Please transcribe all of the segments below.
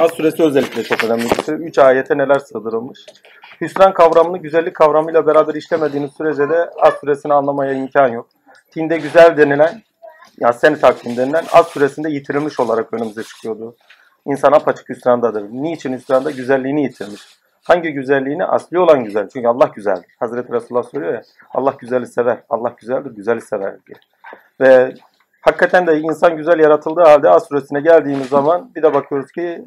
Az suresi özellikle çok önemli. Üç ayete neler sığdırılmış. Hüsran kavramını güzellik kavramıyla beraber işlemediğiniz sürece de az suresini anlamaya imkan yok. Tinde güzel denilen, ya seni takvim denilen az süresinde yitirilmiş olarak önümüze çıkıyordu. İnsan apaçık hüsrandadır. Niçin hüsranda? Güzelliğini yitirmiş. Hangi güzelliğini? Asli olan güzel. Çünkü Allah güzeldir. Hazreti Resulullah söylüyor ya, Allah güzeli sever. Allah güzeldir, güzeli sever diye. Ve hakikaten de insan güzel yaratıldığı halde Az suresine geldiğimiz zaman bir de bakıyoruz ki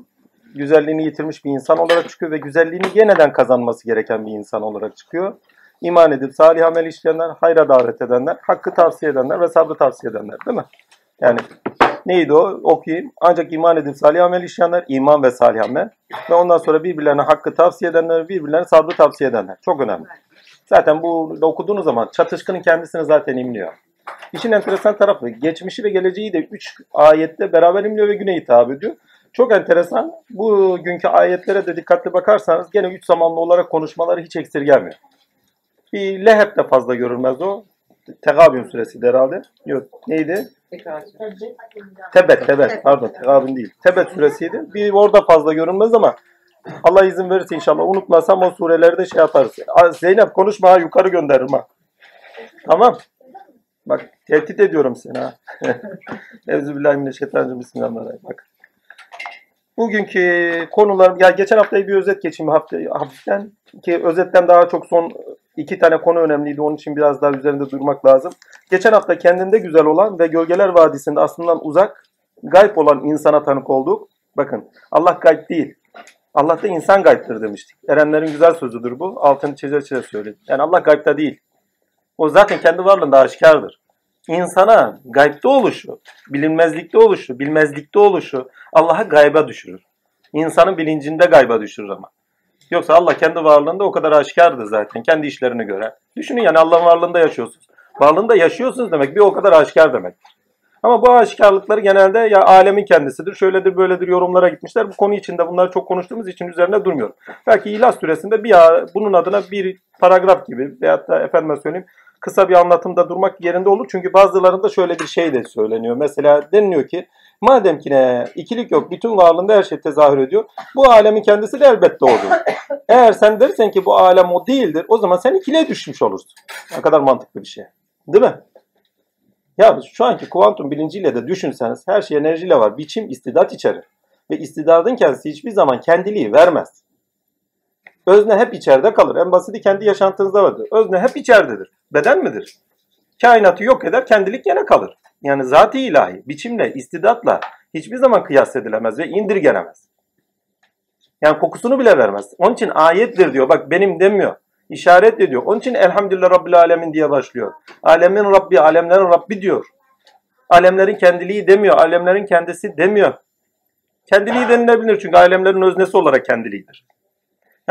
güzelliğini yitirmiş bir insan olarak çıkıyor ve güzelliğini yeniden kazanması gereken bir insan olarak çıkıyor. İman edip salih amel işleyenler, hayra davet edenler, hakkı tavsiye edenler ve sabrı tavsiye edenler değil mi? Yani neydi o? Okuyayım. Ancak iman edip salih amel işleyenler, iman ve salih amel. Ve ondan sonra birbirlerine hakkı tavsiye edenler, birbirlerine sabrı tavsiye edenler. Çok önemli. Zaten bu okuduğunuz zaman çatışkının kendisini zaten imliyor. İşin enteresan tarafı geçmişi ve geleceği de 3 ayette beraber imliyor ve güne hitap ediyor. Çok enteresan. Bugünkü ayetlere de dikkatli bakarsanız gene üç zamanlı olarak konuşmaları hiç gelmiyor. Bir leheb de fazla görülmez o. Tegabün suresi herhalde. Yok neydi? Tebet, tebet. Pardon tegabün değil. Tebet suresiydi. Bir orada fazla görünmez ama Allah izin verirse inşallah unutmasam o surelerde şey yaparız. Zeynep konuşma ha yukarı gönderirim ha. Tamam. Bak tehdit ediyorum seni ha. Evzubillahimineşşeytanirracim. Bismillahirrahmanirrahim. Bak. Bugünkü konular, ya geçen haftayı bir özet geçeyim hafta, hafiften. Ki özetten daha çok son iki tane konu önemliydi. Onun için biraz daha üzerinde durmak lazım. Geçen hafta kendinde güzel olan ve Gölgeler Vadisi'nde aslında uzak, gayb olan insana tanık olduk. Bakın Allah gayb değil. Allah da insan gayptır demiştik. Erenlerin güzel sözüdür bu. Altını çize çize söyledi. Yani Allah gaybta değil. O zaten kendi varlığında aşikardır insana gaybde oluşu, bilinmezlikte oluşu, bilmezlikte oluşu Allah'a gayba düşürür. İnsanın bilincinde gayba düşürür ama. Yoksa Allah kendi varlığında o kadar aşikardır zaten kendi işlerini göre. Düşünün yani Allah'ın varlığında yaşıyorsunuz. Varlığında yaşıyorsunuz demek bir o kadar aşikar demek. Ama bu aşikarlıkları genelde ya alemin kendisidir, şöyledir, böyledir yorumlara gitmişler. Bu konu içinde bunları çok konuştuğumuz için üzerine durmuyorum. Belki İhlas Suresi'nde bir bunun adına bir paragraf gibi veyahut da efendime söyleyeyim kısa bir anlatımda durmak yerinde olur. Çünkü bazılarında şöyle bir şey de söyleniyor. Mesela deniliyor ki madem ki ne ikilik yok bütün varlığında her şey tezahür ediyor. Bu alemin kendisi de elbette odur. Eğer sen dersen ki bu alem o değildir o zaman sen ikiliye düşmüş olursun. Ne kadar mantıklı bir şey. Değil mi? Ya şu anki kuantum bilinciyle de düşünseniz her şey enerjiyle var. Biçim istidat içerir. Ve istidadın kendisi hiçbir zaman kendiliği vermez. Özne hep içeride kalır. En basiti kendi yaşantınızda vardır. Özne hep içeridedir. Beden midir? Kainatı yok eder, kendilik yine kalır. Yani zat-ı ilahi, biçimle, istidatla hiçbir zaman kıyas edilemez ve indirgenemez. Yani kokusunu bile vermez. Onun için ayettir diyor. Bak benim demiyor. İşaret ediyor. Onun için elhamdülillah Rabbil Alemin diye başlıyor. Alemin Rabbi, alemlerin Rabbi diyor. Alemlerin kendiliği demiyor. Alemlerin kendisi demiyor. Kendiliği denilebilir çünkü alemlerin öznesi olarak kendiliğidir.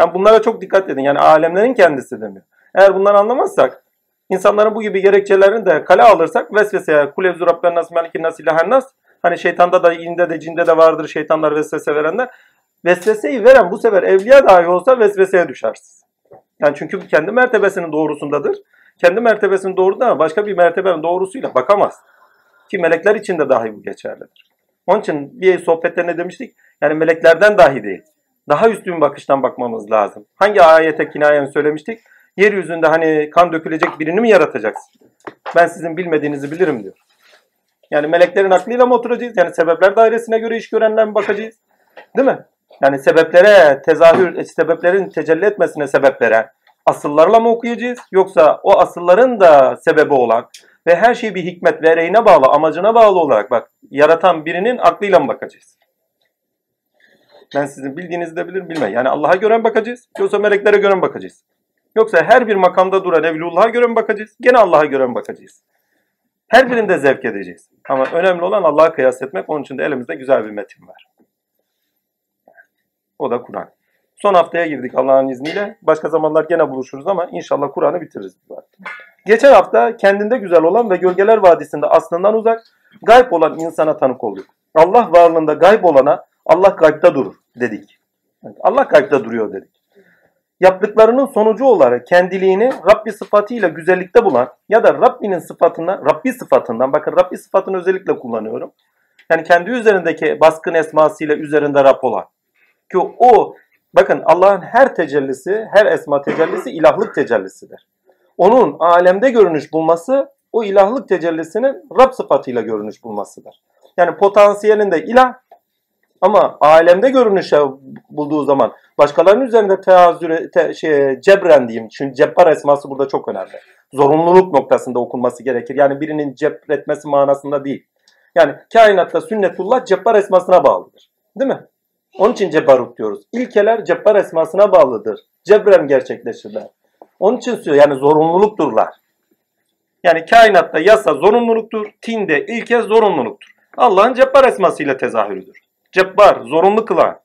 Yani bunlara çok dikkat edin. Yani alemlerin kendisi demiyor. Eğer bunları anlamazsak insanların bu gibi gerekçelerini de kale alırsak vesveseye kulevzu rabben nas melikin nas ilahen nas hani şeytanda da inde de cinde de vardır şeytanlar vesvese verenler. Vesveseyi veren bu sefer evliya dahi olsa vesveseye düşersiniz. Yani çünkü kendi mertebesinin doğrusundadır. Kendi mertebesinin doğruda ama başka bir mertebenin doğrusuyla bakamaz. Ki melekler için de dahi bu geçerlidir. Onun için bir sohbette ne demiştik? Yani meleklerden dahi değil daha üstün bakıştan bakmamız lazım. Hangi ayete kinayen söylemiştik? Yeryüzünde hani kan dökülecek birini mi yaratacaksın? Ben sizin bilmediğinizi bilirim diyor. Yani meleklerin aklıyla mı oturacağız? Yani sebepler dairesine göre iş görenler mi bakacağız? Değil mi? Yani sebeplere tezahür, sebeplerin tecelli etmesine sebep asıllarla mı okuyacağız? Yoksa o asılların da sebebi olan ve her şeyi bir hikmet ve reyine bağlı, amacına bağlı olarak bak yaratan birinin aklıyla mı bakacağız? Ben sizin bildiğinizi de bilir bilmem. Yani Allah'a göre mi bakacağız? Yoksa meleklere göre mi bakacağız? Yoksa her bir makamda duran Evliullah'a göre mi bakacağız? Gene Allah'a göre mi bakacağız? Her birinde zevk edeceğiz. Ama önemli olan Allah'a kıyas etmek. Onun için de elimizde güzel bir metin var. O da Kur'an. Son haftaya girdik Allah'ın izniyle. Başka zamanlar gene buluşuruz ama inşallah Kur'an'ı bitiririz. Geçen hafta kendinde güzel olan ve Gölgeler Vadisi'nde aslından uzak, gayb olan insana tanık olduk. Allah varlığında gayb olana Allah gaybda durur dedik. Allah gaybda duruyor dedik. Yaptıklarının sonucu olarak kendiliğini Rabbi sıfatıyla güzellikte bulan ya da Rabbinin sıfatından, Rabbi sıfatından, bakın Rabbi sıfatını özellikle kullanıyorum. Yani kendi üzerindeki baskın esmasıyla üzerinde Rab olan. Ki o bakın Allah'ın her tecellisi, her esma tecellisi ilahlık tecellisidir. Onun alemde görünüş bulması o ilahlık tecellisinin Rab sıfatıyla görünüş bulmasıdır. Yani potansiyelinde ilah ama alemde görünüşe bulduğu zaman başkalarının üzerinde teazüre, te, şey, cebren diyeyim. Çünkü cebbar esması burada çok önemli. Zorunluluk noktasında okunması gerekir. Yani birinin cebretmesi manasında değil. Yani kainatta sünnetullah cebbar esmasına bağlıdır. Değil mi? Onun için cebbarut diyoruz. İlkeler cebbar esmasına bağlıdır. Cebren gerçekleşirler. Onun için söylüyor yani zorunlulukturlar. Yani kainatta yasa zorunluluktur. Tinde ilke zorunluluktur. Allah'ın cebbar esmasıyla tezahürüdür. Cebbar, zorunlu kılan.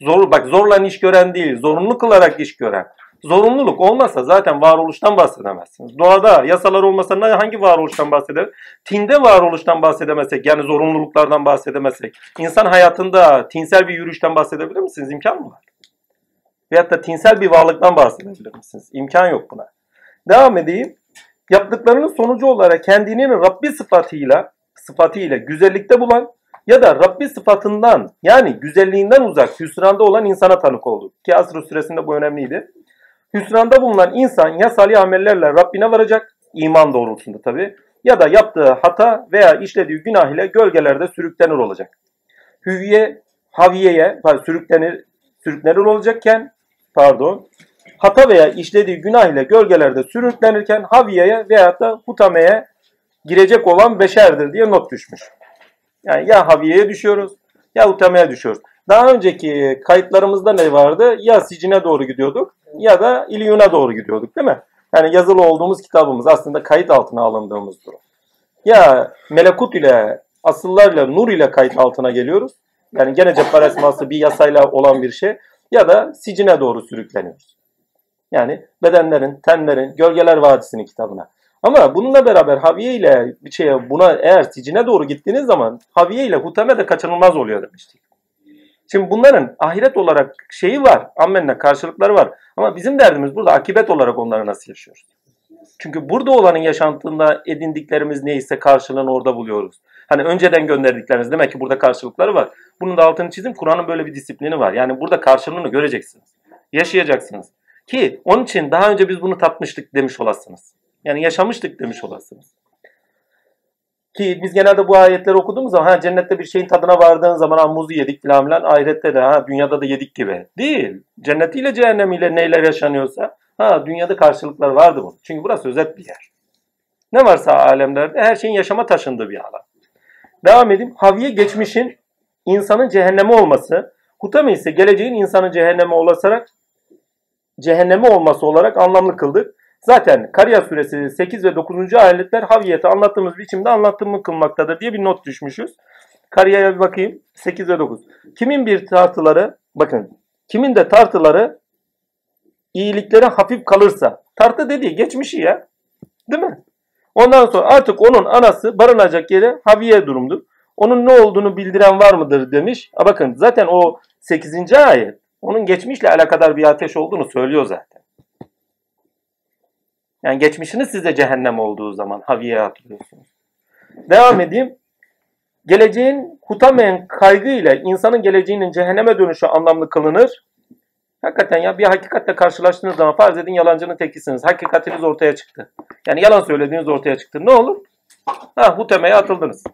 Zor, bak zorla iş gören değil, zorunlu kılarak iş gören. Zorunluluk olmasa zaten varoluştan bahsedemezsiniz. Doğada yasalar olmasa hangi varoluştan bahseder? Tinde varoluştan bahsedemezsek yani zorunluluklardan bahsedemezsek. insan hayatında tinsel bir yürüyüşten bahsedebilir misiniz? İmkan mı var? Veyahut da tinsel bir varlıktan bahsedebilir misiniz? İmkan yok buna. Devam edeyim. Yaptıklarının sonucu olarak kendinin Rabbi sıfatıyla sıfatıyla güzellikte bulan ya da Rabbi sıfatından yani güzelliğinden uzak hüsranda olan insana tanık oldu. Ki asr süresinde bu önemliydi. Hüsranda bulunan insan ya salih amellerle Rabbine varacak, iman doğrultusunda tabi, ya da yaptığı hata veya işlediği günah ile gölgelerde sürüklenir olacak. Hüviye, haviyeye sürüklenir, sürüklenir olacakken, pardon, hata veya işlediği günah ile gölgelerde sürüklenirken haviyeye veya da hutameye girecek olan beşerdir diye not düşmüş. Yani ya haviyeye düşüyoruz ya hutameye düşüyoruz. Daha önceki kayıtlarımızda ne vardı? Ya sicine doğru gidiyorduk ya da İlyun'a doğru gidiyorduk değil mi? Yani yazılı olduğumuz kitabımız aslında kayıt altına alındığımız durum. Ya melekut ile asıllarla nur ile kayıt altına geliyoruz. Yani gene cebbar esması bir yasayla olan bir şey. Ya da sicine doğru sürükleniyoruz. Yani bedenlerin, tenlerin, gölgeler vadisinin kitabına. Ama bununla beraber Haviye ile bir şeye buna eğer sicine doğru gittiğiniz zaman Haviye ile Hutame de kaçınılmaz oluyor demiştik. Şimdi bunların ahiret olarak şeyi var. Ammenle karşılıkları var. Ama bizim derdimiz burada akibet olarak onları nasıl yaşıyoruz? Çünkü burada olanın yaşantında edindiklerimiz neyse karşılığını orada buluyoruz. Hani önceden gönderdikleriniz demek ki burada karşılıkları var. Bunun da altını çizim. Kur'an'ın böyle bir disiplini var. Yani burada karşılığını göreceksiniz. Yaşayacaksınız. Ki onun için daha önce biz bunu tatmıştık demiş olasınız. Yani yaşamıştık demiş olasınız. Ki biz genelde bu ayetleri okuduğumuz zaman ha, cennette bir şeyin tadına vardığın zaman ha, muzu yedik filan filan ahirette de ha, dünyada da yedik gibi. Değil. Cennetiyle cehennemiyle neyler yaşanıyorsa ha, dünyada karşılıklar vardı bunun. Çünkü burası özet bir yer. Ne varsa alemlerde her şeyin yaşama taşındığı bir alan. Devam edeyim. Haviye geçmişin insanın cehennemi olması, hutame ise geleceğin insanın cehennemi olarak cehennemi olması olarak anlamlı kıldık. Zaten Kariya suresi 8 ve 9. ayetler Haviyet'i anlattığımız biçimde anlattığımı kılmaktadır diye bir not düşmüşüz. Kariyaya bir bakayım. 8 ve 9. Kimin bir tartıları, bakın, kimin de tartıları iyilikleri hafif kalırsa, tartı dediği geçmişi ya. Değil mi? Ondan sonra artık onun anası barınacak yeri Haviye durumdur. Onun ne olduğunu bildiren var mıdır demiş. A bakın zaten o 8. ayet onun geçmişle alakadar bir ateş olduğunu söylüyor zaten. Yani geçmişiniz size cehennem olduğu zaman Haviye hatırlıyorsunuz. Devam edeyim. Geleceğin hutamen kaygıyla insanın geleceğinin cehenneme dönüşü anlamlı kılınır. Hakikaten ya bir hakikatle karşılaştığınız zaman farz edin yalancının tekisiniz. Hakikatiniz ortaya çıktı. Yani yalan söylediğiniz ortaya çıktı. Ne olur? Ha hutemeye atıldınız.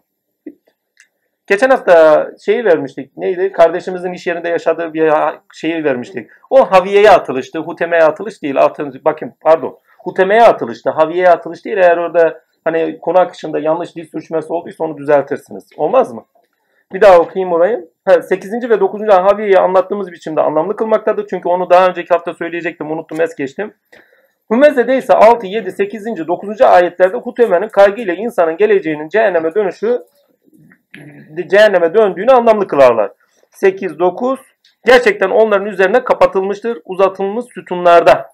Geçen hafta şeyi vermiştik. Neydi? Kardeşimizin iş yerinde yaşadığı bir şeyi vermiştik. O Haviye'ye atılıştı. Huteme'ye atılış değil. Atılış, bakın pardon. Huteme'ye atılıştı. Haviye'ye atılış değil. Eğer orada hani konu akışında yanlış dil sürçmesi olduysa onu düzeltirsiniz. Olmaz mı? Bir daha okuyayım orayı. 8. ve 9. Haviye'yi anlattığımız biçimde anlamlı kılmaktadır. Çünkü onu daha önceki hafta söyleyecektim. Unuttum es geçtim. Hümeze'de ise 6, 7, 8. 9. ayetlerde Huteme'nin kaygıyla insanın geleceğinin cehenneme dönüşü cehenneme döndüğünü anlamlı kılarlar. 8, 9 gerçekten onların üzerine kapatılmıştır uzatılmış sütunlarda.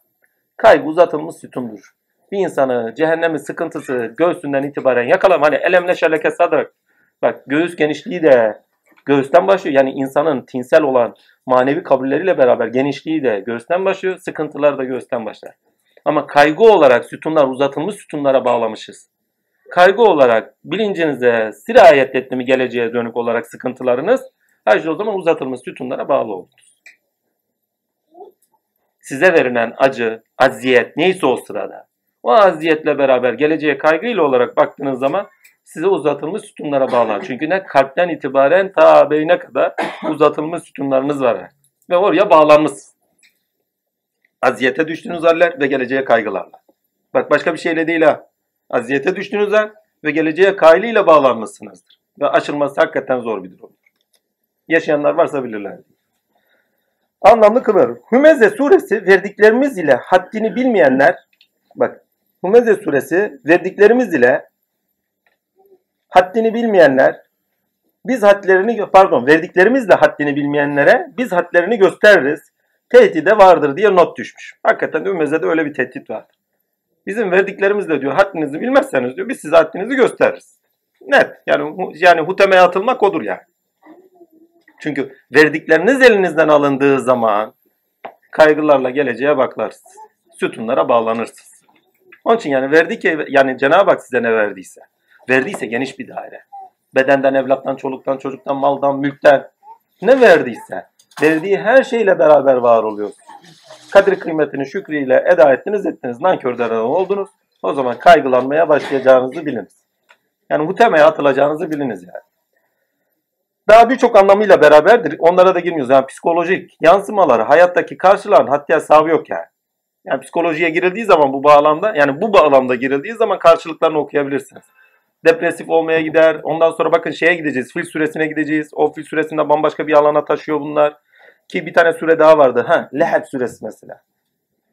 Kaygı uzatılmış sütundur. Bir insanı cehennemin sıkıntısı göğsünden itibaren yakalam. Hani elemle şerleke sadrak. Bak göğüs genişliği de göğüsten başlıyor. Yani insanın tinsel olan manevi kabulleriyle beraber genişliği de göğüsten başlıyor. Sıkıntılar da göğüsten başlar. Ama kaygı olarak sütunlar uzatılmış sütunlara bağlamışız. Kaygı olarak bilincinize sirayet etti mi geleceğe dönük olarak sıkıntılarınız Ha işte o zaman uzatılmış sütunlara bağlı oldunuz. Size verilen acı, aziyet neyse o sırada. O aziyetle beraber geleceğe kaygıyla olarak baktığınız zaman size uzatılmış sütunlara bağlan. Çünkü ne kalpten itibaren ta beyne kadar uzatılmış sütunlarınız var. Ve oraya bağlanmışsınız. Aziyete düştüğünüz haller ve geleceğe kaygılarla. Bak başka bir şeyle değil ha. Aziyete düştüğünüz an ve geleceğe kaygıyla bağlanmışsınızdır. Ve aşılması hakikaten zor bir durum. Yaşayanlar varsa bilirler. Anlamlı kılar. Hümeze suresi verdiklerimiz ile haddini bilmeyenler bak Hümeze suresi verdiklerimiz ile haddini bilmeyenler biz hadlerini pardon verdiklerimizle haddini bilmeyenlere biz hadlerini gösteririz. Tehdide vardır diye not düşmüş. Hakikaten Hümeze'de öyle bir tehdit var. Bizim verdiklerimizle diyor haddinizi bilmezseniz diyor biz size haddinizi gösteririz. Net. Yani yani hutemeye atılmak odur yani. Çünkü verdikleriniz elinizden alındığı zaman kaygılarla geleceğe baklarsınız. Sütunlara bağlanırsınız. Onun için yani verdi ki yani Cenab-ı Hak size ne verdiyse. Verdiyse geniş bir daire. Bedenden, evlattan, çoluktan, çocuktan, maldan, mülkten ne verdiyse verdiği her şeyle beraber var oluyorsunuz. Kadir kıymetini şükrüyle eda ettiniz ettiniz. Nankörden oldunuz. O zaman kaygılanmaya başlayacağınızı biliniz. Yani hutemeye atılacağınızı biliniz yani. Daha birçok anlamıyla beraberdir. Onlara da girmiyoruz. Yani psikolojik yansımaları, hayattaki karşılan haddi hesabı yok yani. Yani psikolojiye girildiği zaman bu bağlamda, yani bu bağlamda girildiği zaman karşılıklarını okuyabilirsiniz. Depresif olmaya gider. Ondan sonra bakın şeye gideceğiz. Fil süresine gideceğiz. O fil süresinde bambaşka bir alana taşıyor bunlar. Ki bir tane süre daha vardı. Ha, Leheb suresi mesela.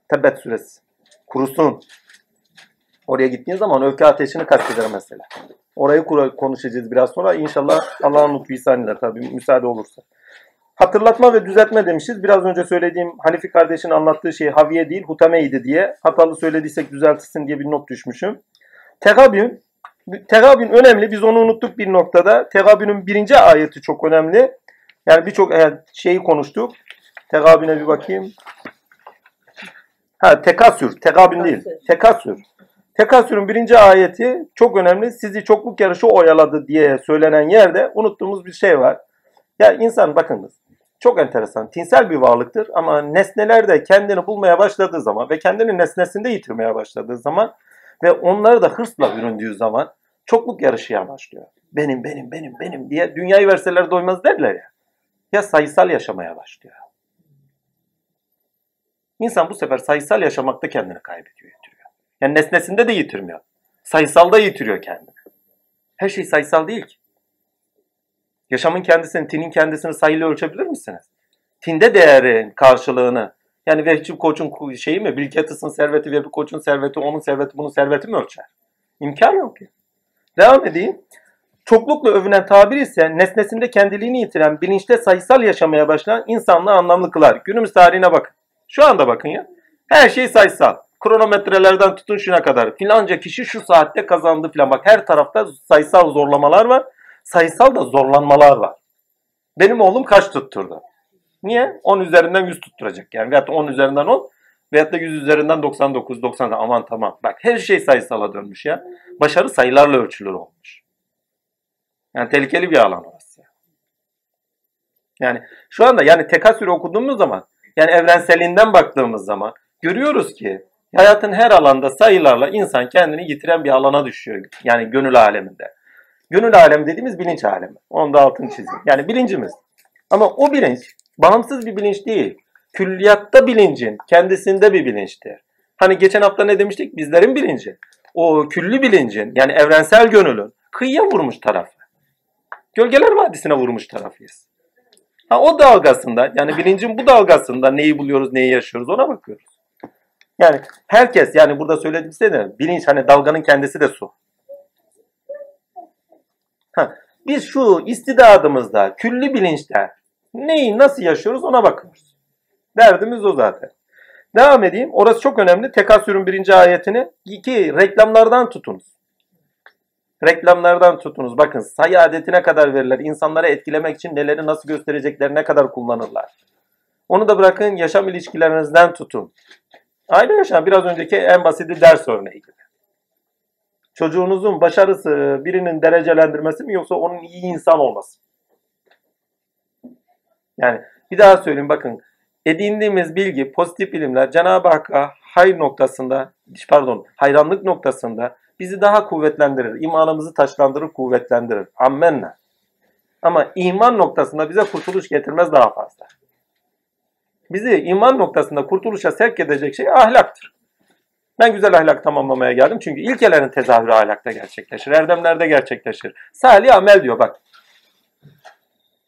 Tebbet suresi. Kurusun. Oraya gittiğin zaman öfke ateşini kasteder mesela. Orayı konuşacağız biraz sonra. İnşallah Allah'ın lütfu ihsanıyla tabii müsaade olursa. Hatırlatma ve düzeltme demişiz. Biraz önce söylediğim Hanifi kardeşin anlattığı şey Haviye değil Hutameydi diye. Hatalı söylediysek düzeltilsin diye bir not düşmüşüm. Tegabün. Tegabün önemli. Biz onu unuttuk bir noktada. Tegabünün birinci ayeti çok önemli. Yani birçok şeyi konuştuk. Tegabüne bir bakayım. Ha tekasür. Tegabün değil. Tekasür. Tekasür'ün birinci ayeti çok önemli. Sizi çokluk yarışı oyaladı diye söylenen yerde unuttuğumuz bir şey var. Ya insan bakınız çok enteresan. Tinsel bir varlıktır ama nesnelerde kendini bulmaya başladığı zaman ve kendini nesnesinde yitirmeye başladığı zaman ve onları da hırsla büründüğü zaman çokluk yarışıya başlıyor. Benim, benim, benim, benim diye dünyayı verseler doymaz derler ya. Ya sayısal yaşamaya başlıyor. İnsan bu sefer sayısal yaşamakta kendini kaybediyor. Yani nesnesinde de yitirmiyor. Sayısalda yitiriyor kendini. Her şey sayısal değil ki. Yaşamın kendisini, tinin kendisini sayıyla ölçebilir misiniz? Tinde değerin karşılığını, yani Vehçi Koç'un şeyi mi, Bill Gates'ın serveti, Vehbi Koç'un serveti, onun serveti, bunun serveti mi ölçer? İmkan yok ki. Devam edeyim. Çoklukla övünen tabir ise nesnesinde kendiliğini yitiren, bilinçte sayısal yaşamaya başlayan insanlığı anlamlı kılar. Günümüz tarihine bakın. Şu anda bakın ya. Her şey sayısal. Kronometrelerden tutun şuna kadar. Filanca kişi şu saatte kazandı filan. Bak her tarafta sayısal zorlamalar var. Sayısal da zorlanmalar var. Benim oğlum kaç tutturdu? Niye? 10 üzerinden 100 tutturacak yani. Veyahut da 10 üzerinden 10 veyahut da 100 üzerinden 99, 90. Aman tamam. Bak her şey sayısala dönmüş ya. Başarı sayılarla ölçülür olmuş. Yani tehlikeli bir alan orası. Yani şu anda yani tekasür okuduğumuz zaman yani evrenselinden baktığımız zaman görüyoruz ki hayatın her alanda sayılarla insan kendini yitiren bir alana düşüyor. Yani gönül aleminde. Gönül alemi dediğimiz bilinç alemi. Onu da altını çizeyim. Yani bilincimiz. Ama o bilinç bağımsız bir bilinç değil. Külliyatta bilincin kendisinde bir bilinçtir. Hani geçen hafta ne demiştik? Bizlerin bilinci. O külli bilincin yani evrensel gönülün kıyıya vurmuş tarafı. Gölgeler Vadisi'ne vurmuş tarafıyız. Ha, o dalgasında yani bilincin bu dalgasında neyi buluyoruz, neyi yaşıyoruz ona bakıyoruz. Yani herkes yani burada söylediğim size de bilinç hani dalganın kendisi de su. Ha, biz şu istidadımızda, külli bilinçte neyi nasıl yaşıyoruz ona bakıyoruz. Derdimiz o zaten. Devam edeyim. Orası çok önemli. Tekasürün birinci ayetini. iki reklamlardan tutunuz. Reklamlardan tutunuz. Bakın sayı adetine kadar verirler. İnsanları etkilemek için neleri nasıl göstereceklerine kadar kullanırlar. Onu da bırakın yaşam ilişkilerinizden tutun. Aile yaşam biraz önceki en basiti ders örneği gibi. Çocuğunuzun başarısı birinin derecelendirmesi mi yoksa onun iyi insan olması? Yani bir daha söyleyeyim bakın. Edindiğimiz bilgi, pozitif bilimler Cenab-ı Hakk'a hayır noktasında, pardon, hayranlık noktasında bizi daha kuvvetlendirir. imanımızı taşlandırır, kuvvetlendirir. Ammenna. Ama iman noktasında bize kurtuluş getirmez daha fazla. Bizi iman noktasında kurtuluşa sevk edecek şey ahlaktır. Ben güzel ahlak tamamlamaya geldim. Çünkü ilkelerin tezahürü ahlakta gerçekleşir. Erdemlerde gerçekleşir. Salih amel diyor bak.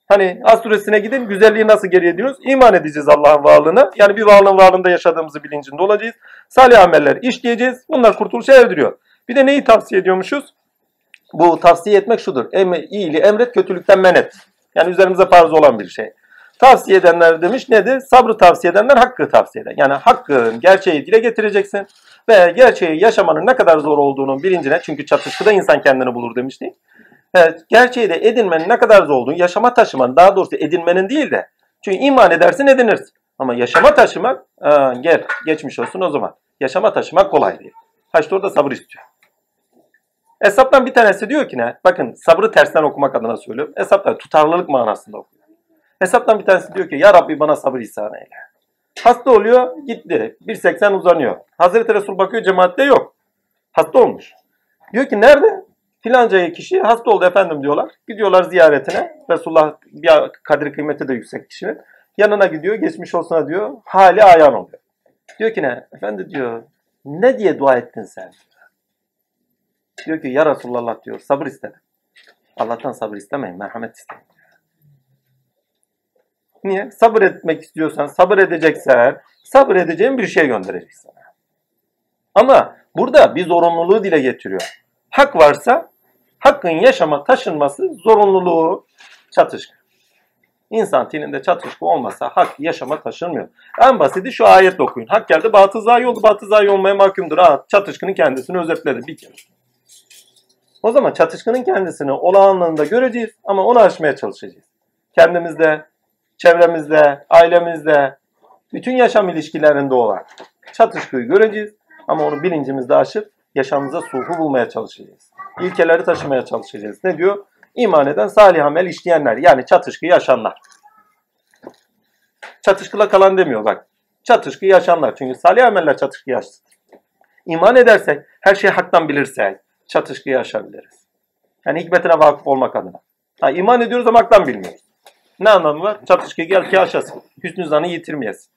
Hani Az gidin güzelliği nasıl geri ediyoruz? İman edeceğiz Allah'ın varlığına. Yani bir varlığın varlığında yaşadığımızı bilincinde olacağız. Salih ameller işleyeceğiz. Bunlar kurtuluşa erdiriyor. Bir de neyi tavsiye ediyormuşuz? Bu tavsiye etmek şudur. Em iyiliği emret, kötülükten men et. Yani üzerimize farz olan bir şey. Tavsiye edenler demiş nedir? Sabrı tavsiye edenler hakkı tavsiye eden. Yani hakkın gerçeği dile getireceksin. Ve gerçeği yaşamanın ne kadar zor olduğunun bilincine. Çünkü çatışkıda insan kendini bulur demiştik. Evet, gerçeği de edinmenin ne kadar zor olduğunu, yaşama taşımanın, daha doğrusu edinmenin değil de. Çünkü iman edersin edinirsin. Ama yaşama taşımak, aa, gel geçmiş olsun o zaman. Yaşama taşımak kolay değil. Ha işte orada sabır istiyor. Esaptan bir tanesi diyor ki ne? Bakın sabrı tersten okumak adına söylüyorum. Esaptan tutarlılık manasında okuyor. Hesaptan bir tanesi diyor ki ya Rabbi bana sabır ihsan eyle. Hasta oluyor gitti. 1.80 uzanıyor. Hazreti Resul bakıyor cemaatte yok. Hasta olmuş. Diyor ki nerede? Filanca kişi hasta oldu efendim diyorlar. Gidiyorlar ziyaretine. Resulullah bir kadri kıymeti de yüksek kişinin. Yanına gidiyor geçmiş olsuna diyor. Hali ayan oluyor. Diyor ki ne? Efendi diyor ne diye dua ettin sen? Diyor ki ya Resulullah diyor sabır istedim. Allah'tan sabır istemeyin merhamet isteyin. Niye? Sabır etmek istiyorsan, sabır edeceksen, sabır edeceğin bir şey gönderecek sana. Ama burada bir zorunluluğu dile getiriyor. Hak varsa, hakkın yaşama taşınması zorunluluğu çatışkı. İnsan tininde çatışkı olmasa hak yaşama taşınmıyor. En basiti şu ayet okuyun. Hak geldi batıl zayi oldu. Batıl zayi olmaya mahkumdur. Ha, çatışkının kendisini özetledi bir kere. O zaman çatışkının kendisini olağanlığında göreceğiz ama onu aşmaya çalışacağız. Kendimizde, çevremizde, ailemizde, bütün yaşam ilişkilerinde olan çatışkıyı göreceğiz ama onu bilincimizde aşıp yaşamımıza sulhu bulmaya çalışacağız. İlkeleri taşımaya çalışacağız. Ne diyor? İman eden salih amel işleyenler yani çatışkıyı yaşanlar. Çatışkıla kalan demiyor bak. Çatışkıyı yaşanlar. Çünkü salih ameller çatışkıyı yaşsın. İman edersek, her şeyi haktan bilirsek çatışkıyı aşabiliriz. Yani hikmetine vakıf olmak adına. Ha, iman ediyoruz ama haktan bilmiyoruz. Ne anlamı var? Çatışkı gel ki aşasın. Hüsnü zanı yitirmeyesin.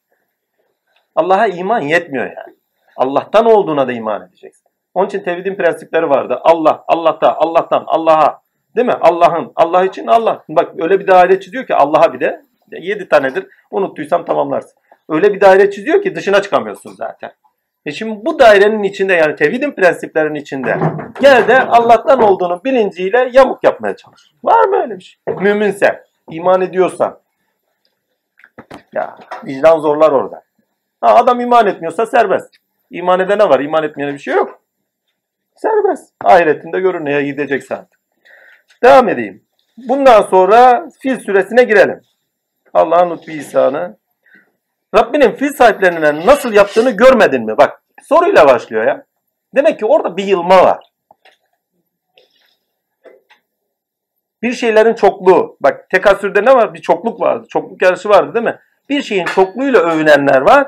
Allah'a iman yetmiyor yani. Allah'tan olduğuna da iman edeceksin. Onun için tevhidin prensipleri vardı. Allah, Allah'ta, Allah'tan, Allah'a. Değil mi? Allah'ın, Allah için Allah. Bak öyle bir daire çiziyor ki Allah'a bir de. Yedi tanedir. Unuttuysam tamamlarsın. Öyle bir daire çiziyor ki dışına çıkamıyorsun zaten. E şimdi bu dairenin içinde yani tevhidin prensiplerinin içinde gel de Allah'tan olduğunu bilinciyle yamuk yapmaya çalış. Var mı öyle bir şey? Müminse, iman ediyorsan. Ya vicdan zorlar orada. Ha, adam iman etmiyorsa serbest. İman edene var, iman etmeyene bir şey yok. Serbest. Ahiretinde görür neye gidecekse artık. Devam edeyim. Bundan sonra fil süresine girelim. Allah'ın lütfu ihsanı. Rabbinin fil sahiplerine nasıl yaptığını görmedin mi? Bak soruyla başlıyor ya. Demek ki orada bir yılma var. Bir şeylerin çokluğu. Bak tekasürde ne var? Bir çokluk vardı. Çokluk yarışı vardı değil mi? Bir şeyin çokluğuyla övünenler var.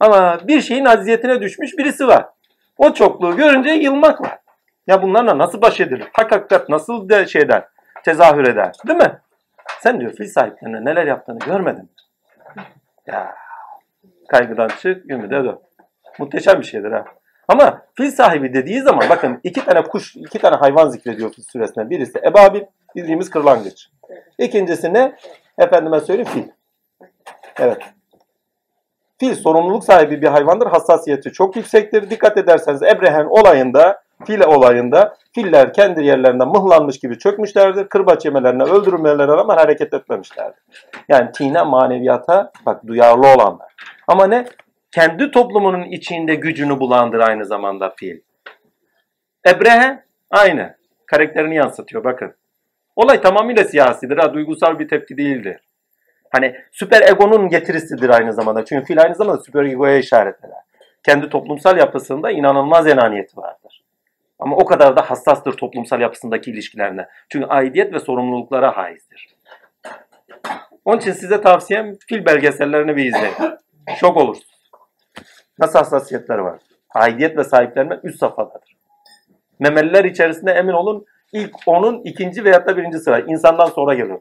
Ama bir şeyin aziyetine düşmüş birisi var. O çokluğu görünce yılmak var. Ya bunlarla nasıl baş edilir? Hak hakikat nasıl de şeyden tezahür eder? Değil mi? Sen diyor fil sahiplerine neler yaptığını görmedin mi? Ya kaygıdan çık, ümide dön. Muhteşem bir şeydir ha. Ama fil sahibi dediği zaman bakın iki tane kuş, iki tane hayvan zikrediyor fil suresinde. Birisi ebabil, bildiğimiz kırlangıç. İkincisi ne? Efendime söyleyeyim fil. Evet. Fil sorumluluk sahibi bir hayvandır. Hassasiyeti çok yüksektir. Dikkat ederseniz Ebrehen olayında, fil olayında filler kendi yerlerinden mıhlanmış gibi çökmüşlerdir. Kırbaç yemelerine, öldürülmelerine rağmen hareket etmemişlerdir. Yani tine maneviyata bak duyarlı olanlar. Ama ne? Kendi toplumunun içinde gücünü bulandır aynı zamanda fil. Ebrehe aynı. Karakterini yansıtıyor bakın. Olay tamamıyla siyasidir ha, duygusal bir tepki değildir. Hani süper egonun getirisidir aynı zamanda. Çünkü fil aynı zamanda süper egoya işaret eder. Kendi toplumsal yapısında inanılmaz enaniyeti vardır. Ama o kadar da hassastır toplumsal yapısındaki ilişkilerine. Çünkü aidiyet ve sorumluluklara haizdir. Onun için size tavsiyem fil belgesellerini bir izleyin. Şok olursunuz. Nasıl hassasiyetler var? Aidiyet ve sahiplenme üst safhadadır. Memeliler içerisinde emin olun ilk onun ikinci veyahut da birinci sıra. insandan sonra geliyor.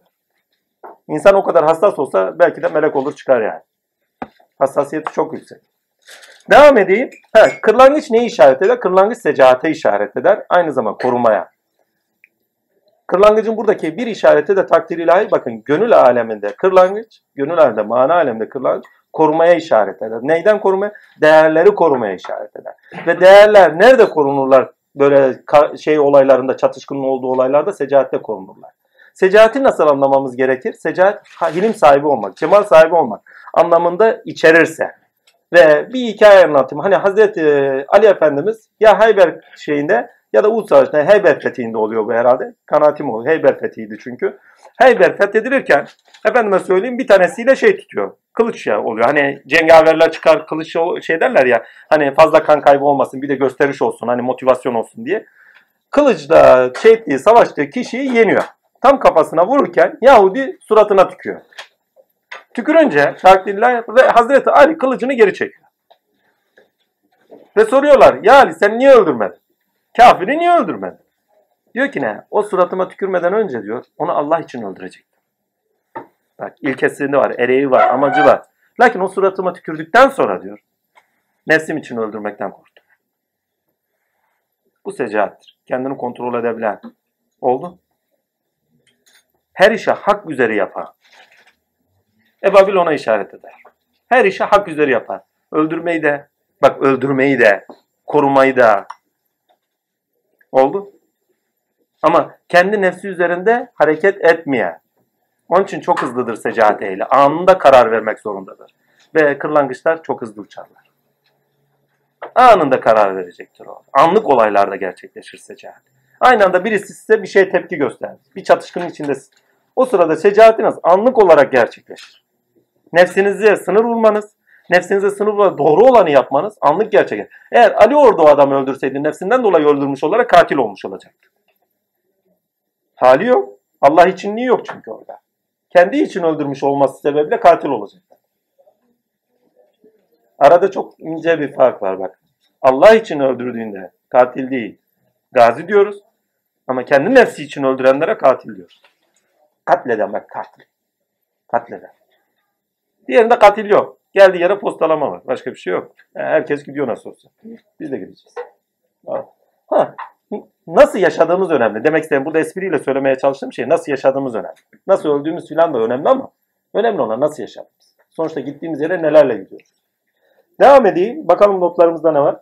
İnsan o kadar hassas olsa belki de melek olur çıkar yani. Hassasiyeti çok yüksek. Devam edeyim. Ha, kırlangıç neyi işaret eder? Kırlangıç secahate işaret eder. Aynı zamanda korumaya. Kırlangıcın buradaki bir işareti de takdir ilahi. Bakın gönül aleminde kırlangıç, gönül aleminde, mana aleminde kırlangıç korumaya işaret eder. Neyden korumaya? Değerleri korumaya işaret eder. Ve değerler nerede korunurlar? Böyle şey olaylarında, çatışkının olduğu olaylarda secahatte korunurlar. Secahati nasıl anlamamız gerekir? Secahat, hilim sahibi olmak, cemal sahibi olmak anlamında içerirse. Ve bir hikaye anlatayım. Hani Hazreti Ali Efendimiz ya Hayber şeyinde ya da Uhud Savaşı'nda Heyber fethinde oluyor bu herhalde. Kanaatim oluyor. Heyber fethiydi çünkü. Heyber fethedilirken efendime söyleyeyim bir tanesiyle şey tutuyor. Kılıç ya oluyor. Hani cengaverler çıkar kılıç şey derler ya. Hani fazla kan kaybı olmasın bir de gösteriş olsun. Hani motivasyon olsun diye. Kılıçla şey ettiği, savaştığı kişiyi yeniyor. Tam kafasına vururken Yahudi suratına tüküyor. Tükürünce takdirler ve Hazreti Ali kılıcını geri çekiyor. Ve soruyorlar ya Ali sen niye öldürmedin? Kafiri niye öldürmedin? Diyor ki ne? O suratıma tükürmeden önce diyor onu Allah için öldürecektim. Bak ilkesinde var, ereği var, amacı var. Lakin o suratıma tükürdükten sonra diyor nefsim için öldürmekten korktum. Bu secaattir. Kendini kontrol edebilen. Oldu. Her işe hak üzere yapan. Ebabil ona işaret eder. Her işe hak üzere yapar. Öldürmeyi de, bak öldürmeyi de, korumayı da. Oldu. Ama kendi nefsi üzerinde hareket etmeyen. Onun için çok hızlıdır secahat ehli. Anında karar vermek zorundadır. Ve kırlangıçlar çok hızlı uçarlar. Anında karar verecektir o. Anlık olaylarda gerçekleşir secahat. Aynı anda birisi size bir şey tepki gösterir. Bir çatışkının içindesin. O sırada secahatiniz anlık olarak gerçekleşir. Nefsinize sınır vurmanız, nefsinize sınır vurmanız, doğru olanı yapmanız anlık gerçekleşir. Eğer Ali orada o adamı öldürseydi nefsinden dolayı öldürmüş olarak katil olmuş olacaktı. Hali yok. Allah içinliği yok çünkü orada. Kendi için öldürmüş olması sebebiyle katil olacak. Arada çok ince bir fark var bak. Allah için öldürdüğünde katil değil. Gazi diyoruz. Ama kendi nefsi için öldürenlere katil diyoruz. Katleden bak katil. Katleden. Diğerinde katil yok. Geldiği yere postalama var. Başka bir şey yok. Herkes gidiyor nasıl olsa. Biz de gideceğiz. Ha, nasıl yaşadığımız önemli. Demek istedim burada espriyle söylemeye çalıştığım şey nasıl yaşadığımız önemli. Nasıl öldüğümüz filan da önemli ama önemli olan nasıl yaşadığımız. Sonuçta gittiğimiz yere nelerle gidiyoruz. Devam edeyim. Bakalım notlarımızda ne var?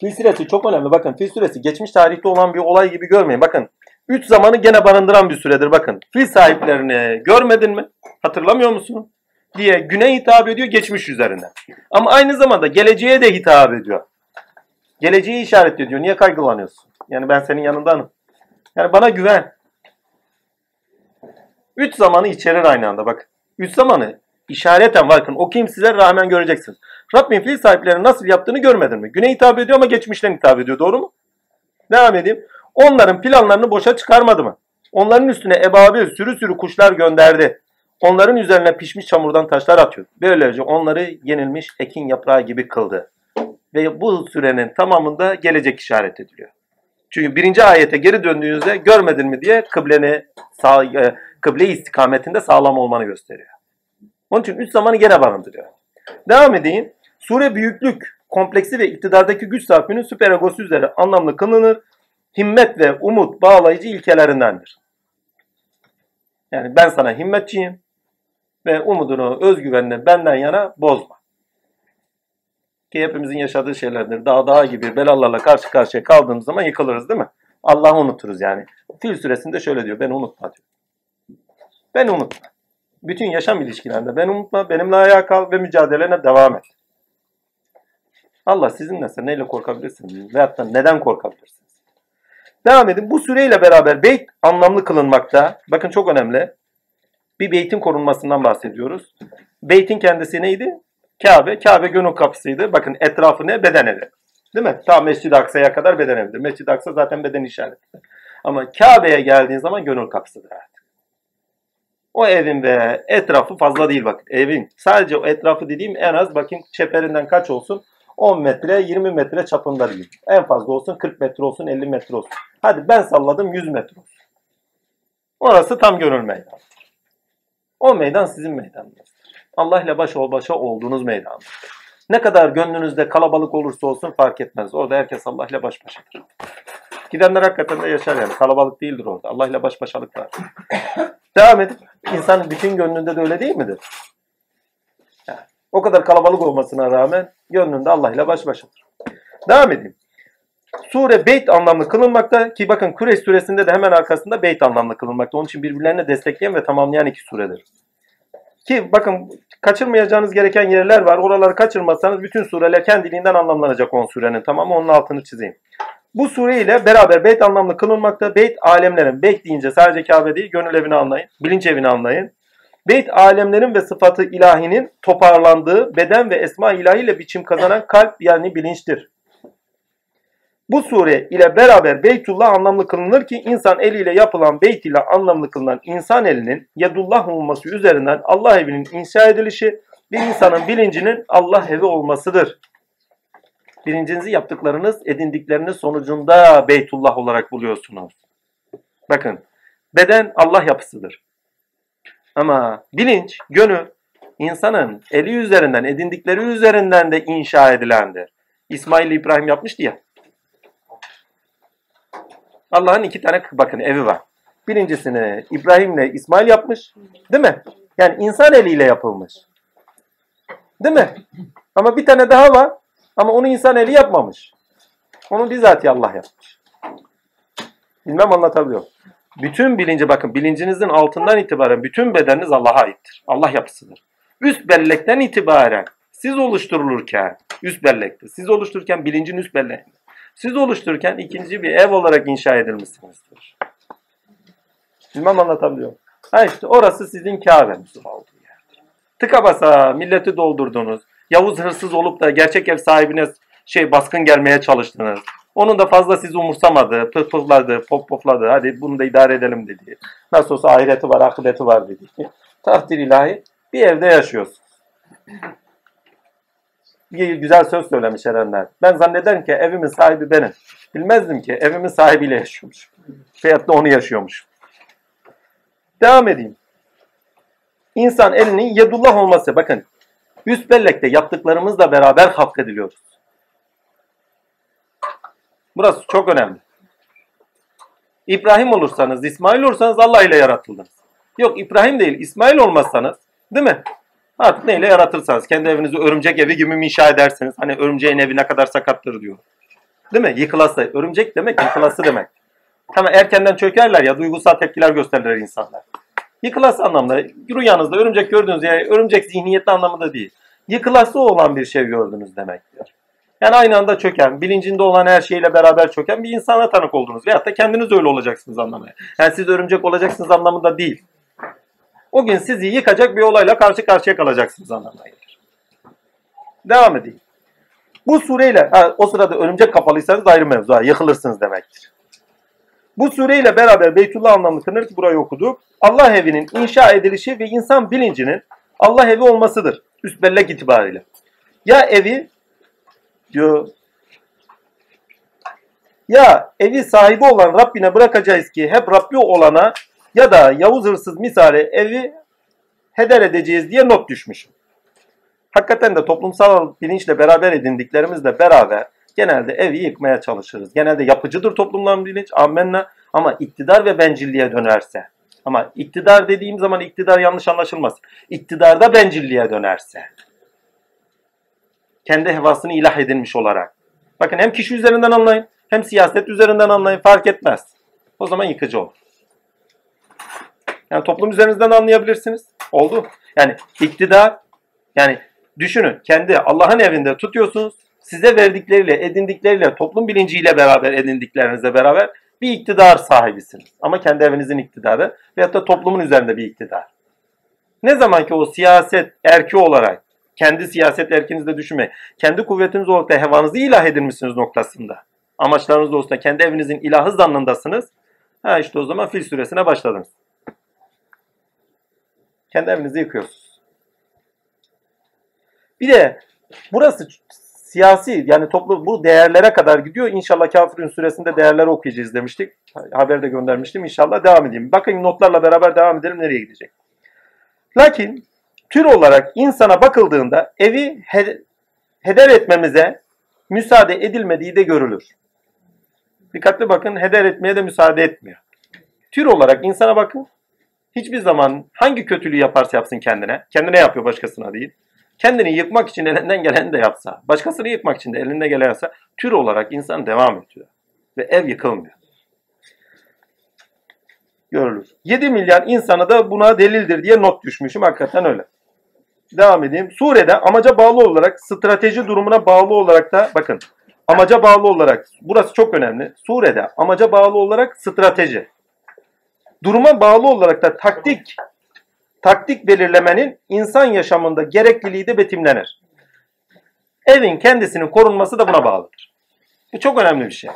Fil süresi çok önemli. Bakın fil süresi geçmiş tarihte olan bir olay gibi görmeyin. Bakın Üç zamanı gene barındıran bir süredir bakın. Fil sahiplerini görmedin mi? Hatırlamıyor musun? Diye güne hitap ediyor geçmiş üzerinden. Ama aynı zamanda geleceğe de hitap ediyor. Geleceği işaret ediyor. Niye kaygılanıyorsun? Yani ben senin yanındanım. Yani bana güven. Üç zamanı içerir aynı anda bak. Üç zamanı işareten bakın okuyayım size rağmen göreceksiniz. Rabbim fil sahiplerinin nasıl yaptığını görmedin mi? Güne hitap ediyor ama geçmişten hitap ediyor. Doğru mu? Devam edeyim. Onların planlarını boşa çıkarmadı mı? Onların üstüne ebabil sürü sürü kuşlar gönderdi. Onların üzerine pişmiş çamurdan taşlar atıyor. Böylece onları yenilmiş ekin yaprağı gibi kıldı. Ve bu sürenin tamamında gelecek işaret ediliyor. Çünkü birinci ayete geri döndüğünüzde görmedin mi diye kıbleni sağ, e, kıble istikametinde sağlam olmanı gösteriyor. Onun için üç zamanı gene barındırıyor. Devam edeyim. Sure büyüklük, kompleksi ve iktidardaki güç sahibinin süper egosu üzere anlamlı kılınır himmet ve umut bağlayıcı ilkelerindendir. Yani ben sana himmetçiyim ve umudunu, özgüvenini benden yana bozma. Ki hepimizin yaşadığı şeylerdir. Dağ dağ gibi belalarla karşı karşıya kaldığımız zaman yıkılırız değil mi? Allah'ı unuturuz yani. Fil suresinde şöyle diyor. Beni unutma diyor. Beni unutma. Bütün yaşam ilişkilerinde beni unutma. Benimle ayağa kal ve mücadelene devam et. Allah sizinle neyle korkabilirsiniz? Veyahut da neden korkabilirsiniz? Devam edin. Bu süreyle beraber beyt anlamlı kılınmakta. Bakın çok önemli. Bir beytin korunmasından bahsediyoruz. Beytin kendisi neydi? Kabe. Kabe gönül kapısıydı. Bakın etrafı ne? Beden evi. Değil mi? Ta Mescid-i Aksa'ya kadar beden evidir. Mescid-i Aksa zaten beden işaretidir. Ama Kabe'ye geldiğin zaman gönül kapısıdır artık. O evin ve etrafı fazla değil bakın. Evin sadece o etrafı dediğim en az bakayım çeperinden kaç olsun? 10 metre 20 metre çapında değil. En fazla olsun 40 metre olsun 50 metre olsun. Hadi ben salladım 100 metre olsun. Orası tam gönül meydanı. O meydan sizin meydanınız. Allah ile baş ol başa olduğunuz meydan. Ne kadar gönlünüzde kalabalık olursa olsun fark etmez. Orada herkes Allah ile baş başadır. Gidenler hakikaten de yaşar yani. Kalabalık değildir orada. Allah ile baş başalık var. Devam edip insanın bütün gönlünde de öyle değil midir? O kadar kalabalık olmasına rağmen gönlünde Allah ile baş başadır. Devam edeyim. Sure beyt anlamlı kılınmakta ki bakın Kureyş suresinde de hemen arkasında beyt anlamlı kılınmakta. Onun için birbirlerine destekleyen ve tamamlayan iki suredir. Ki bakın kaçırmayacağınız gereken yerler var. Oraları kaçırmazsanız bütün sureler kendiliğinden anlamlanacak 10 surenin tamamı. Onun altını çizeyim. Bu sure ile beraber beyt anlamlı kılınmakta. Beyt alemlerin. Beyt deyince sadece Kabe değil gönül evini anlayın. Bilinç evini anlayın. Beyt alemlerin ve sıfatı ilahinin toparlandığı beden ve esma ilahiyle biçim kazanan kalp yani bilinçtir. Bu sure ile beraber Beytullah anlamlı kılınır ki insan eliyle yapılan beyt ile anlamlı kılınan insan elinin yedullah olması üzerinden Allah evinin inşa edilişi bir insanın bilincinin Allah evi olmasıdır. Bilincinizi yaptıklarınız, edindikleriniz sonucunda Beytullah olarak buluyorsunuz. Bakın, beden Allah yapısıdır. Ama bilinç, gönül, insanın eli üzerinden, edindikleri üzerinden de inşa edilendir. İsmail İbrahim yapmıştı ya. Allah'ın iki tane bakın evi var. Birincisini İbrahim'le İsmail yapmış. Değil mi? Yani insan eliyle yapılmış. Değil mi? Ama bir tane daha var. Ama onu insan eli yapmamış. Onu bizzat Allah yapmış. Bilmem anlatabiliyor. Bütün bilinci bakın bilincinizin altından itibaren bütün bedeniniz Allah'a aittir. Allah yapısıdır. Üst bellekten itibaren siz oluşturulurken üst bellekte siz oluştururken bilincin üst belleğinde siz oluştururken ikinci bir ev olarak inşa edilmişsinizdir. Bilmem anlatabiliyor. Ha işte orası sizin Kabe'niz olduğu yer. Tıka basa milleti doldurdunuz. Yavuz hırsız olup da gerçek ev sahibine şey baskın gelmeye çalıştınız. Onun da fazla sizi umursamadı, pıhpıhladı, pop popladı. Hadi bunu da idare edelim dedi. Nasıl olsa ahireti var, akıbeti var dedi. Takdir ilahi bir evde yaşıyorsunuz bir güzel söz söylemiş Erenler. Ben zannederim ki evimin sahibi benim. Bilmezdim ki evimin sahibiyle yaşıyormuş. Da onu yaşıyormuş. Devam edeyim. İnsan elinin yedullah olması. Bakın üst bellekte yaptıklarımızla beraber halk ediliyoruz. Burası çok önemli. İbrahim olursanız, İsmail olursanız Allah ile yaratıldınız. Yok İbrahim değil, İsmail olmazsanız, değil mi? Artık neyle yaratırsanız. Kendi evinizi örümcek evi gibi mi inşa ederseniz. Hani örümceğin evi ne kadar sakattır diyor. Değil mi? Yıkılası. Örümcek demek yıkılası demek. Ama erkenden çökerler ya duygusal tepkiler gösterirler insanlar. Yıkılası anlamda. Rüyanızda örümcek gördüğünüz yer örümcek zihniyetli anlamında değil. Yıkılası olan bir şey gördünüz demektir. Yani aynı anda çöken, bilincinde olan her şeyle beraber çöken bir insana tanık oldunuz. Veyahut da kendiniz öyle olacaksınız anlamaya. Yani siz örümcek olacaksınız anlamında değil. O gün sizi yıkacak bir olayla karşı karşıya kalacaksınız anlamına gelir. Devam edeyim. Bu sureyle, ha, o sırada örümcek kapalıysanız ayrı mevzu, yıkılırsınız demektir. Bu sureyle beraber Beytullah anlamlı kınır ki burayı okuduk. Allah evinin inşa edilişi ve insan bilincinin Allah evi olmasıdır. Üst bellek itibariyle. Ya evi diyor ya evi sahibi olan Rabbine bırakacağız ki hep Rabbi olana ya da Yavuz hırsız misali evi heder edeceğiz diye not düşmüşüm. Hakikaten de toplumsal bilinçle beraber edindiklerimizle beraber genelde evi yıkmaya çalışırız. Genelde yapıcıdır toplumların bilinç, ammenna ama iktidar ve bencilliğe dönerse. Ama iktidar dediğim zaman iktidar yanlış anlaşılmaz. İktidarda bencilliğe dönerse. Kendi hevasını ilah edilmiş olarak. Bakın hem kişi üzerinden anlayın hem siyaset üzerinden anlayın fark etmez. O zaman yıkıcı olur. Yani toplum üzerinizden anlayabilirsiniz. Oldu. Yani iktidar yani düşünün kendi Allah'ın evinde tutuyorsunuz. Size verdikleriyle, edindikleriyle, toplum bilinciyle beraber edindiklerinizle beraber bir iktidar sahibisiniz. Ama kendi evinizin iktidarı veyahut da toplumun üzerinde bir iktidar. Ne zaman ki o siyaset erki olarak kendi siyaset erkinizde düşünme, kendi kuvvetiniz olarak da hevanızı ilah edinmişsiniz noktasında. Amaçlarınız olsa kendi evinizin ilahı zannındasınız. Ha işte o zaman fil süresine başladınız. Kendi evinizi yıkıyorsunuz. Bir de burası siyasi yani toplu bu değerlere kadar gidiyor. İnşallah Kafirun süresinde değerleri okuyacağız demiştik. Haberde göndermiştim. İnşallah devam edeyim. Bakın notlarla beraber devam edelim nereye gidecek. Lakin tür olarak insana bakıldığında evi he- heder etmemize müsaade edilmediği de görülür. Dikkatli bakın heder etmeye de müsaade etmiyor. Tür olarak insana bakın. Hiçbir zaman hangi kötülüğü yaparsa yapsın kendine. Kendine yapıyor başkasına değil. Kendini yıkmak için elinden geleni de yapsa. Başkasını yıkmak için de elinden gelen yapsa. Tür olarak insan devam ediyor. Ve ev yıkılmıyor. Görülür. 7 milyar insanı da buna delildir diye not düşmüşüm. Hakikaten öyle. Devam edeyim. Surede amaca bağlı olarak, strateji durumuna bağlı olarak da bakın. Amaca bağlı olarak, burası çok önemli. Surede amaca bağlı olarak strateji. Duruma bağlı olarak da taktik taktik belirlemenin insan yaşamında gerekliliği de betimlenir. Evin kendisinin korunması da buna bağlıdır. Bu çok önemli bir şey.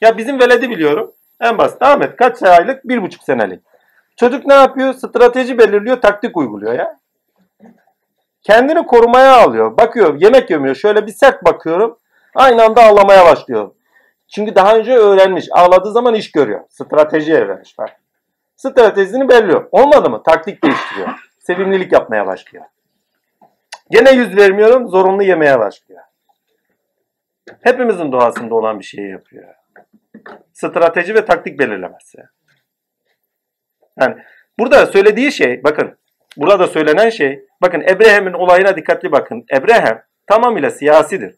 Ya bizim veledi biliyorum. En basit. Ahmet kaç aylık? Bir buçuk senelik. Çocuk ne yapıyor? Strateji belirliyor, taktik uyguluyor ya. Kendini korumaya alıyor. Bakıyor, yemek yemiyor. Şöyle bir sert bakıyorum. Aynı anda ağlamaya başlıyor. Çünkü daha önce öğrenmiş. Ağladığı zaman iş görüyor. Strateji öğrenmiş. Bak. Stratejisini belliyor. Olmadı mı? Taktik değiştiriyor. Sevimlilik yapmaya başlıyor. Gene yüz vermiyorum. Zorunlu yemeye başlıyor. Hepimizin doğasında olan bir şeyi yapıyor. Strateji ve taktik belirlemesi. Yani burada söylediği şey, bakın burada söylenen şey, bakın Ebrahim'in olayına dikkatli bakın. Ebrahim tamamıyla siyasidir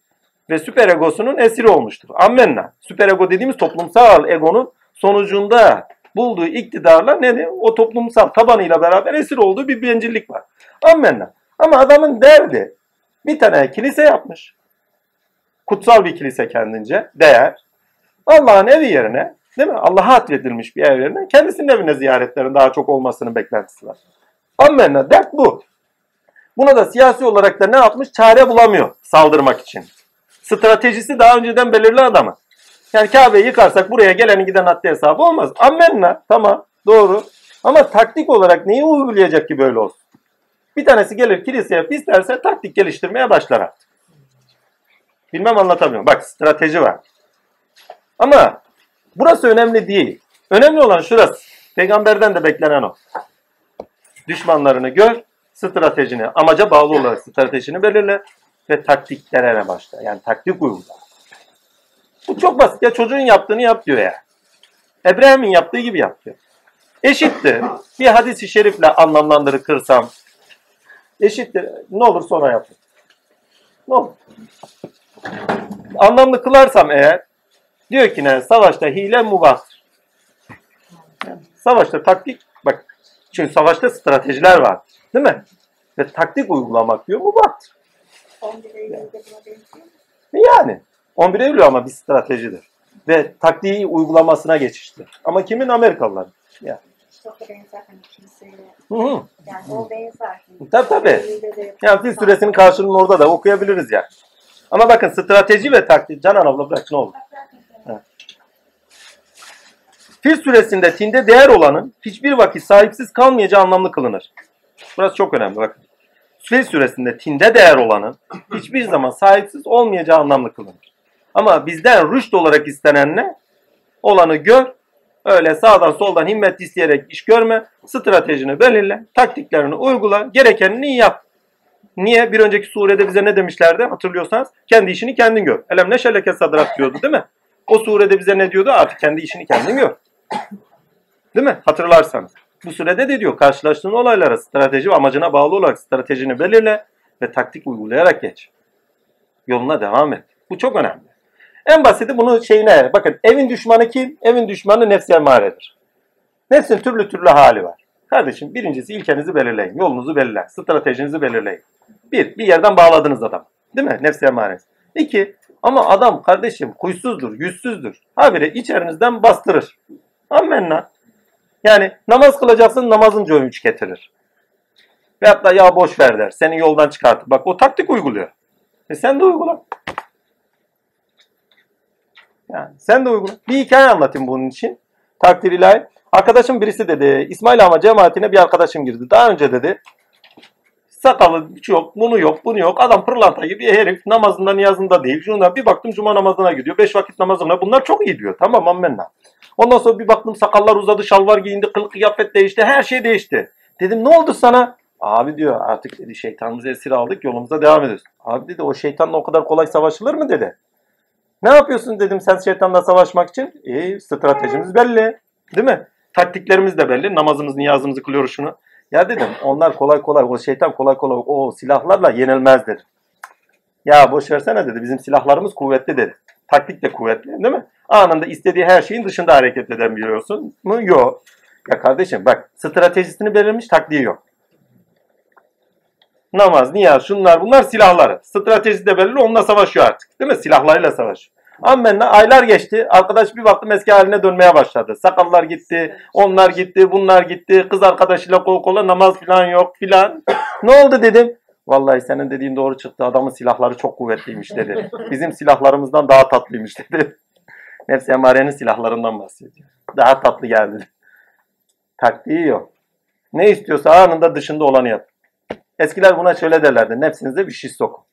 ve süper egosunun esiri olmuştur. Ammenna. Süper ego dediğimiz toplumsal egonun sonucunda bulduğu iktidarla ne o toplumsal tabanıyla beraber esir olduğu bir bencillik var. Ammenna. Ama adamın derdi bir tane kilise yapmış. Kutsal bir kilise kendince. Değer. Allah'ın evi yerine değil mi? Allah'a atfedilmiş bir ev yerine kendisinin evine ziyaretlerin daha çok olmasının beklentisi var. Ammenna. Dert bu. Buna da siyasi olarak da ne yapmış? Çare bulamıyor saldırmak için. Stratejisi daha önceden belirli adamı. Yani Kabe'yi yıkarsak buraya gelen giden haddi hesabı olmaz. Ammenna. Tamam. Doğru. Ama taktik olarak neyi uygulayacak ki böyle olsun? Bir tanesi gelir kiliseye pis derse taktik geliştirmeye başlar artık. Bilmem anlatamıyorum. Bak strateji var. Ama burası önemli değil. Önemli olan şurası. Peygamberden de beklenen o. Düşmanlarını gör, stratejini, amaca bağlı olarak stratejini belirle ve taktiklere başla. Yani taktik uygula. Bu çok basit. Ya çocuğun yaptığını yap diyor ya. Ebrahim'in yaptığı gibi yap diyor. Eşittir. Bir hadisi şerifle anlamlandırırsam eşittir. Ne olur sonra yapın. Ne olur. Anlamlı kılarsam eğer diyor ki ne? Savaşta hile mubahtır. Yani savaşta taktik bak çünkü savaşta stratejiler var. Değil mi? Ve taktik uygulamak diyor mubahtır. 11 Eylül'de buna benziyor. Yani 11 Eylül ama bir stratejidir. Ve taktiği uygulamasına geçiştir. Ama kimin? Amerikalıların. Yani. Çok da benzer hani. Hı hı. Yani o benzer. Tabii, tabii. Yani fil suresinin karşılığını orada da okuyabiliriz yani. Ama bakın strateji ve taktik. Canan abla bırak ne olur. Fil suresinde tinde değer olanın hiçbir vakit sahipsiz kalmayacağı anlamlı kılınır. Burası çok önemli bakın. Fil suresinde tinde değer olanın hiçbir zaman sahipsiz olmayacağı anlamlı kılınır. Ama bizden rüşt olarak istenen ne? Olanı gör, öyle sağdan soldan himmet isteyerek iş görme, stratejini belirle, taktiklerini uygula, gerekenini yap. Niye? Bir önceki surede bize ne demişlerdi hatırlıyorsanız? Kendi işini kendin gör. Elem neşeleke sadrak diyordu değil mi? O surede bize ne diyordu? Artık kendi işini kendin gör. Değil mi? Hatırlarsanız. Bu sürede de diyor karşılaştığın olaylara strateji ve amacına bağlı olarak stratejini belirle ve taktik uygulayarak geç. Yoluna devam et. Bu çok önemli. En basiti bunu şeyine bakın evin düşmanı kim? Evin düşmanı nefsi emaredir. Nefsin türlü türlü hali var. Kardeşim birincisi ilkenizi belirleyin. Yolunuzu belirleyin. Stratejinizi belirleyin. Bir, bir yerden bağladınız adam. Değil mi? Nefsi emaresi. İki, ama adam kardeşim kuysuzdur, yüzsüzdür. Habire içerinizden bastırır. Ammenna. Yani namaz kılacaksın namazın üç getirir. Veyahut da ya boş ver der. Seni yoldan çıkartır. Bak o taktik uyguluyor. E sen de uygula. Yani sen de uygula. Bir hikaye anlatayım bunun için. Takdir ilahi. Arkadaşım birisi dedi İsmail ama cemaatine bir arkadaşım girdi. Daha önce dedi sakalı hiç yok, bunu yok, bunu yok. Adam pırlanta gibi herif namazında niyazında değil. Şundan bir baktım cuma namazına gidiyor. Beş vakit namazına bunlar çok iyi diyor. Tamam ammenna. Ondan sonra bir baktım sakallar uzadı, şalvar giyindi, kılık kıyafet değişti, her şey değişti. Dedim ne oldu sana? Abi diyor artık dedi şeytanımızı esir aldık yolumuza devam ediyoruz. Abi dedi o şeytanla o kadar kolay savaşılır mı dedi. Ne yapıyorsun dedim sen şeytanla savaşmak için? E stratejimiz belli. Değil mi? Taktiklerimiz de belli. Namazımız, niyazımızı kılıyoruz şunu. Ya dedim onlar kolay kolay o şeytan kolay kolay o silahlarla yenilmez dedim. Ya boş versene dedi bizim silahlarımız kuvvetli dedi. Taktik de kuvvetli değil mi? Anında istediği her şeyin dışında hareket edebiliyorsun mu? Yok. Ya kardeşim bak stratejisini belirlemiş taktiği yok. Namaz, niyaz, şunlar bunlar silahları. Stratejisi de belirli onunla savaşıyor artık. Değil mi? Silahlarıyla savaşıyor. Ammenna aylar geçti. Arkadaş bir baktım eski haline dönmeye başladı. Sakallar gitti, onlar gitti, bunlar gitti. Kız arkadaşıyla kol kola namaz falan yok filan. ne oldu dedim. Vallahi senin dediğin doğru çıktı. Adamın silahları çok kuvvetliymiş dedi. Bizim silahlarımızdan daha tatlıymış dedi. Nefsi emarenin silahlarından bahsediyor. Daha tatlı geldi. Taktiği yok. Ne istiyorsa anında dışında olanı yap. Eskiler buna şöyle derlerdi. Nefsinize bir şey sokun.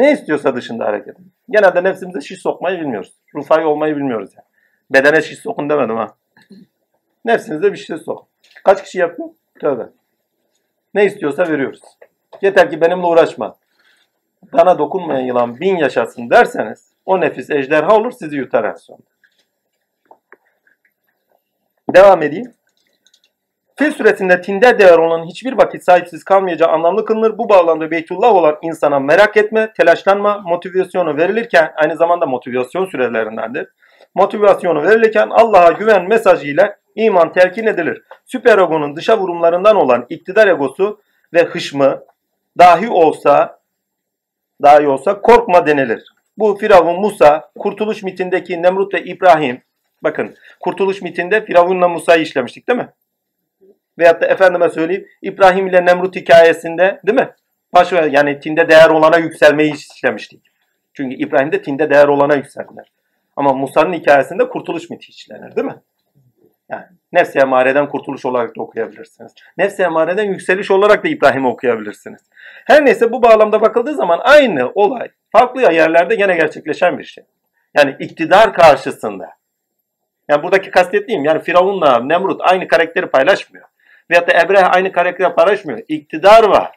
Ne istiyorsa dışında hareket. Genelde nefsimize şiş sokmayı bilmiyoruz. Rufai olmayı bilmiyoruz yani. Bedene şiş sokun demedim ha. Nefsinize bir şey sokun. Kaç kişi yapıyor? Tövbe. Ne istiyorsa veriyoruz. Yeter ki benimle uğraşma. Bana dokunmayan yılan bin yaşasın derseniz o nefis ejderha olur sizi yutar en son. Devam edeyim. Fil suresinde tinde değer olan hiçbir vakit sahipsiz kalmayacağı anlamlı kılınır. Bu bağlamda Beytullah olan insana merak etme, telaşlanma, motivasyonu verilirken aynı zamanda motivasyon sürelerindendir. Motivasyonu verilirken Allah'a güven mesajıyla iman telkin edilir. Süper egonun dışa vurumlarından olan iktidar egosu ve hışmı dahi olsa dahi olsa korkma denilir. Bu Firavun Musa, Kurtuluş mitindeki Nemrut ve İbrahim. Bakın Kurtuluş mitinde Firavun'la Musa'yı işlemiştik değil mi? Veyahut da efendime söyleyeyim İbrahim ile Nemrut hikayesinde değil mi? Baş yani tinde değer olana yükselmeyi işlemiştik. Çünkü İbrahim'de tinde değer olana yükseldiler. Ama Musa'nın hikayesinde kurtuluş miti işlenir değil mi? Yani nefs-i emareden kurtuluş olarak da okuyabilirsiniz. Nefs-i emareden yükseliş olarak da İbrahim'i okuyabilirsiniz. Her neyse bu bağlamda bakıldığı zaman aynı olay farklı yerlerde gene gerçekleşen bir şey. Yani iktidar karşısında. Yani buradaki kastettiğim yani Firavun'la Nemrut aynı karakteri paylaşmıyor. Veyahut da Ebreh aynı karakteri paylaşmıyor. İktidar var.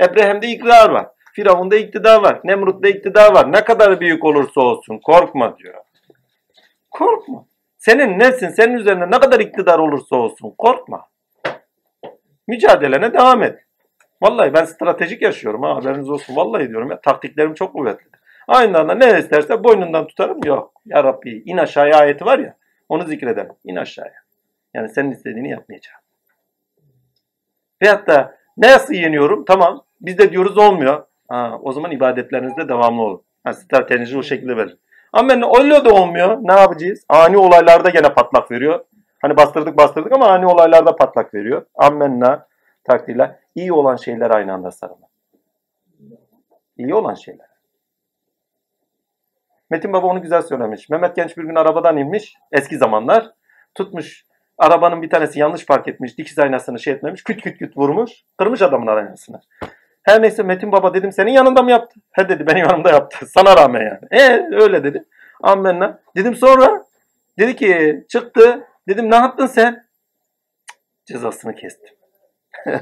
Ebrehem'de iktidar var. Firavun'da iktidar var. Nemrut'ta iktidar var. Ne kadar büyük olursa olsun korkma diyor. Korkma. Senin nefsin senin üzerinde ne kadar iktidar olursa olsun korkma. Mücadelene devam et. Vallahi ben stratejik yaşıyorum ha haberiniz olsun. Vallahi diyorum ya taktiklerim çok kuvvetli. Aynı anda ne isterse boynundan tutarım. Yok. Ya Rabbi in aşağıya ayeti var ya onu zikrederim. İn aşağıya. Yani senin istediğini yapmayacağım. Veyahut da nasıl yeniyorum? Tamam. Biz de diyoruz olmuyor. Ha, o zaman ibadetlerinizde devamlı olun. Ha, strateji o şekilde verin. Ama ben öyle de olmuyor. Ne yapacağız? Ani olaylarda gene patlak veriyor. Hani bastırdık bastırdık ama ani olaylarda patlak veriyor. Ammenna takdirle. İyi olan şeyler aynı anda sarılın. İyi olan şeyler. Metin Baba onu güzel söylemiş. Mehmet Genç bir gün arabadan inmiş. Eski zamanlar. Tutmuş arabanın bir tanesi yanlış park etmiş. Dikiz aynasını şey etmemiş. Küt küt küt vurmuş. Kırmış adamın aynasını. Her neyse Metin Baba dedim senin yanında mı yaptı? He dedi benim yanımda yaptı. Sana rağmen yani. E öyle dedi. Ammenna. Dedim sonra. Dedi ki çıktı. Dedim ne yaptın sen? Cezasını kestim.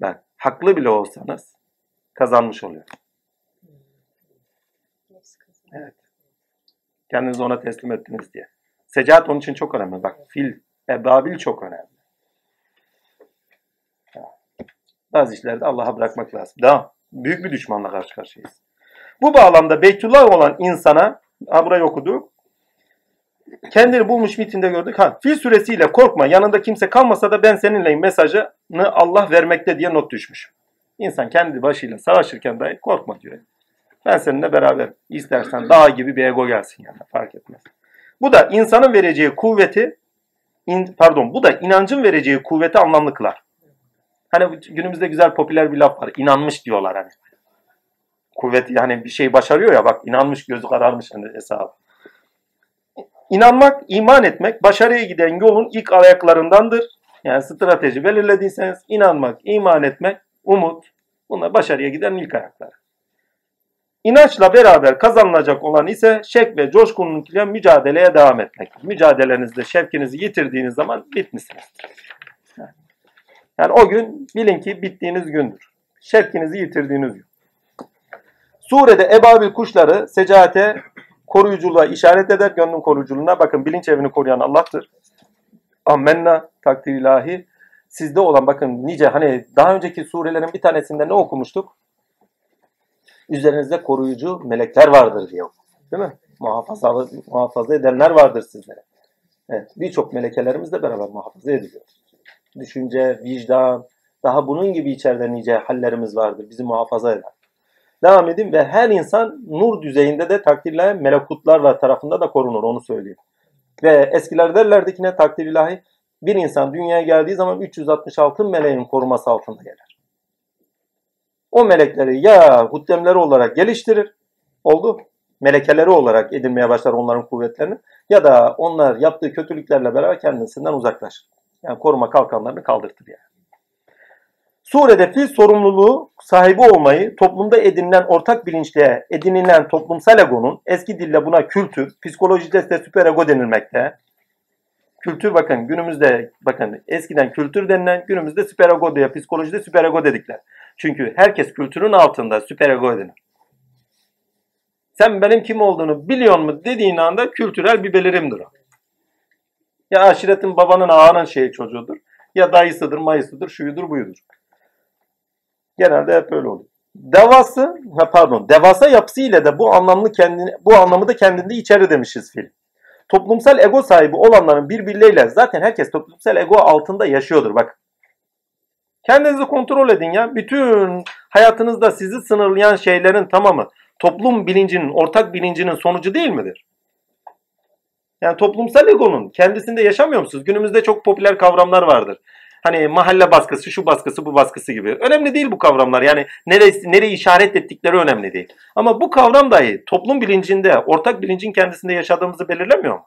ben haklı bile olsanız kazanmış oluyor. Evet. Kendinizi ona teslim ettiniz diye. Secahat onun için çok önemli. Bak fil, ebabil çok önemli. Bazı işlerde Allah'a bırakmak lazım. Daha büyük bir düşmanla karşı karşıyayız. Bu bağlamda Beytullah olan insana, ha burayı okuduk. Kendini bulmuş mitinde gördük. Ha, fil suresiyle korkma yanında kimse kalmasa da ben seninleyim mesajını Allah vermekte diye not düşmüş. İnsan kendi başıyla savaşırken dahi korkma diyor. Ben seninle beraber istersen dağ gibi bir ego gelsin yani fark etmez. Bu da insanın vereceği kuvveti in, pardon bu da inancın vereceği kuvveti anlamlı kılar. Hani günümüzde güzel popüler bir laf var. İnanmış diyorlar hani. Kuvvet yani bir şey başarıyor ya bak inanmış gözü kararmış hani hesabı. İnanmak, iman etmek başarıya giden yolun ilk ayaklarındandır. Yani strateji belirlediyseniz inanmak, iman etmek, umut bunlar başarıya giden ilk ayaklar. İnançla beraber kazanılacak olan ise şek ve coşkunlukla mücadeleye devam etmek. Mücadelenizde şevkinizi yitirdiğiniz zaman bitmişsinizdir. Yani o gün bilin ki bittiğiniz gündür. Şevkinizi yitirdiğiniz gün. Surede ebabil kuşları secahate koruyuculuğa işaret eder. Gönlün koruyuculuğuna bakın bilinç evini koruyan Allah'tır. Ammenna takdir ilahi. Sizde olan bakın nice hani daha önceki surelerin bir tanesinde ne okumuştuk? Üzerinizde koruyucu melekler vardır okuduk. Değil mi? Muhafaza, muhafaza edenler vardır sizlere. Evet, birçok melekelerimizle beraber muhafaza ediliyor. Düşünce, vicdan, daha bunun gibi içeride nice hallerimiz vardır. Bizi muhafaza eder. Devam edeyim ve her insan nur düzeyinde de takdirle melekutlarla tarafında da korunur onu söyleyeyim. Ve eskiler derlerdi ki ne takdir ilahi bir insan dünyaya geldiği zaman 366 meleğin koruması altında gelir. O melekleri ya huddemleri olarak geliştirir, oldu. Melekeleri olarak edinmeye başlar onların kuvvetlerini ya da onlar yaptığı kötülüklerle beraber kendisinden uzaklaşır. Yani koruma kalkanlarını kaldırtır yani. Surede fil sorumluluğu sahibi olmayı toplumda edinilen ortak bilinçle edinilen toplumsal egonun eski dille buna kültür, psikolojide ise süper ego denilmekte. Kültür bakın günümüzde bakın eskiden kültür denilen günümüzde süper ego diye psikolojide süper ego dedikler. Çünkü herkes kültürün altında süper ego edinir. Sen benim kim olduğunu biliyor mu dediğin anda kültürel bir belirimdir o. Ya aşiretin babanın ağanın şeyi çocuğudur. Ya dayısıdır, mayısıdır, şuyudur, buyudur. Genelde hep öyle oluyor. Devası, pardon, devasa yapısı ile de bu anlamlı kendini, bu anlamı da kendinde içerir demişiz film. Toplumsal ego sahibi olanların birbirleriyle zaten herkes toplumsal ego altında yaşıyordur bak. Kendinizi kontrol edin ya. Bütün hayatınızda sizi sınırlayan şeylerin tamamı toplum bilincinin, ortak bilincinin sonucu değil midir? Yani toplumsal egonun kendisinde yaşamıyor musunuz? Günümüzde çok popüler kavramlar vardır. Hani mahalle baskısı, şu baskısı, bu baskısı gibi. Önemli değil bu kavramlar. Yani neresi, nereyi işaret ettikleri önemli değil. Ama bu kavram dahi toplum bilincinde, ortak bilincin kendisinde yaşadığımızı belirlemiyor mu?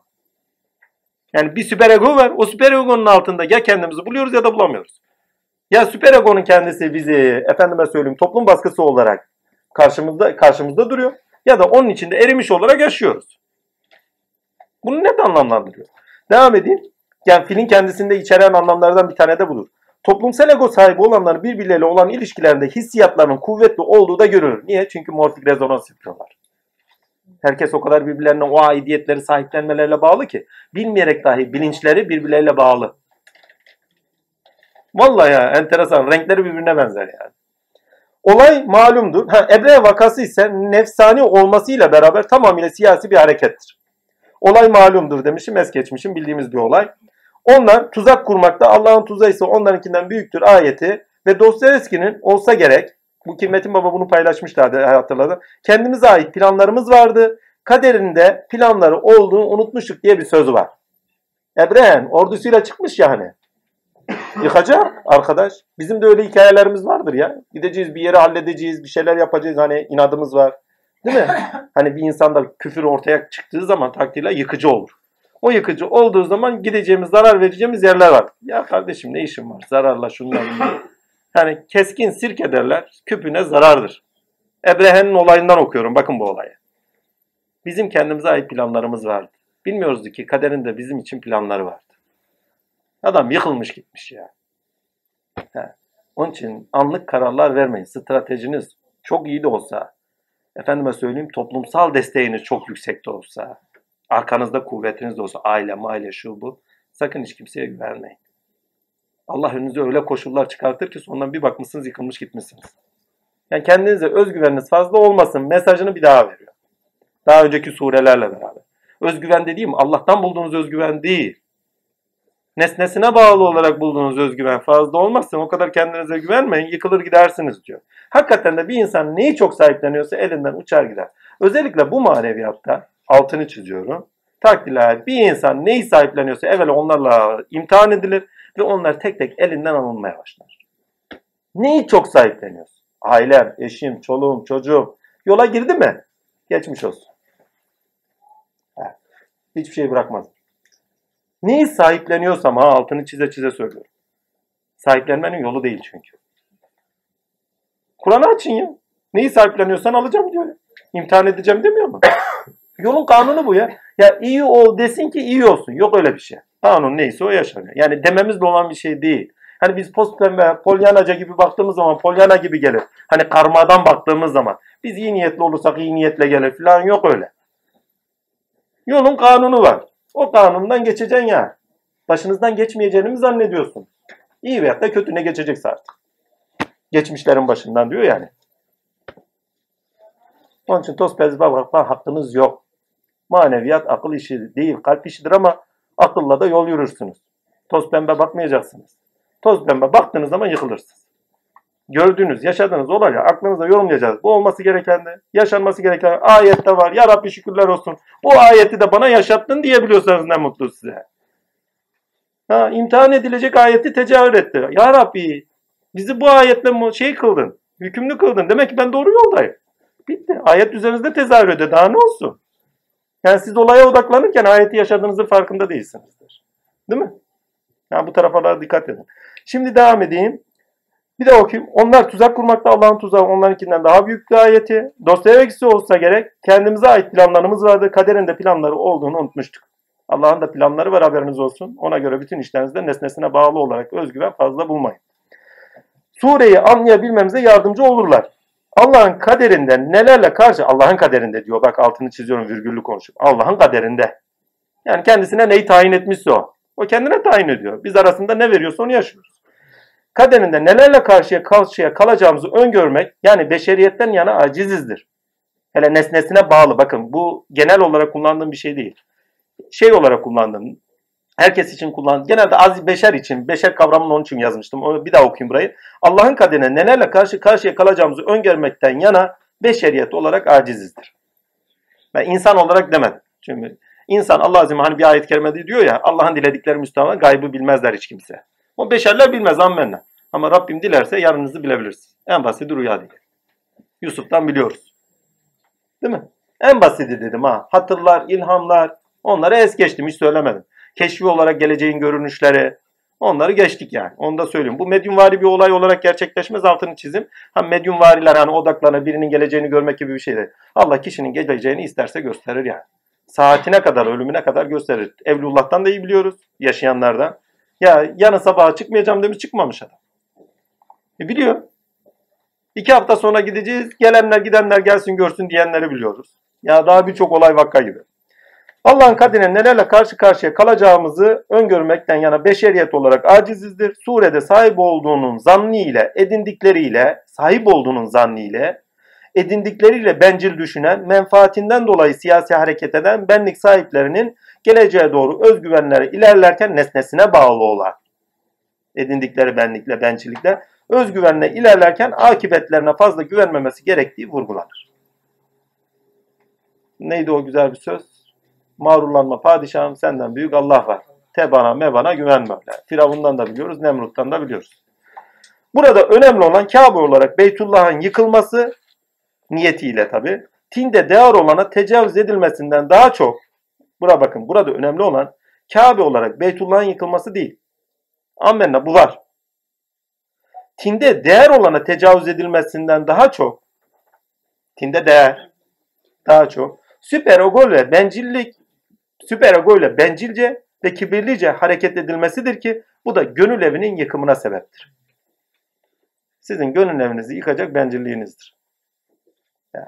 Yani bir süper ego var. O süper egonun altında ya kendimizi buluyoruz ya da bulamıyoruz. Ya süper egonun kendisi bizi efendime söyleyeyim toplum baskısı olarak karşımızda karşımızda duruyor ya da onun içinde erimiş olarak yaşıyoruz. Bunu net anlamlandırıyor. Devam edeyim. Yani filin kendisinde içeren anlamlardan bir tane de budur. Toplumsal ego sahibi olanların birbirleriyle olan ilişkilerinde hissiyatlarının kuvvetli olduğu da görülür. Niye? Çünkü morfik rezonans yapıyorlar. Herkes o kadar birbirlerine o aidiyetleri sahiplenmelerle bağlı ki bilmeyerek dahi bilinçleri birbirleriyle bağlı. Vallahi ya enteresan. Renkleri birbirine benzer yani. Olay malumdur. Ha, Ebre vakası ise nefsani olmasıyla beraber tamamıyla siyasi bir harekettir. Olay malumdur demişim, es geçmişim bildiğimiz bir olay. Onlar tuzak kurmakta Allah'ın tuzağı ise onlarınkinden büyüktür ayeti ve Dostoyevski'nin olsa gerek bu Metin Baba bunu paylaşmışlardı hatırladım. Kendimize ait planlarımız vardı. Kaderinde planları olduğunu unutmuştuk diye bir sözü var. Ebrehen ordusuyla çıkmış ya hani. Yıkacak arkadaş. Bizim de öyle hikayelerimiz vardır ya. Gideceğiz bir yere halledeceğiz, bir şeyler yapacağız. Hani inadımız var. Değil mi? Hani bir insanda küfür ortaya çıktığı zaman takdirle yıkıcı olur. O yıkıcı olduğu zaman gideceğimiz, zarar vereceğimiz yerler var. Ya kardeşim ne işin var? Zararla şundan. Yani keskin sirke derler. Küpüne zarardır. Ebrehe'nin olayından okuyorum. Bakın bu olayı. Bizim kendimize ait planlarımız vardı. Bilmiyoruzdu ki kaderinde bizim için planları vardı. Adam yıkılmış gitmiş ya. He. Onun için anlık kararlar vermeyin. Stratejiniz çok iyi de olsa, efendime söyleyeyim toplumsal desteğiniz çok yüksek de olsa, arkanızda kuvvetiniz de olsa, aile, maile, şu bu, sakın hiç kimseye güvenmeyin. Allah önünüze öyle koşullar çıkartır ki sonradan bir bakmışsınız yıkılmış gitmişsiniz. Yani kendinize özgüveniniz fazla olmasın mesajını bir daha veriyor. Daha önceki surelerle beraber. Özgüven dediğim Allah'tan bulduğunuz özgüven değil. Nesnesine bağlı olarak bulduğunuz özgüven fazla olmazsa o kadar kendinize güvenmeyin yıkılır gidersiniz diyor. Hakikaten de bir insan neyi çok sahipleniyorsa elinden uçar gider. Özellikle bu maneviyatta altını çiziyorum. Takdirler bir insan neyi sahipleniyorsa evvel onlarla imtihan edilir ve onlar tek tek elinden alınmaya başlar. Neyi çok sahipleniyorsun? Ailem, eşim, çoluğum, çocuğum yola girdi mi? Geçmiş olsun. Hiçbir şey bırakmaz. Neyi sahipleniyorsam ha altını çize çize söylüyorum. Sahiplenmenin yolu değil çünkü. Kur'an'ı açın ya. Neyi sahipleniyorsan alacağım diyor. İmtihan edeceğim demiyor mu? Yolun kanunu bu ya. Ya iyi ol desin ki iyi olsun. Yok öyle bir şey. Kanun neyse o yaşanıyor. Yani dememizle olan bir şey değil. Hani biz post pembe, polyanaca gibi baktığımız zaman polyana gibi gelir. Hani karmadan baktığımız zaman biz iyi niyetli olursak iyi niyetle gelir falan yok öyle. Yolun kanunu var. O kanundan geçeceksin ya. Başınızdan geçmeyeceğini mi zannediyorsun? İyi veyahut da kötü ne geçecekse artık. Geçmişlerin başından diyor yani. Onun için toz pezbe bakma hakkınız yok. Maneviyat akıl işi değil, kalp işidir ama akılla da yol yürürsünüz. Toz pembe bakmayacaksınız. Toz pembe baktığınız zaman yıkılırsınız. Gördüğünüz, yaşadığınız olayı aklınızda yorumlayacağız. Bu olması gereken de, yaşanması gereken ayette var. Ya Rabbi şükürler olsun. Bu ayeti de bana yaşattın diyebiliyorsanız ne mutlu size. Ha, imtihan edilecek ayeti tecavüz etti. Ya Rabbi bizi bu ayetle şey kıldın. Hükümlü kıldın. Demek ki ben doğru yoldayım. Bitti. Ayet üzerinizde tezahür ediyor. Daha ne olsun? Yani siz olaya odaklanırken ayeti yaşadığınızın farkında değilsinizdir. Değil mi? Yani bu tarafa dikkat edin. Şimdi devam edeyim. Bir de okuyayım. Onlar tuzak kurmakta Allah'ın tuzağı onlarınkinden daha büyük bir ayeti. Dostoyevskisi olsa gerek kendimize ait planlarımız vardı. Kaderin de planları olduğunu unutmuştuk. Allah'ın da planları var haberiniz olsun. Ona göre bütün işlerinizde nesnesine bağlı olarak özgüven fazla bulmayın. Sureyi anlayabilmemize yardımcı olurlar. Allah'ın kaderinde nelerle karşı Allah'ın kaderinde diyor. Bak altını çiziyorum virgüllü konuşup. Allah'ın kaderinde. Yani kendisine neyi tayin etmişse o. O kendine tayin ediyor. Biz arasında ne veriyorsa onu yaşıyoruz. Kaderinde nelerle karşıya karşıya kalacağımızı öngörmek yani beşeriyetten yana acizizdir. Hele nesnesine bağlı. Bakın bu genel olarak kullandığım bir şey değil. Şey olarak kullandığım. Herkes için kullandığım. Genelde az beşer için, beşer kavramını onun için yazmıştım. Bir daha okuyayım burayı. Allah'ın kaderine nelerle karşı karşıya kalacağımızı öngörmekten yana beşeriyet olarak acizizdir. Ben insan olarak demedim. Çünkü insan Allah azim hani bir ayet-i kerimede diyor ya Allah'ın diledikleri müstahane gaybı bilmezler hiç kimse. O beşerler bilmez ammenna. Ama Rabbim dilerse yarınınızı bilebilirsiniz. En basiti rüya değil. Yusuf'tan biliyoruz. Değil mi? En basiti dedim ha. Hatırlar, ilhamlar. Onları es geçtim hiç söylemedim. Keşfi olarak geleceğin görünüşleri. Onları geçtik yani. Onu da söyleyeyim. Bu medyumvari bir olay olarak gerçekleşmez altını çizim. Ha medyumvariler hani odaklanır birinin geleceğini görmek gibi bir şey değil. Allah kişinin geleceğini isterse gösterir yani. Saatine kadar, ölümüne kadar gösterir. Evlullah'tan da iyi biliyoruz. Yaşayanlardan. Ya yarın sabaha çıkmayacağım demiş çıkmamış adam. E biliyor. İki hafta sonra gideceğiz. Gelenler gidenler gelsin görsün diyenleri biliyoruz. Ya daha birçok olay vakka gibi. Allah'ın kaderine nelerle karşı karşıya kalacağımızı öngörmekten yana beşeriyet olarak acizizdir. Surede sahip olduğunun zannı ile, edindikleriyle, sahip olduğunun zannı ile, edindikleriyle bencil düşünen, menfaatinden dolayı siyasi hareket eden benlik sahiplerinin geleceğe doğru özgüvenleri ilerlerken nesnesine bağlı olan, edindikleri benlikle, bencillikle, özgüvenle ilerlerken akıbetlerine fazla güvenmemesi gerektiği vurgulanır. Neydi o güzel bir söz? Mağrurlanma padişahım senden büyük Allah var. Tebana mebana güvenme. Firavundan da biliyoruz, Nemrut'tan da biliyoruz. Burada önemli olan Kabe olarak Beytullah'ın yıkılması niyetiyle tabi. Tinde değer olana tecavüz edilmesinden daha çok, bura bakın burada önemli olan Kabe olarak Beytullah'ın yıkılması değil. Amenna bu var. Tinde değer olana tecavüz edilmesinden daha çok, tinde değer, daha çok, süper ego ile bencillik, süper ego ile bencilce ve kibirlice hareket edilmesidir ki bu da gönül evinin yıkımına sebeptir. Sizin gönül evinizi yıkacak bencilliğinizdir. Yani,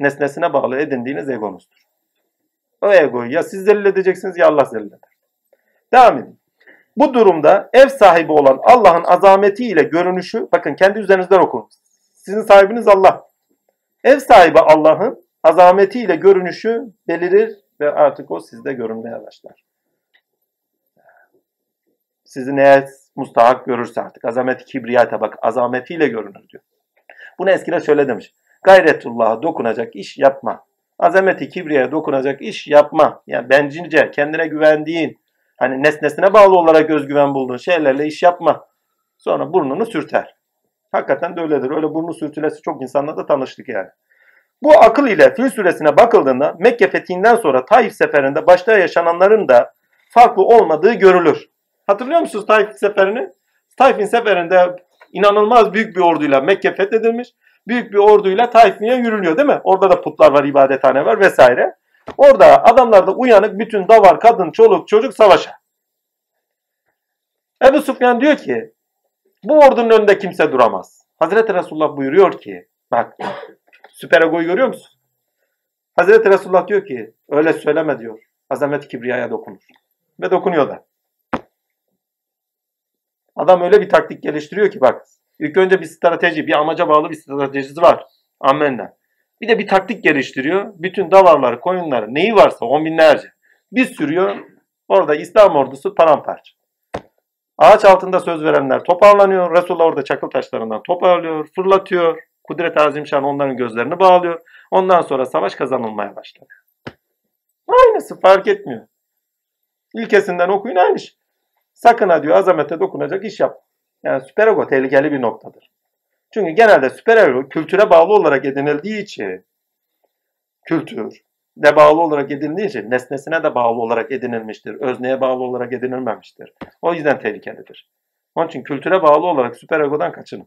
nesnesine bağlı edindiğiniz egonuzdur. O egoyu ya siz zelil edeceksiniz ya Allah zelil eder. Devam edin. Bu durumda ev sahibi olan Allah'ın azametiyle görünüşü, bakın kendi üzerinizden okun. Sizin sahibiniz Allah. Ev sahibi Allah'ın azametiyle görünüşü belirir ve artık o sizde görünmeye başlar. Sizi neye mustahak görürse artık. Azameti kibriyata bak azametiyle görünür diyor. Bunu eskiler şöyle demiş. Gayretullah'a dokunacak iş yapma. Azameti kibriyaya dokunacak iş yapma. Yani bencilce, kendine güvendiğin, hani nesnesine bağlı olarak özgüven bulduğun şeylerle iş yapma. Sonra burnunu sürter. Hakikaten de öyledir. Öyle burnu sürtülesi çok insanla da tanıştık yani. Bu akıl ile Fil suresine bakıldığında Mekke fethinden sonra Taif seferinde başta yaşananların da farklı olmadığı görülür. Hatırlıyor musunuz Taif seferini? Taif'in seferinde inanılmaz büyük bir orduyla Mekke fethedilmiş. Büyük bir orduyla Taif'e yürülüyor değil mi? Orada da putlar var, ibadethane var vesaire. Orada adamlar da uyanık bütün davar, kadın, çoluk, çocuk savaşa. Ebu Sufyan diyor ki bu ordunun önünde kimse duramaz. Hazreti Resulullah buyuruyor ki bak süper egoyu görüyor musun? Hazreti Resulullah diyor ki öyle söyleme diyor. Azamet kibriyaya dokunur. Ve dokunuyor da. Adam öyle bir taktik geliştiriyor ki bak. İlk önce bir strateji, bir amaca bağlı bir stratejisi var. Amenna. Bir de bir taktik geliştiriyor. Bütün davarları, koyunları, neyi varsa on binlerce. Bir sürüyor. Orada İslam ordusu paramparça. Ağaç altında söz verenler toparlanıyor. Resulullah orada çakıl taşlarından toparlıyor, fırlatıyor. Kudret-i Azimşan onların gözlerini bağlıyor. Ondan sonra savaş kazanılmaya başladı. Aynısı fark etmiyor. İlkesinden okuyun aynı şey. Sakın ha diyor azamete dokunacak iş yap. Yani süper ego tehlikeli bir noktadır. Çünkü genelde süper ego kültüre bağlı olarak edinildiği için kültür de bağlı olarak edinildiği için nesnesine de bağlı olarak edinilmiştir. Özneye bağlı olarak edinilmemiştir. O yüzden tehlikelidir. Onun için kültüre bağlı olarak süper egodan kaçının.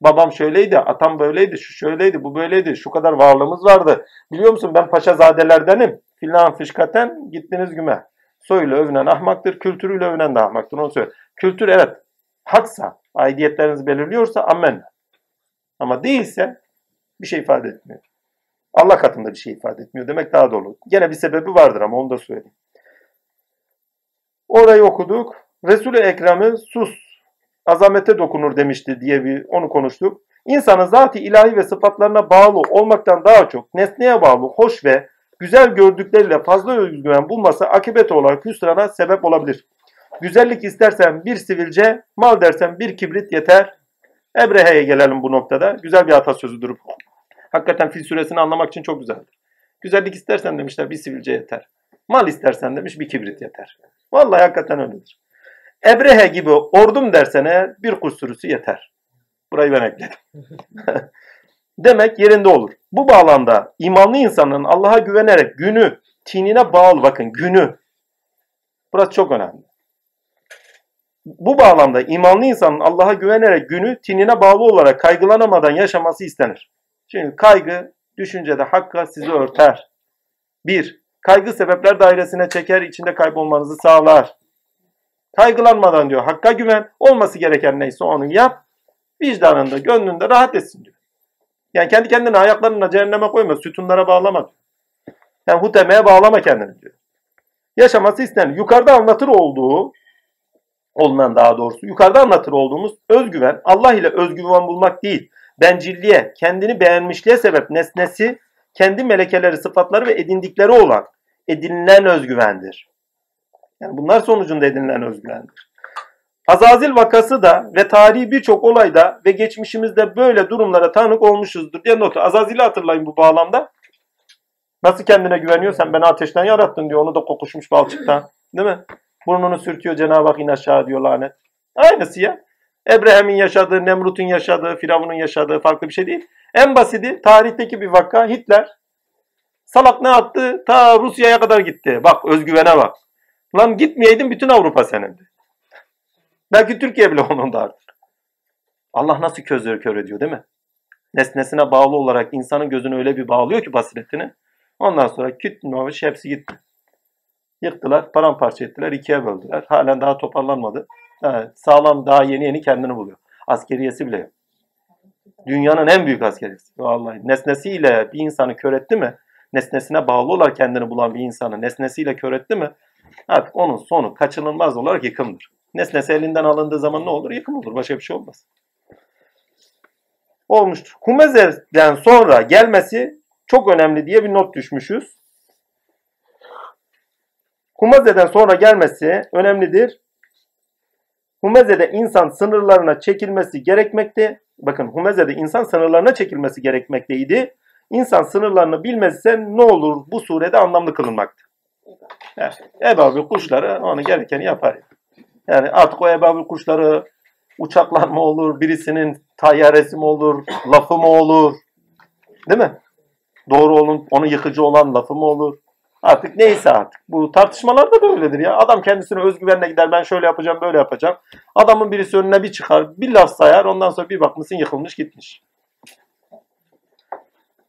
Babam şöyleydi, atam böyleydi, şu şöyleydi, bu böyleydi, şu kadar varlığımız vardı. Biliyor musun ben paşazadelerdenim. Filan fışkaten gittiniz güme. Soyuyla övünen ahmaktır, kültürüyle övünen de ahmaktır. Onu söyle. Kültür evet haksa, aidiyetlerinizi belirliyorsa amen. Ama değilse bir şey ifade etmiyor. Allah katında bir şey ifade etmiyor demek daha doğru. Gene bir sebebi vardır ama onu da söyleyeyim. Orayı okuduk. Resul-i Ekrem'i sus, azamete dokunur demişti diye bir onu konuştuk. İnsanın zati ilahi ve sıfatlarına bağlı olmaktan daha çok nesneye bağlı, hoş ve güzel gördükleriyle fazla özgüven bulması akıbet olarak hüsrana sebep olabilir. Güzellik istersen bir sivilce, mal dersen bir kibrit yeter. Ebrehe'ye gelelim bu noktada. Güzel bir atasözüdür. Hakikaten Fil suresini anlamak için çok güzeldir. Güzellik istersen demişler bir sivilce yeter. Mal istersen demiş bir kibrit yeter. Vallahi hakikaten öyledir. Ebrehe gibi ordum dersene bir kuş sürüsü yeter. Burayı ben ekledim. Demek yerinde olur. Bu bağlamda imanlı insanın Allah'a güvenerek günü, tinine bağlı bakın günü. Burası çok önemli. Bu bağlamda imanlı insanın Allah'a güvenerek günü tinine bağlı olarak kaygılanamadan yaşaması istenir. Çünkü kaygı düşüncede hakka sizi örter. Bir, kaygı sebepler dairesine çeker, içinde kaybolmanızı sağlar. Kaygılanmadan diyor hakka güven, olması gereken neyse onu yap, vicdanında, gönlünde rahat etsin diyor. Yani kendi kendine ayaklarına cehenneme koyma, sütunlara bağlama diyor. Yani hutemeye bağlama kendini diyor. Yaşaması istenir. Yukarıda anlatır olduğu, olunan daha doğrusu, yukarıda anlatır olduğumuz özgüven, Allah ile özgüven bulmak değil, bencilliğe, kendini beğenmişliğe sebep nesnesi, kendi melekeleri, sıfatları ve edindikleri olan edinilen özgüvendir. Yani bunlar sonucunda edinilen özgüvendir. Azazil vakası da ve tarihi birçok olayda ve geçmişimizde böyle durumlara tanık olmuşuzdur diye notu. Azazil'i hatırlayın bu bağlamda. Nasıl kendine güveniyor? Sen beni ateşten yarattın diyor. Onu da kokuşmuş balçıktan. Değil mi? Burnunu sürtüyor Cenab-ı Hak in aşağı diyor lanet. Aynısı ya. Ebrehem'in yaşadığı, Nemrut'un yaşadığı, Firavun'un yaşadığı farklı bir şey değil. En basiti tarihteki bir vaka Hitler. Salak ne yaptı? Ta Rusya'ya kadar gitti. Bak özgüvene bak. Lan gitmeyeydin bütün Avrupa senindi. Belki Türkiye bile onun da. Allah nasıl közleri kör ediyor değil mi? Nesnesine bağlı olarak insanın gözünü öyle bir bağlıyor ki basiretini. Ondan sonra küt maviş hepsi gitti. Yıktılar, paramparça ettiler, ikiye böldüler. Halen daha toparlanmadı. Evet, sağlam daha yeni yeni kendini buluyor. Askeriyesi bile yok. Dünyanın en büyük askeriyesi. Vallahi nesnesiyle bir insanı kör etti mi? Nesnesine bağlı olarak kendini bulan bir insanı nesnesiyle kör etti mi? Artık onun sonu kaçınılmaz olarak yıkımdır. Nesnesi elinden alındığı zaman ne olur? Yıkım olur. Başka bir şey olmaz. Olmuştur. Humeze'den sonra gelmesi çok önemli diye bir not düşmüşüz. Humeze'den sonra gelmesi önemlidir. Humeze'de insan sınırlarına çekilmesi gerekmekte. Bakın Humeze'de insan sınırlarına çekilmesi gerekmekteydi. İnsan sınırlarını bilmezse ne olur bu surede anlamlı kılınmaktı. Evet, ebabil kuşları onu gerekeni yapar. Yani artık o ebabil kuşları uçaklar mı olur, birisinin tayyaresi mi olur, lafı mı olur? Değil mi? Doğru olun, onu yıkıcı olan lafı mı olur? Artık neyse artık. Bu tartışmalarda da öyledir ya. Adam kendisine özgüvenle gider ben şöyle yapacağım böyle yapacağım. Adamın birisi önüne bir çıkar bir laf sayar ondan sonra bir bakmışsın yıkılmış gitmiş.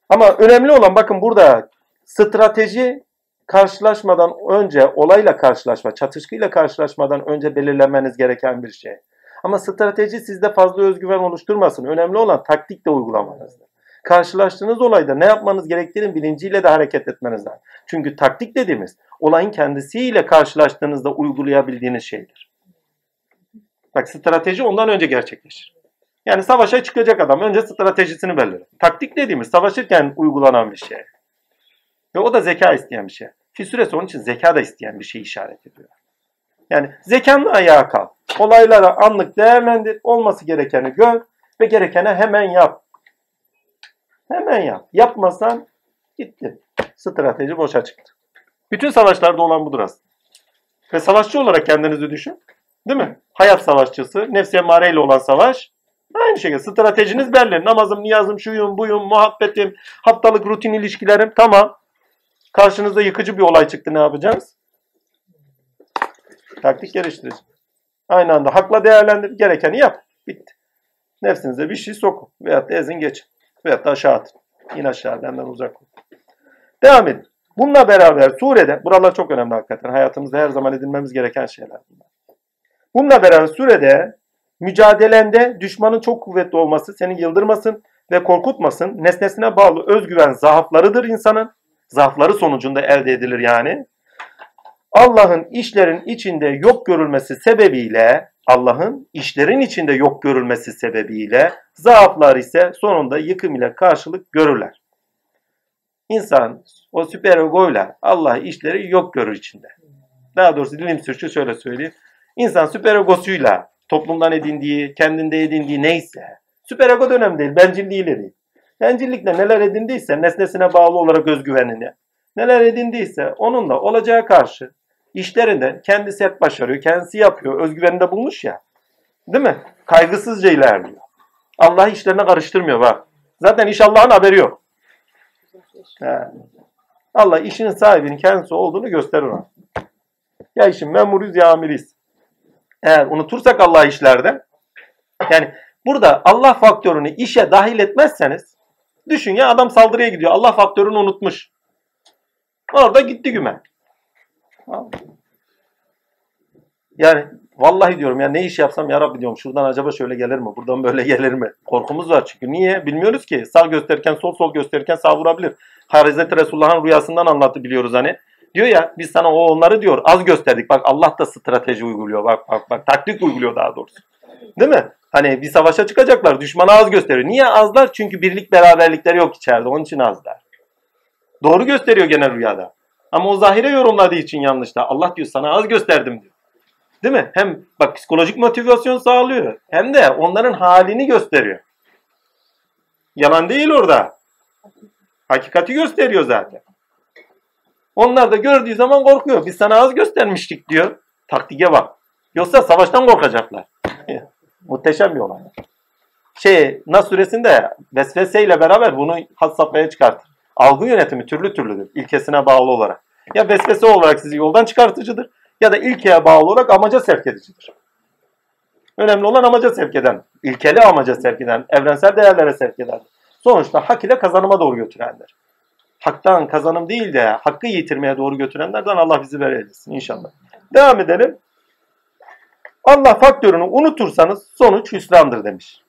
Ama önemli olan bakın burada strateji karşılaşmadan önce olayla karşılaşma, çatışkıyla karşılaşmadan önce belirlemeniz gereken bir şey. Ama strateji sizde fazla özgüven oluşturmasın. Önemli olan taktik de uygulamanızdır. Karşılaştığınız olayda ne yapmanız gerektiğinin bilinciyle de hareket etmeniz. Çünkü taktik dediğimiz olayın kendisiyle karşılaştığınızda uygulayabildiğiniz şeydir. Bak strateji ondan önce gerçekleşir. Yani savaşa çıkacak adam önce stratejisini belirler. Taktik dediğimiz savaşırken uygulanan bir şey. Ve o da zeka isteyen bir şey. Fisüresi onun için zeka da isteyen bir şey işaret ediyor. Yani zekanla ayağa kalk. Olaylara anlık değerlendir. Olması gerekeni gör ve gerekeni hemen yap. Hemen yap. Yapmasan gitti. Strateji boşa çıktı. Bütün savaşlarda olan budur aslında. Ve savaşçı olarak kendinizi düşün. Değil mi? Hayat savaşçısı, nefsi emareyle olan savaş. Aynı şekilde stratejiniz belli. Namazım, niyazım, şuyum, buyum, muhabbetim, haftalık rutin ilişkilerim tamam. Karşınızda yıkıcı bir olay çıktı ne yapacağız? Taktik geliştireceğiz. Aynı anda hakla değerlendir, gerekeni yap. Bitti. Nefsinize bir şey sokun. Veyahut da ezin geçin. Veyahut da aşağı atın. İn aşağı benden uzak olun. Devam edin. Bununla beraber surede, buralar çok önemli hakikaten. Hayatımızda her zaman edinmemiz gereken şeyler bunlar. Bununla beraber surede mücadelende düşmanın çok kuvvetli olması seni yıldırmasın ve korkutmasın. Nesnesine bağlı özgüven zaaflarıdır insanın. Zaafları sonucunda elde edilir yani. Allah'ın işlerin içinde yok görülmesi sebebiyle Allah'ın işlerin içinde yok görülmesi sebebiyle zaaflar ise sonunda yıkım ile karşılık görürler. İnsan o süper egoyla Allah işleri yok görür içinde. Daha doğrusu dilim sürçü şöyle söyleyeyim. İnsan süper egosuyla toplumdan edindiği, kendinde edindiği neyse süper ego da önemli değil, bencilliğiyle değil. Bencillikle neler edindiyse nesnesine bağlı olarak özgüvenini, neler edindiyse onunla olacağı karşı işlerinde kendisi hep başarıyor, kendisi yapıyor, özgüveninde bulmuş ya. Değil mi? Kaygısızca ilerliyor. Allah işlerine karıştırmıyor bak. Zaten iş Allah'ın haberi yok. Allah işin sahibinin kendisi olduğunu gösterir ona. Ya işin memuruyuz ya amiriyiz. Eğer unutursak Allah işlerde yani burada Allah faktörünü işe dahil etmezseniz düşün ya adam saldırıya gidiyor. Allah faktörünü unutmuş. Orada gitti güme. Yani vallahi diyorum ya ne iş yapsam ya Rabbi diyorum şuradan acaba şöyle gelir mi? Buradan böyle gelir mi? Korkumuz var çünkü. Niye? Bilmiyoruz ki. Sağ gösterirken sol sol gösterirken sağ vurabilir. Hazreti Resulullah'ın rüyasından anlattı biliyoruz hani. Diyor ya biz sana o onları diyor az gösterdik. Bak Allah da strateji uyguluyor. Bak bak bak taktik uyguluyor daha doğrusu. Değil mi? Hani bir savaşa çıkacaklar. Düşmana az gösteriyor. Niye azlar? Çünkü birlik beraberlikleri yok içeride. Onun için azlar. Doğru gösteriyor genel rüyada. Ama o zahire yorumladığı için yanlış da. Allah diyor sana az gösterdim diyor. Değil mi? Hem bak psikolojik motivasyon sağlıyor. Hem de onların halini gösteriyor. Yalan değil orada. Hakikati gösteriyor zaten. Onlar da gördüğü zaman korkuyor. Biz sana az göstermiştik diyor. Taktike bak. Yoksa savaştan korkacaklar. Muhteşem bir olay. Şey, Nas suresinde vesveseyle beraber bunu had safhaya çıkartır. Algı yönetimi türlü türlüdür. ilkesine bağlı olarak. Ya vesvese olarak sizi yoldan çıkartıcıdır ya da ilkeye bağlı olarak amaca sevk edicidir. Önemli olan amaca sevk eden, ilkeli amaca sevk eden, evrensel değerlere sevk eden. Sonuçta hak ile kazanıma doğru götürenler. Haktan kazanım değil de hakkı yitirmeye doğru götürenlerden Allah bizi verebilsin inşallah. Devam edelim. Allah faktörünü unutursanız sonuç hüsrandır demiş.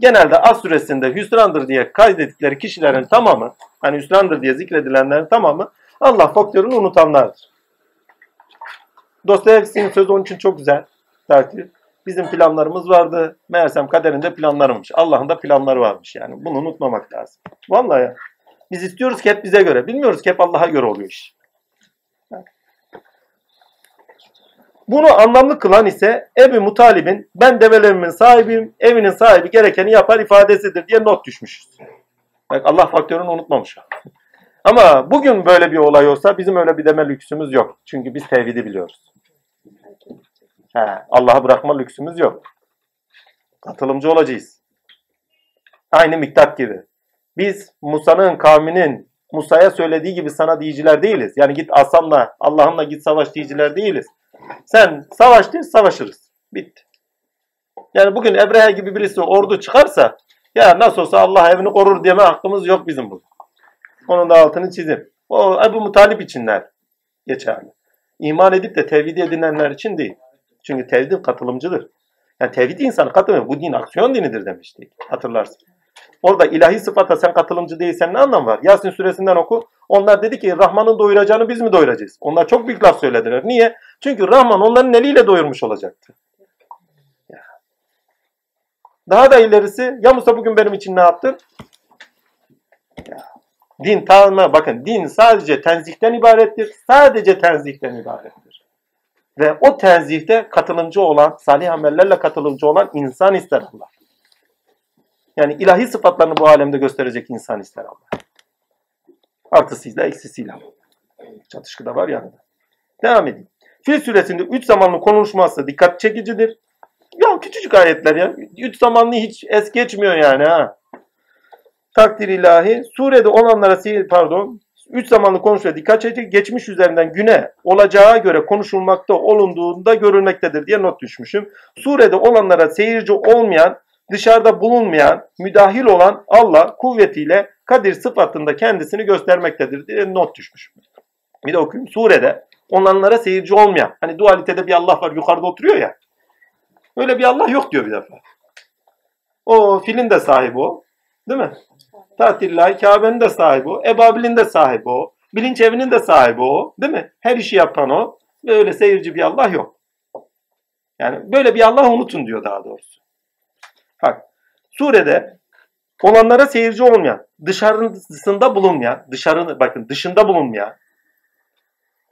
Genelde Az suresinde hüsrandır diye kaydettikleri kişilerin tamamı, hani hüsrandır diye zikredilenlerin tamamı Allah faktörünü unutanlardır. Dostoyevski'nin sözü onun için çok güzel. Der ki, bizim planlarımız vardı. Meğersem kaderinde planlarmış. Allah'ın da planları varmış yani. Bunu unutmamak lazım. Vallahi ya. Biz istiyoruz ki hep bize göre. Bilmiyoruz ki hep Allah'a göre oluyor iş. Bunu anlamlı kılan ise Ebu Mutalib'in ben develerimin sahibiyim, evinin sahibi gerekeni yapar ifadesidir diye not düşmüşüz. Bak Allah faktörünü unutmamış. Ama bugün böyle bir olay olsa bizim öyle bir deme lüksümüz yok. Çünkü biz tevhidi biliyoruz. Allah'a bırakma lüksümüz yok. Katılımcı olacağız. Aynı miktat gibi. Biz Musa'nın kavminin Musa'ya söylediği gibi sana diyiciler değiliz. Yani git Asam'la, Allah'ınla git savaş diyiciler değiliz. Sen savaş de savaşırız. Bitti. Yani bugün Ebrehe gibi birisi ordu çıkarsa ya nasıl olsa Allah evini korur deme hakkımız yok bizim bu. Onun da altını çizim. O Ebu Mutalip içinler geçerli. İman edip de tevhid edinenler için değil. Çünkü tevhid katılımcıdır. Yani tevhid insanı katılmıyor. Bu din aksiyon dinidir demiştik. Hatırlarsın. Orada ilahi sıfata sen katılımcı değilsen ne anlam var? Yasin suresinden oku. Onlar dedi ki Rahman'ın doyuracağını biz mi doyuracağız? Onlar çok büyük laf söylediler. Niye? Çünkü Rahman onların eliyle doyurmuş olacaktı. Daha da ilerisi ya Musa bugün benim için ne yaptın? Ya. Din tamamen bakın din sadece tenzihten ibarettir. Sadece tenzihten ibarettir. Ve o tenzihte katılımcı olan, salih amellerle katılımcı olan insan ister Allah. Yani ilahi sıfatlarını bu alemde gösterecek insan ister Allah. Artısıyla eksisiyle. Çatışkı da var yanında. Devam edeyim. Fil suresinde üç zamanlı konuşması dikkat çekicidir. Ya küçücük ayetler ya. Üç zamanlı hiç es geçmiyor yani ha. Takdir ilahi. Surede olanlara pardon. Üç zamanlı konuşmaya dikkat çekici geçmiş üzerinden güne olacağı göre konuşulmakta olunduğunda görülmektedir diye not düşmüşüm. Surede olanlara seyirci olmayan dışarıda bulunmayan, müdahil olan Allah kuvvetiyle Kadir sıfatında kendisini göstermektedir diye not düşmüş. Bir de okuyayım. Surede onlara seyirci olmayan, hani dualitede bir Allah var yukarıda oturuyor ya. Öyle bir Allah yok diyor bir defa. O filin de sahibi o. Değil mi? Tatillahi Kabe'nin de sahibi o. Ebabil'in de sahibi o. Bilinç evinin de sahibi o. Değil mi? Her işi yapan o. Ve öyle seyirci bir Allah yok. Yani böyle bir Allah unutun diyor daha doğrusu. Bak surede olanlara seyirci olmayan, dışarısında bulunmayan, dışarı bakın dışında bulunmayan,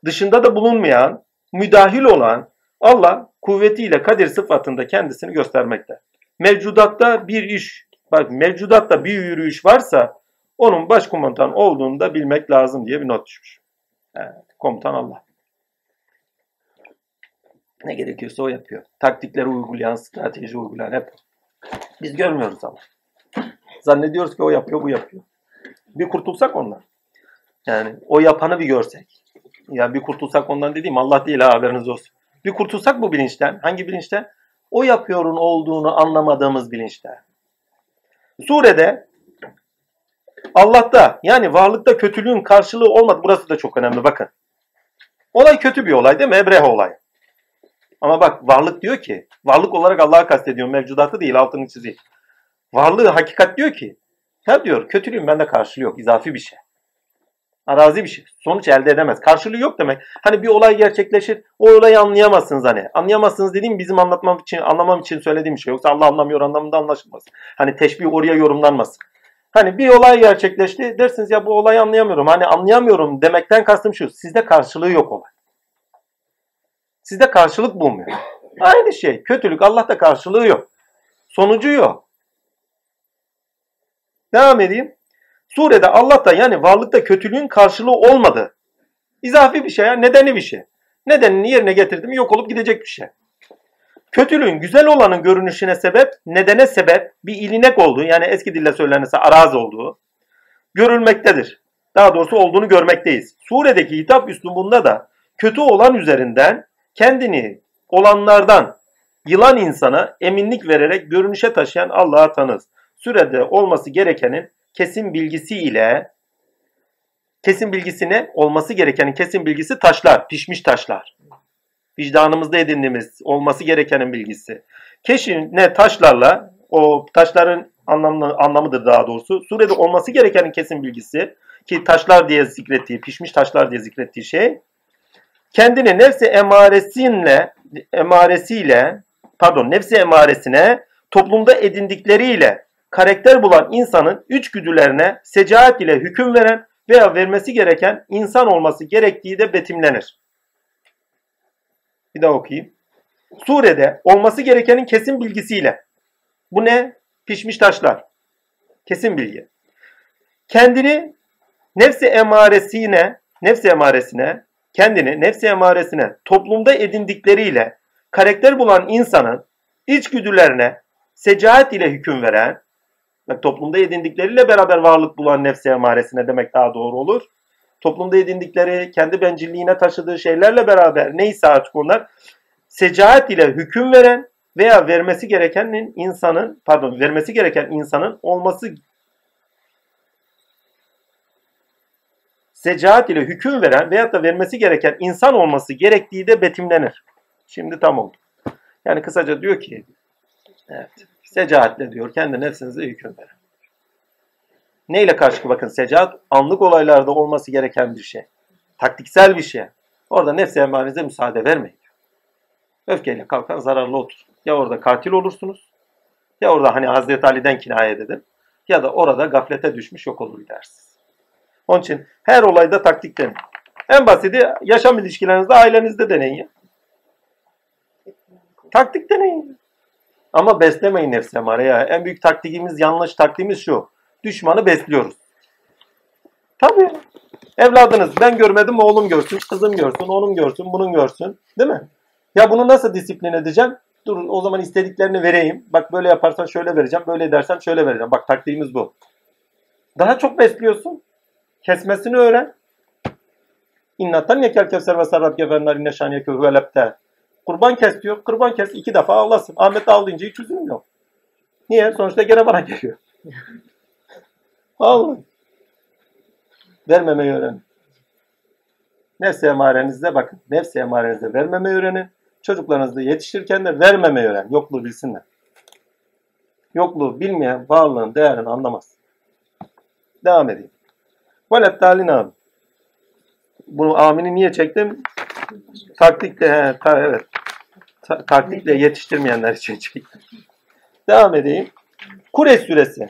dışında da bulunmayan, müdahil olan Allah kuvvetiyle kadir sıfatında kendisini göstermekte. Mevcudatta bir iş, bak mevcudatta bir yürüyüş varsa onun başkomutan olduğunu da bilmek lazım diye bir not düşmüş. Evet, komutan Allah. Ne gerekiyorsa o yapıyor. Taktikleri uygulayan, strateji uygulayan hep biz görmüyoruz ama. Zannediyoruz ki o yapıyor, bu yapıyor. Bir kurtulsak ondan. Yani o yapanı bir görsek. Ya bir kurtulsak ondan dediğim Allah değil ha haberiniz olsun. Bir kurtulsak bu bilinçten. Hangi bilinçten? O yapıyorun olduğunu anlamadığımız bilinçten. Surede Allah'ta yani varlıkta kötülüğün karşılığı olmadı. Burası da çok önemli bakın. Olay kötü bir olay değil mi? Ebrehe olay. Ama bak varlık diyor ki, varlık olarak Allah'a kastediyor, mevcudatı değil, altını çizeyim. Varlığı hakikat diyor ki, ya diyor kötülüğün bende karşılığı yok, izafi bir şey. Arazi bir şey. Sonuç elde edemez. Karşılığı yok demek. Hani bir olay gerçekleşir, o olayı anlayamazsınız hani. Anlayamazsınız dediğim bizim anlatmam için, anlamam için söylediğim şey. Yoksa Allah anlamıyor anlamında anlaşılmaz. Hani teşbih oraya yorumlanmasın. Hani bir olay gerçekleşti, dersiniz ya bu olayı anlayamıyorum. Hani anlayamıyorum demekten kastım şu, sizde karşılığı yok olay. Sizde karşılık bulmuyor. Aynı şey. Kötülük Allah'ta karşılığı yok. Sonucu yok. Devam edeyim. Surede Allah'ta yani varlıkta kötülüğün karşılığı olmadı. İzafi bir şey ya. Nedeni bir şey. Nedenini yerine getirdim yok olup gidecek bir şey. Kötülüğün güzel olanın görünüşüne sebep, nedene sebep bir ilinek olduğu yani eski dille söylenirse araz olduğu görülmektedir. Daha doğrusu olduğunu görmekteyiz. Suredeki hitap üslubunda da kötü olan üzerinden kendini olanlardan yılan insana eminlik vererek görünüşe taşıyan Allah'a tanız. Sürede olması gerekenin kesin bilgisi ile kesin bilgisine olması gerekenin kesin bilgisi taşlar, pişmiş taşlar. Vicdanımızda edindiğimiz olması gerekenin bilgisi. Keşine taşlarla o taşların anlamlı, anlamıdır daha doğrusu. Surede olması gerekenin kesin bilgisi ki taşlar diye zikrettiği, pişmiş taşlar diye zikrettiği şey kendini nefsi emaresinle emaresiyle pardon nefsi emaresine toplumda edindikleriyle karakter bulan insanın üç güdülerine secaat ile hüküm veren veya vermesi gereken insan olması gerektiği de betimlenir. Bir daha okuyayım. Surede olması gerekenin kesin bilgisiyle. Bu ne? Pişmiş taşlar. Kesin bilgi. Kendini nefsi emaresine, nefsi emaresine kendini nefsi emaresine toplumda edindikleriyle karakter bulan insanın içgüdülerine secaat ile hüküm veren toplumda edindikleriyle beraber varlık bulan nefsi emaresine demek daha doğru olur. Toplumda edindikleri, kendi bencilliğine taşıdığı şeylerle beraber neyse artık onlar secaat ile hüküm veren veya vermesi gerekenin insanın pardon vermesi gereken insanın olması secaat ile hüküm veren veyahut da vermesi gereken insan olması gerektiği de betimlenir. Şimdi tam oldu. Yani kısaca diyor ki evet, secaatle diyor kendi nefsinize hüküm veren. Neyle karşı bakın secaat anlık olaylarda olması gereken bir şey. Taktiksel bir şey. Orada nefsi emarenize müsaade vermeyin. Öfkeyle kalkan zararlı otur. Ya orada katil olursunuz ya orada hani Hazreti Ali'den kinaye edin ya da orada gaflete düşmüş yok olur gidersiniz. Onun için her olayda taktik deneyin. En basiti yaşam ilişkilerinizde ailenizde deneyin. ya. Taktik deneyin. Ama beslemeyin nefsi emare ya. En büyük taktikimiz, yanlış taktiğimiz şu. Düşmanı besliyoruz. Tabii. Evladınız ben görmedim oğlum görsün, kızım görsün, onun görsün, bunun görsün. Değil mi? Ya bunu nasıl disiplin edeceğim? Dur o zaman istediklerini vereyim. Bak böyle yaparsan şöyle vereceğim, böyle edersen şöyle vereceğim. Bak taktiğimiz bu. Daha çok besliyorsun. Kesmesini öğren. İnnatan yekel kevser ve sarrab gefenler inne şaniyeke huvelepte. Kurban kes diyor. Kurban kes iki defa ağlasın. Ahmet ağlayınca hiç üzülmüyor. Niye? Sonuçta gene bana geliyor. Allah. Vermemeyi öğrenin. Nefsi emarenizde bakın. Nefsi emarenizde vermemeyi öğrenin. Çocuklarınızı yetiştirirken de vermemeyi öğren. Yokluğu bilsinler. Yokluğu bilmeyen varlığın değerini anlamaz. Devam edeyim. Velet dalin abi. Bunu amini niye çektim? Taktikle, he, ta, evet. Ta- taktikle yetiştirmeyenler için çektim. Devam edeyim. Kureş suresi.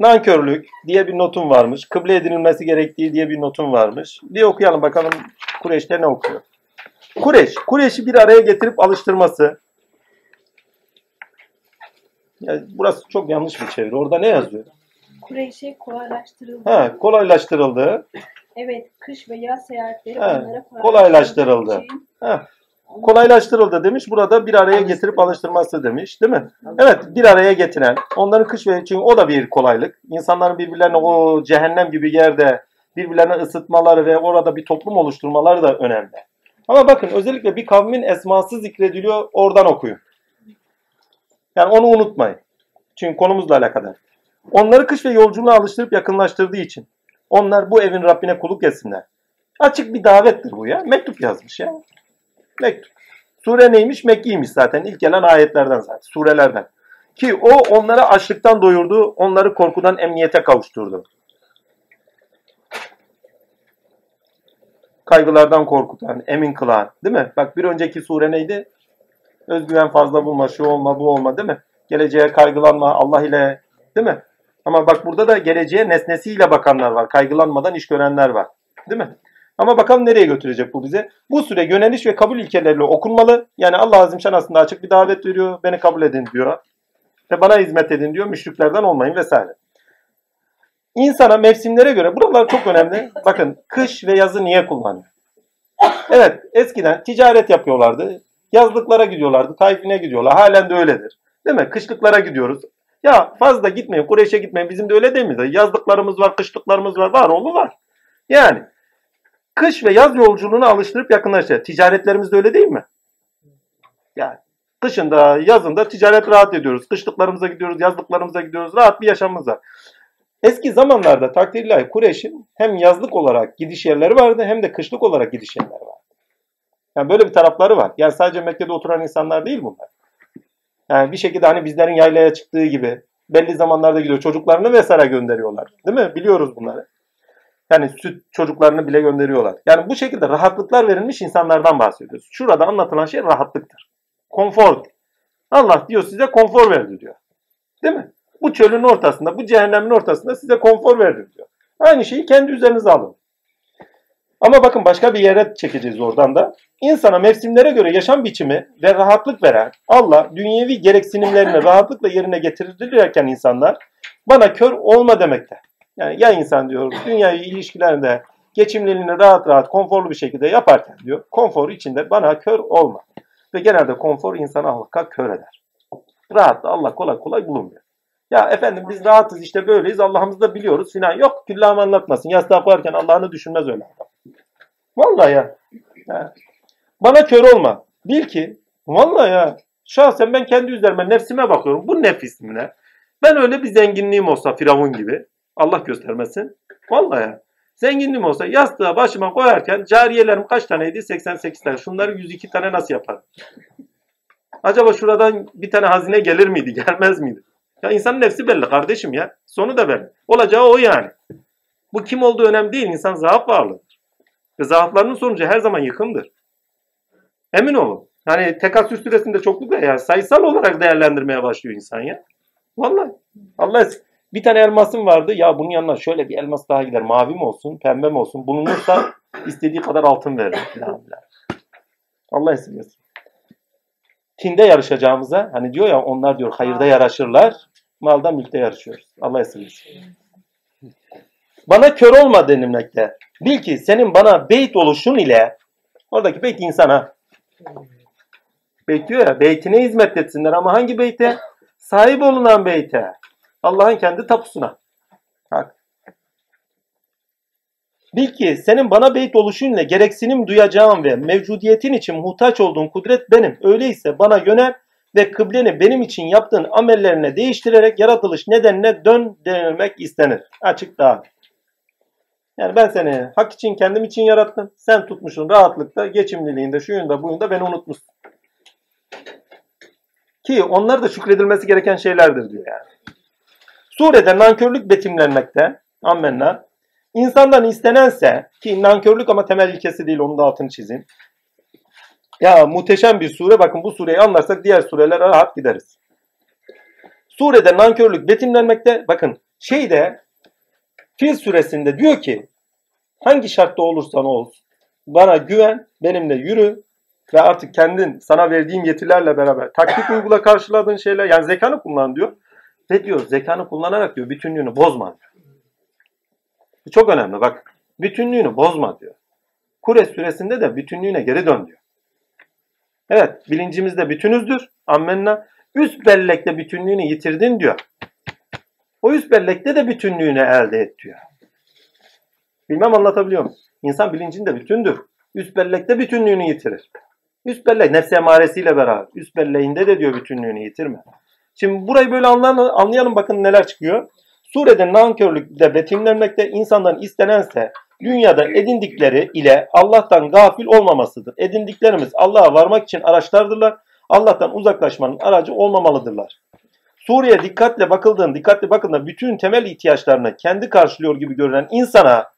Nankörlük diye bir notum varmış. Kıble edinilmesi gerektiği diye bir notum varmış. Bir okuyalım bakalım Kureş'te ne okuyor. Kureş. Kureş'i bir araya getirip alıştırması. Ya burası çok yanlış bir çeviri. Orada ne yazıyor? Kureyş'e kolaylaştırıldı. Ha, kolaylaştırıldı. Evet, kış ve yaz seyahatleri Ha, onlara kolaylaştırıldı. için Ha, kolaylaştırıldı demiş. Burada bir araya getirip alıştırması demiş. Değil mi? Evet bir araya getiren. Onların kış ve çünkü o da bir kolaylık. İnsanların birbirlerine o cehennem gibi yerde birbirlerine ısıtmaları ve orada bir toplum oluşturmaları da önemli. Ama bakın özellikle bir kavmin esması zikrediliyor. Oradan okuyun. Yani onu unutmayın. Çünkü konumuzla alakadar. Onları kış ve yolculuğa alıştırıp yakınlaştırdığı için. Onlar bu evin Rabbine kulluk etsinler. Açık bir davettir bu ya. Mektup yazmış ya. Mektup. Sure neymiş? Mekkiymiş zaten. İlk gelen ayetlerden zaten. Surelerden. Ki o onları açlıktan doyurdu. Onları korkudan emniyete kavuşturdu. Kaygılardan korkutan, emin kılan. Değil mi? Bak bir önceki sure neydi? Özgüven fazla bulma, şu olma, bu olma değil mi? Geleceğe kaygılanma, Allah ile değil mi? Ama bak burada da geleceğe nesnesiyle bakanlar var. Kaygılanmadan iş görenler var. Değil mi? Ama bakalım nereye götürecek bu bize? Bu süre yöneliş ve kabul ilkeleriyle okunmalı. Yani Allah Azimşan aslında açık bir davet veriyor. Beni kabul edin diyor. Ve bana hizmet edin diyor. Müşriklerden olmayın vesaire. İnsana mevsimlere göre buralar çok önemli. Bakın kış ve yazı niye kullanıyor? Evet eskiden ticaret yapıyorlardı. Yazlıklara gidiyorlardı. Taifine gidiyorlar. Halen de öyledir. Değil mi? Kışlıklara gidiyoruz. Ya fazla gitmeyin. Kureyş'e gitmeyin. Bizim de öyle değil mi? Yazlıklarımız var, kışlıklarımız var. Var oğlu var. Yani kış ve yaz yolculuğuna alıştırıp yakınlaştırıyor. Ticaretlerimiz de öyle değil mi? Yani kışında, yazında ticaret rahat ediyoruz. Kışlıklarımıza gidiyoruz, yazlıklarımıza gidiyoruz. Rahat bir yaşamımız var. Eski zamanlarda takdirlahi Kureyş'in hem yazlık olarak gidiş yerleri vardı hem de kışlık olarak gidiş yerleri vardı. Yani böyle bir tarafları var. Yani sadece Mekke'de oturan insanlar değil bunlar. Yani bir şekilde hani bizlerin yaylaya çıktığı gibi belli zamanlarda gidiyor. Çocuklarını vesaire gönderiyorlar. Değil mi? Biliyoruz bunları. Yani süt çocuklarını bile gönderiyorlar. Yani bu şekilde rahatlıklar verilmiş insanlardan bahsediyoruz. Şurada anlatılan şey rahatlıktır. Konfor. Allah diyor size konfor verdi diyor. Değil mi? Bu çölün ortasında, bu cehennemin ortasında size konfor verdim diyor. Aynı şeyi kendi üzerinize alın. Ama bakın başka bir yere çekeceğiz oradan da. İnsana mevsimlere göre yaşam biçimi ve rahatlık veren Allah dünyevi gereksinimlerini rahatlıkla yerine getirirken insanlar bana kör olma demekte. Yani ya insan diyor dünyayı ilişkilerinde geçimliliğini rahat rahat konforlu bir şekilde yaparken diyor konfor içinde bana kör olma. Ve genelde konfor insanı Allah'a kör eder. Rahat da Allah kolay kolay bulunmuyor. Ya efendim biz rahatız işte böyleyiz Allah'ımızı da biliyoruz filan. Yok küllahımı anlatmasın. Yastığa koyarken Allah'ını düşünmez öyle adam. Vallahi ya. Bana kör olma. Bil ki vallahi ya şahsen ben kendi üzerime nefsime bakıyorum. Bu nefis mi ne? Ben öyle bir zenginliğim olsa Firavun gibi. Allah göstermesin. Vallahi ya. Zenginliğim olsa yastığa başıma koyarken cariyelerim kaç taneydi? 88 tane. Şunları 102 tane nasıl yaparım? Acaba şuradan bir tane hazine gelir miydi? Gelmez miydi? Ya insanın nefsi belli kardeşim ya. Sonu da belli. Olacağı o yani. Bu kim olduğu önemli değil. İnsan zaaf varlığıdır. Ve zaaflarının sonucu her zaman yıkımdır. Emin olun. Hani tekasür süresinde çokluk ya yani sayısal olarak değerlendirmeye başlıyor insan ya. Vallahi. Allah bir tane elmasım vardı. Ya bunun yanına şöyle bir elmas daha gider. Mavi mi olsun, pembe mi olsun? Bulunursa istediği kadar altın filan. Allah esirgesin. Tinde yarışacağımıza hani diyor ya onlar diyor hayırda yarışırlar. Malda mülkte yarışıyoruz. Allah esirgesin. Bana kör olma denilmekte. Bil ki senin bana beyt oluşun ile oradaki beyt insana. Beyt diyor ya beytine hizmet etsinler ama hangi beyte? Sahip olunan beyte. Allah'ın kendi tapusuna. Bak. Bil ki senin bana beyt oluşunla gereksinim duyacağım ve mevcudiyetin için muhtaç olduğun kudret benim. Öyleyse bana yönel ve kıbleni benim için yaptığın amellerine değiştirerek yaratılış nedenine dön denilmek istenir. Açık daha. Yani ben seni hak için kendim için yarattım. Sen tutmuşsun rahatlıkta, geçimliliğinde, şuyunda, buyunda beni unutmuşsun. Ki onlar da şükredilmesi gereken şeylerdir diyor yani. Surede nankörlük betimlenmekte. Ammenna. İnsandan istenense ki nankörlük ama temel ilkesi değil onun da altını çizin. Ya muhteşem bir sure. Bakın bu sureyi anlarsak diğer surelere rahat gideriz. Surede nankörlük betimlenmekte. Bakın şeyde Fil suresinde diyor ki hangi şartta olursan ol bana güven, benimle yürü ve artık kendin sana verdiğim yetilerle beraber taktik uygula karşıladığın şeyler yani zekanı kullan diyor. Ve diyor zekanı kullanarak diyor bütünlüğünü bozma diyor. Bu çok önemli bak. Bütünlüğünü bozma diyor. Kure suresinde de bütünlüğüne geri dön diyor. Evet bilincimizde bütünüzdür. Ammenna. Üst bellekte bütünlüğünü yitirdin diyor. O üst bellekte de bütünlüğünü elde et diyor. Bilmem anlatabiliyor muyum? İnsan bilincinde bütündür. Üst bellekte bütünlüğünü yitirir. Üst bellek nefs emaresiyle beraber. Üst belleğinde de diyor bütünlüğünü yitirme. Şimdi burayı böyle anlayalım, bakın neler çıkıyor. Surede nankörlükte betimlenmekte insandan istenense dünyada edindikleri ile Allah'tan gafil olmamasıdır. Edindiklerimiz Allah'a varmak için araçlardırlar. Allah'tan uzaklaşmanın aracı olmamalıdırlar. Suriye dikkatle bakıldığında, dikkatli bakıldığında bütün temel ihtiyaçlarını kendi karşılıyor gibi görünen insana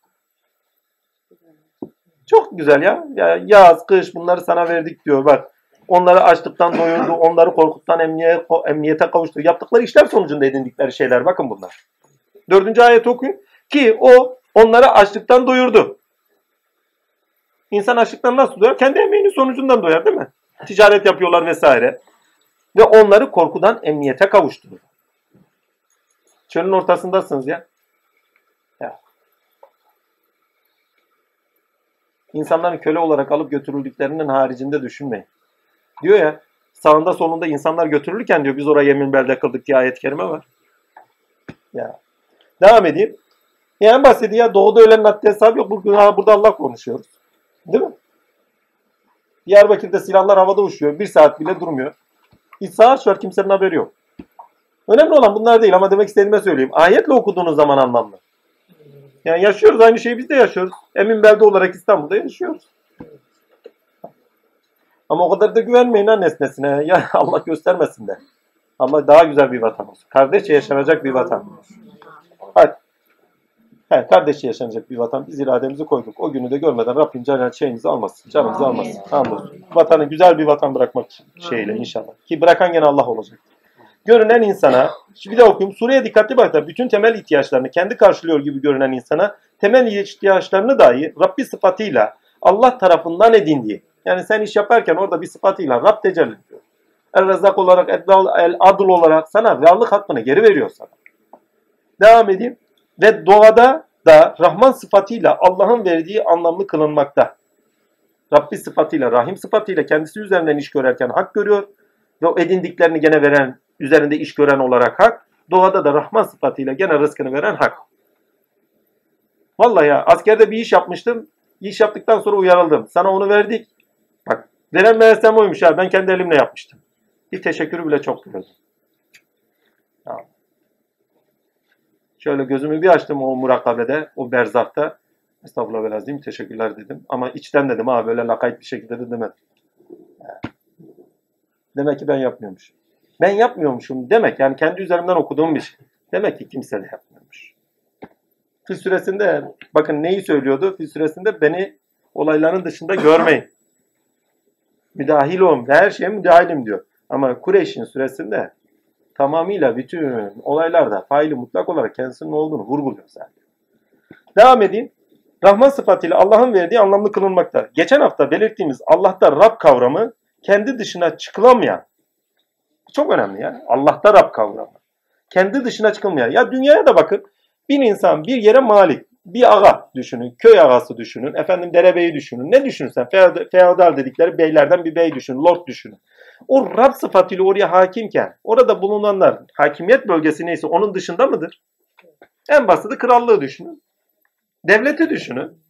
çok güzel ya. ya yaz, kış bunları sana verdik diyor. Bak onları açlıktan doyurdu, onları korkuttan emniyete, emniyete kavuştu. Yaptıkları işler sonucunda edindikleri şeyler. Bakın bunlar. Dördüncü ayet okuyun. Ki o onları açlıktan doyurdu. İnsan açlıktan nasıl doyar? Kendi emeğinin sonucundan doyar değil mi? Ticaret yapıyorlar vesaire. Ve onları korkudan emniyete kavuşturur. Çölün ortasındasınız ya. ya. İnsanların köle olarak alıp götürüldüklerinin haricinde düşünmeyin. Diyor ya sağında solunda insanlar götürülürken diyor biz oraya yemin belde kıldık diye ayet-i kerime var. Ya. Devam edeyim. Yani bahsediyor ya doğuda ölenin haddi hesabı yok. Ha, burada Allah konuşuyoruz. Değil mi? Diyarbakır'da silahlar havada uçuyor. Bir saat bile durmuyor. İç savaş var kimsenin haberi yok. Önemli olan bunlar değil ama demek istediğime söyleyeyim. Ayetle okuduğunuz zaman anlamlı. Yani yaşıyoruz aynı şeyi biz de yaşıyoruz. Emin belde olarak İstanbul'da yaşıyoruz. Ama o kadar da güvenmeyin ha nesnesine. Ya Allah göstermesin de. Allah daha güzel bir vatan olsun. Kardeşçe yaşanacak bir vatan. He, kardeşçe yaşanacak bir vatan. Biz irademizi koyduk. O günü de görmeden Rabbim canı şeyimizi almasın. Canımızı Amin. almasın. Hamdolsun. Vatanı güzel bir vatan bırakmak şeyle inşallah. Ki bırakan gene Allah olacak. Görünen insana, bir de okuyayım. Sureye dikkatli bakın. Bütün temel ihtiyaçlarını kendi karşılıyor gibi görünen insana temel ihtiyaçlarını dahi Rabbi sıfatıyla Allah tarafından edindiği. Yani sen iş yaparken orada bir sıfatıyla Rab tecelli ediyor. El Rezzak olarak, El Adıl olarak sana varlık hakkını geri veriyor sana. Devam edeyim. Ve doğada da Rahman sıfatıyla Allah'ın verdiği anlamlı kılınmakta. Rabbi sıfatıyla, Rahim sıfatıyla kendisi üzerinden iş görerken hak görüyor. Ve o edindiklerini gene veren, üzerinde iş gören olarak hak. Doğada da Rahman sıfatıyla gene rızkını veren hak. Vallahi ya askerde bir iş yapmıştım. İş yaptıktan sonra uyarıldım. Sana onu verdik. Bak veren meğersem oymuş ha. Ben kendi elimle yapmıştım. Bir teşekkürü bile çok gördüm. Şöyle gözümü bir açtım o murakabede, o berzakta. Estağfurullah ve lazim teşekkürler dedim. Ama içten dedim ha böyle lakayt bir şekilde de demedim. Demek ki ben yapmıyormuşum. Ben yapmıyormuşum demek yani kendi üzerimden okuduğum bir şey. Demek ki kimse de yapmıyormuş. Fil suresinde bakın neyi söylüyordu? Fil suresinde beni olayların dışında görmeyin. Müdahil olun ve her şeye müdahilim diyor. Ama Kureyş'in suresinde tamamıyla bütün olaylarda faili mutlak olarak kendisinin olduğunu vurguluyor zaten. Devam edeyim. Rahman sıfatıyla Allah'ın verdiği anlamlı kılınmakta. Geçen hafta belirttiğimiz Allah'ta Rab kavramı kendi dışına çıkılamayan çok önemli ya. Allah'ta Rab kavramı. Kendi dışına çıkılmayan. Ya dünyaya da bakın. Bir insan bir yere malik. Bir ağa düşünün. Köy ağası düşünün. Efendim derebeyi düşünün. Ne düşünürsen. Feod- Feodal dedikleri beylerden bir bey düşünün. Lord düşünün. O Rab sıfatıyla oraya hakimken orada bulunanlar hakimiyet bölgesi neyse onun dışında mıdır? En basiti krallığı düşünün. Devleti düşünün.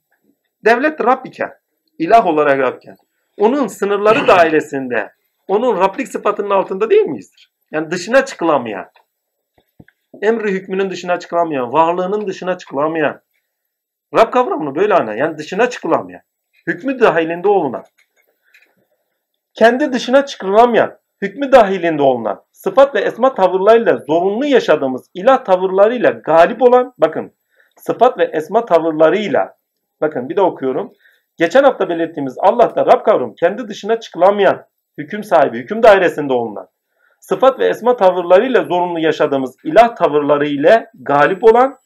Devlet Rab iken, ilah olarak Rabken, onun sınırları dairesinde, onun Rablik sıfatının altında değil miyizdir? Yani dışına çıkılamayan, emri hükmünün dışına çıkılamayan, varlığının dışına çıkılamayan, Rab kavramını böyle anla. Yani dışına çıkılamayan, hükmü dahilinde olunan, kendi dışına çıkılamayan, hükmü dahilinde olunan, sıfat ve esma tavırlarıyla zorunlu yaşadığımız ilah tavırlarıyla galip olan, bakın sıfat ve esma tavırlarıyla, bakın bir de okuyorum. Geçen hafta belirttiğimiz Allah'ta Rab kavramı kendi dışına çıkılamayan, hüküm sahibi, hüküm dairesinde olunan, sıfat ve esma tavırlarıyla zorunlu yaşadığımız ilah tavırları ile galip olan,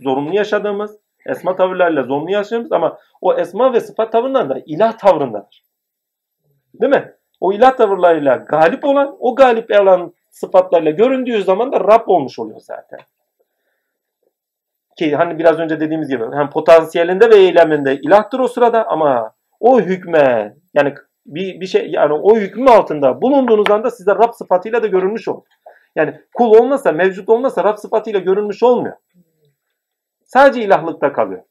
zorunlu yaşadığımız, esma tavırlarıyla zorunlu yaşadığımız ama o esma ve sıfat tavırlarında ilah tavrındadır. Değil mi? O ilah tavırlarıyla galip olan, o galip olan sıfatlarla göründüğü zaman da Rab olmuş oluyor zaten. Ki hani biraz önce dediğimiz gibi hem potansiyelinde ve eyleminde ilahtır o sırada ama o hükme yani bir, bir şey yani o hükmün altında bulunduğunuz anda size Rab sıfatıyla da görünmüş olur. Yani kul olmasa, mevcut olmasa Rab sıfatıyla görünmüş olmuyor. Sadece ilahlıkta kalıyor.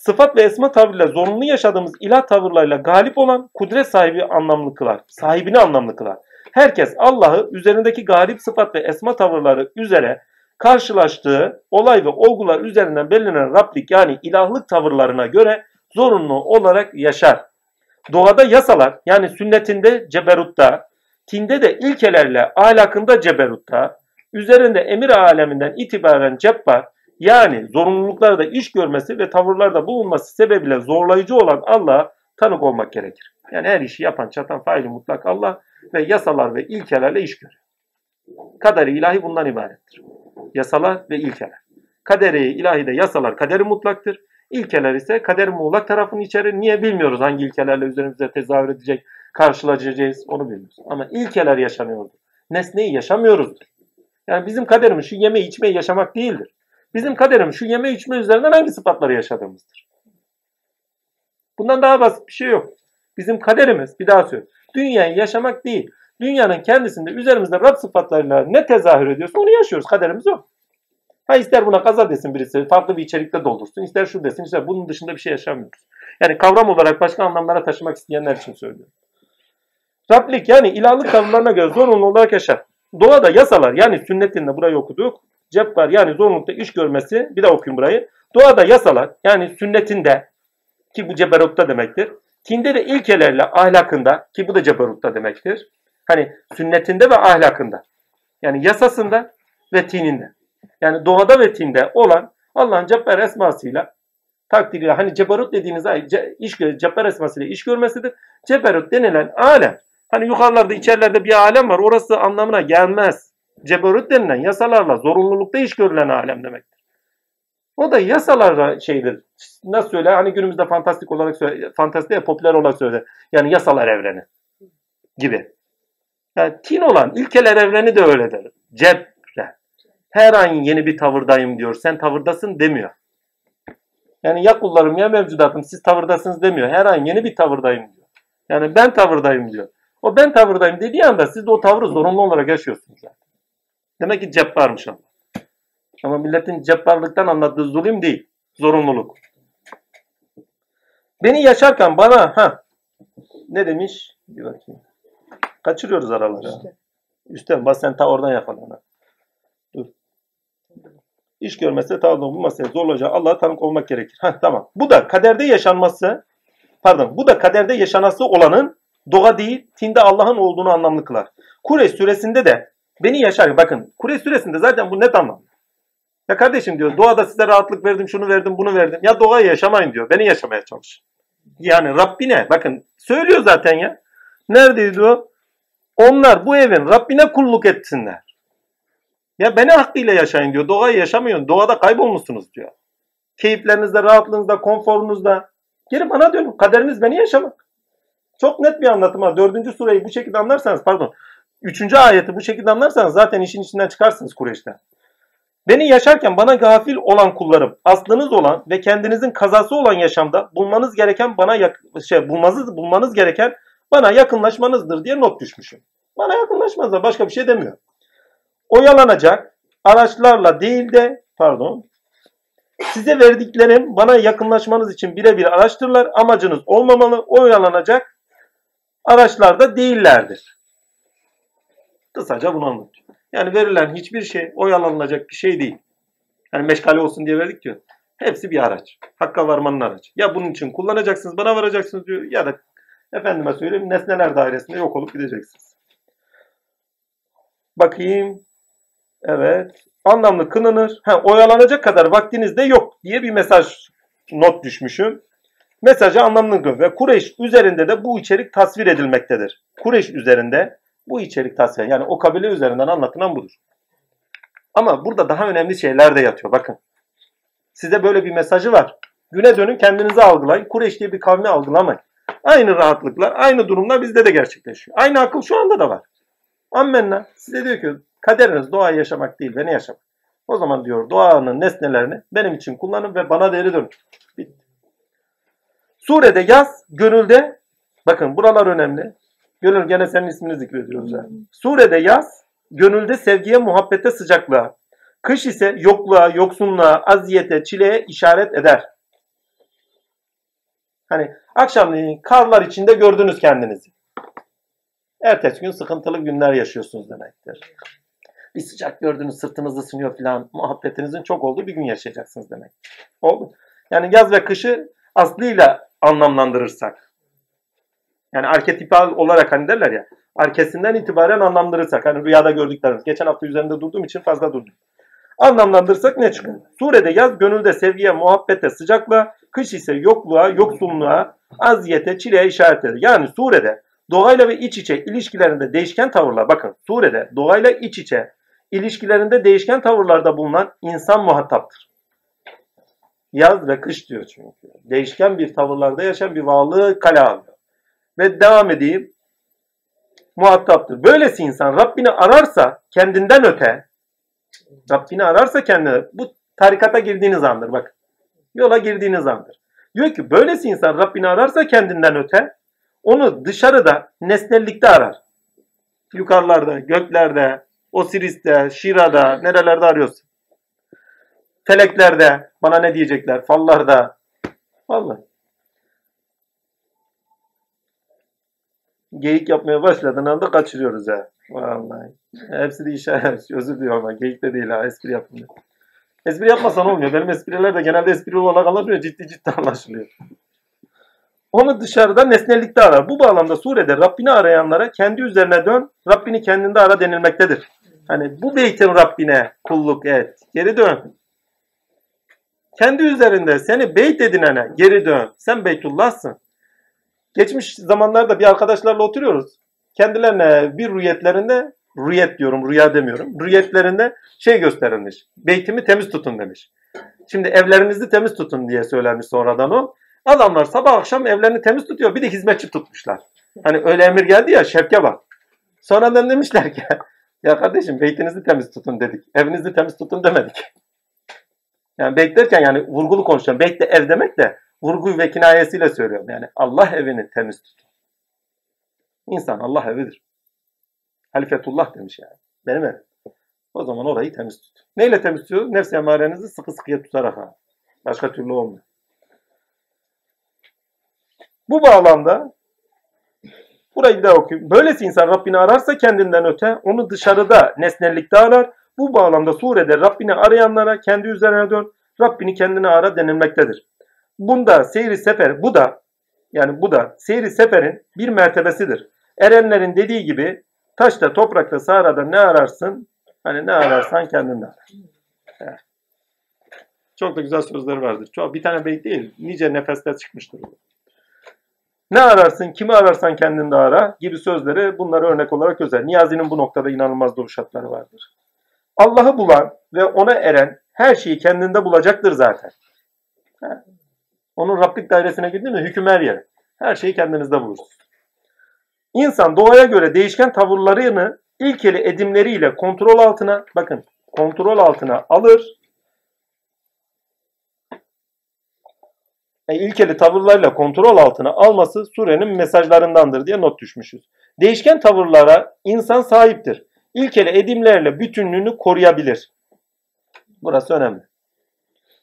Sıfat ve esma tavırıyla zorunlu yaşadığımız ilah tavırlarıyla galip olan kudret sahibi anlamlı kılar. Sahibini anlamlı kılar. Herkes Allah'ı üzerindeki galip sıfat ve esma tavırları üzere karşılaştığı olay ve olgular üzerinden belirlenen Rablik yani ilahlık tavırlarına göre zorunlu olarak yaşar. Doğada yasalar yani sünnetinde ceberutta, tinde de ilkelerle ahlakında ceberutta, üzerinde emir aleminden itibaren cebbar yani zorunluluklarda iş görmesi ve tavırlarda bulunması sebebiyle zorlayıcı olan Allah'a tanık olmak gerekir. Yani her işi yapan çatan faili mutlak Allah ve yasalar ve ilkelerle iş görüyor. Kader-i ilahi bundan ibarettir. Yasalar ve ilkeler. Kader-i ilahi de yasalar kaderi mutlaktır. İlkeler ise kader-i muğlak tarafını içerir. Niye bilmiyoruz hangi ilkelerle üzerimize tezahür edecek, karşılaşacağız onu bilmiyoruz. Ama ilkeler yaşanıyordur. Nesneyi yaşamıyoruzdur. Yani bizim kaderimiz şu yeme içmeyi yaşamak değildir. Bizim kaderimiz şu yeme içme üzerinden hangi sıfatları yaşadığımızdır. Bundan daha basit bir şey yok. Bizim kaderimiz bir daha söylüyorum. Dünyayı yaşamak değil. Dünyanın kendisinde üzerimizde Rab sıfatlarıyla ne tezahür ediyorsa onu yaşıyoruz. Kaderimiz o. Ha ister buna kaza desin birisi, farklı bir içerikte doldursun, ister şu desin, ister bunun dışında bir şey yaşamıyoruz. Yani kavram olarak başka anlamlara taşımak isteyenler için söylüyorum. Rablik yani ilahlık kavramlarına göre zorunlu olarak yaşar. Doğada yasalar yani sünnetinde burayı okuduk. Cebbar yani zorunlulukta iş görmesi, bir de okuyun burayı. Doğada yasalar yani sünnetinde ki bu ceberutta demektir. Tinde de ilkelerle ahlakında ki bu da ceberutta demektir. Hani sünnetinde ve ahlakında. Yani yasasında ve tininde. Yani doğada ve tinde olan Allah'ın cebber esmasıyla takdiriyle hani ceberut dediğiniz ay ce, iş cebber esmasıyla iş görmesidir. Ceberut denilen alem hani yukarılarda içerilerde bir alem var orası anlamına gelmez. Ceberut denilen yasalarla zorunlulukta iş görülen alem demektir. O da yasalarla şeydir. Nasıl söyle? Hani günümüzde fantastik olarak söyle, fantastik ya popüler olarak söyle. Yani yasalar evreni gibi. Yani tin olan ilkeler evreni de öyledir. Cebre. Her an yeni bir tavırdayım diyor. Sen tavırdasın demiyor. Yani ya kullarım ya mevcudatım siz tavırdasınız demiyor. Her an yeni bir tavırdayım diyor. Yani ben tavırdayım diyor. O ben tavırdayım dediği anda siz de o tavrı zorunlu olarak yaşıyorsunuz zaten. Demek ki cebbarmış Allah. Ama milletin cebbarlıktan anlattığı zulüm değil. Zorunluluk. Beni yaşarken bana ha ne demiş? Bir bakayım. Kaçırıyoruz araları. İşte. Üstten bas sen ta oradan yakalana. Dur. İş görmezse ta bu masaya zorlayacağı Allah'a tanık olmak gerekir. Heh, tamam. Bu da kaderde yaşanması pardon bu da kaderde yaşanası olanın doğa değil tinde Allah'ın olduğunu anlamlı kılar. Kureyş suresinde de beni yaşar. Bakın Kureyş suresinde zaten bu net anlamlı. Ya kardeşim diyor doğada size rahatlık verdim şunu verdim bunu verdim. Ya doğayı yaşamayın diyor. Beni yaşamaya çalış. Yani Rabbine bakın söylüyor zaten ya. Neredeydi o? Onlar bu evin Rabbine kulluk etsinler. Ya beni hakkıyla yaşayın diyor. Doğayı yaşamıyorsun. Doğada kaybolmuşsunuz diyor. Keyiflerinizde, rahatlığınızda, konforunuzda. Geri bana dönün. Kaderiniz beni yaşamak. Çok net bir anlatım var. Dördüncü sureyi bu şekilde anlarsanız, pardon. Üçüncü ayeti bu şekilde anlarsanız zaten işin içinden çıkarsınız Kureyş'ten. Beni yaşarken bana gafil olan kullarım, aslınız olan ve kendinizin kazası olan yaşamda bulmanız gereken bana yak- şey bulmanız bulmanız gereken bana yakınlaşmanızdır diye not düşmüşüm. Bana yakınlaşmazlar başka bir şey demiyor. Oyalanacak araçlarla değil de pardon size verdiklerim bana yakınlaşmanız için birebir araçtırlar. Amacınız olmamalı. Oyalanacak araçlarda değillerdir. Kısaca bunu anlatıyor. Yani verilen hiçbir şey oyalanılacak bir şey değil. Yani meşgale olsun diye verdik diyor. Hepsi bir araç. Hakka varmanın aracı. Ya bunun için kullanacaksınız, bana varacaksınız diyor. Ya da efendime söyleyeyim nesneler dairesinde yok olup gideceksiniz. Bakayım. Evet. Anlamlı kınanır. Ha, oyalanacak kadar vaktiniz de yok diye bir mesaj not düşmüşüm. Mesajı anlamlı ve Kureyş üzerinde de bu içerik tasvir edilmektedir. Kureyş üzerinde bu içerik tasvir. Yani o kabile üzerinden anlatılan budur. Ama burada daha önemli şeyler de yatıyor. Bakın. Size böyle bir mesajı var. Güne dönün kendinizi algılayın. Kureyş diye bir kavmi algılamayın. Aynı rahatlıklar, aynı durumlar bizde de gerçekleşiyor. Aynı akıl şu anda da var. Ammenna. Size diyor ki kaderiniz doğayı yaşamak değil, beni yaşamak. O zaman diyor doğanın nesnelerini benim için kullanın ve bana değeri dönün. Bitti. Surede yaz, gönülde bakın buralar önemli. Gönül gene senin ismini zikrediyoruz. Yani. Surede yaz, gönülde sevgiye, muhabbete, sıcaklığa. Kış ise yokluğa, yoksunluğa, aziyete, çileye işaret eder. Hani akşamleyin karlar içinde gördünüz kendinizi. Ertesi gün sıkıntılı günler yaşıyorsunuz demektir. Bir sıcak gördünüz sırtınız ısınıyor falan muhabbetinizin çok olduğu bir gün yaşayacaksınız demek. Oldu. Yani yaz ve kışı aslıyla anlamlandırırsak. Yani arketipal olarak hani derler ya arkesinden itibaren anlamlandırırsak. Hani rüyada gördüklerimiz. Geçen hafta üzerinde durduğum için fazla durdum. Anlamlandırırsak ne çıkar? Surede yaz gönülde sevgiye, muhabbete, sıcaklığa, kış ise yokluğa, yoksunluğa, aziyete, çileye işaret eder. Yani surede doğayla ve iç içe ilişkilerinde değişken tavırlar. Bakın surede doğayla iç içe ilişkilerinde değişken tavırlarda bulunan insan muhataptır. Yaz ve kış diyor çünkü. Değişken bir tavırlarda yaşayan bir varlığı kale alıyor. Ve devam edeyim. Muhataptır. Böylesi insan Rabbini ararsa kendinden öte Rabbini ararsa kendine bu tarikata girdiğiniz andır bak. Yola girdiğiniz andır. Diyor ki böylesi insan Rabbini ararsa kendinden öte onu dışarıda nesnellikte arar. Yukarılarda, göklerde, Osiris'te, Şira'da, nerelerde arıyorsun? Feleklerde, bana ne diyecekler? Fallarda. Vallahi. Geyik yapmaya başladığın anda kaçırıyoruz ha. Vallahi. Hepsi de işaret. Özür diliyorum ama geyik de değil ha. Espri yapmıyor. Espri yapmasan olmuyor. Benim espriler de genelde espri olarak anlatılıyor. Ciddi ciddi anlaşılıyor. Onu dışarıda nesnellikte arar. Bu bağlamda surede Rabbini arayanlara kendi üzerine dön, Rabbini kendinde ara denilmektedir. Hani bu beytin Rabbine kulluk et. Geri dön. Kendi üzerinde seni beyt edinene geri dön. Sen Beytullah'sın. Geçmiş zamanlarda bir arkadaşlarla oturuyoruz. Kendilerine bir rüyetlerinde, rüyet diyorum, rüya demiyorum. Rüyetlerinde şey gösterilmiş. Beytimi temiz tutun demiş. Şimdi evlerinizi temiz tutun diye söylenmiş sonradan o. Adamlar sabah akşam evlerini temiz tutuyor. Bir de hizmetçi tutmuşlar. Hani öyle emir geldi ya şevke bak. Sonradan demişler ki ya kardeşim beytinizi temiz tutun dedik. Evinizi temiz tutun demedik. Yani beyt derken yani vurgulu konuşuyorum. Beyt de ev demek de vurgu ve kinayesiyle söylüyorum. Yani Allah evini temiz tutun. İnsan Allah evidir. Halifetullah demiş yani. Benim evim. O zaman orayı temiz tut. Neyle temiz tutuyoruz? Nefs emarenizi sıkı sıkıya tutarak ha. Başka türlü olmuyor. Bu bağlamda burayı bir daha okuyayım. Böylesi insan Rabbini ararsa kendinden öte onu dışarıda nesnellikte arar. Bu bağlamda surede Rabbini arayanlara kendi üzerine dön. Rabbini kendine ara denilmektedir. Bunda seyri sefer bu da yani bu da seyri seferin bir mertebesidir. Erenlerin dediği gibi taşta, toprakta, sahrada ne ararsın? Hani ne ararsan kendinde ara. Evet. Çok da güzel sözleri vardır. Çok, bir tane beyt değil, nice nefesler çıkmıştır. Ne ararsın, kimi ararsan kendinde ara gibi sözleri bunları örnek olarak özel. Niyazi'nin bu noktada inanılmaz duruşatları vardır. Allah'ı bulan ve ona eren her şeyi kendinde bulacaktır zaten. Onun Rabblik dairesine girdin mi hüküm her yere. Her şeyi kendinizde bulursunuz. İnsan doğaya göre değişken tavırlarını ilkeli edimleriyle kontrol altına, bakın kontrol altına alır. E, ilkeli tavırlarla kontrol altına alması surenin mesajlarındandır diye not düşmüşüz. Değişken tavırlara insan sahiptir. İlkeli edimlerle bütünlüğünü koruyabilir. Burası önemli.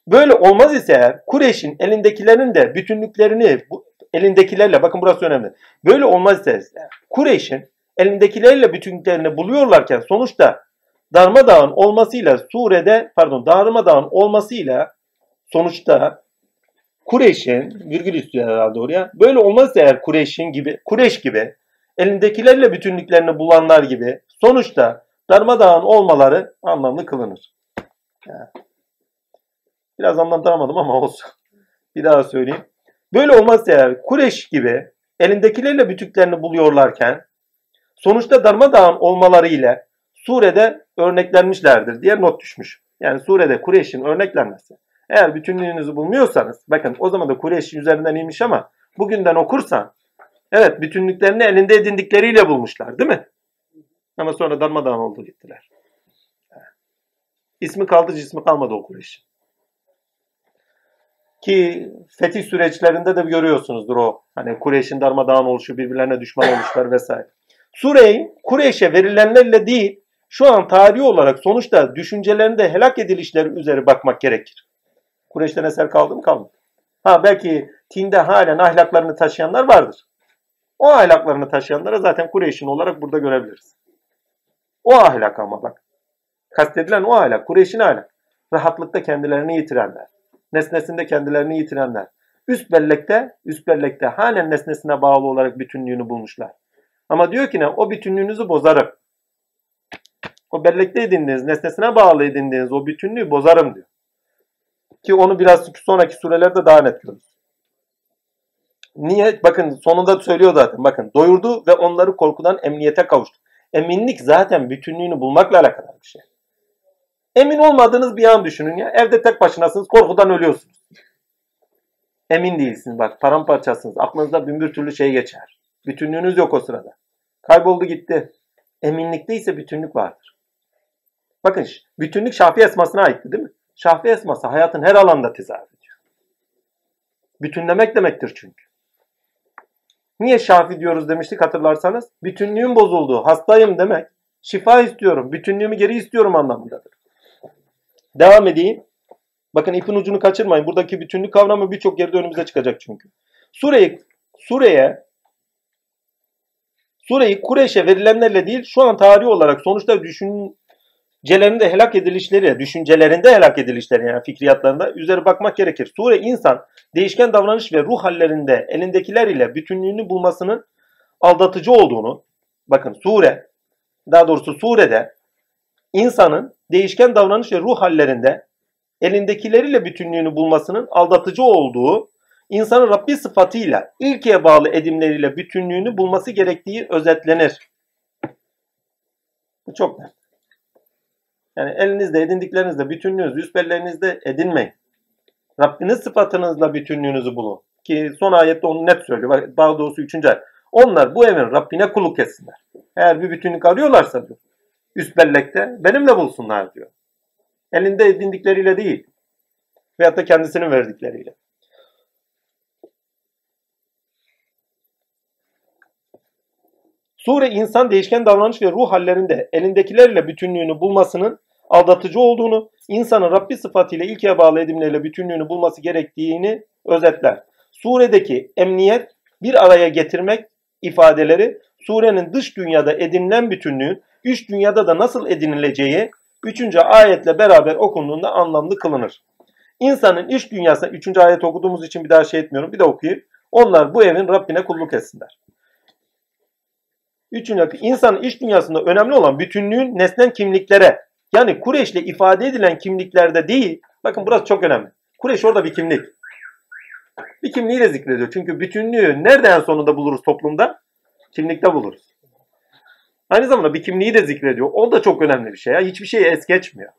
Böyle olmaz ise eğer Kureyş'in elindekilerin de bütünlüklerini bu, elindekilerle bakın burası önemli. Böyle olmaz ise Kureyş'in elindekilerle bütünlüklerini buluyorlarken sonuçta darmadağın olmasıyla surede pardon darmadağın olmasıyla sonuçta Kureyş'in virgül istiyor herhalde oraya. Böyle olmazsa eğer Kureyş'in gibi Kureyş gibi elindekilerle bütünlüklerini bulanlar gibi sonuçta darmadağın olmaları anlamlı kılınır. Yani. Biraz anlatamadım ama olsun. Bir daha söyleyeyim. Böyle olmazsa eğer Kureyş gibi elindekilerle bütünlüklerini buluyorlarken sonuçta darmadağın olmaları ile surede örneklenmişlerdir diye not düşmüş. Yani surede Kureyş'in örneklenmesi. Eğer bütünlüğünüzü bulmuyorsanız bakın o zaman da Kureyş'in üzerinden inmiş ama bugünden okursan evet bütünlüklerini elinde edindikleriyle bulmuşlar değil mi? Ama sonra darmadağın oldu gittiler. İsmi kaldı cismi kalmadı o Kureyş'in. Ki fetih süreçlerinde de görüyorsunuzdur o. Hani Kureyş'in darmadağın oluşu, birbirlerine düşman oluşlar vesaire. Sureyi Kureyş'e verilenlerle değil, şu an tarihi olarak sonuçta düşüncelerinde helak edilişleri üzeri bakmak gerekir. Kureyş'ten eser kaldı mı kalmadı. Ha belki Tinde halen ahlaklarını taşıyanlar vardır. O ahlaklarını taşıyanlara zaten Kureyş'in olarak burada görebiliriz. O ahlak ama bak. Kastedilen o ahlak, Kureyş'in ahlak. Rahatlıkta kendilerini yitirenler. Nesnesinde kendilerini yitirenler. Üst bellekte, üst bellekte halen nesnesine bağlı olarak bütünlüğünü bulmuşlar. Ama diyor ki ne? O bütünlüğünüzü bozarım. O bellekte edindiğiniz, nesnesine bağlı edindiğiniz o bütünlüğü bozarım diyor. Ki onu biraz sonraki surelerde daha net görürüz. Niye? Bakın sonunda söylüyor zaten. Bakın doyurdu ve onları korkudan emniyete kavuştu. Eminlik zaten bütünlüğünü bulmakla alakalı bir şey. Emin olmadığınız bir an düşünün ya. Evde tek başınasınız, korkudan ölüyorsunuz. Emin değilsiniz bak, paramparçasınız. Aklınızda bin bir türlü şey geçer. Bütünlüğünüz yok o sırada. Kayboldu gitti. Eminlikte ise bütünlük vardır. Bakın bütünlük Şafii esmasına aitti değil mi? Şafii esması hayatın her alanda tezahür ediyor. Bütünlemek demektir çünkü. Niye şafi diyoruz demiştik hatırlarsanız? Bütünlüğüm bozuldu, hastayım demek. Şifa istiyorum, bütünlüğümü geri istiyorum anlamındadır. Devam edeyim. Bakın ipin ucunu kaçırmayın. Buradaki bütünlük kavramı birçok yerde önümüze çıkacak çünkü. Sureyi, Sureye Sureyi Kureyş'e verilenlerle değil şu an tarihi olarak sonuçta düşüncelerinde helak edilişleri, düşüncelerinde helak edilişleri yani fikriyatlarında üzeri bakmak gerekir. Sure insan değişken davranış ve ruh hallerinde elindekiler ile bütünlüğünü bulmasının aldatıcı olduğunu bakın sure daha doğrusu surede insanın değişken davranış ve ruh hallerinde elindekileriyle bütünlüğünü bulmasının aldatıcı olduğu, insanın Rabbi sıfatıyla ilkeye bağlı edimleriyle bütünlüğünü bulması gerektiği özetlenir. Bu çok net. Yani elinizde edindiklerinizle bütünlüğünüzü üst bellerinizde edinmeyin. Rabbiniz sıfatınızla bütünlüğünüzü bulun. Ki son ayette onu net söylüyor. Daha doğrusu 3. ayet. Onlar bu evin Rabbine kulluk etsinler. Eğer bir bütünlük arıyorlarsa diyor, üst bellekte benimle bulsunlar diyor. Elinde edindikleriyle değil. Veyahut da kendisinin verdikleriyle. Sure insan değişken davranış ve ruh hallerinde elindekilerle bütünlüğünü bulmasının aldatıcı olduğunu, insanın Rabbi sıfatıyla ilkeye bağlı edimleriyle bütünlüğünü bulması gerektiğini özetler. Suredeki emniyet bir araya getirmek ifadeleri surenin dış dünyada edinilen bütünlüğün üç dünyada da nasıl edinileceği 3. ayetle beraber okunduğunda anlamlı kılınır. İnsanın iç dünyası 3. ayet okuduğumuz için bir daha şey etmiyorum. Bir de okuyayım. Onlar bu evin Rabbine kulluk etsinler. Üçüncü, insanın iç dünyasında önemli olan bütünlüğün nesnen kimliklere yani Kureyş'le ifade edilen kimliklerde değil. Bakın burası çok önemli. Kureyş orada bir kimlik. Bir kimliği de zikrediyor. Çünkü bütünlüğü nerede en sonunda buluruz toplumda? Kimlikte buluruz. Aynı zamanda bir kimliği de zikrediyor. O da çok önemli bir şey. Ya. Hiçbir şeyi es geçmiyor.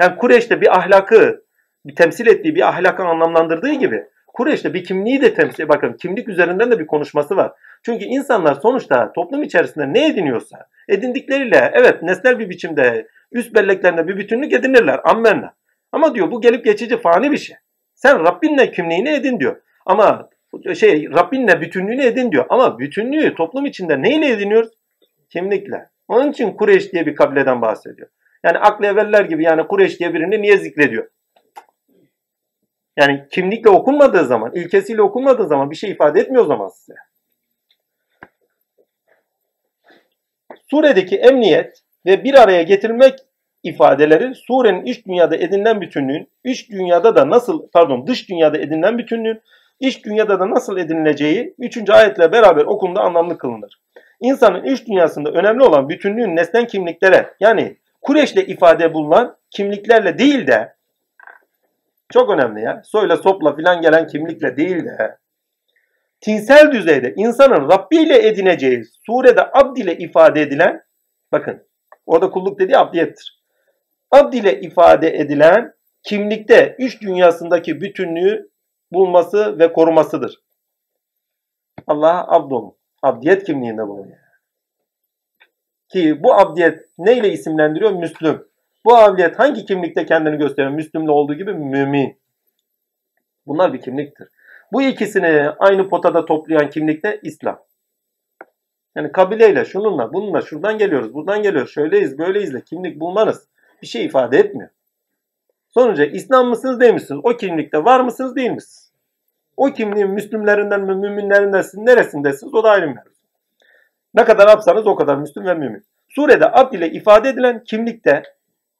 Yani Kureyş'te bir ahlakı, bir temsil ettiği bir ahlakı anlamlandırdığı gibi Kureyş'te bir kimliği de temsil Bakın kimlik üzerinden de bir konuşması var. Çünkü insanlar sonuçta toplum içerisinde ne ediniyorsa edindikleriyle evet nesnel bir biçimde üst belleklerinde bir bütünlük edinirler. Ammenna. Ama diyor bu gelip geçici fani bir şey. Sen Rabbinle kimliğini edin diyor. Ama şey Rabbinle bütünlüğünü edin diyor. Ama bütünlüğü toplum içinde neyle ediniyoruz? Kimlikle. Onun için Kureyş diye bir kabileden bahsediyor. Yani aklı evveller gibi yani Kureyş diye birini niye zikrediyor? Yani kimlikle okunmadığı zaman, ilkesiyle okunmadığı zaman bir şey ifade etmiyor o zaman size. Suredeki emniyet ve bir araya getirilmek ifadeleri surenin iç dünyada edinilen bütünlüğün, iç dünyada da nasıl, pardon dış dünyada edinilen bütünlüğün, iç dünyada da nasıl edinileceği 3. ayetle beraber okunduğunda anlamlı kılınır. İnsanın iç dünyasında önemli olan bütünlüğün nesnen kimliklere yani Kureş'le ifade bulunan kimliklerle değil de çok önemli ya. Soyla sopla filan gelen kimlikle değil de tinsel düzeyde insanın Rabbi ile edineceği surede abd ile ifade edilen bakın orada kulluk dediği abdiyettir. Abd ile ifade edilen kimlikte üç dünyasındaki bütünlüğü bulması ve korumasıdır. Allah'a abd olun. Abdiyet kimliğinde bulunuyor. Ki bu abdiyet neyle isimlendiriyor? Müslüm. Bu abdiyet hangi kimlikte kendini gösteriyor? Müslümle olduğu gibi mümin. Bunlar bir kimliktir. Bu ikisini aynı potada toplayan kimlik ne? İslam. Yani kabileyle, şununla, bununla, şuradan geliyoruz, buradan geliyoruz, şöyleyiz, böyleyiz de kimlik bulmanız bir şey ifade etmiyor. Sonuca İslam mısınız değil misiniz? O kimlikte var mısınız değil misiniz? O kimliğin Müslümlerinden mi, müminlerinden neresindesiniz? O da ayrı mevzu. Ne kadar yapsanız o kadar Müslüm ve mümin. Surede abd ile ifade edilen kimlikte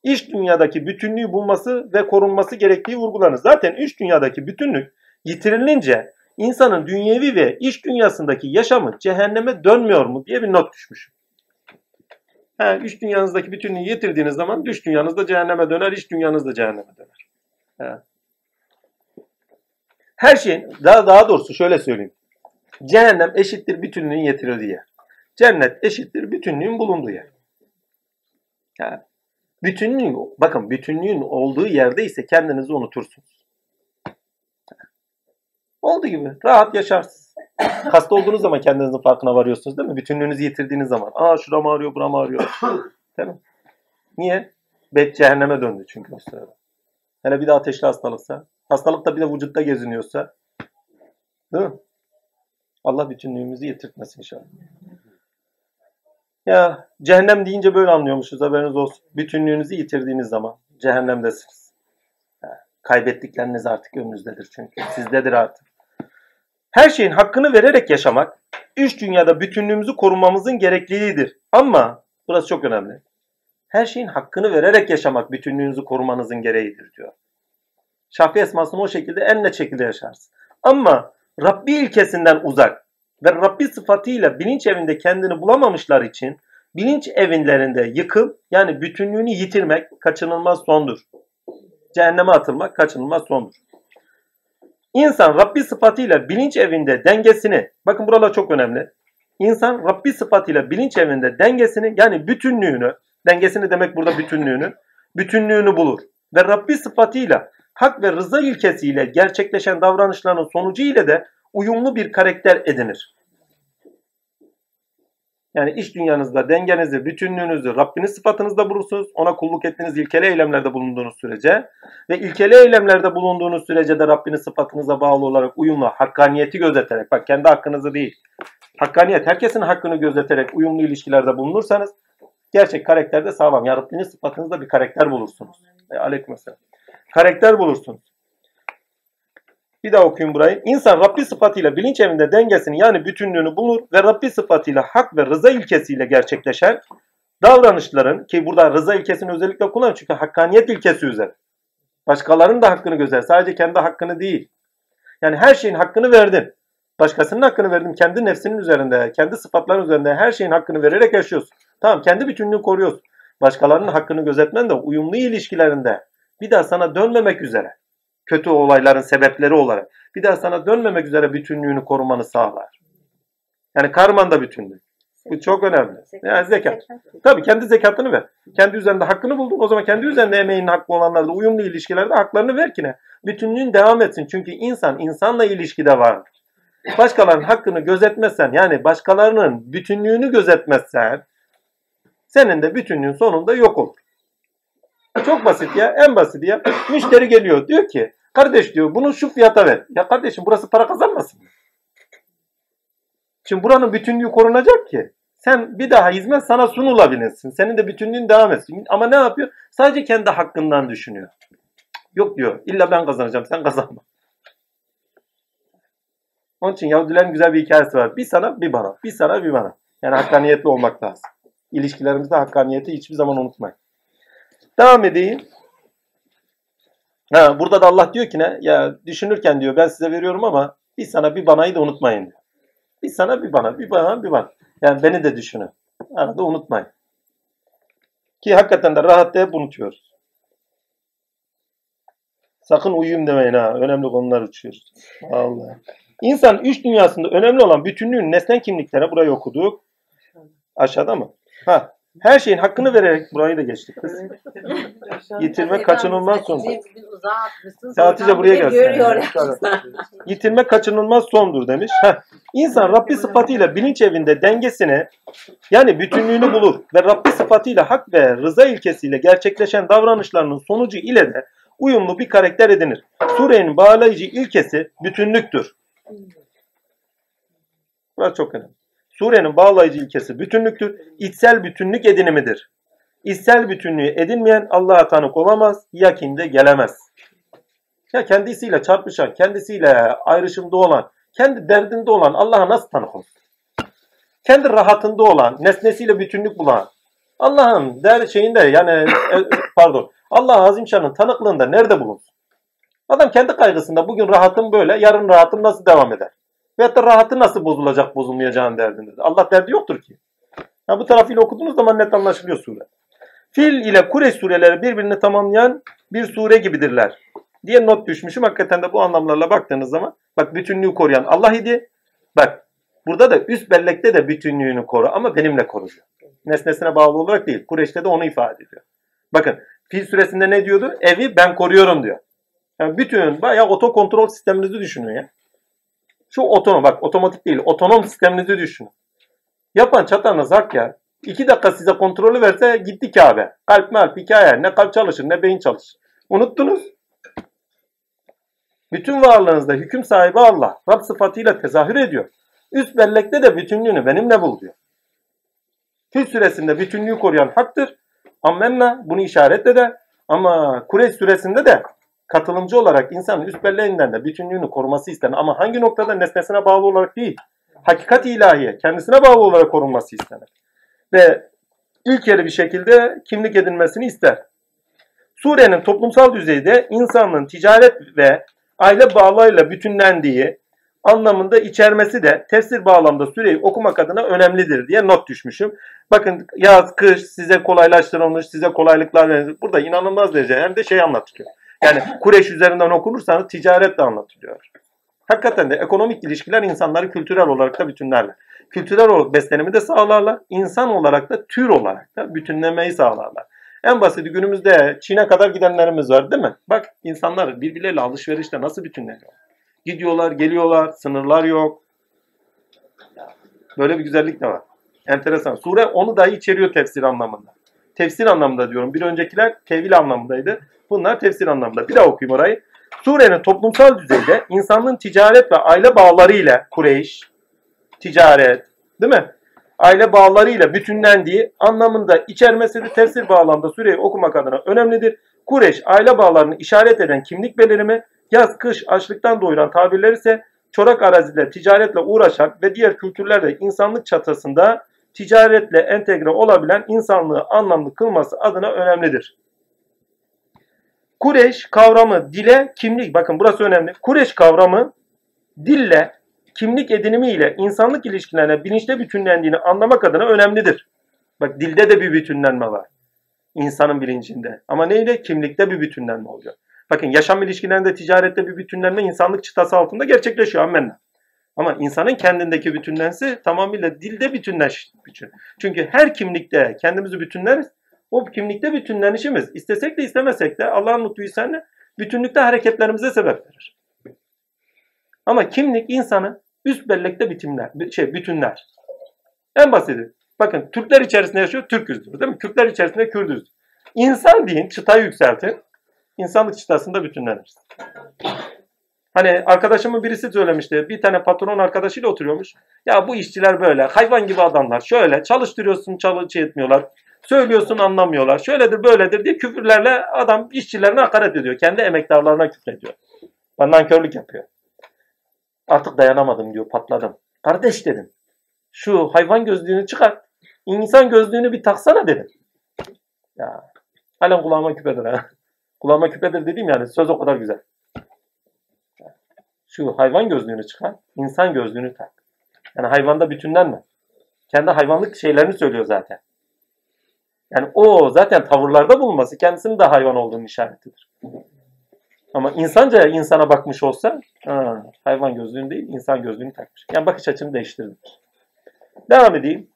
iç dünyadaki bütünlüğü bulması ve korunması gerektiği vurgulanır. Zaten iç dünyadaki bütünlük yitirilince insanın dünyevi ve iç dünyasındaki yaşamı cehenneme dönmüyor mu diye bir not düşmüş. He, iç dünyanızdaki bütünlüğü yitirdiğiniz zaman dış dünyanız da cehenneme döner, iç dünyanız da cehenneme döner. He. Her şeyin, daha, daha doğrusu şöyle söyleyeyim. Cehennem eşittir bütünlüğün yitirildiği yer. Cennet eşittir bütünlüğün bulunduğu yer. Yani bütünlüğün, bakın bütünlüğün olduğu yerde ise kendinizi unutursunuz. Olduğu gibi rahat yaşarsınız. Hasta olduğunuz zaman kendinizin farkına varıyorsunuz değil mi? Bütünlüğünüzü yitirdiğiniz zaman. Aa şuram ağrıyor, buram ağrıyor. değil mi? Niye? Bet cehenneme döndü çünkü o sırada. Hele bir de ateşli hastalıksa. Hastalık da bir de vücutta geziniyorsa. Değil mi? Allah bütünlüğümüzü yitirtmesin inşallah. Ya cehennem deyince böyle anlıyormuşuz haberiniz olsun. Bütünlüğünüzü yitirdiğiniz zaman cehennemdesiniz. Ya, kaybettikleriniz artık önünüzdedir çünkü. Sizdedir artık. Her şeyin hakkını vererek yaşamak, üç dünyada bütünlüğümüzü korumamızın gerekliliğidir. Ama burası çok önemli. Her şeyin hakkını vererek yaşamak bütünlüğünüzü korumanızın gereğidir diyor. Şafi esmasını o şekilde en net şekilde yaşarsın. Ama Rabbi ilkesinden uzak ve Rabbi sıfatıyla bilinç evinde kendini bulamamışlar için bilinç evinlerinde yıkım yani bütünlüğünü yitirmek kaçınılmaz sondur. Cehenneme atılmak kaçınılmaz sondur. İnsan Rabbi sıfatıyla bilinç evinde dengesini, bakın buralar çok önemli. İnsan Rabbi sıfatıyla bilinç evinde dengesini yani bütünlüğünü, dengesini demek burada bütünlüğünü, bütünlüğünü bulur. Ve Rabbi sıfatıyla hak ve rıza ilkesiyle gerçekleşen davranışların sonucu ile de uyumlu bir karakter edinir. Yani iş dünyanızda dengenizi, bütünlüğünüzü Rabbinin sıfatınızda bulursunuz. Ona kulluk ettiğiniz ilkeli eylemlerde bulunduğunuz sürece ve ilkeli eylemlerde bulunduğunuz sürece de Rabbinin sıfatınıza bağlı olarak uyumlu, hakkaniyeti gözeterek, bak kendi hakkınızı değil, hakkaniyet, herkesin hakkını gözeterek uyumlu ilişkilerde bulunursanız gerçek karakterde sağlam. Ya Rabbinin sıfatınızda bir karakter bulursunuz. E, aleykümselam. Karakter bulursunuz. Bir daha okuyun burayı. İnsan Rabbi sıfatıyla bilinç evinde dengesini yani bütünlüğünü bulur ve Rabbi sıfatıyla hak ve rıza ilkesiyle gerçekleşen davranışların ki burada rıza ilkesini özellikle kullanıyor çünkü hakkaniyet ilkesi üzere. Başkalarının da hakkını gözer. Sadece kendi hakkını değil. Yani her şeyin hakkını verdin. Başkasının hakkını verdin. Kendi nefsinin üzerinde, kendi sıfatların üzerinde her şeyin hakkını vererek yaşıyorsun. Tamam kendi bütünlüğünü koruyorsun. Başkalarının hakkını gözetmen de uyumlu ilişkilerinde bir daha sana dönmemek üzere kötü olayların sebepleri olarak bir daha sana dönmemek üzere bütünlüğünü korumanı sağlar. Yani karman da bütünlük. Bu çok önemli. Yani zekat. Tabii kendi zekatını ver. Kendi üzerinde hakkını buldun. O zaman kendi üzerinde emeğinin hakkı olanlarda uyumlu ilişkilerde haklarını ver ki ne? Bütünlüğün devam etsin. Çünkü insan insanla ilişkide vardır. Başkalarının hakkını gözetmezsen yani başkalarının bütünlüğünü gözetmezsen senin de bütünlüğün sonunda yok. Çok basit ya. En basit ya. Müşteri geliyor. Diyor ki kardeş diyor bunu şu fiyata ver. Ya kardeşim burası para kazanmasın. Şimdi buranın bütünlüğü korunacak ki. Sen bir daha hizmet sana sunulabilirsin. Senin de bütünlüğün devam etsin. Ama ne yapıyor? Sadece kendi hakkından düşünüyor. Yok diyor. İlla ben kazanacağım. Sen kazanma. Onun için Yahudilerin güzel bir hikayesi var. Bir sana bir bana. Bir sana bir bana. Yani hakkaniyetli olmak lazım. İlişkilerimizde hakkaniyeti hiçbir zaman unutmayın. Devam edeyim. Ha, burada da Allah diyor ki ne? Ya düşünürken diyor ben size veriyorum ama bir sana bir banayı da unutmayın. Bir sana bir bana, bir bana bir bana. Yani beni de düşünün. Arada unutmayın. Ki hakikaten de rahatta hep unutuyoruz. Sakın uyuyayım demeyin ha. Önemli konular uçuyoruz. Allah. İnsan üç dünyasında önemli olan bütünlüğün nesnen kimliklere burayı okuduk. Aşağıda mı? Ha. Her şeyin hakkını vererek burayı da geçtik kız. Yitirme kaçınılmaz sondur. Ya Hatice buraya gelsin. Yitirme kaçınılmaz sondur demiş. Heh. İnsan Rabbi sıfatıyla bilinç evinde dengesini yani bütünlüğünü bulur ve Rabbi sıfatıyla hak ve rıza ilkesiyle gerçekleşen davranışlarının sonucu ile de uyumlu bir karakter edinir. Surenin bağlayıcı ilkesi bütünlüktür. Burası çok önemli. Surenin bağlayıcı ilkesi bütünlüktür. İçsel bütünlük edinimidir. İçsel bütünlüğü edinmeyen Allah'a tanık olamaz, yakinde gelemez. Ya kendisiyle çarpışan, kendisiyle ayrışımda olan, kendi derdinde olan Allah'a nasıl tanık olur? Kendi rahatında olan, nesnesiyle bütünlük bulan, Allah'ın der şeyinde yani e, pardon, Allah Azimşan'ın tanıklığında nerede bulunsun? Adam kendi kaygısında bugün rahatım böyle, yarın rahatım nasıl devam eder? Veyahut da rahatı nasıl bozulacak, bozulmayacağın derdindedir. Allah derdi yoktur ki. Ha, bu tarafıyla okuduğunuz zaman net anlaşılıyor sure. Fil ile Kureyş sureleri birbirini tamamlayan bir sure gibidirler diye not düşmüşüm. Hakikaten de bu anlamlarla baktığınız zaman bak bütünlüğü koruyan Allah idi. Bak burada da üst bellekte de bütünlüğünü koru ama benimle koru diyor. Nesnesine bağlı olarak değil. Kureyş'te de onu ifade ediyor. Bakın Fil suresinde ne diyordu? Evi ben koruyorum diyor. Yani bütün bayağı otokontrol sisteminizi düşünün ya. Şu otonom bak otomatik değil otonom sisteminizi düşünün. Yapan çatanız hak ya. İki dakika size kontrolü verse gitti Kabe. Kalp malp hikaye. Ne kalp çalışır ne beyin çalışır. Unuttunuz. Bütün varlığınızda hüküm sahibi Allah. Rab sıfatıyla tezahür ediyor. Üst bellekte de bütünlüğünü benimle bul diyor. Fil süresinde bütünlüğü koruyan haktır. Ammenna bunu işaret eder. Ama Kureyş süresinde de katılımcı olarak insanın üst belleğinden de bütünlüğünü koruması istenir. Ama hangi noktada nesnesine bağlı olarak değil. Hakikat ilahiye, kendisine bağlı olarak korunması istenir. Ve ilkeli bir şekilde kimlik edinmesini ister. Surenin toplumsal düzeyde insanlığın ticaret ve aile bağlarıyla bütünlendiği anlamında içermesi de tefsir bağlamda süreyi okumak adına önemlidir diye not düşmüşüm. Bakın yaz, kış size kolaylaştırılmış, size kolaylıklar verilmiş. Burada inanılmaz derece hem de şey anlatılıyor. Yani Kureş üzerinden okunursanız ticaret de anlatılıyor. Hakikaten de ekonomik ilişkiler insanları kültürel olarak da bütünlerler. Kültürel olarak beslenimi de sağlarlar. İnsan olarak da tür olarak da bütünlemeyi sağlarlar. En basiti günümüzde Çin'e kadar gidenlerimiz var değil mi? Bak insanlar birbirleriyle alışverişte nasıl bütünleniyor? Gidiyorlar, geliyorlar, sınırlar yok. Böyle bir güzellik de var. Enteresan. Sure onu dahi içeriyor tefsir anlamında. Tefsir anlamında diyorum. Bir öncekiler tevil anlamındaydı. Bunlar tefsir anlamında. Bir daha okuyayım orayı. Surenin toplumsal düzeyde insanlığın ticaret ve aile bağları ile Kureyş, ticaret, değil mi? Aile bağlarıyla bütünlendiği anlamında içermesidir. Tefsir bağlamda süreyi okumak adına önemlidir. Kureş aile bağlarını işaret eden kimlik belirimi, yaz kış açlıktan doyuran tabirler ise çorak arazide ticaretle uğraşan ve diğer kültürlerde insanlık çatısında ticaretle entegre olabilen insanlığı anlamlı kılması adına önemlidir. Kureş kavramı dile kimlik bakın burası önemli. Kureş kavramı dille kimlik edinimi ile insanlık ilişkilerine bilinçli bütünlendiğini anlamak adına önemlidir. Bak dilde de bir bütünlenme var. İnsanın bilincinde. Ama neyle? Kimlikte bir bütünlenme oluyor. Bakın yaşam ilişkilerinde, ticarette bir bütünlenme insanlık çıtası altında gerçekleşiyor. Amenna. Ama insanın kendindeki bütünlensi tamamıyla dilde bütünleş. Bütün. Çünkü her kimlikte kendimizi bütünleriz. O kimlikte bütünlenişimiz istesek de istemesek de Allah'ın lütfu ihsanı bütünlükte hareketlerimize sebep verir. Ama kimlik insanı üst bellekte bitimler, şey, bütünler. En basiti. Bakın Türkler içerisinde yaşıyor, Türküz diyor değil mi? Kürtler içerisinde Kürdüz. İnsan deyin, çıtayı yükseltin. İnsanlık çıtasında bütünleniriz. Hani arkadaşımın birisi söylemişti. Bir tane patron arkadaşıyla oturuyormuş. Ya bu işçiler böyle hayvan gibi adamlar. Şöyle çalıştırıyorsun çalışı etmiyorlar. Söylüyorsun anlamıyorlar. Şöyledir böyledir diye küfürlerle adam işçilerine hakaret ediyor. Kendi emektarlarına küfrediyor. Benden körlük yapıyor. Artık dayanamadım diyor patladım. Kardeş dedim. Şu hayvan gözlüğünü çıkar. İnsan gözlüğünü bir taksana dedim. Ya halen kulağıma küpedir ha. Kulağıma küpedir dediğim yani söz o kadar güzel. Şu hayvan gözlüğünü çıkar. insan gözlüğünü tak. Yani hayvanda bütünlenme. Kendi hayvanlık şeylerini söylüyor zaten. Yani o zaten tavırlarda bulunması kendisinin de hayvan olduğunun işaretidir. Ama insanca insana bakmış olsa ha, hayvan gözlüğünü değil insan gözlüğünü takmış. Yani bakış açını değiştirdi. Devam edeyim.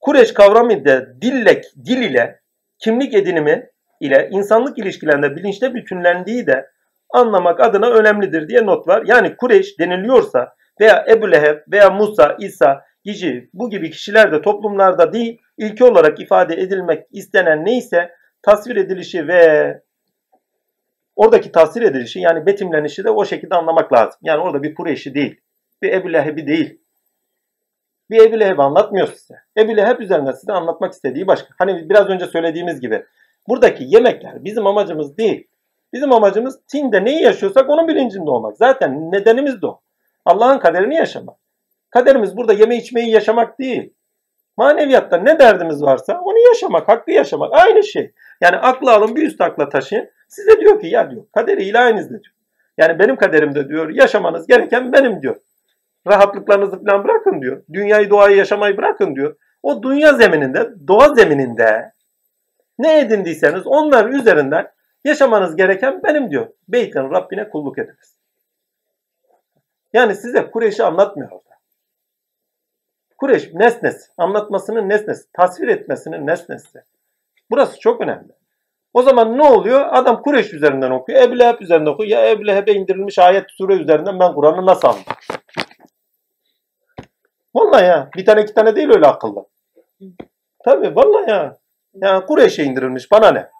Kureş kavramı da dillek, dil ile kimlik edinimi ile insanlık ilişkilerinde bilinçte bütünlendiği de anlamak adına önemlidir diye not var. Yani Kureş deniliyorsa veya Ebu Leheb veya Musa, İsa, Gici bu gibi kişiler de toplumlarda değil ilki olarak ifade edilmek istenen neyse tasvir edilişi ve oradaki tasvir edilişi yani betimlenişi de o şekilde anlamak lazım. Yani orada bir Kureyş'i değil, bir Ebu Leheb'i değil. Bir Ebu Leheb'i anlatmıyor size. Ebu Leheb üzerine size anlatmak istediği başka. Hani biraz önce söylediğimiz gibi buradaki yemekler bizim amacımız değil. Bizim amacımız Tin'de neyi yaşıyorsak onun bilincinde olmak. Zaten nedenimiz de o. Allah'ın kaderini yaşamak. Kaderimiz burada yeme içmeyi yaşamak değil. Maneviyatta ne derdimiz varsa onu yaşamak, hakkı yaşamak. Aynı şey. Yani aklı alın bir üst akla taşıyın. Size diyor ki ya diyor kaderi ilahinizde diyor. Yani benim kaderimde diyor yaşamanız gereken benim diyor. Rahatlıklarınızı falan bırakın diyor. Dünyayı doğayı yaşamayı bırakın diyor. O dünya zemininde, doğa zemininde ne edindiyseniz onlar üzerinden yaşamanız gereken benim diyor. Beytin Rabbine kulluk ediniz. Yani size Kureyş'i anlatmıyor orada. Kureyş nesnesi, anlatmasının nesnesi, tasvir etmesinin nesnesi. Burası çok önemli. O zaman ne oluyor? Adam Kureyş üzerinden okuyor, Ebu Leheb üzerinden okuyor. Ya Ebu Leheb'e indirilmiş ayet sure üzerinden ben Kur'an'ı nasıl anladım? Vallahi ya. Bir tane iki tane değil öyle akıllı. Tabii vallahi ya. Ya Kureyş'e indirilmiş bana ne?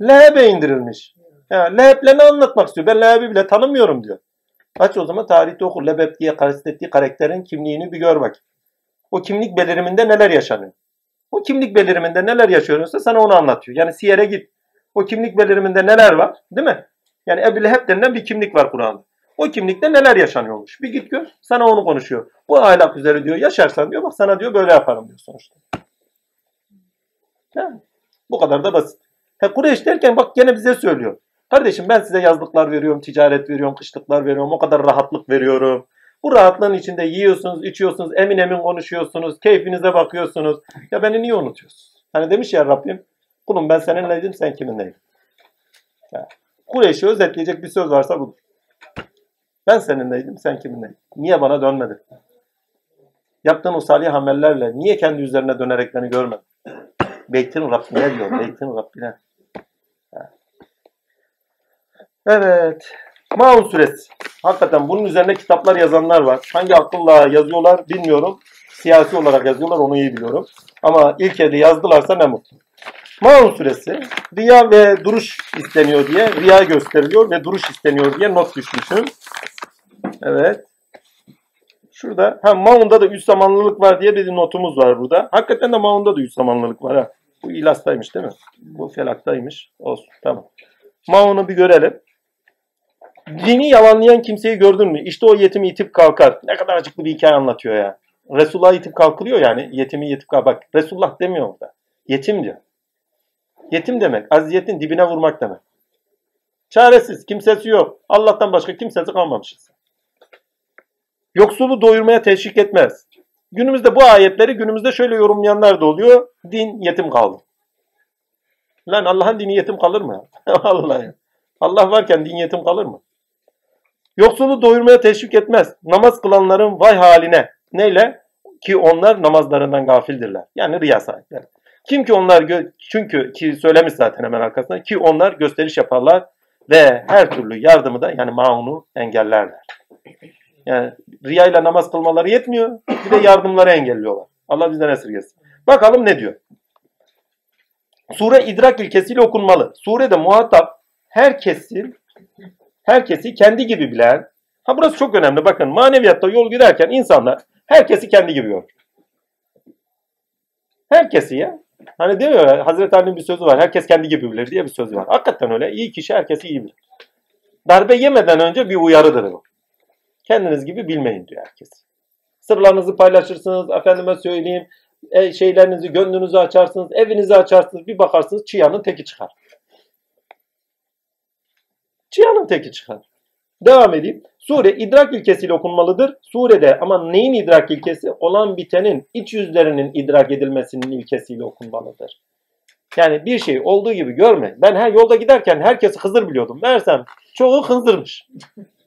Leheb'e indirilmiş. Ya Leheb'le ne anlatmak istiyor? Ben Leheb'i bile tanımıyorum diyor. Aç o zaman tarihte oku. Lebeb diye kastettiği karakterin kimliğini bir gör bak. O kimlik beliriminde neler yaşanıyor? O kimlik beliriminde neler yaşıyorsa sana onu anlatıyor. Yani siyere git. O kimlik beliriminde neler var? Değil mi? Yani Ebu Leheb denilen bir kimlik var Kur'an'da. O kimlikte neler yaşanıyormuş? Bir git gör. Sana onu konuşuyor. Bu ahlak üzere diyor. Yaşarsan diyor. Bak sana diyor böyle yaparım diyor sonuçta. Yani, bu kadar da basit. He, Kureyş derken bak gene bize söylüyor. Kardeşim ben size yazlıklar veriyorum, ticaret veriyorum, kışlıklar veriyorum, o kadar rahatlık veriyorum. Bu rahatlığın içinde yiyorsunuz, içiyorsunuz, emin emin konuşuyorsunuz, keyfinize bakıyorsunuz. Ya beni niye unutuyorsunuz? Hani demiş ya Rabbim, kulum ben seninleydim, sen kiminleydin? Ya, Kureyş'i özetleyecek bir söz varsa budur. Ben seninleydim, sen kiminleydin? Niye bana dönmedin? Yaptığın o salih amellerle niye kendi üzerine dönerek beni görmedin? Beytin Rabbine diyor, Beytin Rabbine. Evet. Maun suresi. Hakikaten bunun üzerine kitaplar yazanlar var. Hangi akılla yazıyorlar bilmiyorum. Siyasi olarak yazıyorlar onu iyi biliyorum. Ama ilk elde yazdılarsa ne mutlu. Maun suresi riya ve duruş isteniyor diye riya gösteriliyor ve duruş isteniyor diye not düşmüşüm. Evet. Şurada ha Maun'da da üç zamanlılık var diye bir notumuz var burada. Hakikaten de Maun'da da üç zamanlılık var ha. Bu İlas'taymış değil mi? Bu Felak'taymış. Olsun tamam. Maun'u bir görelim. Dini yalanlayan kimseyi gördün mü? İşte o yetimi itip kalkar. Ne kadar acıklı bir hikaye anlatıyor ya. Resulullah itip kalkılıyor yani. Yetimi itip kalk. Bak Resulullah demiyor orada. Yetim diyor. Yetim demek. Aziyetin dibine vurmak demek. Çaresiz. Kimsesi yok. Allah'tan başka kimsesi kalmamışız. Yoksulu doyurmaya teşvik etmez. Günümüzde bu ayetleri günümüzde şöyle yorumlayanlar da oluyor. Din yetim kaldı. Lan Allah'ın dini yetim kalır mı? Vallahi. Allah varken din yetim kalır mı? Yoksulu doyurmaya teşvik etmez. Namaz kılanların vay haline. Neyle? Ki onlar namazlarından gafildirler. Yani riya sahipleri. Kim ki onlar çünkü ki söylemiş zaten hemen arkasında ki onlar gösteriş yaparlar ve her türlü yardımı da yani maunu engellerler. Yani riya ile namaz kılmaları yetmiyor. Bir de yardımları engelliyorlar. Allah bizden esirgesin. Bakalım ne diyor. Sure idrak ilkesiyle okunmalı. Surede muhatap herkesin herkesi kendi gibi bilen ha burası çok önemli bakın maneviyatta yol giderken insanlar herkesi kendi gibi görür. Herkesi ya. Hani diyor ya Hazreti Ali'nin bir sözü var. Herkes kendi gibi bilir diye bir sözü var. Hakikaten öyle. İyi kişi herkesi iyi bilir. Darbe yemeden önce bir uyarıdır bu. Kendiniz gibi bilmeyin diyor herkes. Sırlarınızı paylaşırsınız. Efendime söyleyeyim. E, şeylerinizi, gönlünüzü açarsınız. Evinizi açarsınız. Bir bakarsınız çıyanın teki çıkar. Çıyanın teki çıkar. Devam edeyim. Sure idrak ilkesiyle okunmalıdır. Surede ama neyin idrak ilkesi? Olan bitenin iç yüzlerinin idrak edilmesinin ilkesiyle okunmalıdır. Yani bir şey olduğu gibi görme. Ben her yolda giderken herkesi Hızır biliyordum. Meğersem çoğu Hızır'mış.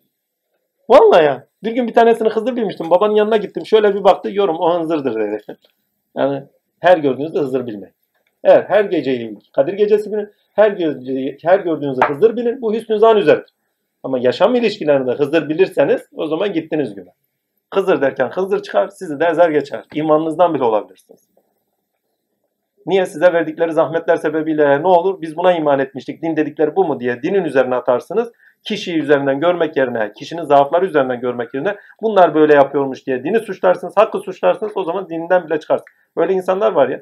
Vallahi ya. Bir gün bir tanesini Hızır bilmiştim. Babanın yanına gittim. Şöyle bir baktı. Yorum o Hızır'dır dedi. Yani her gördüğünüzde Hızır bilmeyin. Evet her geceyi Kadir gecesi bilin. Her, geceyi, her gördüğünüzde Hızır bilin. Bu hüsnü zan üzeridir. Ama yaşam ilişkilerinde Hızır bilirseniz o zaman gittiniz güne. Hızır derken Hızır çıkar, sizi de ezer geçer. İmanınızdan bile olabilirsiniz. Niye size verdikleri zahmetler sebebiyle ne olur? Biz buna iman etmiştik. Din dedikleri bu mu diye dinin üzerine atarsınız. Kişiyi üzerinden görmek yerine, kişinin zaafları üzerinden görmek yerine bunlar böyle yapıyormuş diye dini suçlarsınız, hakkı suçlarsınız o zaman dininden bile çıkarsınız. Böyle insanlar var ya.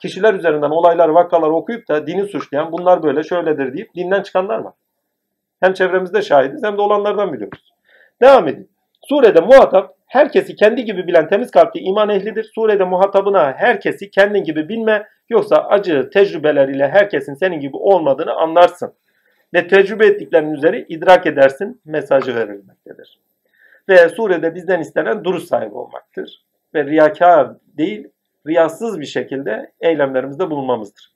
Kişiler üzerinden olaylar, vakalar okuyup da dini suçlayan bunlar böyle şöyledir deyip dinden çıkanlar var. Hem çevremizde şahidiz hem de olanlardan biliyoruz. Devam edin. Surede muhatap herkesi kendi gibi bilen temiz kalpli iman ehlidir. Surede muhatabına herkesi kendin gibi bilme yoksa acı tecrübeler ile herkesin senin gibi olmadığını anlarsın. Ve tecrübe ettiklerinin üzeri idrak edersin mesajı verilmektedir. Ve surede bizden istenen duruş sahibi olmaktır. Ve riyakar değil, riyasız bir şekilde eylemlerimizde bulunmamızdır.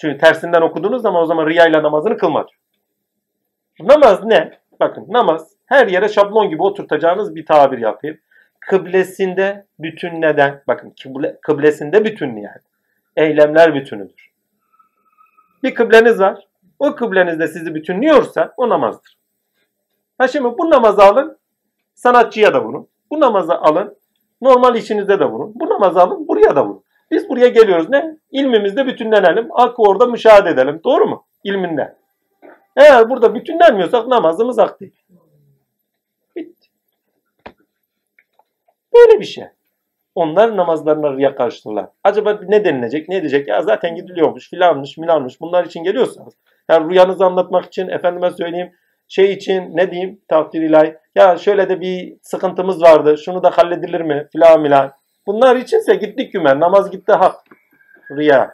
Çünkü tersinden okuduğunuz zaman o zaman riyayla namazını kılma. Namaz ne? Bakın namaz her yere şablon gibi oturtacağınız bir tabir yapayım. Kıblesinde bütün neden? Bakın kıble, kıblesinde bütün yani. Eylemler bütünüdür. Bir kıbleniz var. O kıblenizde sizi bütünlüyorsa o namazdır. Ha şimdi bu namazı alın. Sanatçıya da vurun. Bu namazı alın. Normal işinizde de vurun. Bu namazı alın. Buraya da vurun. Biz buraya geliyoruz ne? İlmimizde bütünlenelim. Hakkı orada müşahede edelim. Doğru mu? İlminde. Eğer burada bütünlenmiyorsak namazımız hak değil. Bitti. Böyle bir şey. Onlar namazlarına riya karşılar. Acaba ne denilecek, ne diyecek? Ya zaten gidiliyormuş, filanmış, milanmış. Bunlar için geliyorsanız. Yani rüyanızı anlatmak için, efendime söyleyeyim, şey için ne diyeyim takdir ilahi. Ya şöyle de bir sıkıntımız vardı. Şunu da halledilir mi? Filan milan. Bunlar içinse gittik gümen. Namaz gitti hak. Riya.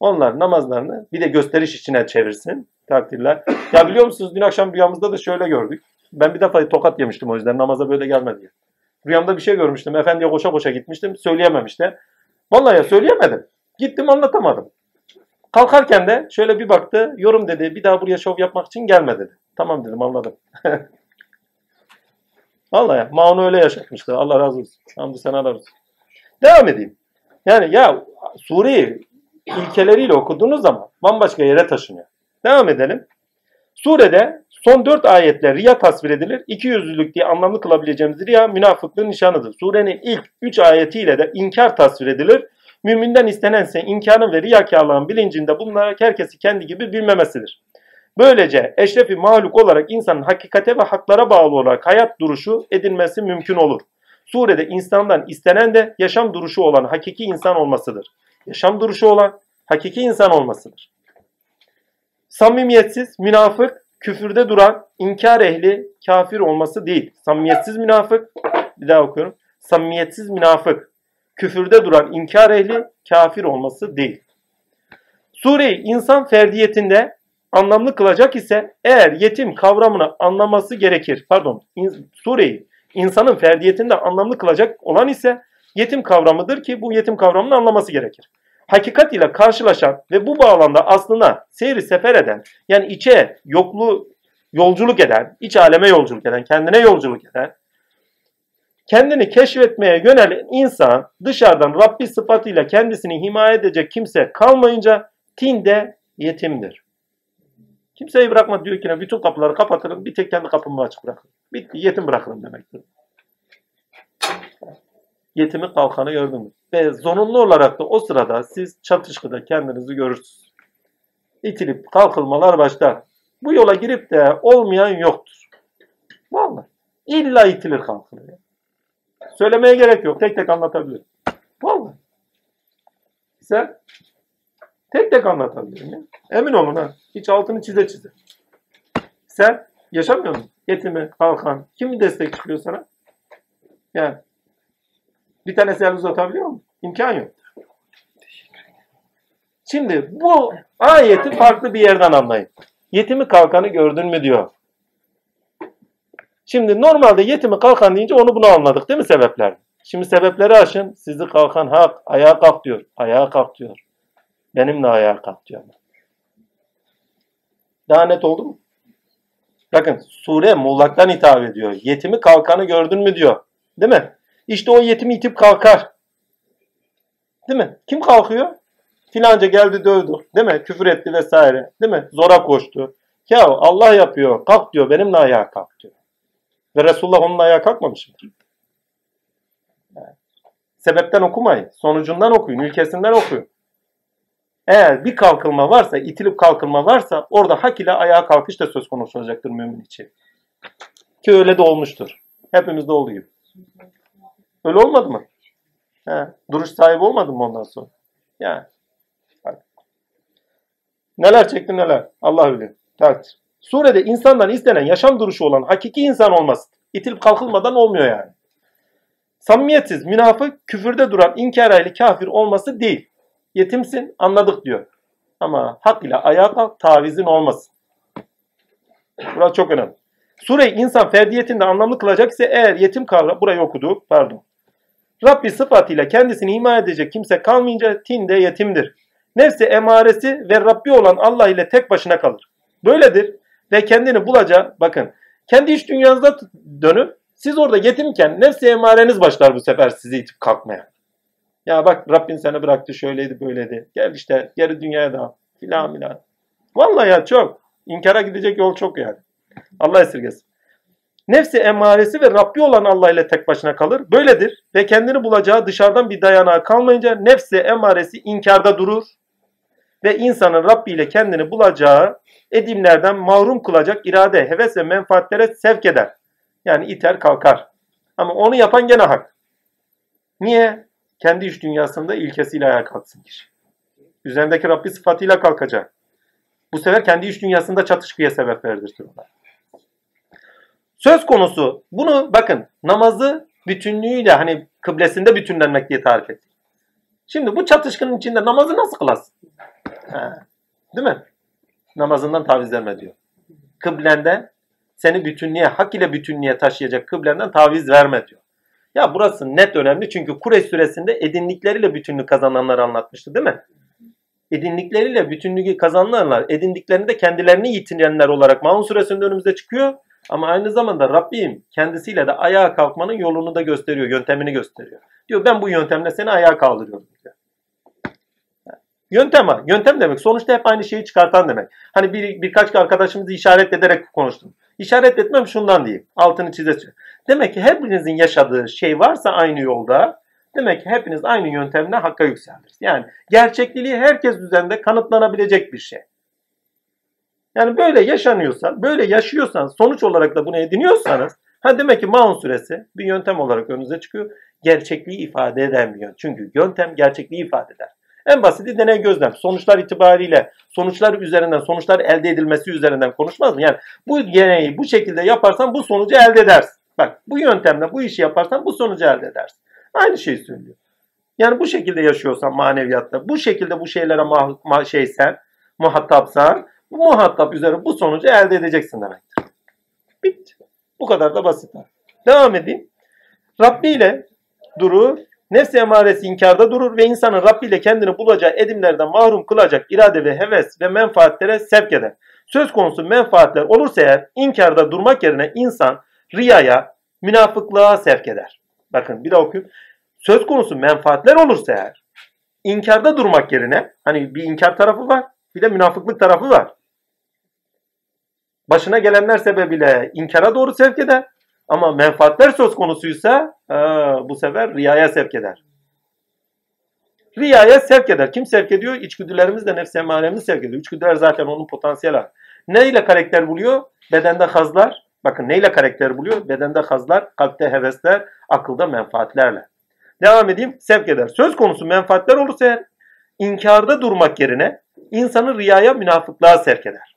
Onlar namazlarını bir de gösteriş içine çevirsin. Takdirler. Ya biliyor musunuz dün akşam rüyamızda da şöyle gördük. Ben bir defa tokat yemiştim o yüzden namaza böyle gelmedi. Rüyamda bir şey görmüştüm. Efendiye koşa koşa gitmiştim. Söyleyemem işte. Vallahi ya söyleyemedim. Gittim anlatamadım. Kalkarken de şöyle bir baktı. Yorum dedi. Bir daha buraya şov yapmak için gelme dedi. Tamam dedim anladım. Vallahi ya. Maunu öyle yaşatmıştı. Allah razı olsun. Hamdü senalar olsun. Devam edeyim. Yani ya sureyi ilkeleriyle okuduğunuz zaman bambaşka yere taşınıyor. Devam edelim. Surede son dört ayetle riya tasvir edilir. İki yüzlülük diye anlamlı kılabileceğimiz riya münafıklığın nişanıdır. Surenin ilk üç ayetiyle de inkar tasvir edilir. Müminden istenense inkarın ve riyakarlığın bilincinde bulunarak herkesi kendi gibi bilmemesidir. Böylece eşrefi mahluk olarak insanın hakikate ve haklara bağlı olarak hayat duruşu edinmesi mümkün olur. Surede insandan istenen de yaşam duruşu olan hakiki insan olmasıdır. Yaşam duruşu olan hakiki insan olmasıdır. Samimiyetsiz, münafık, küfürde duran, inkar ehli, kafir olması değil. Samimiyetsiz münafık, bir daha okuyorum. Samimiyetsiz münafık, küfürde duran, inkar ehli, kafir olması değil. Sureyi insan ferdiyetinde anlamlı kılacak ise eğer yetim kavramını anlaması gerekir. Pardon, in- sureyi insanın ferdiyetinde anlamlı kılacak olan ise yetim kavramıdır ki bu yetim kavramını anlaması gerekir. Hakikat ile karşılaşan ve bu bağlamda aslında seyri sefer eden yani içe yoklu yolculuk eden, iç aleme yolculuk eden, kendine yolculuk eden, kendini keşfetmeye yönelen insan dışarıdan Rabbi sıfatıyla kendisini himaye edecek kimse kalmayınca tinde yetimdir. Kimseyi bırakma diyor ki bütün kapıları kapatırım bir tek kendi kapımı açık bırakırım. Bitti yetim bırakırım demektir. Yetimi kalkanı gördün mü? Ve zorunlu olarak da o sırada siz çatışkıda kendinizi görürsünüz. İtilip kalkılmalar başlar. Bu yola girip de olmayan yoktur. Vallahi. İlla itilir kalkılır. Söylemeye gerek yok. Tek tek anlatabilirim. Vallahi. Sen tek tek anlatabilirim ya. Emin olun ha. Hiç altını çize çize. Sen yaşamıyor musun? Yetimi, kalkan. Kim destek çıkıyor sana? Yani. Bir tane el uzatabiliyor mu? İmkan yok. Şimdi bu ayeti farklı bir yerden anlayın. Yetimi kalkanı gördün mü diyor. Şimdi normalde yetimi kalkan deyince onu bunu anladık değil mi sebepler? Şimdi sebepleri aşın. Sizi kalkan hak. Ayağa kalk diyor. Ayağa kalk diyor. Benimle ayağa kalk diyor. Daha net oldu mu? Bakın sure muğlaktan hitap ediyor. Yetimi kalkanı gördün mü diyor. Değil mi? İşte o yetim itip kalkar. Değil mi? Kim kalkıyor? Filanca geldi dövdü. Değil mi? Küfür etti vesaire. Değil mi? Zora koştu. Ya Allah yapıyor. Kalk diyor. Benimle ayağa kalk diyor. Ve Resulullah onunla ayağa kalkmamış mıdır? Sebepten okumayın. Sonucundan okuyun. Ülkesinden okuyun. Eğer bir kalkılma varsa, itilip kalkılma varsa orada hak ile ayağa kalkış da söz konusu olacaktır mümin için. Ki öyle de olmuştur. Hepimizde olduğu gibi. Öyle olmadı mı? He, duruş sahibi olmadın mı ondan sonra? Yani. Bak. Neler çekti neler. Allah bilir. Takdir. Surede insandan istenen yaşam duruşu olan hakiki insan olması. İtilip kalkılmadan olmuyor yani. Samimiyetsiz, münafık, küfürde duran inkar kafir olması değil. Yetimsin anladık diyor. Ama hak ile ayağa kalk tavizin olmasın. Burası çok önemli. Sure insan ferdiyetinde anlamlı kılacak ise eğer yetim kavramı burayı okudu pardon. Rabbi sıfatıyla kendisini himaye edecek kimse kalmayınca tinde yetimdir. Nefsi emaresi ve Rabbi olan Allah ile tek başına kalır. Böyledir ve kendini bulacağı bakın kendi iç dünyanızda dönüp siz orada yetimken nefsi emareniz başlar bu sefer sizi itip kalkmaya. Ya bak Rabbin seni bıraktı şöyleydi böyleydi. Gel işte geri dünyaya da filan filan. Vallahi ya çok. İnkara gidecek yol çok yani. Allah esirgesin. Nefsi emaresi ve Rabbi olan Allah ile tek başına kalır. Böyledir ve kendini bulacağı dışarıdan bir dayanağı kalmayınca nefsi emaresi inkarda durur ve insanın Rabbi ile kendini bulacağı edimlerden mahrum kılacak irade, heves ve menfaatlere sevk eder. Yani iter kalkar. Ama onu yapan gene hak. Niye? Kendi iç dünyasında ilkesiyle ayağa kalksın kişi. Üzerindeki Rabbi sıfatıyla kalkacak. Bu sefer kendi iç dünyasında çatışkıya sebep verir onlar. Söz konusu bunu bakın namazı bütünlüğüyle hani kıblesinde bütünlenmek diye tarif ettik. Şimdi bu çatışkının içinde namazı nasıl kılasın? Ha, değil mi? Namazından taviz verme diyor. Kıblenden seni bütünlüğe, hak ile bütünlüğe taşıyacak kıblenden taviz verme diyor. Ya burası net önemli çünkü Kureyş süresinde edindikleriyle bütünlük kazananları anlatmıştı değil mi? Edindikleriyle bütünlüğü kazananlar edindiklerini de kendilerini yitirenler olarak Maun suresinde önümüze çıkıyor. Ama aynı zamanda Rabbim kendisiyle de ayağa kalkmanın yolunu da gösteriyor, yöntemini gösteriyor. Diyor ben bu yöntemle seni ayağa kaldırıyorum diyor. Yöntem var. Yöntem demek sonuçta hep aynı şeyi çıkartan demek. Hani bir, birkaç arkadaşımızı işaret ederek konuştum. İşaret etmem şundan diyeyim. Altını çize. Demek ki hepinizin yaşadığı şey varsa aynı yolda demek ki hepiniz aynı yöntemle hakka yükseldiniz. Yani gerçekliği herkes üzerinde kanıtlanabilecek bir şey. Yani böyle yaşanıyorsa, böyle yaşıyorsan, sonuç olarak da bunu ediniyorsanız, ha demek ki Maun suresi bir yöntem olarak önünüze çıkıyor. Gerçekliği ifade eden bir yöntem. Çünkü yöntem gerçekliği ifade eder. En basiti deney gözlem. Sonuçlar itibariyle, sonuçlar üzerinden, sonuçlar elde edilmesi üzerinden konuşmaz mı? Yani bu deneyi bu şekilde yaparsan bu sonucu elde edersin. Bak bu yöntemle bu işi yaparsan bu sonucu elde edersin. Aynı şeyi söylüyor. Yani bu şekilde yaşıyorsan maneviyatta, bu şekilde bu şeylere mah, ma- şeysen, muhatapsan, bu muhatap üzere bu sonucu elde edeceksin demektir. Bitti. Bu kadar da basit. Devam edeyim. Rabbi ile durur, nefsi emaresi inkarda durur ve insanın Rabbi ile kendini bulacağı edimlerden mahrum kılacak irade ve heves ve menfaatlere sevk eder. Söz konusu menfaatler olursa eğer inkarda durmak yerine insan riyaya, münafıklığa sevk eder. Bakın bir daha okuyayım. Söz konusu menfaatler olursa eğer inkarda durmak yerine hani bir inkar tarafı var bir de münafıklık tarafı var. Başına gelenler sebebiyle inkara doğru sevk eder. Ama menfaatler söz konusuysa aa, bu sefer riyaya sevk eder. Riyaya sevk eder. Kim sevk ediyor? İçgüdülerimiz de nefs emaremiz sevk ediyor. İçgüdüler zaten onun potansiyel. Neyle karakter buluyor? Bedende hazlar. Bakın neyle karakter buluyor? Bedende hazlar, kalpte hevesler, akılda menfaatlerle. Devam edeyim. Sevk eder. Söz konusu menfaatler olursa eğer inkarda durmak yerine insanı riyaya, münafıklığa sevk eder.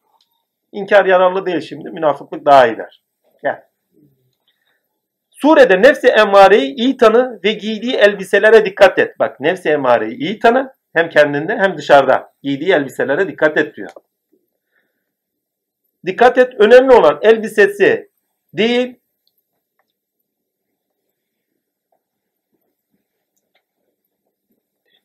İnkar yararlı değil şimdi. Münafıklık daha iyiler. Gel. Surede nefsi emmareyi iyi tanı ve giydiği elbiselere dikkat et. Bak nefsi emmareyi iyi tanı hem kendinde hem dışarıda. Giydiği elbiselere dikkat et diyor. Dikkat et önemli olan elbisesi değil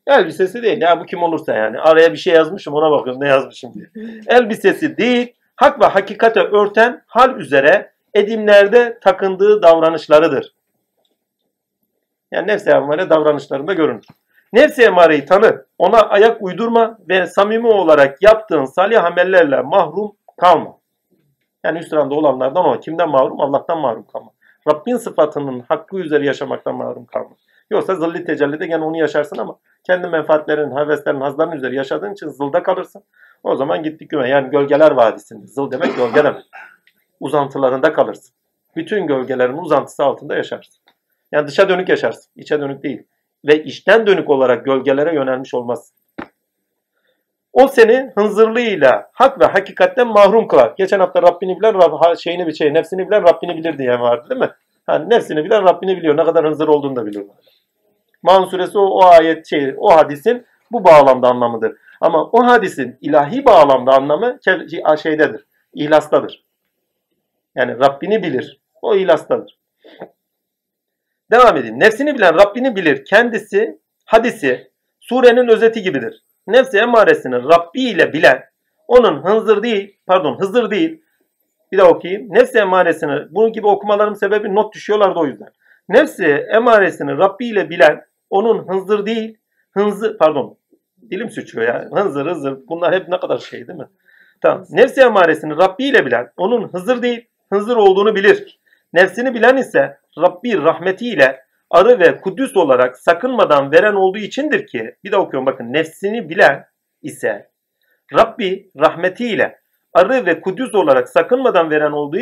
Elbisesi değil. Ya bu kim olursa yani. Araya bir şey yazmışım ona bakıyorum ne yazmışım diye. Elbisesi değil, hak ve hakikate örten hal üzere edimlerde takındığı davranışlarıdır. Yani nefsi emmare davranışlarında görünür. Nefsi emmareyi tanı, ona ayak uydurma ve samimi olarak yaptığın salih amellerle mahrum kalma. Yani sırada olanlardan o. Kimden mahrum? Allah'tan mahrum kalma. Rabbin sıfatının hakkı üzere yaşamaktan mahrum kalma. Yoksa zilli tecellide gene onu yaşarsın ama kendi menfaatlerin, heveslerin, hazların üzeri yaşadığın için zılda kalırsın. O zaman gittik güme. Yani gölgeler vadisinde. Zıl demek gölge demek. Uzantılarında kalırsın. Bütün gölgelerin uzantısı altında yaşarsın. Yani dışa dönük yaşarsın. içe dönük değil. Ve içten dönük olarak gölgelere yönelmiş olmazsın. O seni hınzırlığıyla hak ve hakikatten mahrum kılar. Geçen hafta Rabbini bilen, Rab, şeyini bir şey, nefsini bilen Rabbini bilir diye vardı değil mi? Yani nefsini bilen Rabbini biliyor. Ne kadar hınzır olduğunu da biliyor. Maun suresi o, o ayet şey, o hadisin bu bağlamda anlamıdır. Ama o hadisin ilahi bağlamda anlamı ke- şeydedir. İhlastadır. Yani Rabbini bilir. O ilastadır. Devam edin. Nefsini bilen Rabbini bilir. Kendisi hadisi surenin özeti gibidir. Nefsi emaresini Rabbi ile bilen onun hınzır değil, pardon hızır değil. Bir daha okuyayım. Nefsi emaresini bunun gibi okumalarım sebebi not düşüyorlardı o yüzden. Nefsi emaresini Rabbi ile bilen onun hınzır değil, hınzır pardon dilim suçuyor ya. Hınzır hızır bunlar hep ne kadar şey değil mi? Tamam. Nefsi emaresini Rabbi ile bilen onun hızır değil, hınzır olduğunu bilir. Nefsini bilen ise Rabbi rahmetiyle arı ve kudüs olarak sakınmadan veren olduğu içindir ki bir de okuyorum bakın nefsini bilen ise Rabbi rahmetiyle arı ve kudüs olarak sakınmadan veren olduğu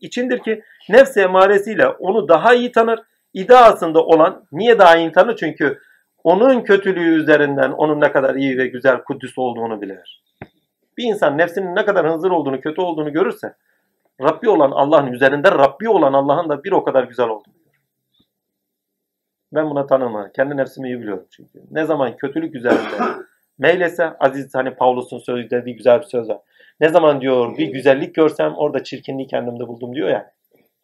içindir, ki nefsi emaresiyle onu daha iyi tanır. İddiasında olan niye daha iyi tanır? Çünkü onun kötülüğü üzerinden onun ne kadar iyi ve güzel kudüs olduğunu bilir. Bir insan nefsinin ne kadar hınzır olduğunu, kötü olduğunu görürse Rabbi olan Allah'ın üzerinde Rabbi olan Allah'ın da bir o kadar güzel olduğunu. Ben buna tanımam. Kendi nefsimi iyi biliyorum çünkü. Ne zaman kötülük üzerinde meylese Aziz hani Pavlus'un söylediği güzel bir söz var. Ne zaman diyor bir güzellik görsem orada çirkinliği kendimde buldum diyor ya.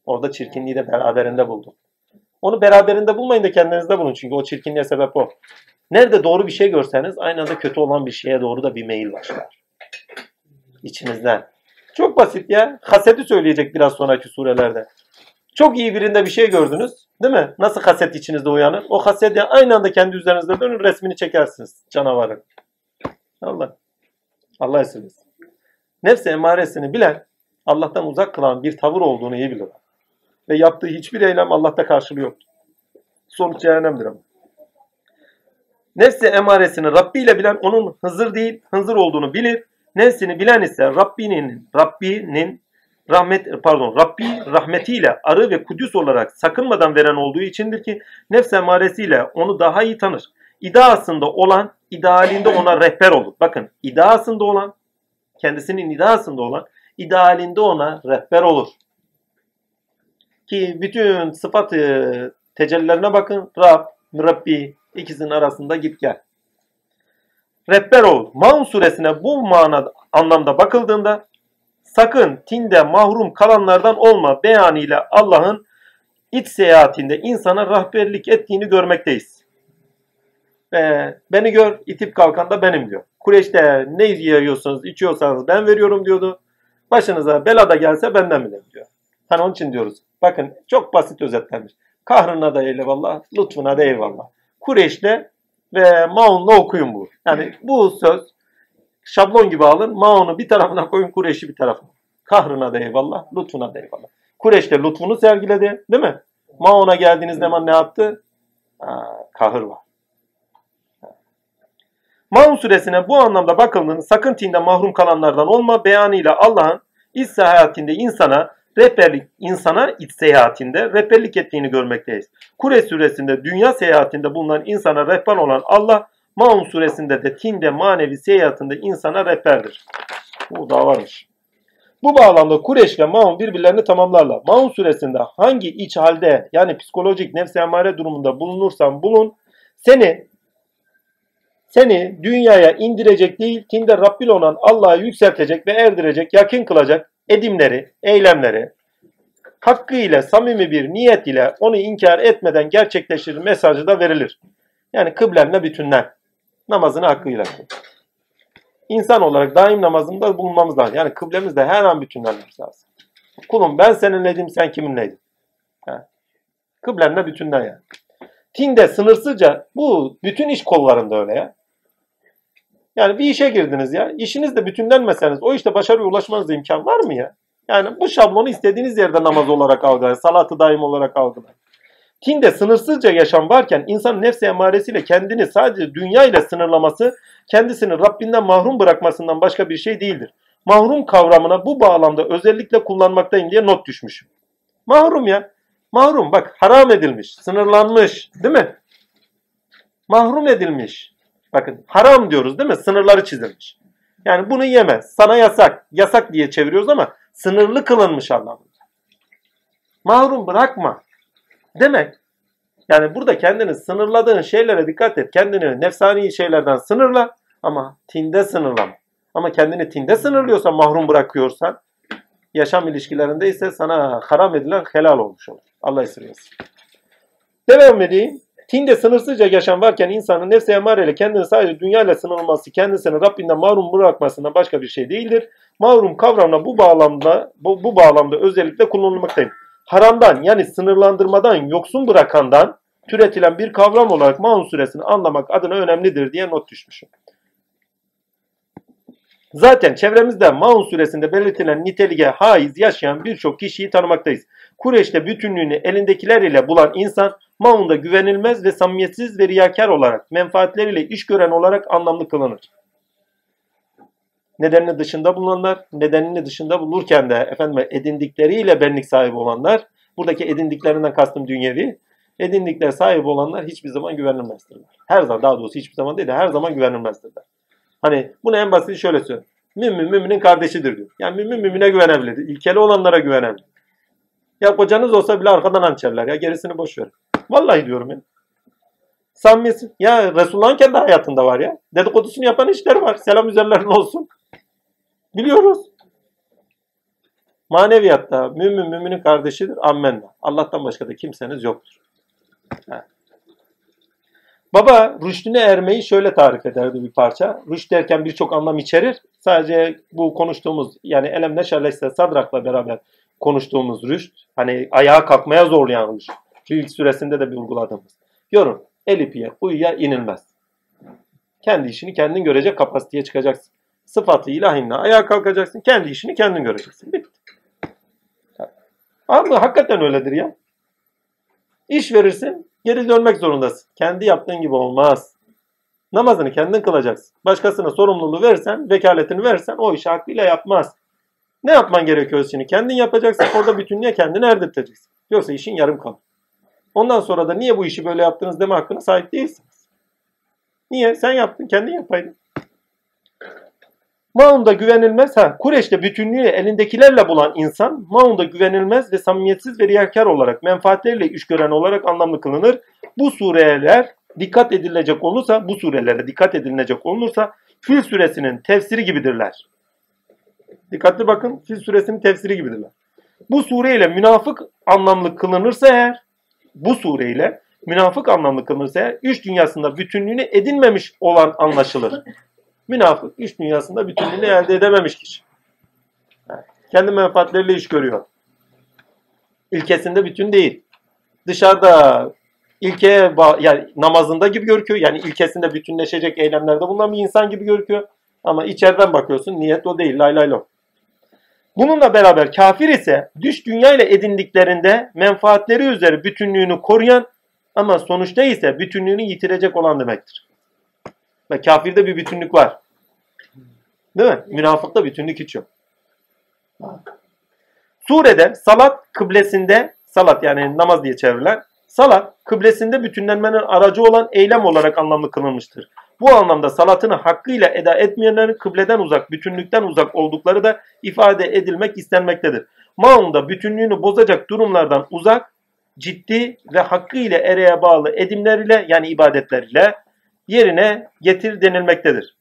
Orada çirkinliği de beraberinde buldum. Onu beraberinde bulmayın da kendinizde bulun çünkü o çirkinliğe sebep o. Nerede doğru bir şey görseniz aynı anda kötü olan bir şeye doğru da bir meyil başlar. İçinizden. Çok basit ya. Hasedi söyleyecek biraz sonraki surelerde. Çok iyi birinde bir şey gördünüz. Değil mi? Nasıl haset içinizde uyanır? O hasedi aynı anda kendi üzerinizde dönün resmini çekersiniz canavarın. Allah. Allah esirgesin. Nefsi emaresini bilen Allah'tan uzak kılan bir tavır olduğunu iyi bilir. Ve yaptığı hiçbir eylem Allah'ta karşılığı yoktur. Sonuç cehennemdir ama. Nefsi emaresini Rabbi ile bilen onun hızır değil, hınzır olduğunu bilir Nefsini bilen ise Rabbinin Rabbinin rahmet pardon Rabbi rahmetiyle arı ve kudüs olarak sakınmadan veren olduğu içindir ki nefs emaresiyle onu daha iyi tanır. İddiasında olan idealinde ona rehber olur. Bakın iddiasında olan kendisinin iddiasında olan idealinde ona rehber olur. Ki bütün sıfatı tecellilerine bakın. Rab, Rabbi ikisinin arasında git gel. Rehber ol. Maun suresine bu mana anlamda bakıldığında sakın tinde mahrum kalanlardan olma beyanıyla Allah'ın iç seyahatinde insana rehberlik ettiğini görmekteyiz. Ve beni gör, itip kalkan da benim diyor. Kureyş'te ne yiyorsanız, içiyorsanız ben veriyorum diyordu. Başınıza bela da gelse benden bilir diyor. Hani onun için diyoruz. Bakın çok basit özetlenmiş. Kahrına da eyvallah, lütfuna da eyvallah. Kureyş'le ve Maun'la okuyun bu. Yani bu söz şablon gibi alın. Maun'u bir tarafına koyun, Kureyş'i bir tarafına. Kahrına da eyvallah, lütfuna da eyvallah. Kureyş de lütfunu sergiledi, değil mi? Maun'a geldiğiniz zaman ne yaptı? Ha, kahır var. Maun suresine bu anlamda bakıldığında sakın tinde mahrum kalanlardan olma beyanıyla Allah'ın iç seyahatinde insana rehberlik insana iç seyahatinde rehberlik ettiğini görmekteyiz. Kure suresinde dünya seyahatinde bulunan insana rehber olan Allah Maun suresinde de tinde manevi seyahatinde insana rehberdir. Bu da varmış. Bu bağlamda Kureş ile Maun birbirlerini tamamlarlar. Maun suresinde hangi iç halde yani psikolojik nefsi emare durumunda bulunursan bulun seni seni dünyaya indirecek değil, tinde Rabbil olan Allah'a yükseltecek ve erdirecek, yakın kılacak edimleri, eylemleri, hakkıyla samimi bir niyet ile onu inkar etmeden gerçekleştirir mesajı da verilir. Yani kıblenle bütünlen. Namazını hakkıyla kıl. İnsan olarak daim namazında bulunmamız lazım. Yani kıblemizde her an bütünlenmemiz lazım. Kulum ben seninleydim, sen kiminleydin? Ha. Kıblenle bütünlen yani. Tinde sınırsızca bu bütün iş kollarında öyle ya. Yani bir işe girdiniz ya. İşinizde bütünlenmeseniz o işte başarıya ulaşmanıza imkan var mı ya? Yani bu şablonu istediğiniz yerde namaz olarak algılayın. Salatı daim olarak algılayın. Tinde sınırsızca yaşam varken insan nefsi emaresiyle kendini sadece dünya ile sınırlaması kendisini Rabbinden mahrum bırakmasından başka bir şey değildir. Mahrum kavramına bu bağlamda özellikle kullanmaktayım diye not düşmüşüm. Mahrum ya. Mahrum bak haram edilmiş, sınırlanmış değil mi? Mahrum edilmiş. Bakın haram diyoruz değil mi? Sınırları çizilmiş. Yani bunu yeme. Sana yasak. Yasak diye çeviriyoruz ama sınırlı kılınmış anlamında. Mahrum bırakma. Demek. Yani burada kendini sınırladığın şeylere dikkat et. Kendini nefsani şeylerden sınırla ama tinde sınırlama. Ama kendini tinde sınırlıyorsan, mahrum bırakıyorsan yaşam ilişkilerinde ise sana haram edilen helal olmuş olur. Allah esirgesin. Devam edeyim. Tinde sınırsızca yaşam varken insanın nefsi emareyle kendini sadece dünyayla sınırlaması, kendisini Rabbinden mahrum bırakmasından başka bir şey değildir. Mahrum kavramına bu bağlamda bu, bu bağlamda özellikle kullanılmaktayım. Haramdan yani sınırlandırmadan yoksun bırakandan türetilen bir kavram olarak Maun suresini anlamak adına önemlidir diye not düşmüşüm. Zaten çevremizde Maun suresinde belirtilen niteliğe haiz yaşayan birçok kişiyi tanımaktayız. Kureyş'te bütünlüğünü elindekiler ile bulan insan Maun'da güvenilmez ve samimiyetsiz ve riyakar olarak menfaatleriyle iş gören olarak anlamlı kılınır. Nedenini dışında bulunanlar, nedenini dışında bulurken de efendim edindikleriyle benlik sahibi olanlar, buradaki edindiklerinden kastım dünyevi, edindikleri sahibi olanlar hiçbir zaman güvenilmezdirler. Her zaman, daha doğrusu hiçbir zaman değil de her zaman güvenilmezdirler. Hani bunu en basit şöyle söylüyorum. Mümin müminin kardeşidir diyor. Yani mümin mümine güvenebilir. İlkeli olanlara güvenebilir. Ya kocanız olsa bile arkadan hançerler ya gerisini boş ver. Vallahi diyorum ya. Samimiyetsiz. Ya Resulullah'ın kendi hayatında var ya. Dedikodusunu yapan işler var. Selam üzerlerine olsun. Biliyoruz. Maneviyatta mümin müminin kardeşidir. Ammenna. Allah'tan başka da kimseniz yoktur. Ha. Baba rüştüne ermeyi şöyle tarif ederdi bir parça. Rüşt derken birçok anlam içerir. Sadece bu konuştuğumuz yani elem neşerleşse sadrakla beraber konuştuğumuz rüşt. Hani ayağa kalkmaya zorlayan rüşt. İlk süresinde de bir uyguladığımız. Yorum. El ipiye, kuyuya inilmez. Kendi işini kendin görecek kapasiteye çıkacaksın. Sıfatı ilahinle ayağa kalkacaksın. Kendi işini kendin göreceksin. Bitti. Abi hakikaten öyledir ya. İş verirsin, geri dönmek zorundasın. Kendi yaptığın gibi olmaz. Namazını kendin kılacaksın. Başkasına sorumluluğu versen, vekaletini versen o işi hakkıyla yapmaz. Ne yapman gerekiyor şimdi? Kendin yapacaksın. Orada bütünlüğe kendini erdirteceksin. Yoksa işin yarım kalır. Ondan sonra da niye bu işi böyle yaptınız deme hakkına sahip değilsiniz. Niye? Sen yaptın. Kendin yapaydın. Maun'da güvenilmez, ha Kureş'te bütünlüğü elindekilerle bulan insan Maun'da güvenilmez ve samimiyetsiz ve riyakar olarak menfaatleriyle iş gören olarak anlamlı kılınır. Bu sureler dikkat edilecek olursa, bu surelere dikkat edilecek olursa Fil suresinin tefsiri gibidirler. Dikkatli bakın Fil suresinin tefsiri gibidirler. Bu sureyle münafık anlamlı kılınırsa eğer, bu sureyle münafık anlamlı kılınırsa eğer, üç dünyasında bütünlüğünü edinmemiş olan anlaşılır. Münafık iş dünyasında bütünlüğünü elde edememiş kişi. Yani kendi menfaatleriyle iş görüyor. İlkesinde bütün değil. Dışarıda ilkeye yani namazında gibi görüküyor. Yani ilkesinde bütünleşecek eylemlerde bulunan bir insan gibi görüküyor. Ama içeriden bakıyorsun niyet o değil. Lay lay lo. Bununla beraber kafir ise düş dünya ile edindiklerinde menfaatleri üzeri bütünlüğünü koruyan ama sonuçta ise bütünlüğünü yitirecek olan demektir. Ve kafirde bir bütünlük var. Değil mi? Münafıkta bütünlük hiç yok. Surede salat kıblesinde salat yani namaz diye çevrilen salat kıblesinde bütünlenmenin aracı olan eylem olarak anlamlı kılınmıştır. Bu anlamda salatını hakkıyla eda etmeyenlerin kıbleden uzak, bütünlükten uzak oldukları da ifade edilmek istenmektedir. Maun'da bütünlüğünü bozacak durumlardan uzak, ciddi ve hakkıyla ereğe bağlı edimleriyle yani ibadetleriyle yerine getir denilmektedir.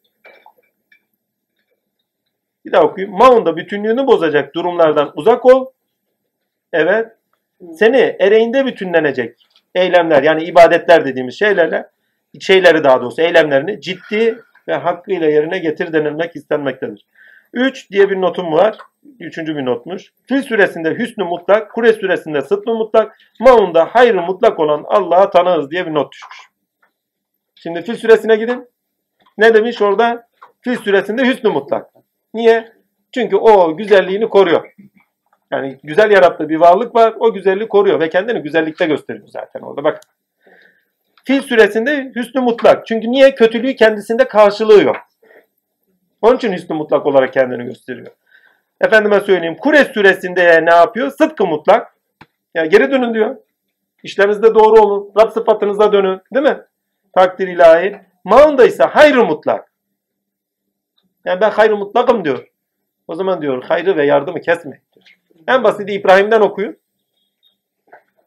Bir daha okuyayım. Maun'da bütünlüğünü bozacak durumlardan uzak ol. Evet. Seni ereğinde bütünlenecek eylemler yani ibadetler dediğimiz şeylerle şeyleri daha doğrusu eylemlerini ciddi ve hakkıyla yerine getir denilmek istenmektedir. 3 diye bir notum var. Üçüncü bir notmuş. Fil suresinde hüsnü mutlak, Kure suresinde sıdkı mutlak, Maun'da hayrı mutlak olan Allah'a tanığız diye bir not düşmüş. Şimdi Fil suresine gidin. Ne demiş orada? Fil suresinde hüsnü mutlak. Niye? Çünkü o güzelliğini koruyor. Yani güzel yarattığı bir varlık var. O güzelliği koruyor ve kendini güzellikte gösteriyor zaten orada. Bak. Fil suresinde hüsnü mutlak. Çünkü niye? Kötülüğü kendisinde karşılığı yok. Onun için hüsnü mutlak olarak kendini gösteriyor. Efendime söyleyeyim. Kure suresinde ne yapıyor? Sıdkı mutlak. Ya geri dönün diyor. İşlerinizde doğru olun. Rab sıfatınıza dönün. Değil mi? Takdir ilahi. Maunda ise hayrı mutlak. Yani ben hayrı mutlakım diyor. O zaman diyor hayrı ve yardımı kesme. En basiti İbrahim'den okuyun.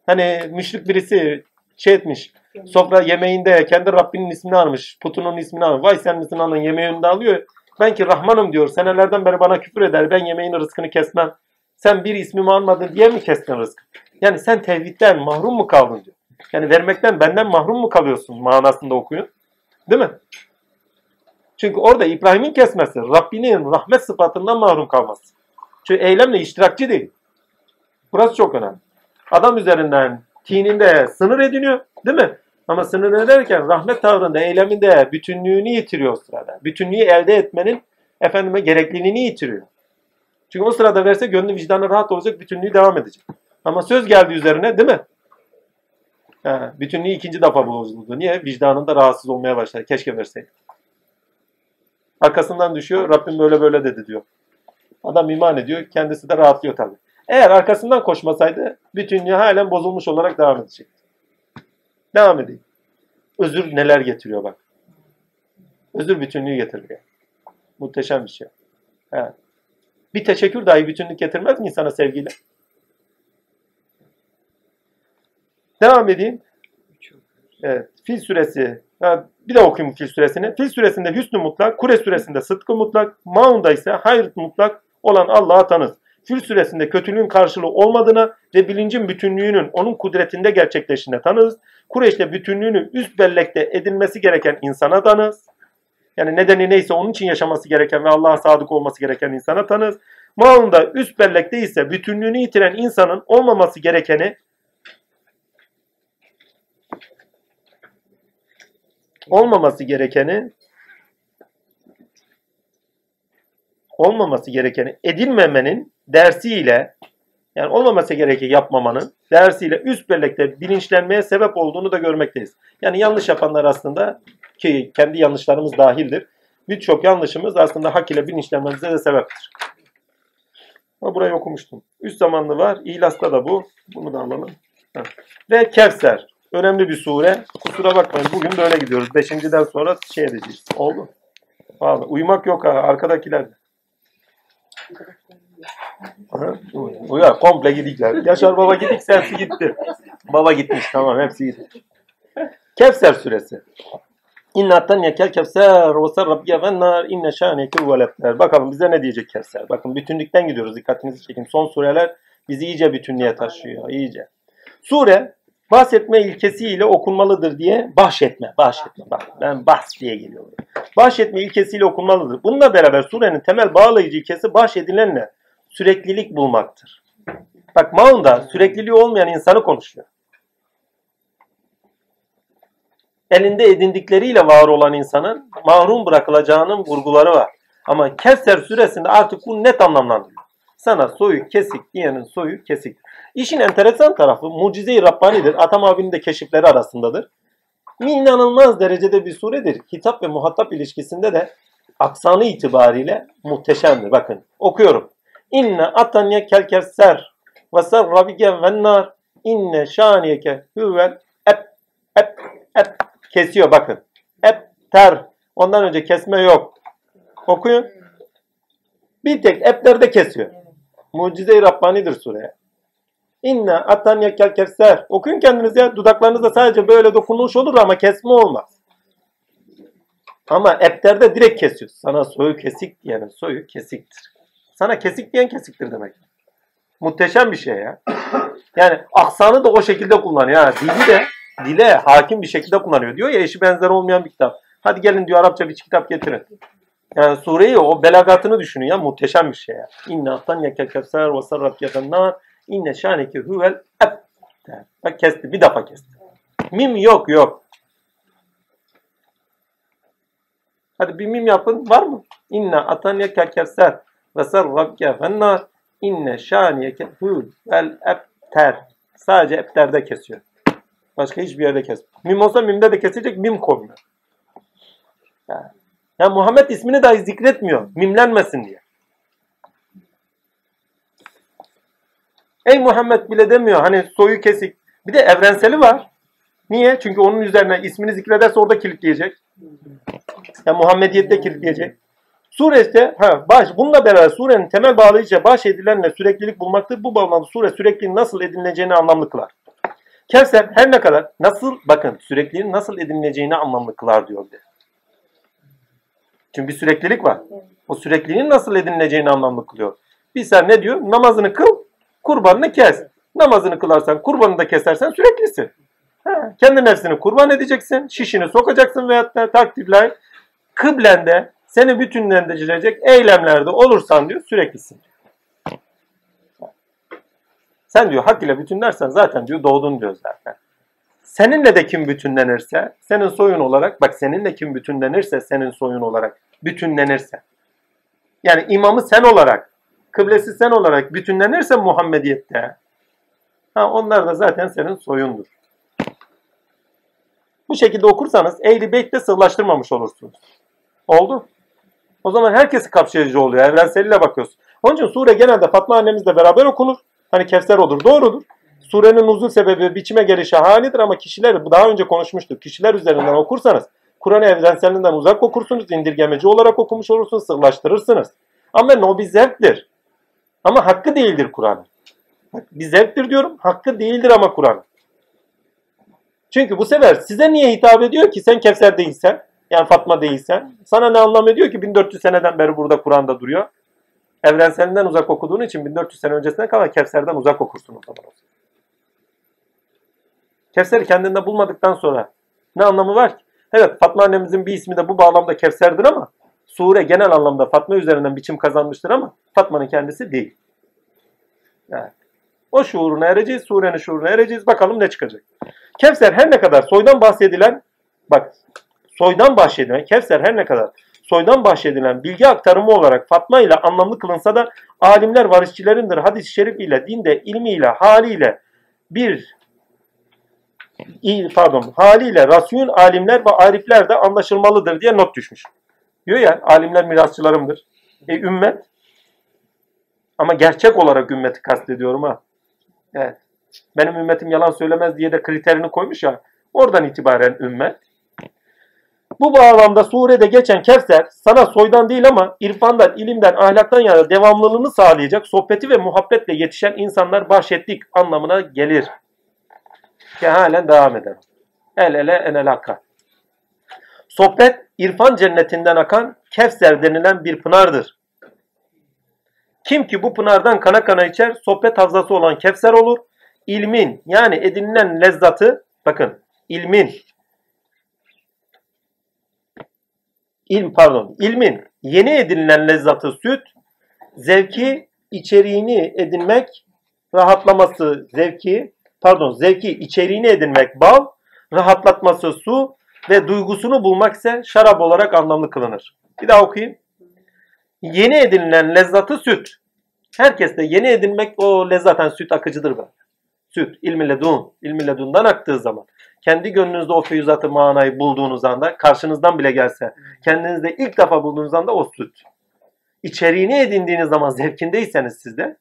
Hani müşrik birisi şey etmiş. Sofra yemeğinde kendi Rabbinin ismini almış. Putunun ismini almış. Vay sen misin anın yemeğini de alıyor. Ben ki Rahmanım diyor. Senelerden beri bana küfür eder. Ben yemeğin rızkını kesmem. Sen bir ismimi almadın diye mi kestin rızkı? Yani sen tevhidden mahrum mu kaldın diyor. Yani vermekten benden mahrum mu kalıyorsun manasında okuyun. Değil mi? Çünkü orada İbrahim'in kesmesi, Rabbinin rahmet sıfatından mahrum kalması. Çünkü eylemle iştirakçı değil. Burası çok önemli. Adam üzerinden tininde sınır ediniyor, değil mi? Ama sınır ederken rahmet tavrında, eyleminde bütünlüğünü yitiriyor sırada. Bütünlüğü elde etmenin efendime gerekliliğini yitiriyor. Çünkü o sırada verse gönlü vicdanı rahat olacak, bütünlüğü devam edecek. Ama söz geldi üzerine, değil mi? Ha, bütünlüğü ikinci defa bozuldu. Niye? Vicdanında rahatsız olmaya başladı. Keşke verseydi. Arkasından düşüyor. Rabbim böyle böyle dedi diyor. Adam iman ediyor. Kendisi de rahatlıyor tabii. Eğer arkasından koşmasaydı bütünlüğü halen bozulmuş olarak devam edecek. Devam edeyim. Özür neler getiriyor bak. Özür bütünlüğü getiriyor. Muhteşem bir şey. Evet. Bir teşekkür dahi bütünlük getirmez mi insana sevgiyle? Devam edeyim. Evet. Fil suresi. Ha, bir de okuyayım Fil suresini. Fil suresinde hüsnü mutlak, Kure suresinde sıdkı mutlak, Maun'da ise hayır mutlak olan Allah'a tanız. Fil suresinde kötülüğün karşılığı olmadığına ve bilincin bütünlüğünün onun kudretinde gerçekleştiğine tanız. Kureyş'te bütünlüğünü üst bellekte edilmesi gereken insana tanız. Yani nedeni neyse onun için yaşaması gereken ve Allah'a sadık olması gereken insana tanız. Maun'da üst bellekte ise bütünlüğünü yitiren insanın olmaması gerekeni olmaması gerekeni olmaması gerekeni edinmemenin dersiyle yani olmaması gereken yapmamanın dersiyle üst bellekte bilinçlenmeye sebep olduğunu da görmekteyiz. Yani yanlış yapanlar aslında ki kendi yanlışlarımız dahildir. Birçok yanlışımız aslında hak ile bilinçlenmemize de sebeptir. Ama burayı okumuştum. Üst zamanlı var. İhlas'ta da bu. Bunu da alalım. Ha. Ve Kevser. Önemli bir sure. Kusura bakmayın. Bugün böyle gidiyoruz. Beşinciden sonra şey edeceğiz. Oldu. Vallahi uyumak yok ha. Arkadakiler. Uyar. Komple gidikler. Yaşar baba gidik hepsi gitti. Baba gitmiş tamam hepsi gitti. Kevser suresi. İnna yekel kevser ve sarrabye ve nar inne şaneke huvelepler. Bakalım bize ne diyecek Kevser. Bakın bütünlükten gidiyoruz. Dikkatinizi çekin. Son sureler bizi iyice bütünlüğe taşıyor. iyice. Sure bahsetme ilkesiyle okunmalıdır diye bahşetme. Bahşetme. Bak ben bahs diye geliyorum. Bahşetme ilkesiyle okunmalıdır. Bununla beraber surenin temel bağlayıcı ilkesi bahşedilenle süreklilik bulmaktır. Bak Maun'da sürekliliği olmayan insanı konuşuyor. Elinde edindikleriyle var olan insanın mahrum bırakılacağının vurguları var. Ama Kevser suresinde artık bu net anlamlandırıyor. Sana soyu kesik diyenin soyu kesik. İşin enteresan tarafı mucize-i Rabbani'dir. Atam abinin de keşifleri arasındadır. İnanılmaz derecede bir suredir. Hitap ve muhatap ilişkisinde de aksanı itibariyle muhteşemdir. Bakın okuyorum. İnne atanye kel kevser ve sarrabike ve nar inne şaniyeke huvel ep ep ep kesiyor bakın. Ep ter. Ondan önce kesme yok. Okuyun. Bir tek eplerde kesiyor. Mucize-i Rabbani'dir sure. İnne atanye kel kevser. Okuyun kendiniz ya. Dudaklarınızda sadece böyle dokunuş olur ama kesme olmaz. Ama eplerde direkt kesiyor. Sana soyu kesik diyenin soyu kesiktir. Sana kesik diyen kesiktir demek. Muhteşem bir şey ya. Yani aksanı da o şekilde kullanıyor. Ha. Dili de dile hakim bir şekilde kullanıyor. Diyor ya eşi benzer olmayan bir kitap. Hadi gelin diyor Arapça bir kitap getirin. Yani sureyi o belagatını düşünün ya muhteşem bir şey ya. İnne attan yekel kevser ve sarraf inne şaneke huvel eb. Bak kesti bir defa kesti. Mim yok yok. Hadi bir mim yapın var mı? İnne atan yekel kevser ve sarraf nar inne şaniyeke huvel ebter. Sadece ebterde kesiyor. Başka hiçbir yerde kesmiyor. Mim olsa mimde de kesecek mim koymuyor. Yani. Ya Muhammed ismini dahi zikretmiyor. Mimlenmesin diye. Ey Muhammed bile demiyor. Hani soyu kesik. Bir de evrenseli var. Niye? Çünkü onun üzerine ismini zikrederse orada kilitleyecek. Ya Muhammediyette kilitleyecek. Sure ise ha, baş, bununla beraber surenin temel bağlayıcı baş edilenle süreklilik bulmaktır. Bu bağlamda sure sürekliliğin nasıl edinileceğini anlamlı kılar. Kevser her ne kadar nasıl bakın sürekliliğin nasıl edinileceğini anlamlı kılar diyor bir. Çünkü bir süreklilik var. O sürekliliğin nasıl edinileceğini anlamlı kılıyor. Bir sen ne diyor? Namazını kıl, kurbanını kes. Namazını kılarsan, kurbanını da kesersen süreklisin. Ha, kendi nefsini kurban edeceksin, şişini sokacaksın veyahut da takdirler kıblende seni bütünlendirecek eylemlerde olursan diyor süreklisin. Sen diyor hak ile bütünlersen zaten diyor doğdun diyor zaten. Seninle de kim bütünlenirse, senin soyun olarak, bak seninle kim bütünlenirse, senin soyun olarak bütünlenirse. Yani imamı sen olarak, kıblesi sen olarak bütünlenirse Muhammediyette, ha, onlar da zaten senin soyundur. Bu şekilde okursanız Ehl-i Beyt'te sığlaştırmamış olursunuz. Oldu. O zaman herkesi kapsayıcı oluyor. Evrenseliyle bakıyoruz. Onun için sure genelde Fatma annemizle beraber okunur. Hani Kevser olur. Doğrudur. Surenin uzun sebebi biçime gelişi halidir ama kişiler, daha önce konuşmuştuk. Kişiler üzerinden okursanız Kur'an evrenselinden uzak okursunuz. indirgemeci olarak okumuş olursunuz. Sırlaştırırsınız. Ama zevktir. Ama hakkı değildir Kur'an. Bir zevktir diyorum. Hakkı değildir ama Kur'an. Çünkü bu sefer size niye hitap ediyor ki sen Kevser değilsen, yani Fatma değilsen, sana ne anlam ediyor ki 1400 seneden beri burada Kur'an'da duruyor? Evrenselinden uzak okuduğun için 1400 sene öncesine kadar Kevser'den uzak okursun o zaman. Kevser'i kendinde bulmadıktan sonra ne anlamı var ki? Evet Fatma annemizin bir ismi de bu bağlamda Kevser'dir ama sure genel anlamda Fatma üzerinden biçim kazanmıştır ama Fatma'nın kendisi değil. Yani o şuuruna ereceğiz, surenin şuuruna ereceğiz. Bakalım ne çıkacak. Kevser her ne kadar soydan bahsedilen, bak soydan bahsedilen, Kevser her ne kadar soydan bahsedilen bilgi aktarımı olarak Fatma ile anlamlı kılınsa da alimler varisçilerindir. Hadis-i şerif ile, dinde, ilmiyle, haliyle bir pardon haliyle rasyun alimler ve arifler de anlaşılmalıdır diye not düşmüş. Diyor ya alimler mirasçılarımdır. E ümmet ama gerçek olarak ümmeti kastediyorum ha. Evet. Benim ümmetim yalan söylemez diye de kriterini koymuş ya. Oradan itibaren ümmet. Bu bağlamda surede geçen Kevser sana soydan değil ama irfandan, ilimden, ahlaktan yana devamlılığını sağlayacak sohbeti ve muhabbetle yetişen insanlar bahşetlik anlamına gelir. Ki halen devam eder. El ele enel hakka. Sohbet irfan cennetinden akan Kevser denilen bir pınardır. Kim ki bu pınardan kana kana içer, sohbet havzası olan Kevser olur. İlmin yani edinilen lezzatı, bakın ilmin, ilm pardon, ilmin yeni edinilen lezzatı süt, zevki içeriğini edinmek, rahatlaması zevki, pardon zevki içeriğini edinmek bal, rahatlatması su ve duygusunu bulmak ise şarap olarak anlamlı kılınır. Bir daha okuyayım. Yeni edinilen lezzatı süt. Herkes de yeni edinmek o lezzaten süt akıcıdır böyle. Süt, ilmi ledun, ilmi ledundan aktığı zaman. Kendi gönlünüzde o feyzatı manayı bulduğunuz anda, karşınızdan bile gelse, kendinizde ilk defa bulduğunuz anda o süt. İçeriğini edindiğiniz zaman zevkindeyseniz sizde,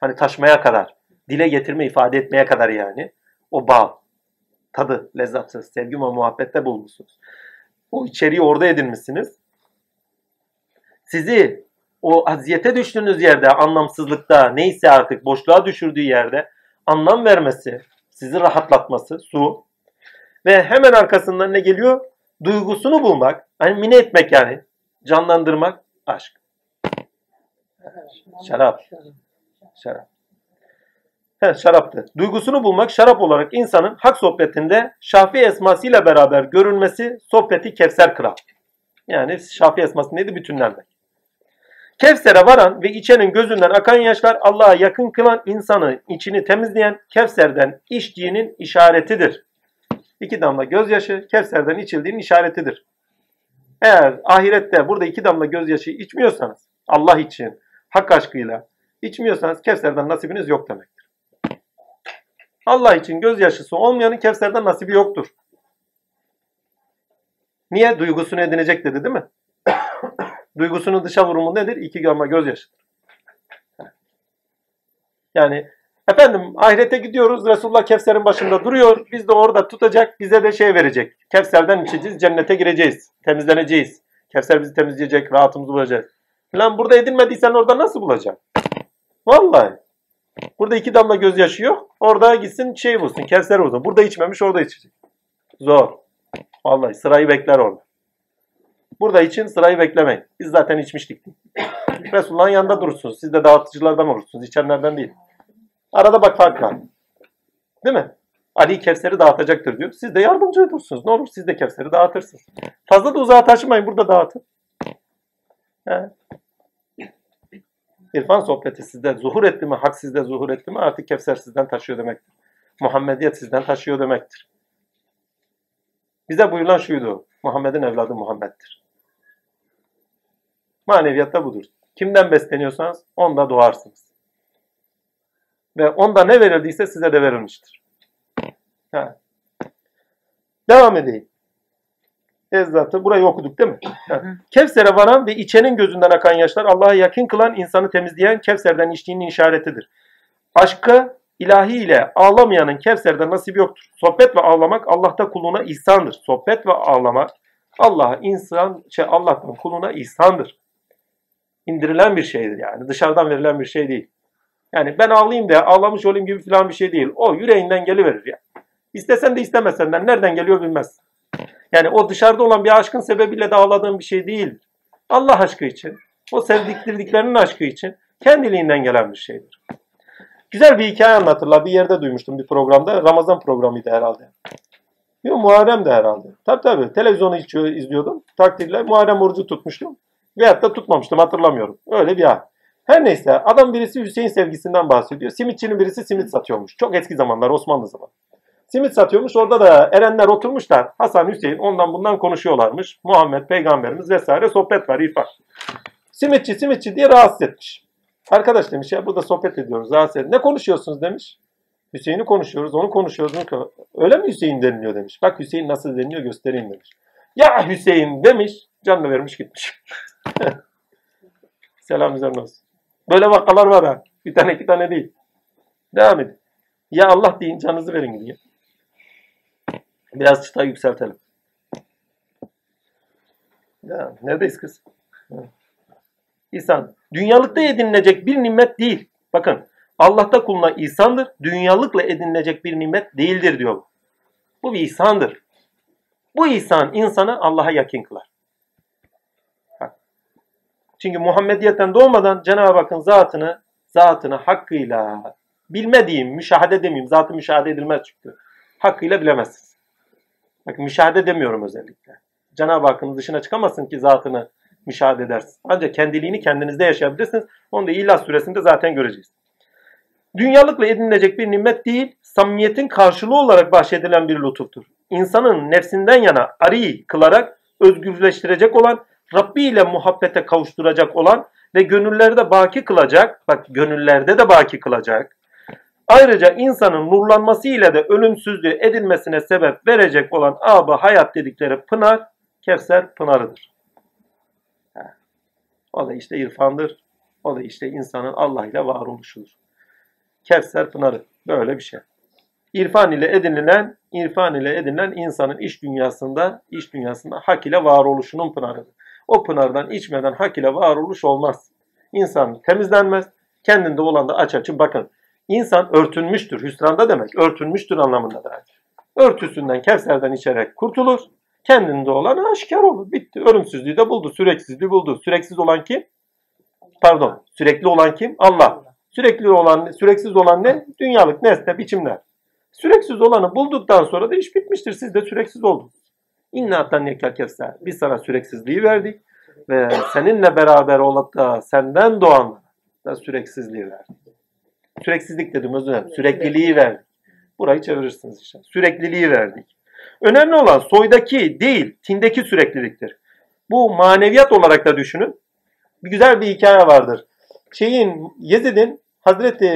hani taşmaya kadar, dile getirme, ifade etmeye kadar yani, o bağ, tadı, lezzatı, sevgi ve muhabbette bulmuşsunuz. O içeriği orada edinmişsiniz. Sizi o aziyete düştüğünüz yerde, anlamsızlıkta, neyse artık boşluğa düşürdüğü yerde anlam vermesi, sizi rahatlatması, su. Ve hemen arkasından ne geliyor? Duygusunu bulmak, hani mine etmek yani, canlandırmak, aşk. Şarap. Şarap. He, şaraptı. Duygusunu bulmak şarap olarak insanın hak sohbetinde Şafi esmasıyla beraber görülmesi sohbeti Kevser kırar. Yani Şafi esması neydi? Bütünlenmek. Kevser'e varan ve içenin gözünden akan yaşlar Allah'a yakın kılan insanı içini temizleyen Kevser'den içtiğinin işaretidir. İki damla gözyaşı Kevser'den içildiğinin işaretidir. Eğer ahirette burada iki damla gözyaşı içmiyorsanız Allah için hak aşkıyla içmiyorsanız Kevser'den nasibiniz yok demektir. Allah için gözyaşısı olmayanın Kevser'den nasibi yoktur. Niye? Duygusunu edinecek dedi değil mi? Duygusunun dışa vurumu nedir? İki gamma gözyaşıdır. Yani efendim ahirete gidiyoruz. Resulullah Kevser'in başında duruyor. Biz de orada tutacak. Bize de şey verecek. Kevser'den içeceğiz. Cennete gireceğiz. Temizleneceğiz. Kevser bizi temizleyecek. Rahatımızı bulacağız. Lan burada edinmediysen orada nasıl bulacaksın? Vallahi. Burada iki damla gözyaşı yok. Orada gitsin şey bulsun. Kevser bulsun. Burada içmemiş orada içecek. Zor. Vallahi sırayı bekler orada. Burada için sırayı beklemeyin. Biz zaten içmiştik. Resulullah'ın yanında durursunuz. Siz de dağıtıcılardan olursunuz. içenlerden değil. Arada bak fark var. Değil mi? Ali Kevser'i dağıtacaktır diyor. Siz de yardımcı olursunuz. Ne olur siz de Kevser'i dağıtırsınız. Fazla da uzağa taşımayın. Burada dağıtın. He. İrfan sohbeti sizde zuhur etti mi, hak sizde zuhur etti mi artık Kevser sizden taşıyor demektir. Muhammediyet sizden taşıyor demektir. Bize buyurulan şuydu. Muhammed'in evladı Muhammed'dir. Maneviyatta budur. Kimden besleniyorsanız onda doğarsınız. Ve onda ne verildiyse size de verilmiştir. Ha. Devam edeyim. Ezzatı burayı okuduk değil mi? Kevser'e varan ve içenin gözünden akan yaşlar Allah'a yakın kılan insanı temizleyen Kevser'den içtiğinin işaretidir. Aşkı ilahi ile ağlamayanın Kevser'den nasibi yoktur. Sohbet ve ağlamak Allah'ta kuluna ihsandır. Sohbet ve ağlamak Allah'a insan şey Allah'tan kuluna ihsandır. İndirilen bir şeydir yani. Dışarıdan verilen bir şey değil. Yani ben ağlayayım da ağlamış olayım gibi falan bir şey değil. O yüreğinden geliverir ya. İstesen de istemesen de nereden geliyor bilmez. Yani o dışarıda olan bir aşkın sebebiyle de ağladığın bir şey değil. Allah aşkı için, o sevdiklerinin aşkı için kendiliğinden gelen bir şeydir. Güzel bir hikaye anlatırlar. Bir yerde duymuştum bir programda. Ramazan programıydı herhalde. Yok Muharrem de herhalde. Tabii tabii. Televizyonu izliyordum. Takdirle Muharrem orucu tutmuştum. Veyahut da tutmamıştım hatırlamıyorum. Öyle bir an. Her neyse adam birisi Hüseyin sevgisinden bahsediyor. Simitçinin birisi simit satıyormuş. Çok eski zamanlar Osmanlı zamanı. Simit satıyormuş. Orada da erenler oturmuşlar. Hasan, Hüseyin ondan bundan konuşuyorlarmış. Muhammed peygamberimiz vesaire sohbet var ifade. Simitçi simitçi diye rahatsız etmiş. Arkadaş demiş ya burada sohbet ediyoruz rahatsız edin. Ne konuşuyorsunuz demiş. Hüseyin'i konuşuyoruz, onu konuşuyoruz. onu ko- Öyle mi Hüseyin deniliyor demiş. Bak Hüseyin nasıl deniliyor göstereyim demiş. Ya Hüseyin demiş, canını vermiş gitmiş. Selam üzerine olsun. Böyle vakalar var ha. Bir tane iki tane değil. Devam edin. Ya Allah deyin canınızı verin gidiyor. Biraz çıtayı yükseltelim. Ya, neredeyiz kız? İhsan. Dünyalıkta edinilecek bir nimet değil. Bakın. Allah'ta kuluna ihsandır. Dünyalıkla edinilecek bir nimet değildir diyor. Bu bir ihsandır. Bu ihsan insanı Allah'a yakın kılar. Bak. Çünkü Muhammediyetten doğmadan Cenab-ı Hakk'ın zatını, zatını hakkıyla bilmediğim, müşahede demeyeyim. Zatı müşahede edilmez çünkü. Hakkıyla bilemezsiniz. Bakın müşahede demiyorum özellikle. Cenab-ı Hakk'ın dışına çıkamazsın ki zatını müşahede edersin. Ancak kendiliğini kendinizde yaşayabilirsiniz. Onu da İlah suresinde zaten göreceğiz. Dünyalıkla edinilecek bir nimet değil, samimiyetin karşılığı olarak bahşedilen bir lütuftur. İnsanın nefsinden yana arıyı kılarak özgürleştirecek olan, Rabbi ile muhabbete kavuşturacak olan ve gönüllerde baki kılacak, bak gönüllerde de baki kılacak, ayrıca insanın nurlanması ile de ölümsüzlüğü edilmesine sebep verecek olan abı hayat dedikleri pınar, Kevser pınarıdır. O da işte irfandır. O da işte insanın Allah ile varoluşudur. Kevser pınarı. Böyle bir şey. İrfan ile edinilen, irfan ile edinilen insanın iş dünyasında, iş dünyasında hak ile varoluşunun pınarıdır. O pınardan içmeden hak ile varoluş olmaz. İnsan temizlenmez. Kendinde olan da aç açın. Bakın insan örtünmüştür. Hüsranda demek örtünmüştür anlamındadır. Örtüsünden, kevserden içerek kurtulur. Kendinde olan aşikar olur. Bitti. Ölümsüzlüğü de buldu. Süreksizliği buldu. Süreksiz olan kim? Pardon. Sürekli olan kim? Allah. Sürekli olan, süreksiz olan ne? Dünyalık, nesne, biçimler. Süreksiz olanı bulduktan sonra da iş bitmiştir. Siz de süreksiz oldunuz. İnna atan yekel kevser. Biz sana süreksizliği verdik ve seninle beraber olup da senden doğanlara da süreksizliği verdik. Süreksizlik dedim özür dilerim. Sürekliliği verdik. Burayı çevirirsiniz işte. Sürekliliği verdik. Önemli olan soydaki değil, tindeki sürekliliktir. Bu maneviyat olarak da düşünün. Bir güzel bir hikaye vardır. Şeyin Yezid'in Hazreti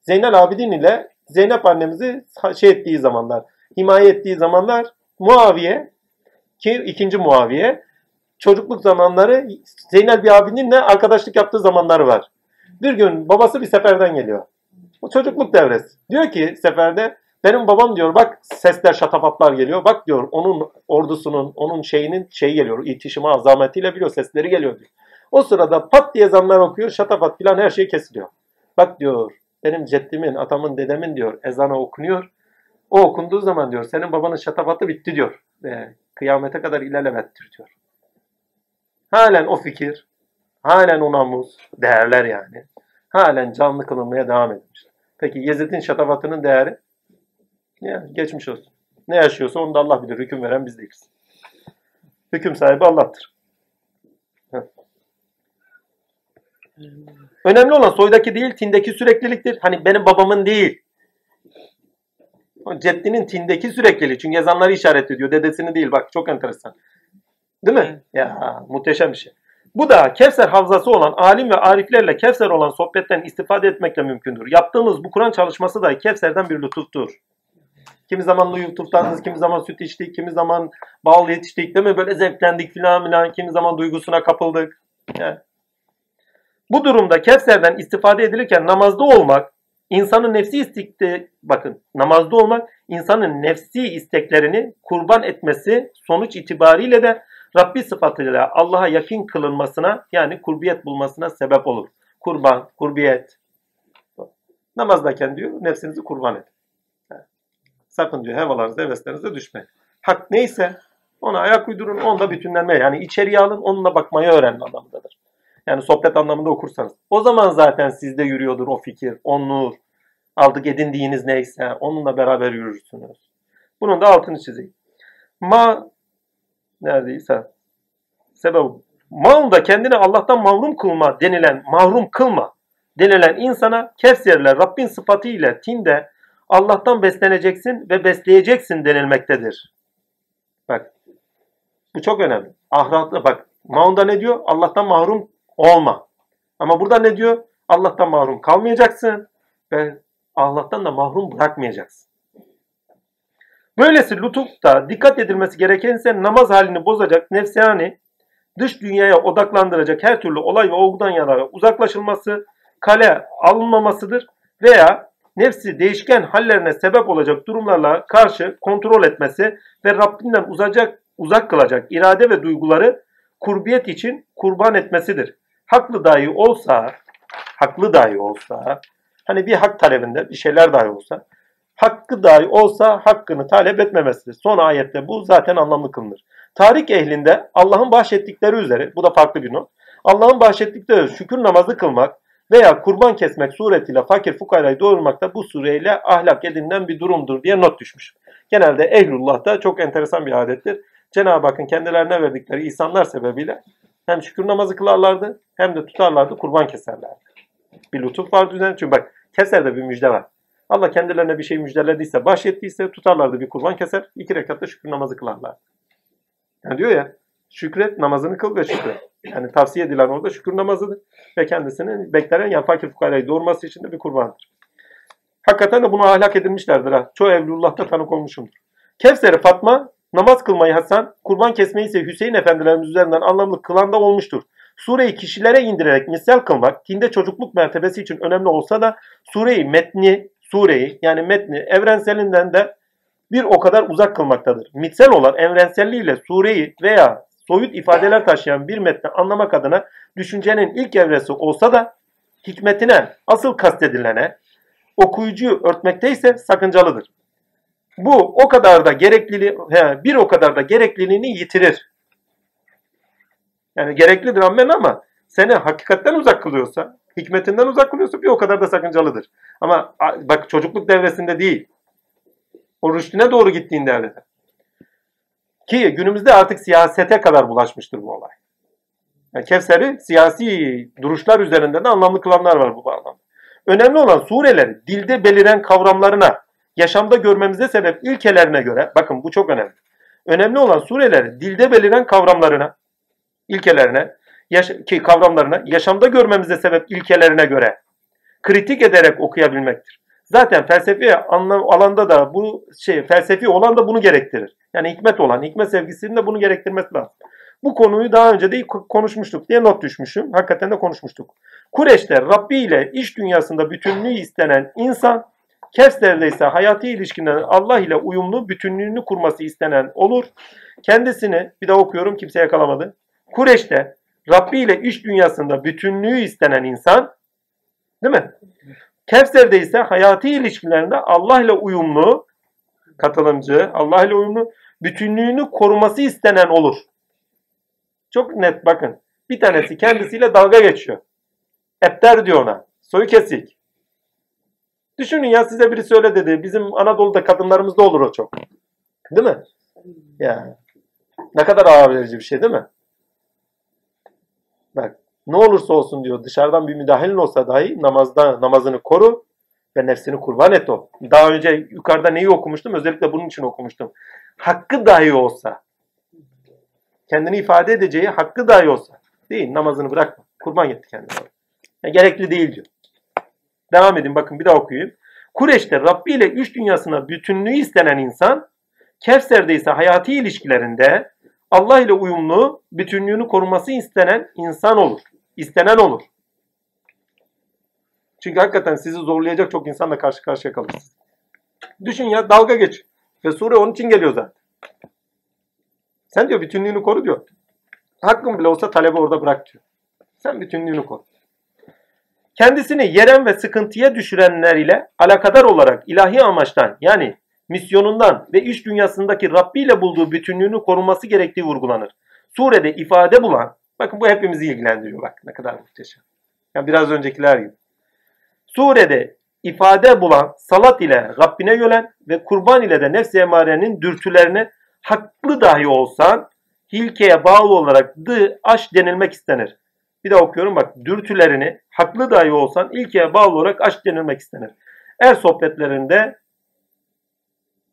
Zeynel Abidin ile Zeynep annemizi şey ettiği zamanlar, himaye ettiği zamanlar Muaviye ki ikinci Muaviye çocukluk zamanları Zeynel bir abidinle arkadaşlık yaptığı zamanlar var. Bir gün babası bir seferden geliyor. O çocukluk devresi. Diyor ki seferde benim babam diyor bak sesler şatafatlar geliyor. Bak diyor onun ordusunun onun şeyinin şeyi geliyor. İtişimi azametiyle biliyor sesleri geliyor diyor. O sırada pat diye zanlar okuyor. Şatafat filan her şey kesiliyor. Bak diyor benim ceddimin, atamın, dedemin diyor ezanı okunuyor. O okunduğu zaman diyor senin babanın şatafatı bitti diyor. Ve kıyamete kadar ilelemettir diyor. Halen o fikir, halen o namus, değerler yani. Halen canlı kılınmaya devam etmiş. Peki Yezid'in şatafatının değeri? Ya geçmiş olsun. Ne yaşıyorsa onu da Allah bilir. Hüküm veren biz değiliz. Hüküm sahibi Allah'tır. Heh. Önemli olan soydaki değil, tindeki sürekliliktir. Hani benim babamın değil. Ceddinin tindeki sürekliliği. Çünkü yazanları işaret ediyor. Dedesini değil. Bak çok enteresan. Değil mi? Ya muhteşem bir şey. Bu da Kevser havzası olan alim ve ariflerle Kevser olan sohbetten istifade etmekle mümkündür. Yaptığımız bu Kur'an çalışması da Kevser'den bir lütuftur. Kimi zaman lütuftanız, kimi zaman süt içtik, kimi zaman bal yetiştik değil mi? Böyle zevklendik filan filan, kimi zaman duygusuna kapıldık. Bu durumda Kevser'den istifade edilirken namazda olmak, insanın nefsi istekte bakın namazda olmak insanın nefsi isteklerini kurban etmesi sonuç itibariyle de Rabbi sıfatıyla Allah'a yakın kılınmasına yani kurbiyet bulmasına sebep olur. Kurban, kurbiyet. Namazdayken diyor nefsinizi kurban edin. Sakın diyor hevalarınıza, heveslerinize düşmeyin. Hak neyse ona ayak uydurun, onda bütünlenme. Yani içeriye alın, onunla bakmayı öğrenin anlamındadır. Yani sohbet anlamında okursanız. O zaman zaten sizde yürüyordur o fikir, o nur. Aldık edindiğiniz neyse onunla beraber yürürsünüz. Bunun da altını çizeyim. Ma neredeyse sebep Malında kendini Allah'tan mahrum kılma denilen mahrum kılma denilen insana Kevserler Rabbin sıfatı ile tinde Allah'tan besleneceksin ve besleyeceksin denilmektedir. Bak bu çok önemli. Ahiratta bak Maunda ne diyor? Allah'tan mahrum olma. Ama burada ne diyor? Allah'tan mahrum kalmayacaksın ve Allah'tan da mahrum bırakmayacaksın. Böylesi lütufta dikkat edilmesi gereken ise namaz halini bozacak nefsani, dış dünyaya odaklandıracak her türlü olay ve olgudan yana uzaklaşılması, kale alınmamasıdır veya nefsi değişken hallerine sebep olacak durumlarla karşı kontrol etmesi ve Rabbinden uzak, uzak kılacak irade ve duyguları kurbiyet için kurban etmesidir. Haklı dahi olsa, haklı dahi olsa, hani bir hak talebinde bir şeyler dahi olsa, hakkı dahi olsa hakkını talep etmemesidir. Son ayette bu zaten anlamlı kılınır. Tarih ehlinde Allah'ın bahşettikleri üzere, bu da farklı bir not, Allah'ın bahşettikleri şükür namazı kılmak veya kurban kesmek suretiyle fakir fukarayı doyurmak da bu sureyle ahlak edinilen bir durumdur diye not düşmüş. Genelde ehlullah'ta çok enteresan bir adettir. Cenab-ı Hakk'ın kendilerine verdikleri ihsanlar sebebiyle hem şükür namazı kılarlardı hem de tutarlardı kurban keserlerdi. Bir lütuf var düzen. Çünkü bak keserde bir müjde var. Allah kendilerine bir şey müjdelediyse, bahşettiyse tutarlardı bir kurban keser. iki rekatta şükür namazı kılarlar. Yani diyor ya şükret namazını kıl ve şükret. Yani tavsiye edilen orada şükür namazıdır. Ve kendisini beklenen yani fakir fukarayı doğurması için de bir kurbandır. Hakikaten de bunu ahlak edilmişlerdir ha. Çoğu Evlullah'ta tanık olmuşumdur. Kevser-i Fatma namaz kılmayı Hasan, kurban kesmeyi ise Hüseyin efendilerimiz üzerinden anlamlı kılan da olmuştur. Sureyi kişilere indirerek misal kılmak dinde çocukluk mertebesi için önemli olsa da sureyi metni, sureyi yani metni evrenselinden de bir o kadar uzak kılmaktadır. Mitsel olan evrenselliğiyle sureyi veya soyut ifadeler taşıyan bir metni anlamak adına düşüncenin ilk evresi olsa da hikmetine asıl kastedilene okuyucuyu örtmekte ise sakıncalıdır. Bu o kadar da gerekliliği, he, bir o kadar da gerekliliğini yitirir. Yani gereklidir ammen ama seni hakikatten uzak kılıyorsa, hikmetinden uzak kılıyorsa bir o kadar da sakıncalıdır. Ama bak çocukluk devresinde değil. O rüştüne doğru gittiğinde evrede. Ki günümüzde artık siyasete kadar bulaşmıştır bu olay. Yani Kevser'i siyasi duruşlar üzerinde de anlamlı kılanlar var bu bağlamda. Önemli olan sureleri dilde beliren kavramlarına, yaşamda görmemize sebep ilkelerine göre, bakın bu çok önemli. Önemli olan sureleri dilde beliren kavramlarına, ilkelerine, ki kavramlarına, yaşamda görmemize sebep ilkelerine göre kritik ederek okuyabilmektir. Zaten felsefi anlam alanda da bu şey felsefi olan da bunu gerektirir. Yani hikmet olan, hikmet sevgisinin de bunu gerektirmesi lazım. Bu konuyu daha önce de konuşmuştuk diye not düşmüşüm. Hakikaten de konuşmuştuk. Kureş'te Rabbi ile iş dünyasında bütünlüğü istenen insan, Kevser'de ise hayati ilişkilerin Allah ile uyumlu bütünlüğünü kurması istenen olur. Kendisini, bir daha okuyorum kimse yakalamadı. Kureş'te Rabbi ile iş dünyasında bütünlüğü istenen insan, değil mi? Kevser'de ise hayati ilişkilerinde Allah ile uyumlu, katılımcı, Allah ile uyumlu bütünlüğünü koruması istenen olur. Çok net bakın. Bir tanesi kendisiyle dalga geçiyor. Epter diyor ona. Soyu kesik. Düşünün ya size biri söyle dedi. Bizim Anadolu'da kadınlarımızda olur o çok. Değil mi? Ya. Ne kadar ağır verici bir şey değil mi? Bak ne olursa olsun diyor dışarıdan bir müdahalin olsa dahi namazda namazını koru ve nefsini kurban et o. Daha önce yukarıda neyi okumuştum? Özellikle bunun için okumuştum. Hakkı dahi olsa kendini ifade edeceği hakkı dahi olsa değil namazını bırakma. Kurban etti kendine. Yani gerekli değil diyor. Devam edin bakın bir daha okuyayım. Kureş'te Rabbi ile üç dünyasına bütünlüğü istenen insan Kevser'de ise hayati ilişkilerinde Allah ile uyumlu bütünlüğünü koruması istenen insan olur. İstenen olur. Çünkü hakikaten sizi zorlayacak çok insanla karşı karşıya kalırsınız. Düşün ya dalga geç. Ve sure onun için geliyor zaten. Sen diyor bütünlüğünü koru diyor. Hakkın bile olsa talebi orada bırak diyor. Sen bütünlüğünü koru. Kendisini yeren ve sıkıntıya düşürenler ile alakadar olarak ilahi amaçtan yani misyonundan ve iş dünyasındaki Rabbi ile bulduğu bütünlüğünü koruması gerektiği vurgulanır. Surede ifade bulan, bakın bu hepimizi ilgilendiriyor bak ne kadar muhteşem. Yani biraz öncekiler gibi. Surede ifade bulan salat ile Rabbine yölen ve kurban ile de nefs-i emarenin dürtülerine haklı dahi olsan hilkeye bağlı olarak dı aş denilmek istenir. Bir daha okuyorum bak dürtülerini haklı dahi olsan ilkeye bağlı olarak aşk denilmek istenir. Er sohbetlerinde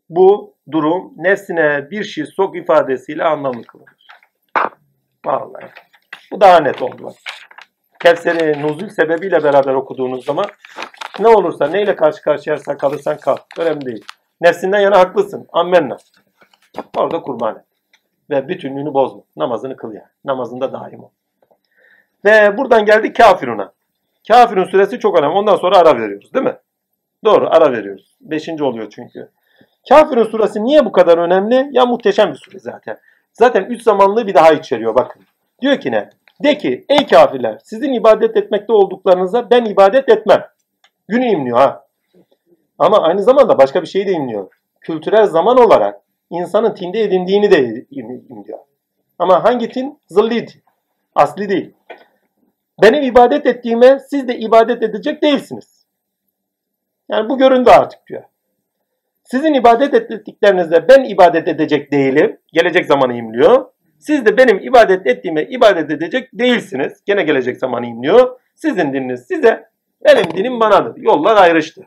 bu durum nefsine bir şey sok ifadesiyle anlamlı kılınır. Vallahi. Bu daha net oldu. Kevser'i nuzul sebebiyle beraber okuduğunuz zaman Ne olursa neyle karşı karşıyaysan kalırsan kal. Önemli değil. Nefsinden yana haklısın. Ammenna. Orada kurban et. Ve bütünlüğünü bozma. Namazını kıl yani. Namazında daim ol. Ve buradan geldik kafiruna. Kafirun süresi çok önemli. Ondan sonra ara veriyoruz değil mi? Doğru ara veriyoruz. Beşinci oluyor çünkü. Kafirun suresi niye bu kadar önemli? Ya muhteşem bir sure zaten. Zaten üç zamanlığı bir daha içeriyor bakın. Diyor ki ne? De ki ey kafirler sizin ibadet etmekte olduklarınıza ben ibadet etmem. Günü imliyor ha. Ama aynı zamanda başka bir şey de imliyor. Kültürel zaman olarak insanın tinde edindiğini de im- imliyor. Ama hangi tin? Zilli tin. Asli değil. Benim ibadet ettiğime siz de ibadet edecek değilsiniz. Yani bu göründü artık diyor. Sizin ibadet ettiklerinize ben ibadet edecek değilim. Gelecek zamanı imliyor. Siz de benim ibadet ettiğime ibadet edecek değilsiniz. Gene gelecek zamanı imliyor. Sizin dininiz size, benim dinim banadır. Yollar ayrıştı.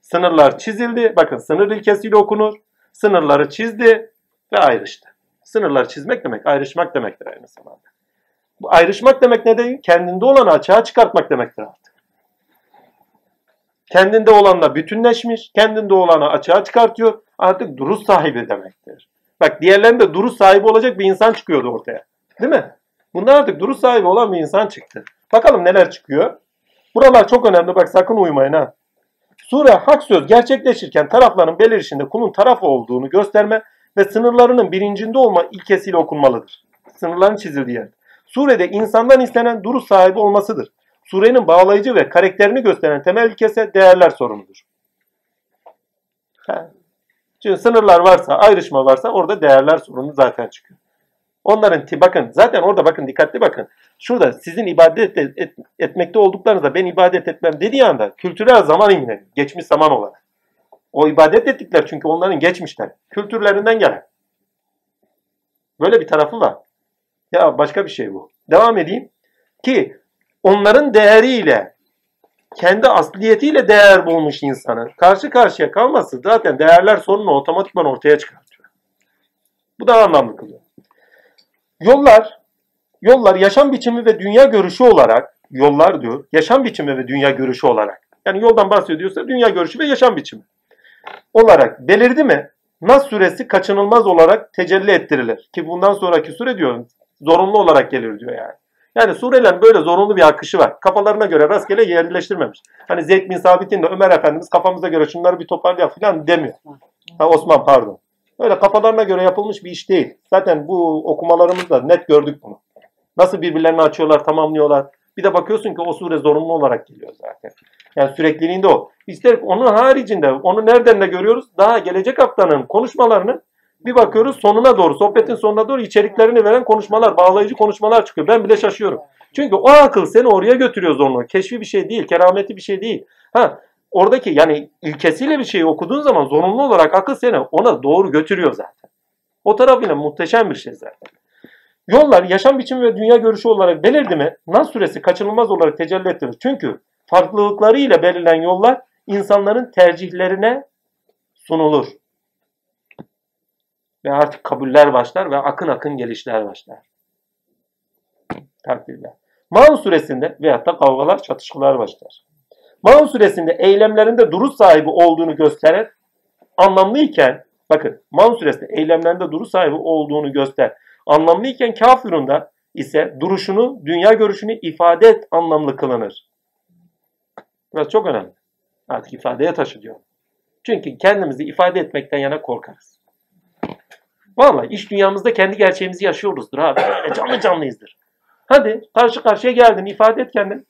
Sınırlar çizildi. Bakın sınır ilkesiyle okunur. Sınırları çizdi ve ayrıştı. Sınırları çizmek demek ayrışmak demektir aynı zamanda. Bu ayrışmak demek ne değil? Kendinde olanı açığa çıkartmak demektir artık. Kendinde olanla bütünleşmiş, kendinde olanı açığa çıkartıyor. Artık duruş sahibi demektir. Bak diğerlerinde duruş sahibi olacak bir insan çıkıyordu ortaya. Değil mi? Bunda artık duruş sahibi olan bir insan çıktı. Bakalım neler çıkıyor. Buralar çok önemli. Bak sakın uyumayın ha. Sure hak söz gerçekleşirken tarafların belirişinde kulun taraf olduğunu gösterme ve sınırlarının bilincinde olma ilkesiyle okunmalıdır. Sınırların çizildiği yer. Surede insandan istenen duruş sahibi olmasıdır. Surenin bağlayıcı ve karakterini gösteren temel ilkese değerler sorunudur. Ha. Çünkü sınırlar varsa, ayrışma varsa orada değerler sorunu zaten çıkıyor. Onların bakın zaten orada bakın dikkatli bakın. Şurada sizin ibadet et- et- etmekte olduklarınızda ben ibadet etmem dediği anda kültürel zaman ilgileniyor. Geçmiş zaman olarak. O ibadet ettikler çünkü onların geçmişler. Kültürlerinden gelen. Böyle bir tarafı var. Ya başka bir şey bu. Devam edeyim. Ki onların değeriyle kendi asliyetiyle değer bulmuş insanın karşı karşıya kalması zaten değerler sorununu otomatikman ortaya çıkartıyor. Bu da anlamlı kılıyor. Yollar, yollar yaşam biçimi ve dünya görüşü olarak, yollar diyor, yaşam biçimi ve dünya görüşü olarak. Yani yoldan bahsediyorsa dünya görüşü ve yaşam biçimi olarak belirdi mi? Nas suresi kaçınılmaz olarak tecelli ettirilir. Ki bundan sonraki sure diyor zorunlu olarak gelir diyor yani. Yani surelerin böyle zorunlu bir akışı var. Kafalarına göre rastgele yerleştirmemiş. Hani Zeyd bin Sabit'in de Ömer Efendimiz kafamıza göre şunları bir toparlayalım falan demiyor. Ha, Osman pardon. Öyle kafalarına göre yapılmış bir iş değil. Zaten bu okumalarımızda net gördük bunu. Nasıl birbirlerini açıyorlar, tamamlıyorlar. Bir de bakıyorsun ki o sure zorunlu olarak geliyor zaten. Yani sürekliliğinde o. İster onun haricinde onu nereden de görüyoruz? Daha gelecek haftanın konuşmalarını bir bakıyoruz sonuna doğru, sohbetin sonuna doğru içeriklerini veren konuşmalar, bağlayıcı konuşmalar çıkıyor. Ben bile şaşıyorum. Çünkü o akıl seni oraya götürüyor zorunlu. Keşfi bir şey değil, kerameti bir şey değil. Ha, oradaki yani ilkesiyle bir şeyi okuduğun zaman zorunlu olarak akıl seni ona doğru götürüyor zaten. O tarafıyla muhteşem bir şey zaten. Yollar yaşam biçimi ve dünya görüşü olarak belirdi mi? Nas suresi kaçınılmaz olarak tecelli ettirir. Çünkü farklılıklarıyla belirlen yollar insanların tercihlerine sunulur. Ve artık kabuller başlar ve akın akın gelişler başlar. Takdirler. Maun suresinde veyahut da kavgalar, çatışmalar başlar. Maun suresinde eylemlerinde duruş sahibi olduğunu gösteren anlamlıyken, bakın Maun suresinde eylemlerinde duruş sahibi olduğunu göster. Anlamlıyken kafirunda ise duruşunu, dünya görüşünü ifade et anlamlı kılınır. Burası çok önemli. Artık ifadeye taşı diyor. Çünkü kendimizi ifade etmekten yana korkarız. Vallahi iş dünyamızda kendi gerçeğimizi yaşıyoruzdur abi. Böyle canlı canlıyızdır. Hadi karşı karşıya geldin ifade et kendini.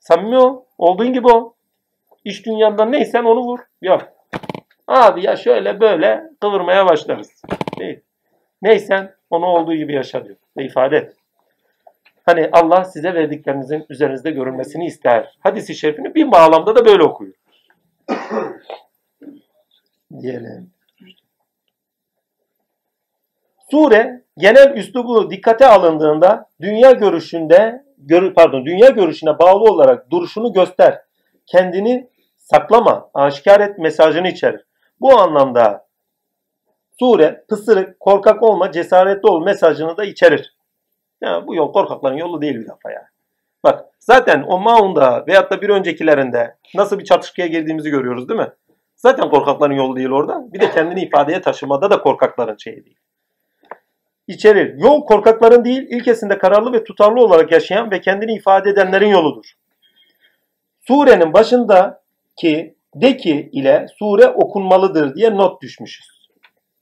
Samimi ol. Olduğun gibi ol. İş dünyanda neysen onu vur. Yok. Abi ya şöyle böyle kıvırmaya başlarız. Değil. Neysen onu olduğu gibi yaşa diyor. Ve ifade et. Hani Allah size verdiklerinizin üzerinizde görülmesini ister. Hadis-i şerifini bir bağlamda da böyle okuyor. Diyelim. Sure genel üslubu dikkate alındığında dünya görüşünde gör, pardon dünya görüşüne bağlı olarak duruşunu göster. Kendini saklama, aşikar et mesajını içerir. Bu anlamda sure pısırık, korkak olma, cesaretli ol mesajını da içerir. Ya bu yol korkakların yolu değil bir defa ya. Bak zaten o Maun'da veyahut da bir öncekilerinde nasıl bir çatışmaya girdiğimizi görüyoruz değil mi? Zaten korkakların yolu değil orada. Bir de kendini ifadeye taşımada da korkakların şeyi değil. İçerir. Yol korkakların değil, ilkesinde kararlı ve tutarlı olarak yaşayan ve kendini ifade edenlerin yoludur. Surenin başındaki de ki ile sure okunmalıdır diye not düşmüşüz.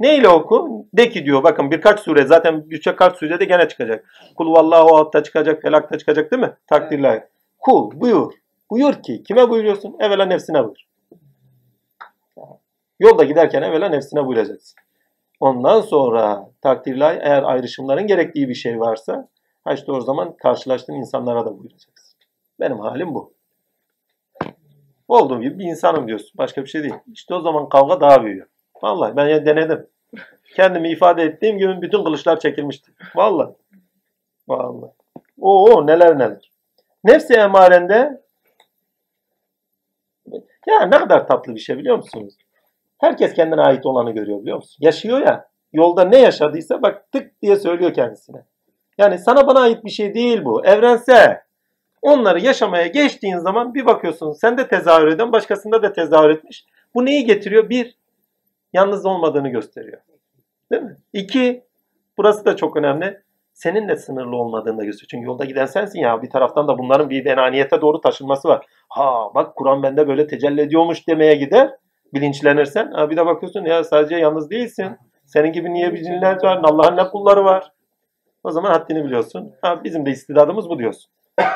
Ne ile oku? De ki diyor. Bakın birkaç sure zaten birçok kaç surede gene çıkacak. Kul vallahu altta çıkacak, felakta çıkacak değil mi? Takdirler. Kul buyur. Buyur ki kime buyuruyorsun? Evvela nefsine buyur. Yolda giderken evvela nefsine buyuracaksın. Ondan sonra takdirler eğer ayrışımların gerektiği bir şey varsa ha işte o zaman karşılaştığın insanlara da buyuracaksın. Benim halim bu. Olduğum gibi bir insanım diyorsun. Başka bir şey değil. İşte o zaman kavga daha büyüyor. Vallahi ben ya denedim. Kendimi ifade ettiğim gibi bütün kılıçlar çekilmişti. Vallahi. Vallahi. Oo neler neler. Nefsi emarende ya ne kadar tatlı bir şey biliyor musunuz? Herkes kendine ait olanı görüyor biliyor musun? Yaşıyor ya. Yolda ne yaşadıysa bak tık diye söylüyor kendisine. Yani sana bana ait bir şey değil bu. Evrensel. Onları yaşamaya geçtiğin zaman bir bakıyorsun sen de tezahür eden başkasında da tezahür etmiş. Bu neyi getiriyor? Bir, yalnız olmadığını gösteriyor. Değil mi? İki, burası da çok önemli. Seninle sınırlı olmadığını da gösteriyor. Çünkü yolda giden sensin ya. Bir taraftan da bunların bir enaniyete doğru taşınması var. Ha bak Kur'an bende böyle tecelli ediyormuş demeye gider. Bilinçlenirsen. Bir de bakıyorsun ya sadece yalnız değilsin. Senin gibi niye bir cinler var? Allah'ın ne kulları var? O zaman haddini biliyorsun. Ha, bizim de istidadımız bu diyorsun.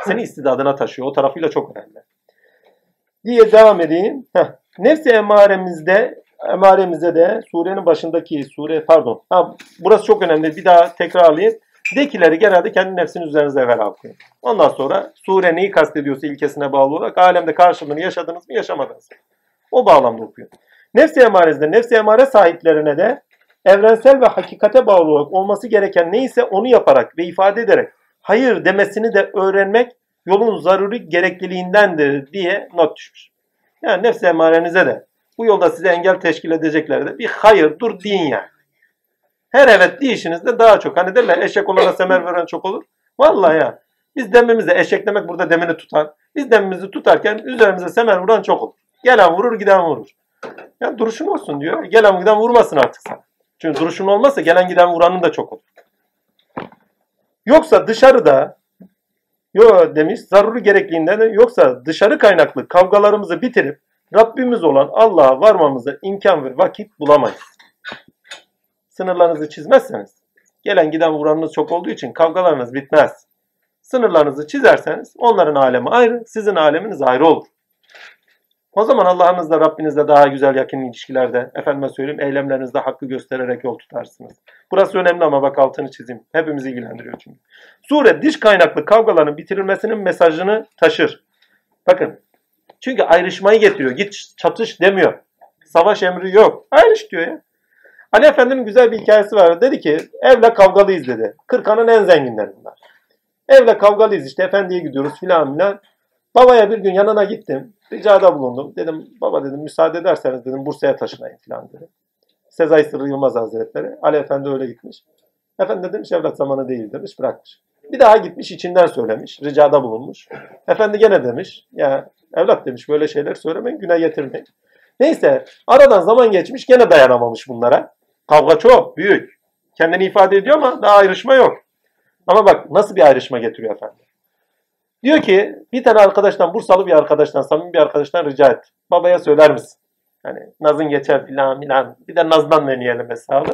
Seni istidadına taşıyor. O tarafıyla çok önemli. Diye devam edeyim. Heh. Nefsi emaremizde emaremize de surenin başındaki sure pardon. Ha, burası çok önemli. Bir daha tekrarlayayım. Dekileri genelde kendi nefsinin üzerinize evvel okuyun. Ondan sonra sure neyi kastediyorsa ilkesine bağlı olarak alemde karşılığını yaşadınız mı yaşamadınız mı? O bağlamda okuyun. Nefsi emarezde nefsi emare sahiplerine de evrensel ve hakikate bağlı olarak olması gereken neyse onu yaparak ve ifade ederek hayır demesini de öğrenmek yolun zaruri gerekliliğindendir diye not düşmüş. Yani nefsi emarenize de bu yolda size engel teşkil edecekler de bir hayır dur deyin yani. Her evet deyişinizde daha çok. Hani derler eşek olana semer veren çok olur. Vallahi ya. Biz demimize eşek demek burada demini tutan. Biz demimizi tutarken üzerimize semer vuran çok olur. Gelen vurur giden vurur. Ya duruşun olsun diyor. Gelen giden vurmasın artık sana. Çünkü duruşun olmazsa gelen giden vuranın da çok olur. Yoksa dışarıda yo demiş zaruri gerekliğinden de yoksa dışarı kaynaklı kavgalarımızı bitirip Rabbimiz olan Allah'a varmamıza imkan ve vakit bulamayız. Sınırlarınızı çizmezseniz gelen giden vuranınız çok olduğu için kavgalarınız bitmez. Sınırlarınızı çizerseniz onların alemi ayrı, sizin aleminiz ayrı olur. O zaman Allah'ınızla Rabbinizle daha güzel yakın ilişkilerde, efendime söyleyeyim eylemlerinizde hakkı göstererek yol tutarsınız. Burası önemli ama bak altını çizeyim. Hepimizi ilgilendiriyor çünkü. Sure dış kaynaklı kavgaların bitirilmesinin mesajını taşır. Bakın. Çünkü ayrışmayı getiriyor. Git çatış demiyor. Savaş emri yok. Ayrış diyor ya. Ali Efendi'nin güzel bir hikayesi var. Dedi ki evle kavgalıyız dedi. Kırkanın en zenginleri bunlar. Evle kavgalıyız işte efendiye gidiyoruz filan filan. Babaya bir gün yanına gittim. Ricada bulundum. Dedim baba dedim müsaade ederseniz dedim Bursa'ya taşınayım filan dedi. Sezai Sırrı Yılmaz Hazretleri. Ali Efendi öyle gitmiş. Efendi demiş evlat zamanı değil demiş bırakmış. Bir daha gitmiş içinden söylemiş. Ricada bulunmuş. Efendi gene demiş. Ya evlat demiş böyle şeyler söylemeyin güne getirmeyin. Neyse aradan zaman geçmiş gene dayanamamış bunlara. Kavga çok büyük. Kendini ifade ediyor ama daha ayrışma yok. Ama bak nasıl bir ayrışma getiriyor efendim. Diyor ki bir tane arkadaştan Bursalı bir arkadaştan samimi bir arkadaştan rica et. Babaya söyler misin? Hani nazın geçer filan filan. Bir de nazdan deneyelim hesabı.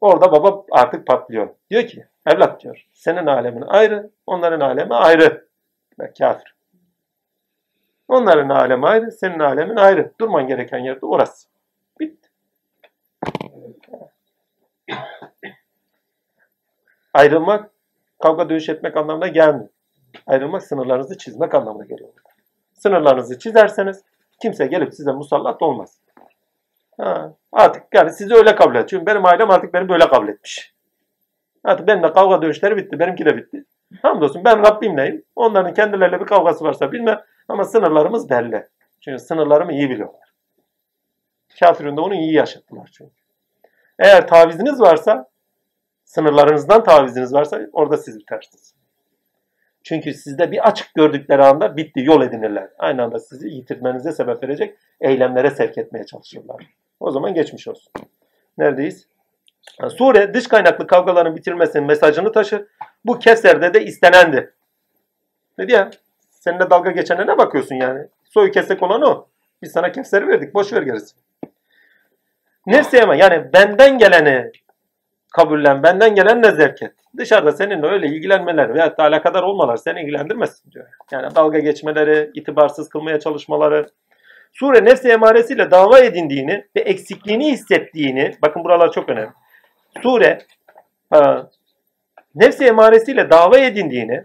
Orada baba artık patlıyor. Diyor ki evlat diyor senin alemin ayrı onların alemi ayrı. Bak kafir. Onların alemi ayrı senin alemin ayrı. Durman gereken yerde orası. Bitti. Ayrılmak kavga dövüş etmek anlamına gelmiyor. Ayrılmak sınırlarınızı çizmek anlamına geliyor. Sınırlarınızı çizerseniz kimse gelip size musallat olmaz. Ha, artık yani sizi öyle kabul et. Çünkü benim ailem artık beni böyle kabul etmiş. Artık benimle kavga dövüşleri bitti. Benimki de bitti. Hamdolsun ben Rabbimleyim. Onların kendileriyle bir kavgası varsa bilmem. Ama sınırlarımız belli. Çünkü sınırlarımı iyi biliyorlar. Kafirin de onu iyi yaşattılar çünkü. Eğer taviziniz varsa, sınırlarınızdan taviziniz varsa orada siz bitersiniz. Çünkü sizde bir açık gördükleri anda bitti, yol edinirler. Aynı anda sizi yitirmenize sebep verecek eylemlere sevk etmeye çalışırlar. O zaman geçmiş olsun. Neredeyiz? Sure dış kaynaklı kavgaların bitirilmesinin mesajını taşır. Bu Kevser'de de istenendi. Dedi ya, seninle dalga geçene ne bakıyorsun yani? Soyu kesek olan o. Biz sana Kevser'i verdik, boş ver gerisini. Nefsi yani benden geleni kabullen, benden gelen ne zevk et. Dışarıda seninle öyle ilgilenmeler veyahut da alakadar olmalar seni ilgilendirmesin diyor. Yani dalga geçmeleri, itibarsız kılmaya çalışmaları. Sure nefsi emaresiyle dava edindiğini ve eksikliğini hissettiğini, bakın buralar çok önemli. Sure ha, nefsi emaresiyle dava edindiğini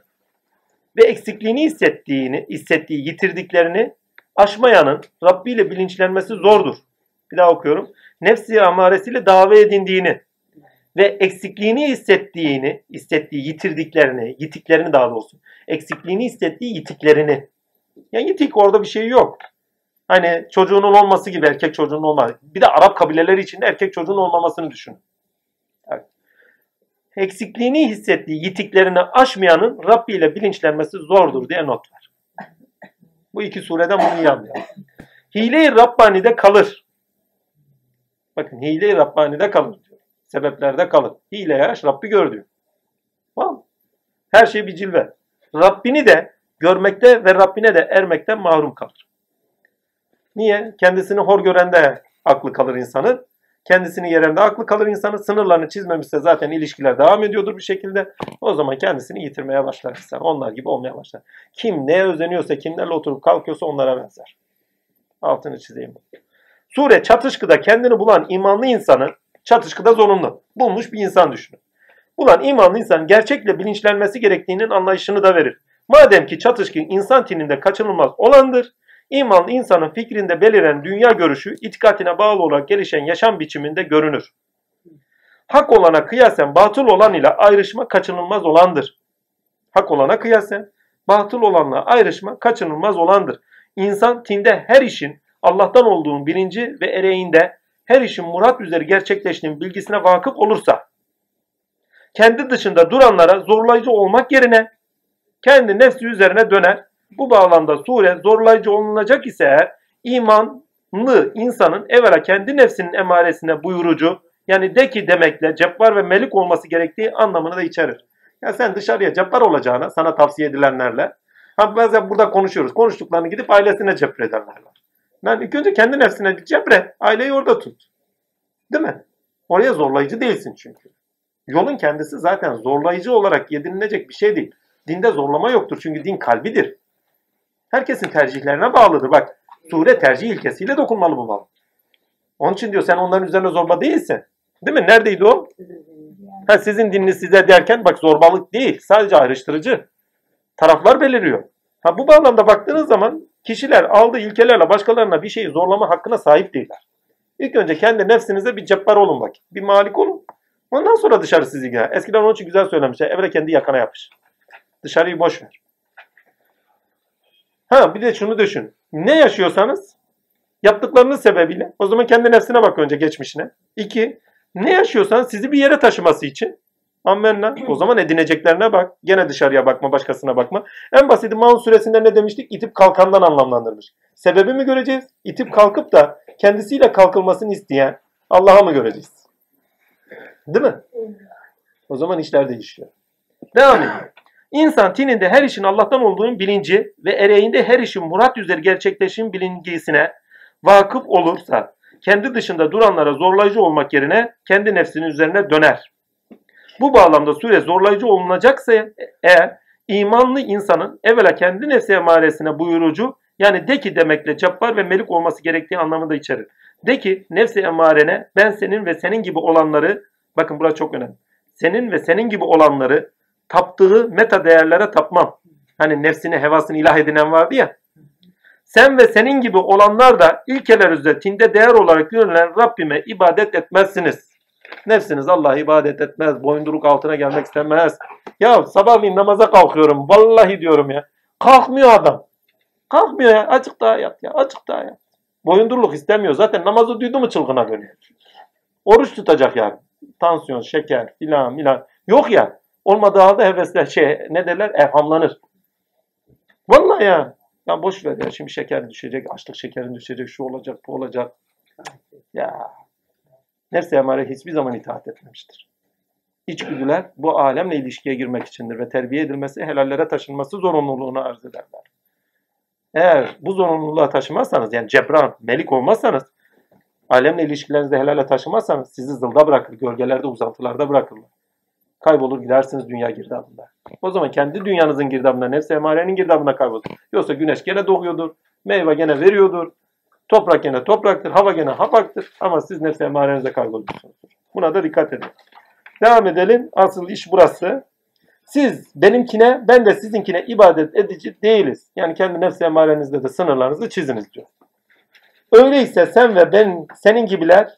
ve eksikliğini hissettiğini, hissettiği, yitirdiklerini aşmayanın Rabbi ile bilinçlenmesi zordur. Bir daha okuyorum. Nefsi amaresiyle dava edindiğini ve eksikliğini hissettiğini, hissettiği yitirdiklerini, yitiklerini daha doğrusu, eksikliğini hissettiği yitiklerini. Yani yitik orada bir şey yok. Hani çocuğunun olması gibi erkek çocuğunun olması. Bir de Arap kabileleri içinde erkek çocuğun olmamasını düşün. Eksikliğini hissettiği yitiklerini aşmayanın Rabbi ile bilinçlenmesi zordur diye not var. Bu iki sureden bunu anlayalım. Hile-i Rabbani'de kalır. Bakın hile-i Rabbani'de kalır diyor. Sebeplerde kalır. Hile yaş Rabbi gör diyor. Tamam? Her şey bir cilve. Rabbini de görmekte ve Rabbine de ermekten mahrum kalır. Niye? Kendisini hor görende aklı kalır insanın. Kendisini yerinde aklı kalır insanın. Sınırlarını çizmemişse zaten ilişkiler devam ediyordur bir şekilde. O zaman kendisini yitirmeye başlar insan. Onlar gibi olmaya başlar. Kim neye özeniyorsa, kimlerle oturup kalkıyorsa onlara benzer. Altını çizeyim. Sure çatışkıda kendini bulan imanlı insanı çatışkıda zorunlu. Bulmuş bir insan düşünün. Bulan imanlı insan gerçekle bilinçlenmesi gerektiğinin anlayışını da verir. Madem ki çatışkı insan tininde kaçınılmaz olandır, imanlı insanın fikrinde beliren dünya görüşü itikatine bağlı olarak gelişen yaşam biçiminde görünür. Hak olana kıyasen batıl olan ile ayrışma kaçınılmaz olandır. Hak olana kıyasen batıl olanla ayrışma kaçınılmaz olandır. İnsan tinde her işin Allah'tan olduğunun bilinci ve ereğinde her işin murat üzeri gerçekleştiğinin bilgisine vakıf olursa, kendi dışında duranlara zorlayıcı olmak yerine kendi nefsi üzerine döner. Bu bağlamda sure zorlayıcı olunacak ise eğer imanlı insanın evvela kendi nefsinin emaresine buyurucu yani de ki demekle cebbar ve melik olması gerektiği anlamını da içerir. Ya sen dışarıya cebbar olacağına sana tavsiye edilenlerle ha bazen burada konuşuyoruz. Konuştuklarını gidip ailesine cebrederler var. Ben ilk önce kendi nefsine cebre. Aileyi orada tut. Değil mi? Oraya zorlayıcı değilsin çünkü. Yolun kendisi zaten zorlayıcı olarak yedinilecek bir şey değil. Dinde zorlama yoktur çünkü din kalbidir. Herkesin tercihlerine bağlıdır. Bak sure tercih ilkesiyle dokunmalı bu mal. Onun için diyor sen onların üzerine zorba değilsin. Değil mi? Neredeydi o? Ha, sizin dininiz size derken bak zorbalık değil. Sadece ayrıştırıcı. Taraflar beliriyor. Ha, bu bağlamda baktığınız zaman kişiler aldığı ilkelerle başkalarına bir şeyi zorlama hakkına sahip değiller. İlk önce kendi nefsinize bir cebbar olun bak. Bir malik olun. Ondan sonra dışarı sizi girer. Eskiden onun için güzel söylemişler. Evre kendi yakana yapış. Dışarıyı boş ver. Ha bir de şunu düşün. Ne yaşıyorsanız yaptıklarınız sebebiyle o zaman kendi nefsine bak önce geçmişine. İki, ne yaşıyorsan sizi bir yere taşıması için Ammenna. O zaman edineceklerine bak. Gene dışarıya bakma, başkasına bakma. En basiti Maun suresinde ne demiştik? İtip kalkandan anlamlandırmış. Sebebi mi göreceğiz? İtip kalkıp da kendisiyle kalkılmasını isteyen Allah'a mı göreceğiz? Değil mi? O zaman işler değişiyor. Devam ediyor. İnsan tininde her işin Allah'tan olduğunun bilinci ve ereğinde her işin murat üzeri gerçekleşim bilincisine vakıf olursa kendi dışında duranlara zorlayıcı olmak yerine kendi nefsinin üzerine döner. Bu bağlamda sure zorlayıcı olunacaksa eğer imanlı insanın evvela kendi nefsi emaresine buyurucu yani de ki demekle cabbar ve melik olması gerektiği anlamında içerir. De ki nefsi emarene ben senin ve senin gibi olanları bakın burası çok önemli. Senin ve senin gibi olanları taptığı meta değerlere tapmam. Hani nefsini hevasını ilah edinen vardı ya. Sen ve senin gibi olanlar da ilkeler üzere tinde değer olarak görülen Rabbime ibadet etmezsiniz. Nefsiniz Allah'a ibadet etmez. Boyunduruk altına gelmek istemez. Ya sabahleyin namaza kalkıyorum. Vallahi diyorum ya. Kalkmıyor adam. Kalkmıyor ya. Açık daha yat ya. Açık daha yat. Boyundurluk istemiyor. Zaten namazı duydu mu çılgına dönüyor. Oruç tutacak yani. Tansiyon, şeker filan filan. Yok ya. Olmadığı halde hevesler şey ne derler? Evhamlanır. Vallahi ya. Ya boş ver ya şimdi şeker düşecek, açlık şekerin düşecek, şu olacak, bu olacak. Ya. Nefse emare hiçbir zaman itaat etmemiştir. İçgüdüler bu alemle ilişkiye girmek içindir ve terbiye edilmesi, helallere taşınması zorunluluğunu arz ederler. Eğer bu zorunluluğa taşımazsanız, yani cebran, melik olmazsanız, alemle ilişkilerinizi helale taşımazsanız sizi zılda bırakır, gölgelerde, uzantılarda bırakırlar. Kaybolur gidersiniz dünya girdabında. O zaman kendi dünyanızın girdabında, nefs emarenin girdabında kaybolur. Yoksa güneş gene doğuyordur, meyve gene veriyordur, toprak gene topraktır, hava gene hapaktır ama siz nefs emarenize kaybolursunuzdur. Buna da dikkat edin. Devam edelim. Asıl iş burası. Siz benimkine, ben de sizinkine ibadet edici değiliz. Yani kendi nefs emarenizde de sınırlarınızı çiziniz diyor. Öyleyse sen ve ben, senin gibiler,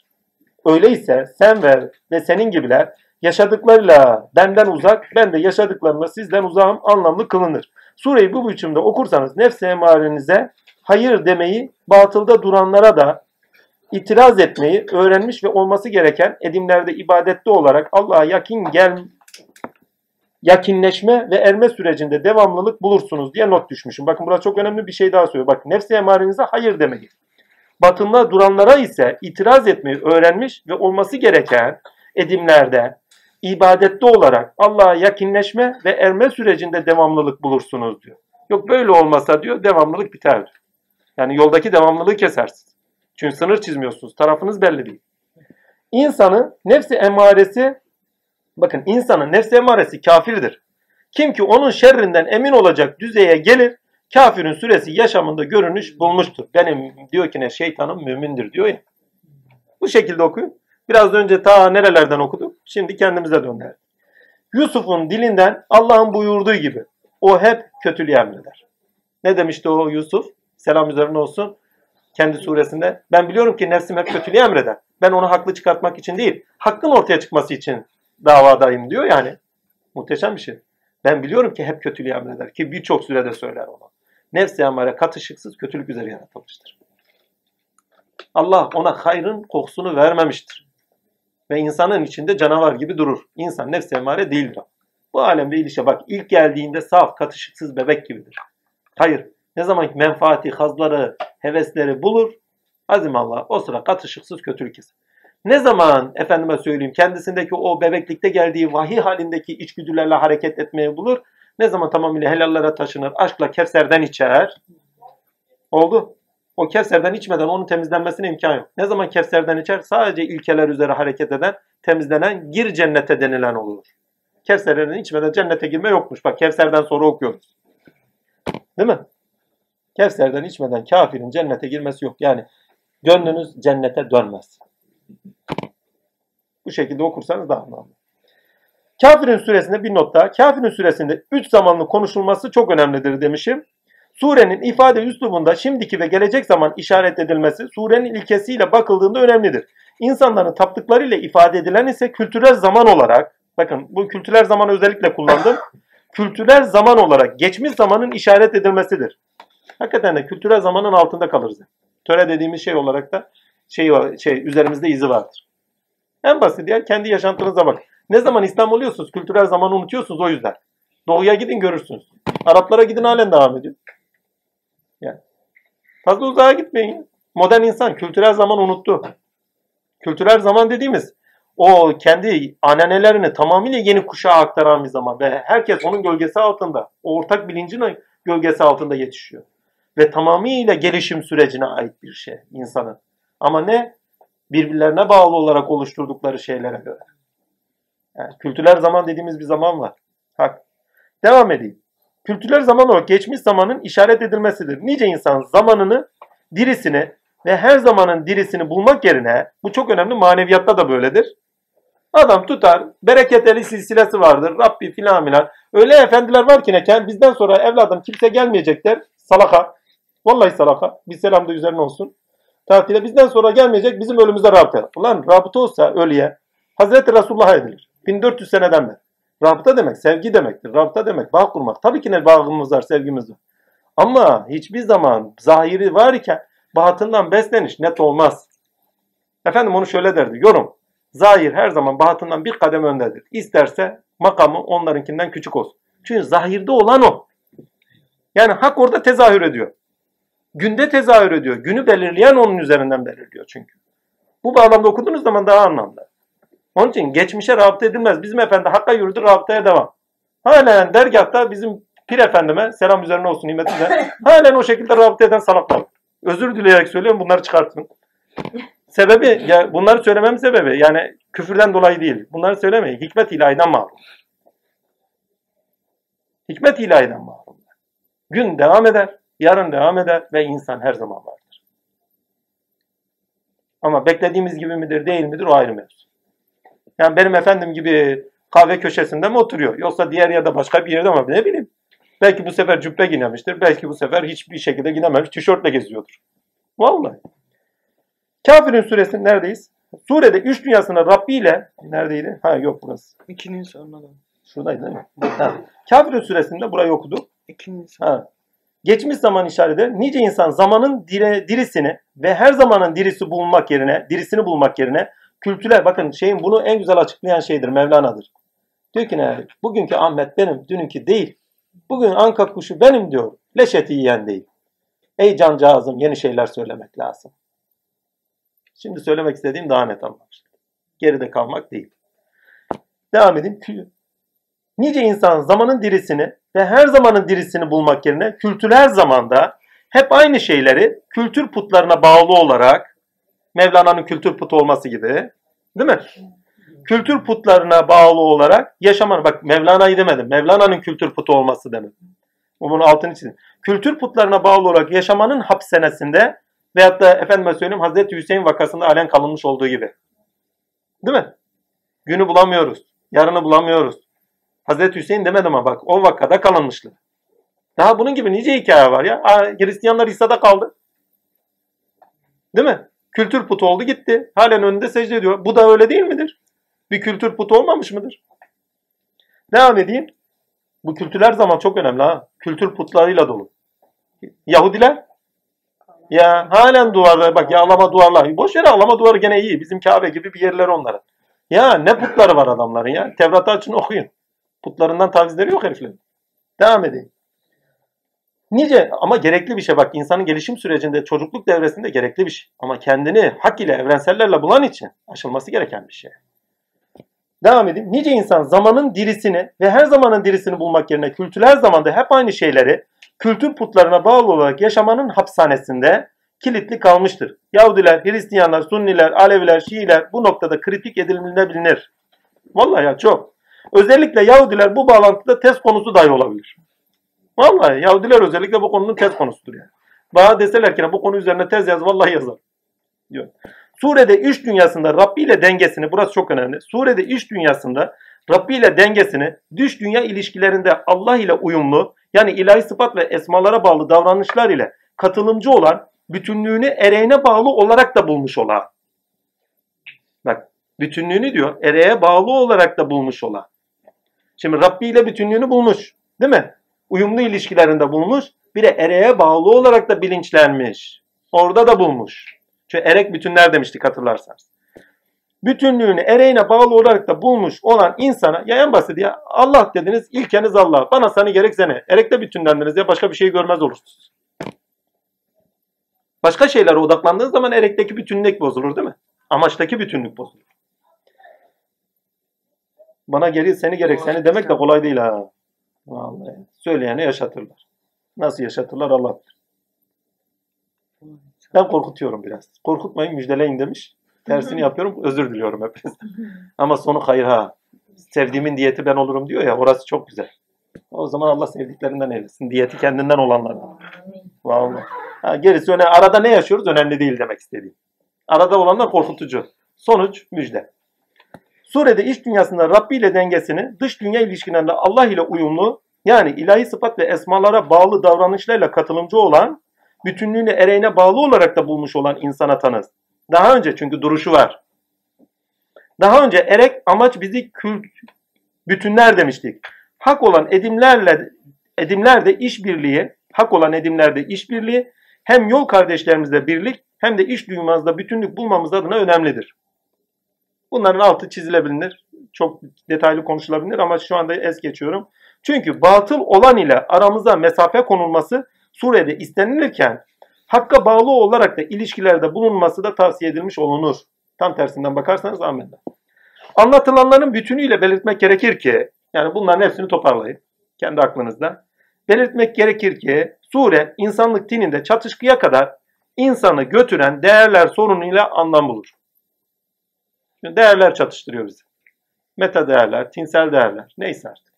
öyleyse sen ve, ve senin gibiler yaşadıklarıyla benden uzak, ben de yaşadıklarımla sizden uzağım anlamlı kılınır. Sureyi bu biçimde okursanız nefs emarenize hayır demeyi, batılda duranlara da itiraz etmeyi öğrenmiş ve olması gereken edimlerde ibadette olarak Allah'a yakin gel yakinleşme ve erme sürecinde devamlılık bulursunuz diye not düşmüşüm. Bakın burada çok önemli bir şey daha söylüyor. Bak nefsi emarenize hayır demeyi. Batınla duranlara ise itiraz etmeyi öğrenmiş ve olması gereken edimlerde ibadette olarak Allah'a yakinleşme ve erme sürecinde devamlılık bulursunuz diyor. Yok böyle olmasa diyor devamlılık biter diyor. Yani yoldaki devamlılığı kesersiniz. Çünkü sınır çizmiyorsunuz. Tarafınız belli değil. İnsanın nefsi emaresi bakın insanın nefsi emaresi kafirdir. Kim ki onun şerrinden emin olacak düzeye gelir kafirin süresi yaşamında görünüş bulmuştur. Benim diyor ki ne şeytanım mümindir diyor ya. Bu şekilde okuyun. Biraz önce ta nerelerden okuduk? Şimdi kendimize döndürelim. Yusuf'un dilinden Allah'ın buyurduğu gibi o hep kötülüğü emreder. Ne demişti o Yusuf? Selam üzerine olsun. Kendi suresinde. Ben biliyorum ki nefsim hep kötülüğü emreder. Ben onu haklı çıkartmak için değil, hakkın ortaya çıkması için davadayım diyor yani. Muhteşem bir şey. Ben biliyorum ki hep kötülüğü emreder ki birçok sürede söyler onu. Nefsi amare katışıksız kötülük üzere yaratılmıştır. Allah ona hayrın kokusunu vermemiştir. Ve insanın içinde canavar gibi durur. İnsan nefsi emare değildir. Bu alemde ilişe bak ilk geldiğinde saf, katışıksız bebek gibidir. Hayır. Ne zaman ki menfaati, hazları, hevesleri bulur, azim Allah o sıra katışıksız kötülük keser. Ne zaman efendime söyleyeyim kendisindeki o bebeklikte geldiği vahiy halindeki içgüdülerle hareket etmeyi bulur. Ne zaman tamamıyla helallara taşınır, aşkla kevserden içer. Oldu. O kevserden içmeden onun temizlenmesine imkan yok. Ne zaman kevserden içer? Sadece ilkeler üzere hareket eden, temizlenen, gir cennete denilen olur. Kevserden içmeden cennete girme yokmuş. Bak Kevser'den sonra okuyoruz. Değil mi? Kevser'den içmeden kafirin cennete girmesi yok. Yani gönlünüz cennete dönmez. Bu şekilde okursanız daha anlamlı. Kafirin suresinde bir not daha. Kafirin suresinde üç zamanlı konuşulması çok önemlidir demişim. Surenin ifade üslubunda şimdiki ve gelecek zaman işaret edilmesi surenin ilkesiyle bakıldığında önemlidir. İnsanların taptıklarıyla ifade edilen ise kültürel zaman olarak, bakın bu kültürel zamanı özellikle kullandım. kültürel zaman olarak geçmiş zamanın işaret edilmesidir. Hakikaten de kültürel zamanın altında kalırız. Töre dediğimiz şey olarak da şey, şey üzerimizde izi vardır. En basit ya kendi yaşantınıza bak. Ne zaman İslam oluyorsunuz kültürel zamanı unutuyorsunuz o yüzden. Doğuya gidin görürsünüz. Araplara gidin halen devam ediyor. Yani. Fazla uzağa gitmeyin. Modern insan kültürel zaman unuttu. Kültürel zaman dediğimiz o kendi ananelerini tamamıyla yeni kuşağa aktaran bir zaman ve herkes onun gölgesi altında, o ortak bilincin gölgesi altında yetişiyor. Ve tamamıyla gelişim sürecine ait bir şey insanın. Ama ne? Birbirlerine bağlı olarak oluşturdukları şeylere göre. Yani kültürel zaman dediğimiz bir zaman var. Hak. Devam edeyim. Kültürel zaman olarak geçmiş zamanın işaret edilmesidir. Nice insan zamanını, dirisini ve her zamanın dirisini bulmak yerine, bu çok önemli maneviyatta da böyledir. Adam tutar, bereketeli silsilesi vardır, Rabbi filan filan. Öyle efendiler var ki ne, bizden sonra evladım kimse gelmeyecekler, salaka. Vallahi salaka, bir selam da üzerine olsun. Tatile bizden sonra gelmeyecek, bizim ölümüze rabıta. Ulan rabıta olsa ölüye, Hazreti Resulullah'a edilir. 1400 seneden beri. Rabıta demek sevgi demektir. Rabıta demek bağ kurmak. Tabii ki ne bağımız var, sevgimiz var. Ama hiçbir zaman zahiri var iken batından besleniş net olmaz. Efendim onu şöyle derdi. Yorum. Zahir her zaman batından bir kadem öndedir. İsterse makamı onlarınkinden küçük olsun. Çünkü zahirde olan o. Yani hak orada tezahür ediyor. Günde tezahür ediyor. Günü belirleyen onun üzerinden belirliyor çünkü. Bu bağlamda okuduğunuz zaman daha anlamlı. Onun için geçmişe rabıta edilmez. Bizim efendi hakka yürüdü, rabıtaya devam. Halen dergahta bizim pir efendime selam üzerine olsun nimetiyle halen o şekilde rabıta eden salaklar. Özür dileyerek söylüyorum bunları çıkartın. Sebebi, ya bunları söylemem sebebi yani küfürden dolayı değil. Bunları söylemeyin. Hikmet ilahiden mahrum. Hikmet ilahiden mahrum. Gün devam eder, yarın devam eder ve insan her zaman vardır. Ama beklediğimiz gibi midir değil midir o ayrı mevzu. Yani benim efendim gibi kahve köşesinde mi oturuyor? Yoksa diğer yerde başka bir yerde mi? Ne bileyim. Belki bu sefer cübbe ginemiştir. Belki bu sefer hiçbir şekilde ginememiş. Tişörtle geziyordur. Vallahi. Kafirin suresi neredeyiz? Surede üç dünyasına Rabbi ile neredeydi? Ha yok burası. İkinin sonuna da. Şuradaydı değil mi? Ha. Kafirin suresinde burayı okuduk. İkinin sonuna. Ha. Geçmiş zaman işareti nice insan zamanın dire, dirisini ve her zamanın dirisi bulmak yerine, dirisini bulmak yerine kültürel bakın şeyin bunu en güzel açıklayan şeydir Mevlana'dır. Diyor ki ne? Bugünkü Ahmet benim, dününki değil. Bugün anka kuşu benim diyor. Leş eti yiyen değil. Ey cancağızım yeni şeyler söylemek lazım. Şimdi söylemek istediğim daha net anlaşıldı. Geride kalmak değil. Devam edeyim. Nice insan zamanın dirisini ve her zamanın dirisini bulmak yerine kültürel zamanda hep aynı şeyleri kültür putlarına bağlı olarak Mevlana'nın kültür putu olması gibi değil mi? Kültür putlarına bağlı olarak yaşamanı bak Mevlana'yı demedim. Mevlana'nın kültür putu olması demedim. Bunun altını çizdim. Kültür putlarına bağlı olarak yaşamanın hapishanesinde veyahut da efendime söyleyeyim Hazreti Hüseyin vakasında alen kalınmış olduğu gibi. Değil mi? Günü bulamıyoruz. Yarını bulamıyoruz. Hazreti Hüseyin demedim ama bak o vakada kalınmışlar. Daha bunun gibi nice hikaye var ya. Aa, Hristiyanlar İsa'da kaldı. Değil mi? Kültür putu oldu gitti. Halen önünde secde ediyor. Bu da öyle değil midir? Bir kültür putu olmamış mıdır? Devam edeyim. Bu kültürler zaman çok önemli ha. Kültür putlarıyla dolu. Yahudiler ya halen duvarlar bak yağlama duvarlar. Boş yere ağlama duvarı gene iyi. Bizim Kabe gibi bir yerleri onların. Ya ne putları var adamların ya. Tevrat'ı açın okuyun. Putlarından tavizleri yok heriflerin. Devam edeyim. Nice ama gerekli bir şey bak insanın gelişim sürecinde çocukluk devresinde gerekli bir şey. Ama kendini hak ile evrensellerle bulan için aşılması gereken bir şey. Devam edeyim. Nice insan zamanın dirisini ve her zamanın dirisini bulmak yerine kültürel zamanda hep aynı şeyleri kültür putlarına bağlı olarak yaşamanın hapishanesinde kilitli kalmıştır. Yahudiler, Hristiyanlar, Sunniler, Aleviler, Şiiler bu noktada kritik edilebilir. Vallahi ya çok. Özellikle Yahudiler bu bağlantıda test konusu dahi olabilir. Vallahi Yahudiler özellikle bu konunun test konusudur yani. Bana deseler ki bu konu üzerine tez yaz vallahi yazar. Diyor. Surede iş dünyasında Rabbi ile dengesini, burası çok önemli. Surede iş dünyasında Rabbi ile dengesini, dış dünya ilişkilerinde Allah ile uyumlu, yani ilahi sıfat ve esmalara bağlı davranışlar ile katılımcı olan, bütünlüğünü ereğine bağlı olarak da bulmuş olan. Bak, bütünlüğünü diyor, ereğe bağlı olarak da bulmuş olan. Şimdi Rabbi ile bütünlüğünü bulmuş, değil mi? Uyumlu ilişkilerinde bulmuş, bir de ereğe bağlı olarak da bilinçlenmiş. Orada da bulmuş. Çünkü erek bütünler demiştik hatırlarsanız. Bütünlüğünü ereğine bağlı olarak da bulmuş olan insana ya en basit ya Allah dediniz ilkeniz Allah. Bana seni gerek seni. Erekte bütünlendiniz ya başka bir şey görmez olursunuz. Başka şeylere odaklandığınız zaman erekteki bütünlük bozulur değil mi? Amaçtaki bütünlük bozulur. Bana geri seni gerek seni demek de kolay değil ha. Vallahi. Söyleyeni yaşatırlar. Nasıl yaşatırlar Allah bilir. Ben korkutuyorum biraz. Korkutmayın müjdeleyin demiş. Tersini yapıyorum özür diliyorum hepinizden. Ama sonu hayır ha. Sevdiğimin diyeti ben olurum diyor ya orası çok güzel. O zaman Allah sevdiklerinden eylesin. Diyeti kendinden olanlardan. Vallahi. Ha, gerisi önemli. Arada ne yaşıyoruz önemli değil demek istediğim. Arada olanlar korkutucu. Sonuç müjde. Surede iç dünyasında Rabbi ile dengesini, dış dünya ilişkilerinde Allah ile uyumlu, yani ilahi sıfat ve esmalara bağlı davranışlarla katılımcı olan, bütünlüğünü ereğine bağlı olarak da bulmuş olan insana tanız. Daha önce çünkü duruşu var. Daha önce erek amaç bizi kült, bütünler demiştik. Hak olan edimlerle edimlerde işbirliği, hak olan edimlerde işbirliği hem yol kardeşlerimizle birlik hem de iş dünyamızda bütünlük bulmamız adına önemlidir. Bunların altı çizilebilir. Çok detaylı konuşulabilir ama şu anda es geçiyorum. Çünkü batıl olan ile aramıza mesafe konulması surede istenilirken hakka bağlı olarak da ilişkilerde bulunması da tavsiye edilmiş olunur. Tam tersinden bakarsanız amenna. Anlatılanların bütünüyle belirtmek gerekir ki, yani bunların hepsini toparlayın kendi aklınızda. Belirtmek gerekir ki sure insanlık dininde çatışkıya kadar insanı götüren değerler sorunuyla anlam bulur. Şimdi değerler çatıştırıyor bizi. Meta değerler, tinsel değerler, neyse artık.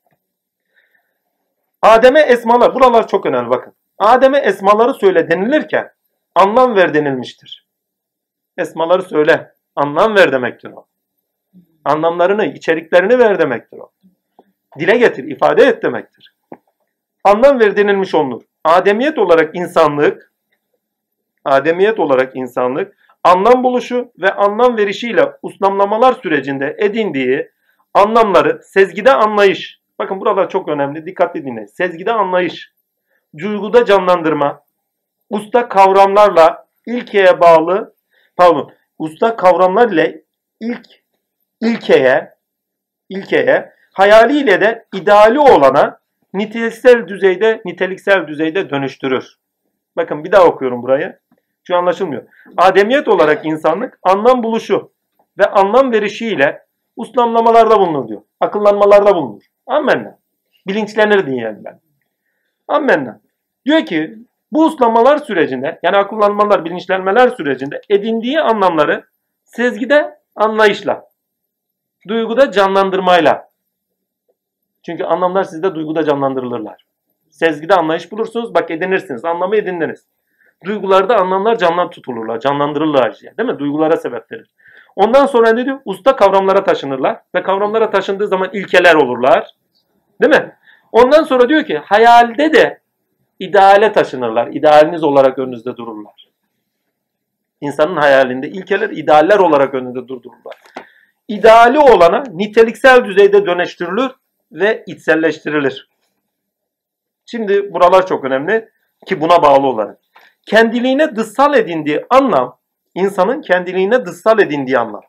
Adem'e esmalar, buralar çok önemli bakın. Adem'e esmaları söyle denilirken anlam ver denilmiştir. Esmaları söyle, anlam ver demektir o. Anlamlarını, içeriklerini ver demektir o. Dile getir, ifade et demektir. Anlam ver denilmiş olunur. Ademiyet olarak insanlık, ademiyet olarak insanlık, anlam buluşu ve anlam verişiyle uslamlamalar sürecinde edindiği anlamları sezgide anlayış. Bakın buralar çok önemli. Dikkatli dinleyin. Sezgide anlayış, duyguda canlandırma, usta kavramlarla ilkeye bağlı, pardon, usta kavramlar ile ilk ilkeye, ilkeye, hayaliyle de ideali olana niteliksel düzeyde, niteliksel düzeyde dönüştürür. Bakın bir daha okuyorum burayı. Şu anlaşılmıyor. Ademiyet olarak insanlık anlam buluşu ve anlam verişiyle uslamlamalarda bulunur diyor. Akıllanmalarda bulunur. Ammenna. Bilinçlenir diyelim Ammenna. Diyor ki bu uslamalar sürecinde yani akıllanmalar, bilinçlenmeler sürecinde edindiği anlamları sezgide anlayışla, duyguda canlandırmayla. Çünkü anlamlar sizde duyguda canlandırılırlar. Sezgide anlayış bulursunuz, bak edinirsiniz, anlamı edindiniz. Duygularda anlamlar canlan tutulurlar, canlandırırlar. Yani, değil mi? Duygulara sebep verir. Ondan sonra ne diyor? Usta kavramlara taşınırlar ve kavramlara taşındığı zaman ilkeler olurlar. Değil mi? Ondan sonra diyor ki hayalde de ideale taşınırlar. İdealiniz olarak önünüzde dururlar. İnsanın hayalinde ilkeler idealler olarak önünde durdururlar. İdeali olana niteliksel düzeyde dönüştürülür ve içselleştirilir. Şimdi buralar çok önemli ki buna bağlı olarak. Kendiliğine dışsal edindiği anlam, insanın kendiliğine dışsal edindiği anlam.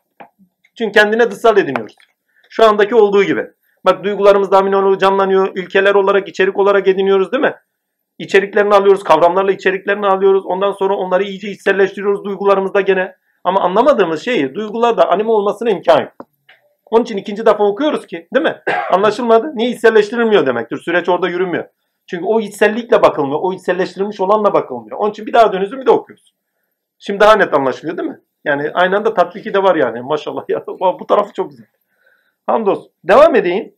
Çünkü kendine dışsal ediniyoruz. Şu andaki olduğu gibi. Bak duygularımız daha canlanıyor. İlkeler olarak, içerik olarak ediniyoruz değil mi? İçeriklerini alıyoruz, kavramlarla içeriklerini alıyoruz. Ondan sonra onları iyice içselleştiriyoruz duygularımızda gene. Ama anlamadığımız şeyi duygularda anime olmasına imkan yok. Onun için ikinci defa okuyoruz ki değil mi? Anlaşılmadı. Niye içselleştirilmiyor demektir. Süreç orada yürümüyor. Çünkü o içsellikle bakılmıyor. O içselleştirilmiş olanla bakılmıyor. Onun için bir daha dönüyorsun bir de okuyoruz. Şimdi daha net anlaşılıyor değil mi? Yani aynı anda tatbiki de var yani. Maşallah ya. Bu tarafı çok güzel. Hamdolsun. Devam edeyim.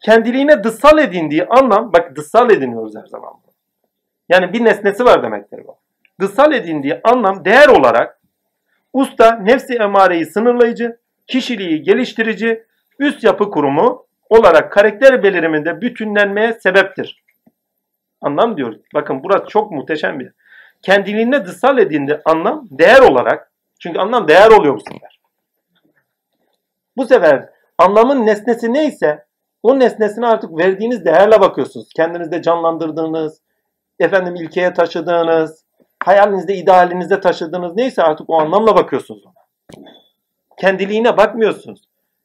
Kendiliğine dışsal edindiği anlam, bak dışsal ediniyoruz her zaman. Yani bir nesnesi var demektir bu. Dışsal edindiği anlam değer olarak usta nefsi emareyi sınırlayıcı, kişiliği geliştirici, üst yapı kurumu olarak karakter beliriminde bütünlenmeye sebeptir. Anlam diyor. Bakın burası çok muhteşem bir. Kendiliğine dışsal edindiği anlam değer olarak, çünkü anlam değer oluyor bu sefer. Bu sefer anlamın nesnesi neyse o nesnesine artık verdiğiniz değerle bakıyorsunuz. Kendinizde canlandırdığınız, efendim ilkeye taşıdığınız, hayalinizde, idealinizde taşıdığınız neyse artık o anlamla bakıyorsunuz ona. Kendiliğine bakmıyorsunuz.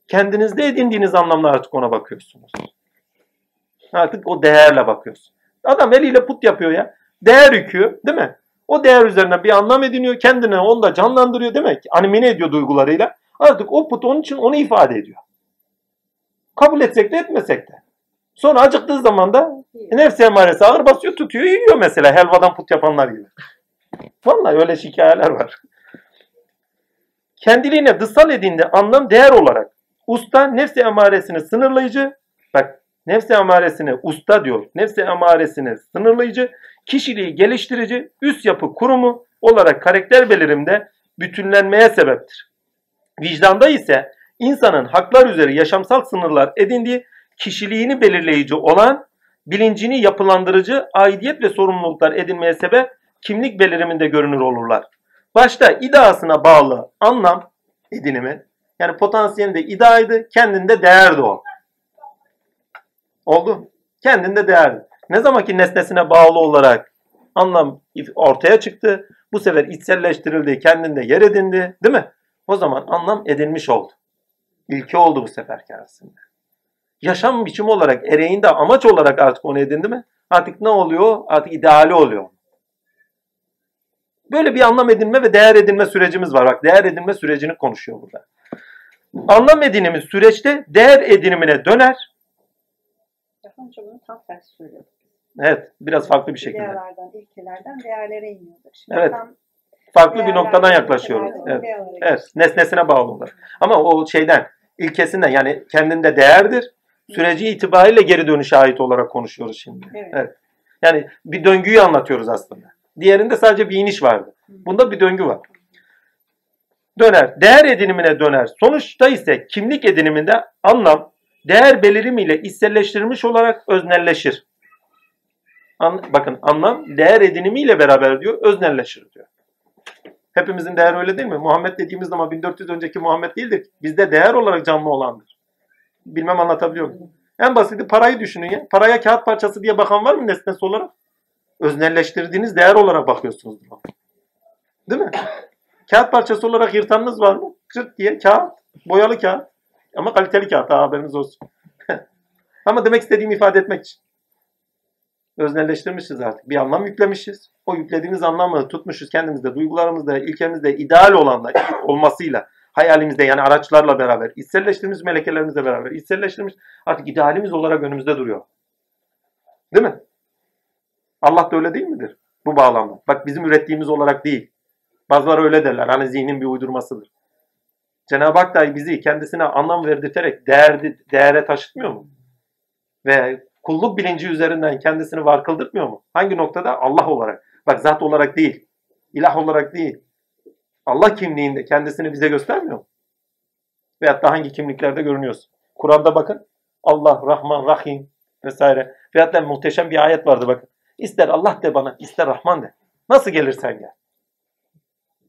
Kendinizde edindiğiniz anlamla artık ona bakıyorsunuz. Artık o değerle bakıyorsun. Adam eliyle put yapıyor ya. Değer yükü değil mi? O değer üzerine bir anlam ediniyor. Kendine onu da canlandırıyor demek. Animine ediyor duygularıyla. Artık o put onun için onu ifade ediyor. Kabul etsek de etmesek de. Sonra acıktığı zaman da nefsi emaresi ağır basıyor tutuyor yiyor mesela helvadan put yapanlar gibi. Vallahi öyle hikayeler var. Kendiliğine dışsal edindiği anlam değer olarak usta nefsi emaresini sınırlayıcı bak nefsi emaresini usta diyor. Nefsi emaresini sınırlayıcı, kişiliği geliştirici, üst yapı kurumu olarak karakter belirimde bütünlenmeye sebeptir. Vicdanda ise insanın haklar üzeri yaşamsal sınırlar edindiği kişiliğini belirleyici olan bilincini yapılandırıcı aidiyet ve sorumluluklar edinmeye sebep kimlik beliriminde görünür olurlar. Başta iddiasına bağlı anlam edinimi yani potansiyelinde iddiaydı, kendinde değerdi o. Oldu. Kendinde değerdi. Ne zaman ki nesnesine bağlı olarak anlam ortaya çıktı, bu sefer içselleştirildi, kendinde yer edindi, değil mi? O zaman anlam edinmiş oldu. İlke oldu bu seferki arasında. yaşam biçimi olarak, ereğinde amaç olarak artık onu edindi mi? Artık ne oluyor? Artık ideali oluyor. Böyle bir anlam edinme ve değer edinme sürecimiz var. Bak değer edinme sürecini konuşuyor burada. Anlam edinimi süreçte değer edinimine döner. Önce bunu tam tersi söylüyorduk. Evet, biraz farklı bir şekilde. İdealardan, ilkelerden değerlere iniyorduk. Şimdi Evet. tam Farklı bir değerlerden, noktadan yaklaşıyoruz. Evet. Evet, nesnesine bağlı olarak. Ama o şeyden, ilkesinden yani kendinde değerdir. Süreci itibariyle geri dönüşe ait olarak konuşuyoruz şimdi. Evet. Evet. Yani bir döngüyü anlatıyoruz aslında. Diğerinde sadece bir iniş vardı. Bunda bir döngü var. Döner. Değer edinimine döner. Sonuçta ise kimlik ediniminde anlam değer belirimiyle içselleştirilmiş olarak öznelleşir. An- bakın anlam değer edinimiyle beraber diyor öznelleşir diyor. Hepimizin değeri öyle değil mi? Muhammed dediğimiz zaman 1400 önceki Muhammed değildir. Bizde değer olarak canlı olandır. Bilmem anlatabiliyor muyum? En basiti parayı düşünün ya. Paraya kağıt parçası diye bakan var mı nesnesi olarak? Öznelleştirdiğiniz değer olarak bakıyorsunuz. Değil mi? Kağıt parçası olarak yırtanınız var mı? Kırt diye kağıt. Boyalı kağıt. Ama kaliteli kağıt. Ha, haberiniz olsun. Ama demek istediğimi ifade etmek için. Öznelleştirmişiz artık. Bir anlam yüklemişiz. O yüklediğimiz anlamı tutmuşuz kendimizde, duygularımızda, ilkemizde, ideal olanla olmasıyla, hayalimizde yani araçlarla beraber, içselleştirmiş melekelerimizle beraber, içselleştirmiş artık idealimiz olarak önümüzde duruyor. Değil mi? Allah da öyle değil midir? Bu bağlamda. Bak bizim ürettiğimiz olarak değil. Bazıları öyle derler. Hani zihnin bir uydurmasıdır. Cenab-ı Hak dahi bizi kendisine anlam verdirterek değer, değere taşıtmıyor mu? Ve kulluk bilinci üzerinden kendisini var kıldırtmıyor mu? Hangi noktada? Allah olarak. Bak zat olarak değil. ilah olarak değil. Allah kimliğinde kendisini bize göstermiyor mu? Veyahut da hangi kimliklerde görünüyorsun? Kur'an'da bakın. Allah, Rahman, Rahim vesaire. Veyahut da muhteşem bir ayet vardı bakın. İster Allah de bana, ister Rahman de. Nasıl gelirsen gel.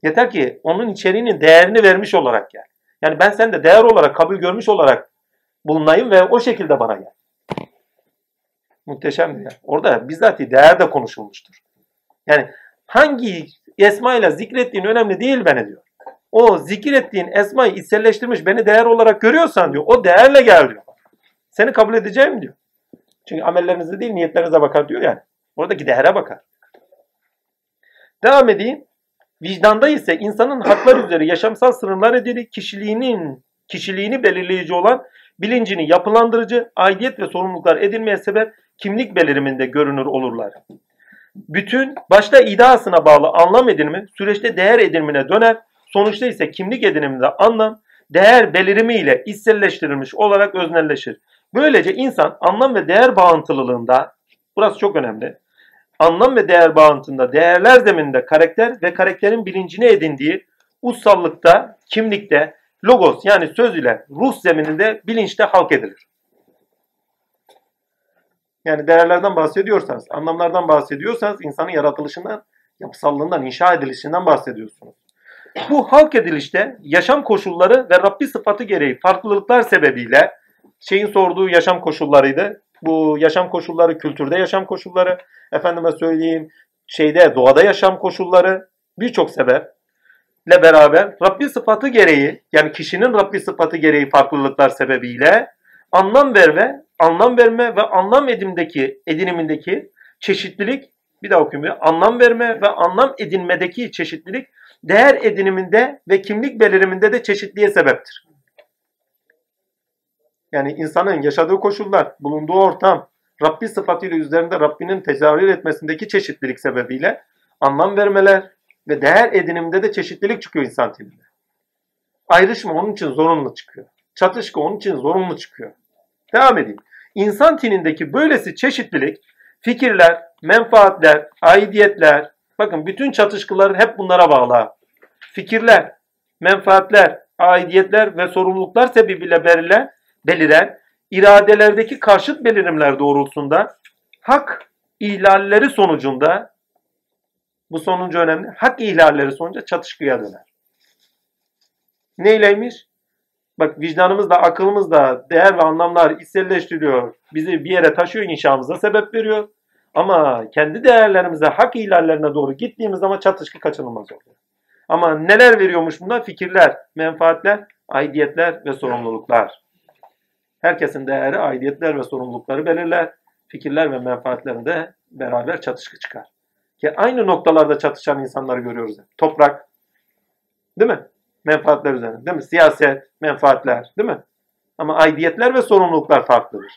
Yeter ki onun içeriğinin değerini vermiş olarak gel. Yani ben sende değer olarak kabul görmüş olarak bulunayım ve o şekilde bana gel. Muhteşem ya. Orada bizzati değer de konuşulmuştur. Yani hangi esma ile zikrettiğin önemli değil beni diyor. O zikir ettiğin esmayı içselleştirmiş beni değer olarak görüyorsan diyor. O değerle gel diyor. Seni kabul edeceğim diyor. Çünkü amellerinize değil niyetlerinize bakar diyor yani. Oradaki değere bakar. Devam edeyim. Vicdanda ise insanın haklar üzere yaşamsal sınırlar edili kişiliğinin kişiliğini belirleyici olan bilincini yapılandırıcı, aidiyet ve sorumluluklar edinmeye sebep kimlik beliriminde görünür olurlar. Bütün başta iddiasına bağlı anlam edinimi süreçte değer edinimine döner. Sonuçta ise kimlik ediniminde anlam değer belirimi ile içselleştirilmiş olarak öznelleşir. Böylece insan anlam ve değer bağıntılılığında burası çok önemli. Anlam ve değer bağıntında değerler zemininde karakter ve karakterin bilincini edindiği ussallıkta, kimlikte, logos yani söz ile ruh zemininde bilinçte halk edilir. Yani değerlerden bahsediyorsanız, anlamlardan bahsediyorsanız insanın yaratılışından, yapısallığından, inşa edilişinden bahsediyorsunuz. Bu halk edilişte yaşam koşulları ve Rabbi sıfatı gereği farklılıklar sebebiyle şeyin sorduğu yaşam koşullarıydı. Bu yaşam koşulları kültürde yaşam koşulları, efendime söyleyeyim şeyde doğada yaşam koşulları birçok sebeple beraber Rabbi sıfatı gereği yani kişinin Rabbi sıfatı gereği farklılıklar sebebiyle anlam verme, anlam verme ve anlam edimdeki edinimindeki çeşitlilik bir daha okuyayım. ya. Anlam verme ve anlam edinmedeki çeşitlilik değer ediniminde ve kimlik beliriminde de çeşitliğe sebeptir. Yani insanın yaşadığı koşullar, bulunduğu ortam, Rabbi sıfatıyla üzerinde Rabbinin tezahür etmesindeki çeşitlilik sebebiyle anlam vermeler ve değer ediniminde de çeşitlilik çıkıyor insan tipinde. Ayrışma onun için zorunlu çıkıyor. Çatışkı onun için zorunlu çıkıyor. Devam edeyim. İnsan tinindeki böylesi çeşitlilik fikirler, menfaatler, aidiyetler, bakın bütün çatışkıların hep bunlara bağlı. Fikirler, menfaatler, aidiyetler ve sorumluluklar sebebiyle beliren, beliren iradelerdeki karşıt belirimler doğrultusunda hak ihlalleri sonucunda bu sonuncu önemli. Hak ihlalleri sonucu çatışkıya döner. Neyleymiş? Bak vicdanımız da akılımız da değer ve anlamlar içselleştiriyor. Bizi bir yere taşıyor inşamıza sebep veriyor. Ama kendi değerlerimize hak ihlallerine doğru gittiğimiz zaman çatışkı kaçınılmaz oluyor. Ama neler veriyormuş bunlar? Fikirler, menfaatler, aidiyetler ve sorumluluklar. Herkesin değeri, aidiyetler ve sorumlulukları belirler. Fikirler ve menfaatlerinde beraber çatışkı çıkar. Ki aynı noktalarda çatışan insanları görüyoruz. Toprak, değil mi? Menfaatler üzerine, değil mi? Siyaset, menfaatler, değil mi? Ama aidiyetler ve sorumluluklar farklıdır.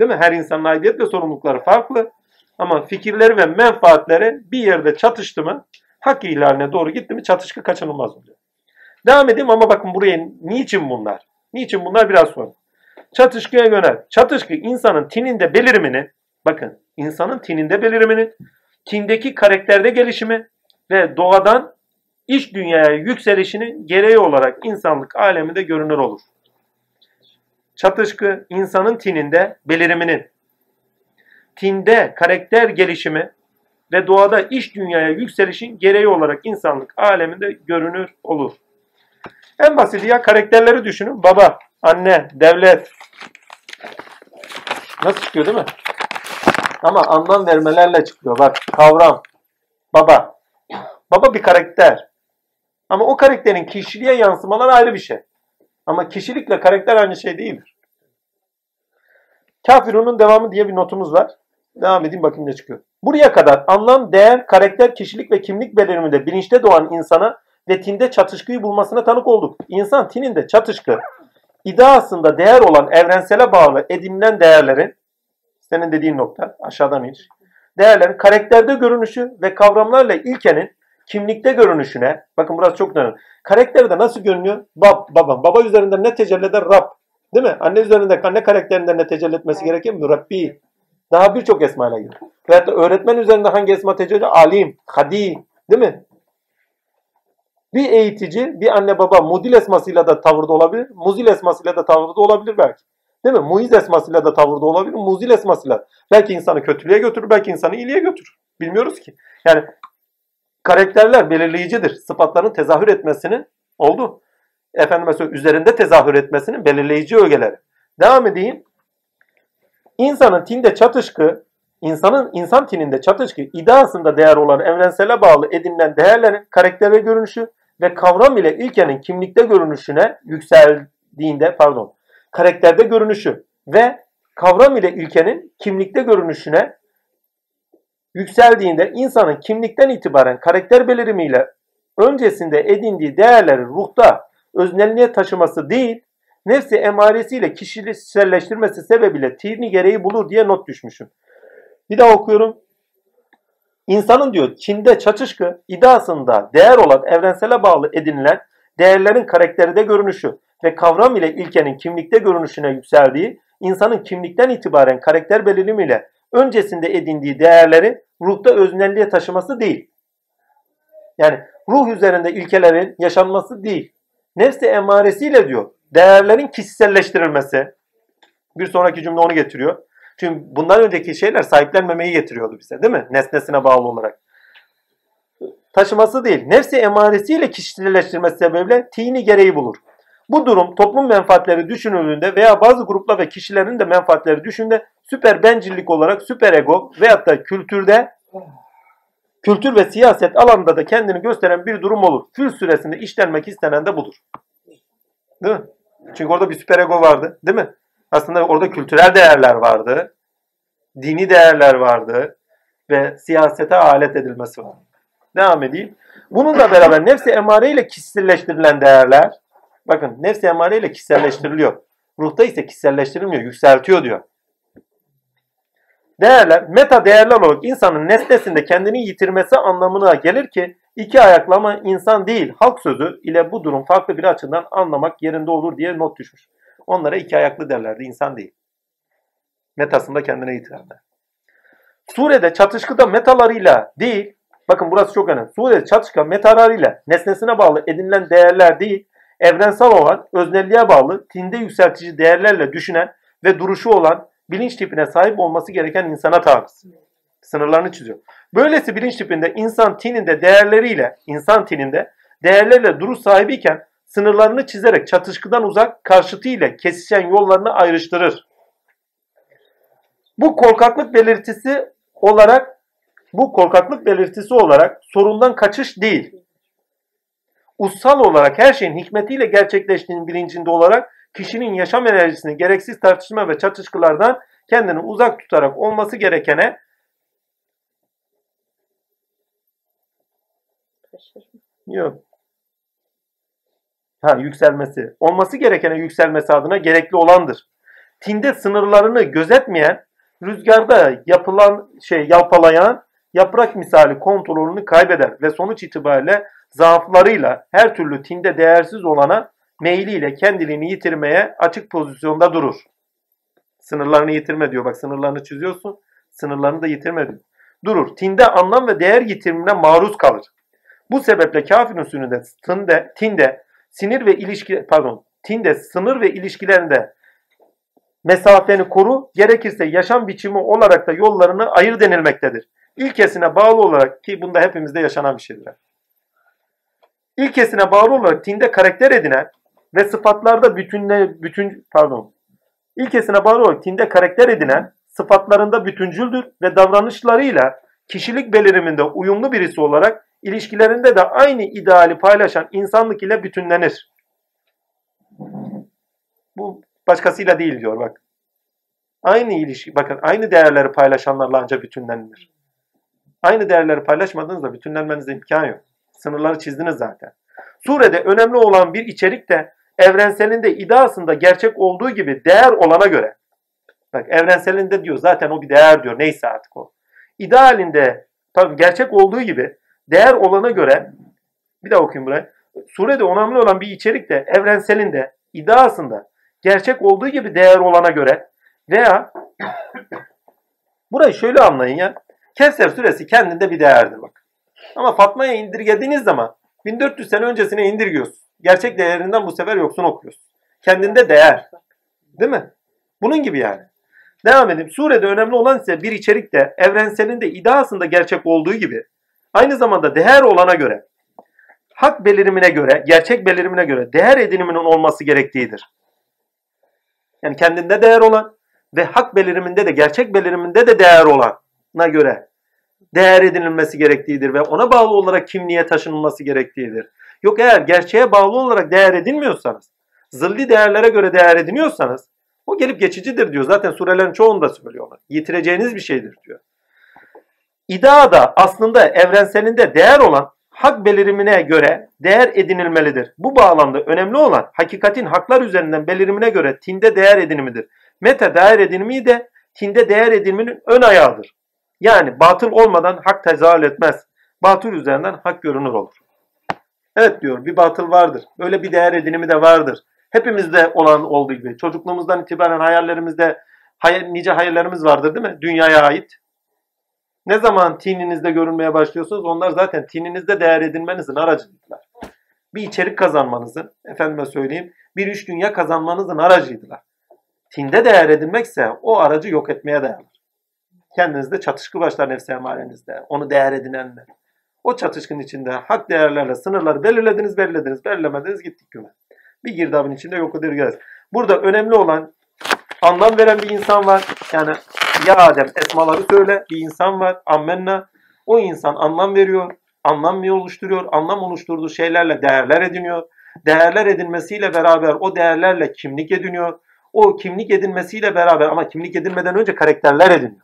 Değil mi? Her insanın aidiyet ve sorumlulukları farklı. Ama fikirleri ve menfaatleri bir yerde çatıştı mı, hak ihlaline doğru gitti mi çatışkı kaçınılmaz oluyor. Devam edeyim ama bakın buraya niçin bunlar? Niçin bunlar biraz sonra. Çatışkıya yönel. Çatışkı insanın tininde belirimini, bakın insanın tininde belirimini, tindeki karakterde gelişimi ve doğadan iç dünyaya yükselişinin gereği olarak insanlık aleminde görünür olur. Çatışkı insanın tininde beliriminin, tinde karakter gelişimi ve doğada iç dünyaya yükselişin gereği olarak insanlık aleminde görünür olur. En basiti ya karakterleri düşünün. Baba, anne, devlet. Nasıl çıkıyor değil mi? Ama anlam vermelerle çıkıyor. Bak kavram. Baba. Baba bir karakter. Ama o karakterin kişiliğe yansımaları ayrı bir şey. Ama kişilikle karakter aynı şey değildir. Kafirunun devamı diye bir notumuz var. Devam edeyim bakayım ne çıkıyor. Buraya kadar anlam, değer, karakter, kişilik ve kimlik beliriminde bilinçte doğan insana ve tinde çatışkıyı bulmasına tanık olduk. İnsan tininde çatışkı, iddiasında değer olan evrensele bağlı edinilen değerlerin, senin dediğin nokta aşağıdan iniş, değerlerin karakterde görünüşü ve kavramlarla ilkenin kimlikte görünüşüne, bakın burası çok önemli. Karakterde nasıl görünüyor? Bab, baba. Baba üzerinde ne tecelli eder? Rab. Değil mi? Anne üzerinde anne karakterinden ne tecelli etmesi gerekiyor mu? Rabbi. Daha birçok esmayla giriyor. Veyahut da öğretmen üzerinde hangi esma tecelli? Alim, hadi. Değil mi? Bir eğitici, bir anne baba mudil esmasıyla da tavırda olabilir. Muzil esmasıyla da tavırda olabilir belki. Değil mi? Muiz esmasıyla da tavırda olabilir. Muzil esmasıyla. Belki insanı kötülüğe götürür, belki insanı iyiliğe götürür. Bilmiyoruz ki. Yani karakterler belirleyicidir. Sıfatların tezahür etmesinin oldu. Efendim mesela üzerinde tezahür etmesinin belirleyici ögeleri. Devam edeyim. İnsanın tinde çatışkı, insanın insan tininde çatışkı, iddiasında değer olan evrensele bağlı edinilen değerlerin karakter ve görünüşü ve kavram ile ilkenin kimlikte görünüşüne yükseldiğinde, pardon, karakterde görünüşü ve kavram ile ilkenin kimlikte görünüşüne yükseldiğinde insanın kimlikten itibaren karakter belirimiyle öncesinde edindiği değerleri ruhta öznelliğe taşıması değil, nefsi emaresiyle kişiselleştirmesi sebebiyle tini gereği bulur diye not düşmüşüm. Bir daha okuyorum. İnsanın diyor Çin'de çatışkı iddiasında değer olan evrensele bağlı edinilen değerlerin karakterde görünüşü ve kavram ile ilkenin kimlikte görünüşüne yükseldiği, insanın kimlikten itibaren karakter belirimiyle öncesinde edindiği değerleri ruhta öznelliğe taşıması değil. Yani ruh üzerinde ilkelerin yaşanması değil. Nefsi emaresiyle diyor değerlerin kişiselleştirilmesi. Bir sonraki cümle onu getiriyor. Çünkü bundan önceki şeyler sahiplenmemeyi getiriyordu bize değil mi? Nesnesine bağlı olarak. Taşıması değil. Nefsi emaresiyle kişiselleştirmesi sebebiyle tini gereği bulur. Bu durum toplum menfaatleri düşünüldüğünde veya bazı gruplar ve kişilerin de menfaatleri düşündüğünde süper bencillik olarak süper ego veyahut da kültürde kültür ve siyaset alanında da kendini gösteren bir durum olur. Fül süresinde işlenmek istenen de budur. Değil mi? Çünkü orada bir süper ego vardı. Değil mi? Aslında orada kültürel değerler vardı. Dini değerler vardı. Ve siyasete alet edilmesi var. Devam edeyim. Bununla beraber nefsi emare ile kişiselleştirilen değerler bakın nefsi emare ile kişiselleştiriliyor. Ruhta ise kişiselleştirilmiyor. Yükseltiyor diyor. Değerler meta değerler olarak insanın nesnesinde kendini yitirmesi anlamına gelir ki iki ayaklama insan değil halk sözü ile bu durum farklı bir açıdan anlamak yerinde olur diye not düşmüş. Onlara iki ayaklı derlerdi insan değil. Metasında kendine yitirerler. Surede çatışkıda metalarıyla değil bakın burası çok önemli. Surede çatışkı metalarıyla nesnesine bağlı edinilen değerler değil evrensel olan öznelliğe bağlı tinde yükseltici değerlerle düşünen ve duruşu olan bilinç tipine sahip olması gereken insana tabiz. Sınırlarını çiziyor. Böylesi bilinç tipinde insan tininde değerleriyle, insan tininde değerlerle duruş sahibiyken sınırlarını çizerek çatışkıdan uzak karşıtı ile kesişen yollarını ayrıştırır. Bu korkaklık belirtisi olarak bu korkaklık belirtisi olarak sorundan kaçış değil. Ussal olarak her şeyin hikmetiyle gerçekleştiğinin bilincinde olarak kişinin yaşam enerjisini gereksiz tartışma ve çatışkılardan kendini uzak tutarak olması gerekene. Yok. Ha yükselmesi. Olması gerekene yükselmesi adına gerekli olandır. Tinde sınırlarını gözetmeyen, rüzgarda yapılan şey yalpalayan yaprak misali kontrolünü kaybeder ve sonuç itibariyle zaaflarıyla her türlü tinde değersiz olana meyliyle kendiliğini yitirmeye açık pozisyonda durur. Sınırlarını yitirme diyor. Bak sınırlarını çiziyorsun. Sınırlarını da yitirme diyor. Durur. Tinde anlam ve değer yitirimine maruz kalır. Bu sebeple kafir usulünde tinde, tinde sinir ve ilişki pardon tinde sınır ve ilişkilerinde mesafeni koru gerekirse yaşam biçimi olarak da yollarını ayır denilmektedir. İlkesine bağlı olarak ki bunda hepimizde yaşanan bir şeydir. İlkesine bağlı olarak tinde karakter edinen ve sıfatlarda bütünle bütün pardon İlkesine bağlı olarak tinde karakter edinen sıfatlarında bütüncüldür ve davranışlarıyla kişilik beliriminde uyumlu birisi olarak ilişkilerinde de aynı ideali paylaşan insanlık ile bütünlenir. Bu başkasıyla değil diyor bak. Aynı ilişki, bakın aynı değerleri paylaşanlarla ancak bütünlenilir. Aynı değerleri paylaşmadığınızda bütünlenmenize imkan yok. Sınırları çizdiniz zaten. Surede önemli olan bir içerik de evrenselinde iddiasında gerçek olduğu gibi değer olana göre. Bak evrenselinde diyor zaten o bir değer diyor neyse artık o. İdealinde tabii gerçek olduğu gibi değer olana göre bir daha okuyayım burayı. Surede önemli olan bir içerik de evrenselinde iddiasında gerçek olduğu gibi değer olana göre veya burayı şöyle anlayın ya. Kevser suresi kendinde bir değerdir bak. Ama Fatma'ya indirgediğiniz zaman 1400 sene öncesine indirgiyorsun. Gerçek değerinden bu sefer yoksun okuyorsun. Kendinde değer. Değil mi? Bunun gibi yani. Devam edeyim. Surede önemli olan ise bir içerik de evrenselinde iddiasında gerçek olduğu gibi aynı zamanda değer olana göre hak belirimine göre, gerçek belirimine göre değer ediniminin olması gerektiğidir. Yani kendinde değer olan ve hak beliriminde de gerçek beliriminde de değer olana göre değer edinilmesi gerektiğidir ve ona bağlı olarak kimliğe taşınılması gerektiğidir. Yok eğer gerçeğe bağlı olarak değer edinmiyorsanız, zilli değerlere göre değer ediniyorsanız o gelip geçicidir diyor. Zaten surelerin çoğunda söylüyorlar. Yitireceğiniz bir şeydir diyor. İda da aslında evrenselinde değer olan hak belirimine göre değer edinilmelidir. Bu bağlamda önemli olan hakikatin haklar üzerinden belirimine göre tinde değer edinimidir. Meta değer edinimi de tinde değer ediniminin ön ayağıdır. Yani batıl olmadan hak tezahür etmez. Batıl üzerinden hak görünür olur. Evet diyor bir batıl vardır. Böyle bir değer edinimi de vardır. Hepimizde olan olduğu gibi. Çocukluğumuzdan itibaren hayallerimizde hayal, nice hayallerimiz vardır değil mi? Dünyaya ait. Ne zaman tininizde görünmeye başlıyorsunuz onlar zaten tininizde değer edinmenizin aracıydılar. Bir içerik kazanmanızın, efendime söyleyeyim, bir üç dünya kazanmanızın aracıydılar. Tinde değer edinmekse o aracı yok etmeye dayanır. Kendinizde çatışkı başlar nefsi emarenizde. Onu değer edinenler. O çatışkın içinde hak değerlerle sınırları belirlediniz, belirlediniz, belirlemediniz gittik güme. Bir girdabın içinde yok edileceğiz. Burada önemli olan anlam veren bir insan var. Yani ya Adem esmaları söyle bir insan var. Ammenna. O insan anlam veriyor. Anlam oluşturuyor? Anlam oluşturduğu şeylerle değerler ediniyor. Değerler edinmesiyle beraber o değerlerle kimlik ediniyor. O kimlik edinmesiyle beraber ama kimlik edinmeden önce karakterler ediniyor.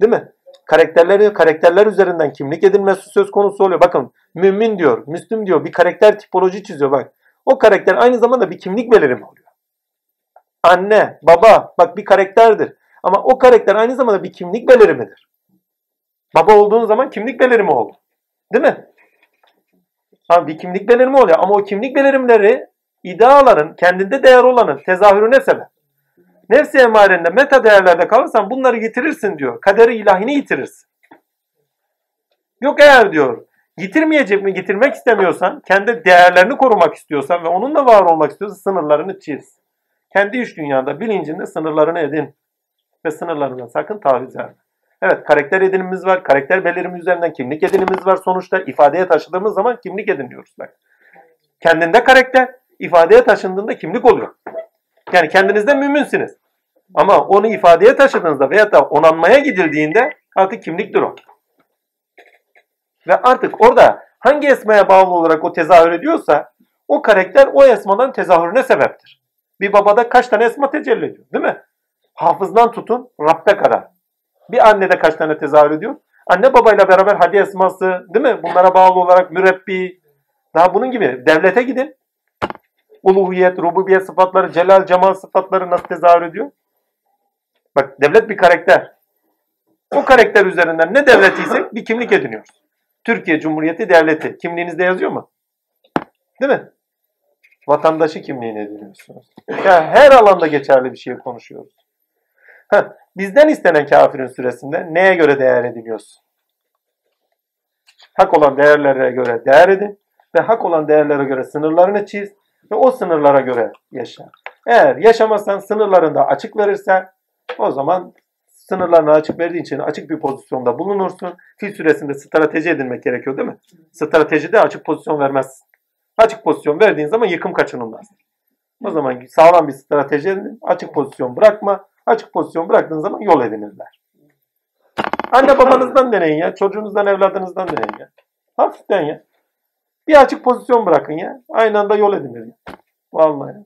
Değil mi? Karakterleri, karakterler üzerinden kimlik edinmesi söz konusu oluyor. Bakın mümin diyor, Müslüm diyor bir karakter tipoloji çiziyor bak. O karakter aynı zamanda bir kimlik belirimi oluyor. Anne, baba bak bir karakterdir. Ama o karakter aynı zamanda bir kimlik belirimidir. Baba olduğun zaman kimlik belirimi oldu. Değil mi? Ha, bir kimlik belirimi oluyor ama o kimlik belirimleri ideaların kendinde değer olanın tezahürüne sebep. Nefsi emarende meta değerlerde kalırsan bunları yitirirsin diyor. Kaderi ilahini yitirirsin. Yok eğer diyor yitirmeyecek mi yitirmek istemiyorsan kendi değerlerini korumak istiyorsan ve onunla var olmak istiyorsan sınırlarını çiz. Kendi iş dünyanda bilincinde sınırlarını edin. Ve sınırlarından sakın taviz verme. Evet karakter edinimimiz var. Karakter belirimi üzerinden kimlik edinimimiz var. Sonuçta ifadeye taşıdığımız zaman kimlik ediniyoruz. Bak. Kendinde karakter, ifadeye taşındığında kimlik oluyor. Yani kendinizde müminsiniz. Ama onu ifadeye taşıdığınızda veya da onanmaya gidildiğinde artık kimliktir o. Ve artık orada hangi esmaya bağlı olarak o tezahür ediyorsa o karakter o esmadan tezahürüne sebeptir. Bir babada kaç tane esma tecelli ediyor değil mi? Hafızdan tutun Rabbe kadar. Bir annede kaç tane tezahür ediyor? Anne babayla beraber hadi esması değil mi? Bunlara bağlı olarak mürebbi. Daha bunun gibi devlete gidin. Uluhiyet, rububiyet sıfatları, celal, cemal sıfatları nasıl tezahür ediyor? Bak devlet bir karakter. O karakter üzerinden ne devletiysek bir kimlik ediniyoruz. Türkiye Cumhuriyeti Devleti. Kimliğinizde yazıyor mu? Değil mi? Vatandaşı kimliğini ediniyorsunuz. Ya her alanda geçerli bir şey konuşuyoruz. Heh, bizden istenen kafirin süresinde neye göre değer ediniyorsun? Hak olan değerlere göre değer edin ve hak olan değerlere göre sınırlarını çiz ve o sınırlara göre yaşa. Eğer yaşamazsan sınırlarında açık verirsen o zaman sınırlarını açık verdiğin için açık bir pozisyonda bulunursun. Fil süresinde strateji edinmek gerekiyor değil mi? Stratejide açık pozisyon vermezsin. Açık pozisyon verdiğin zaman yıkım kaçınılmaz. O zaman sağlam bir strateji edin. Açık pozisyon bırakma. Açık pozisyon bıraktığın zaman yol edinirler. Anne babanızdan deneyin ya. Çocuğunuzdan, evladınızdan deneyin ya. Hafiften ya. Bir açık pozisyon bırakın ya. Aynı anda yol edinir. Vallahi.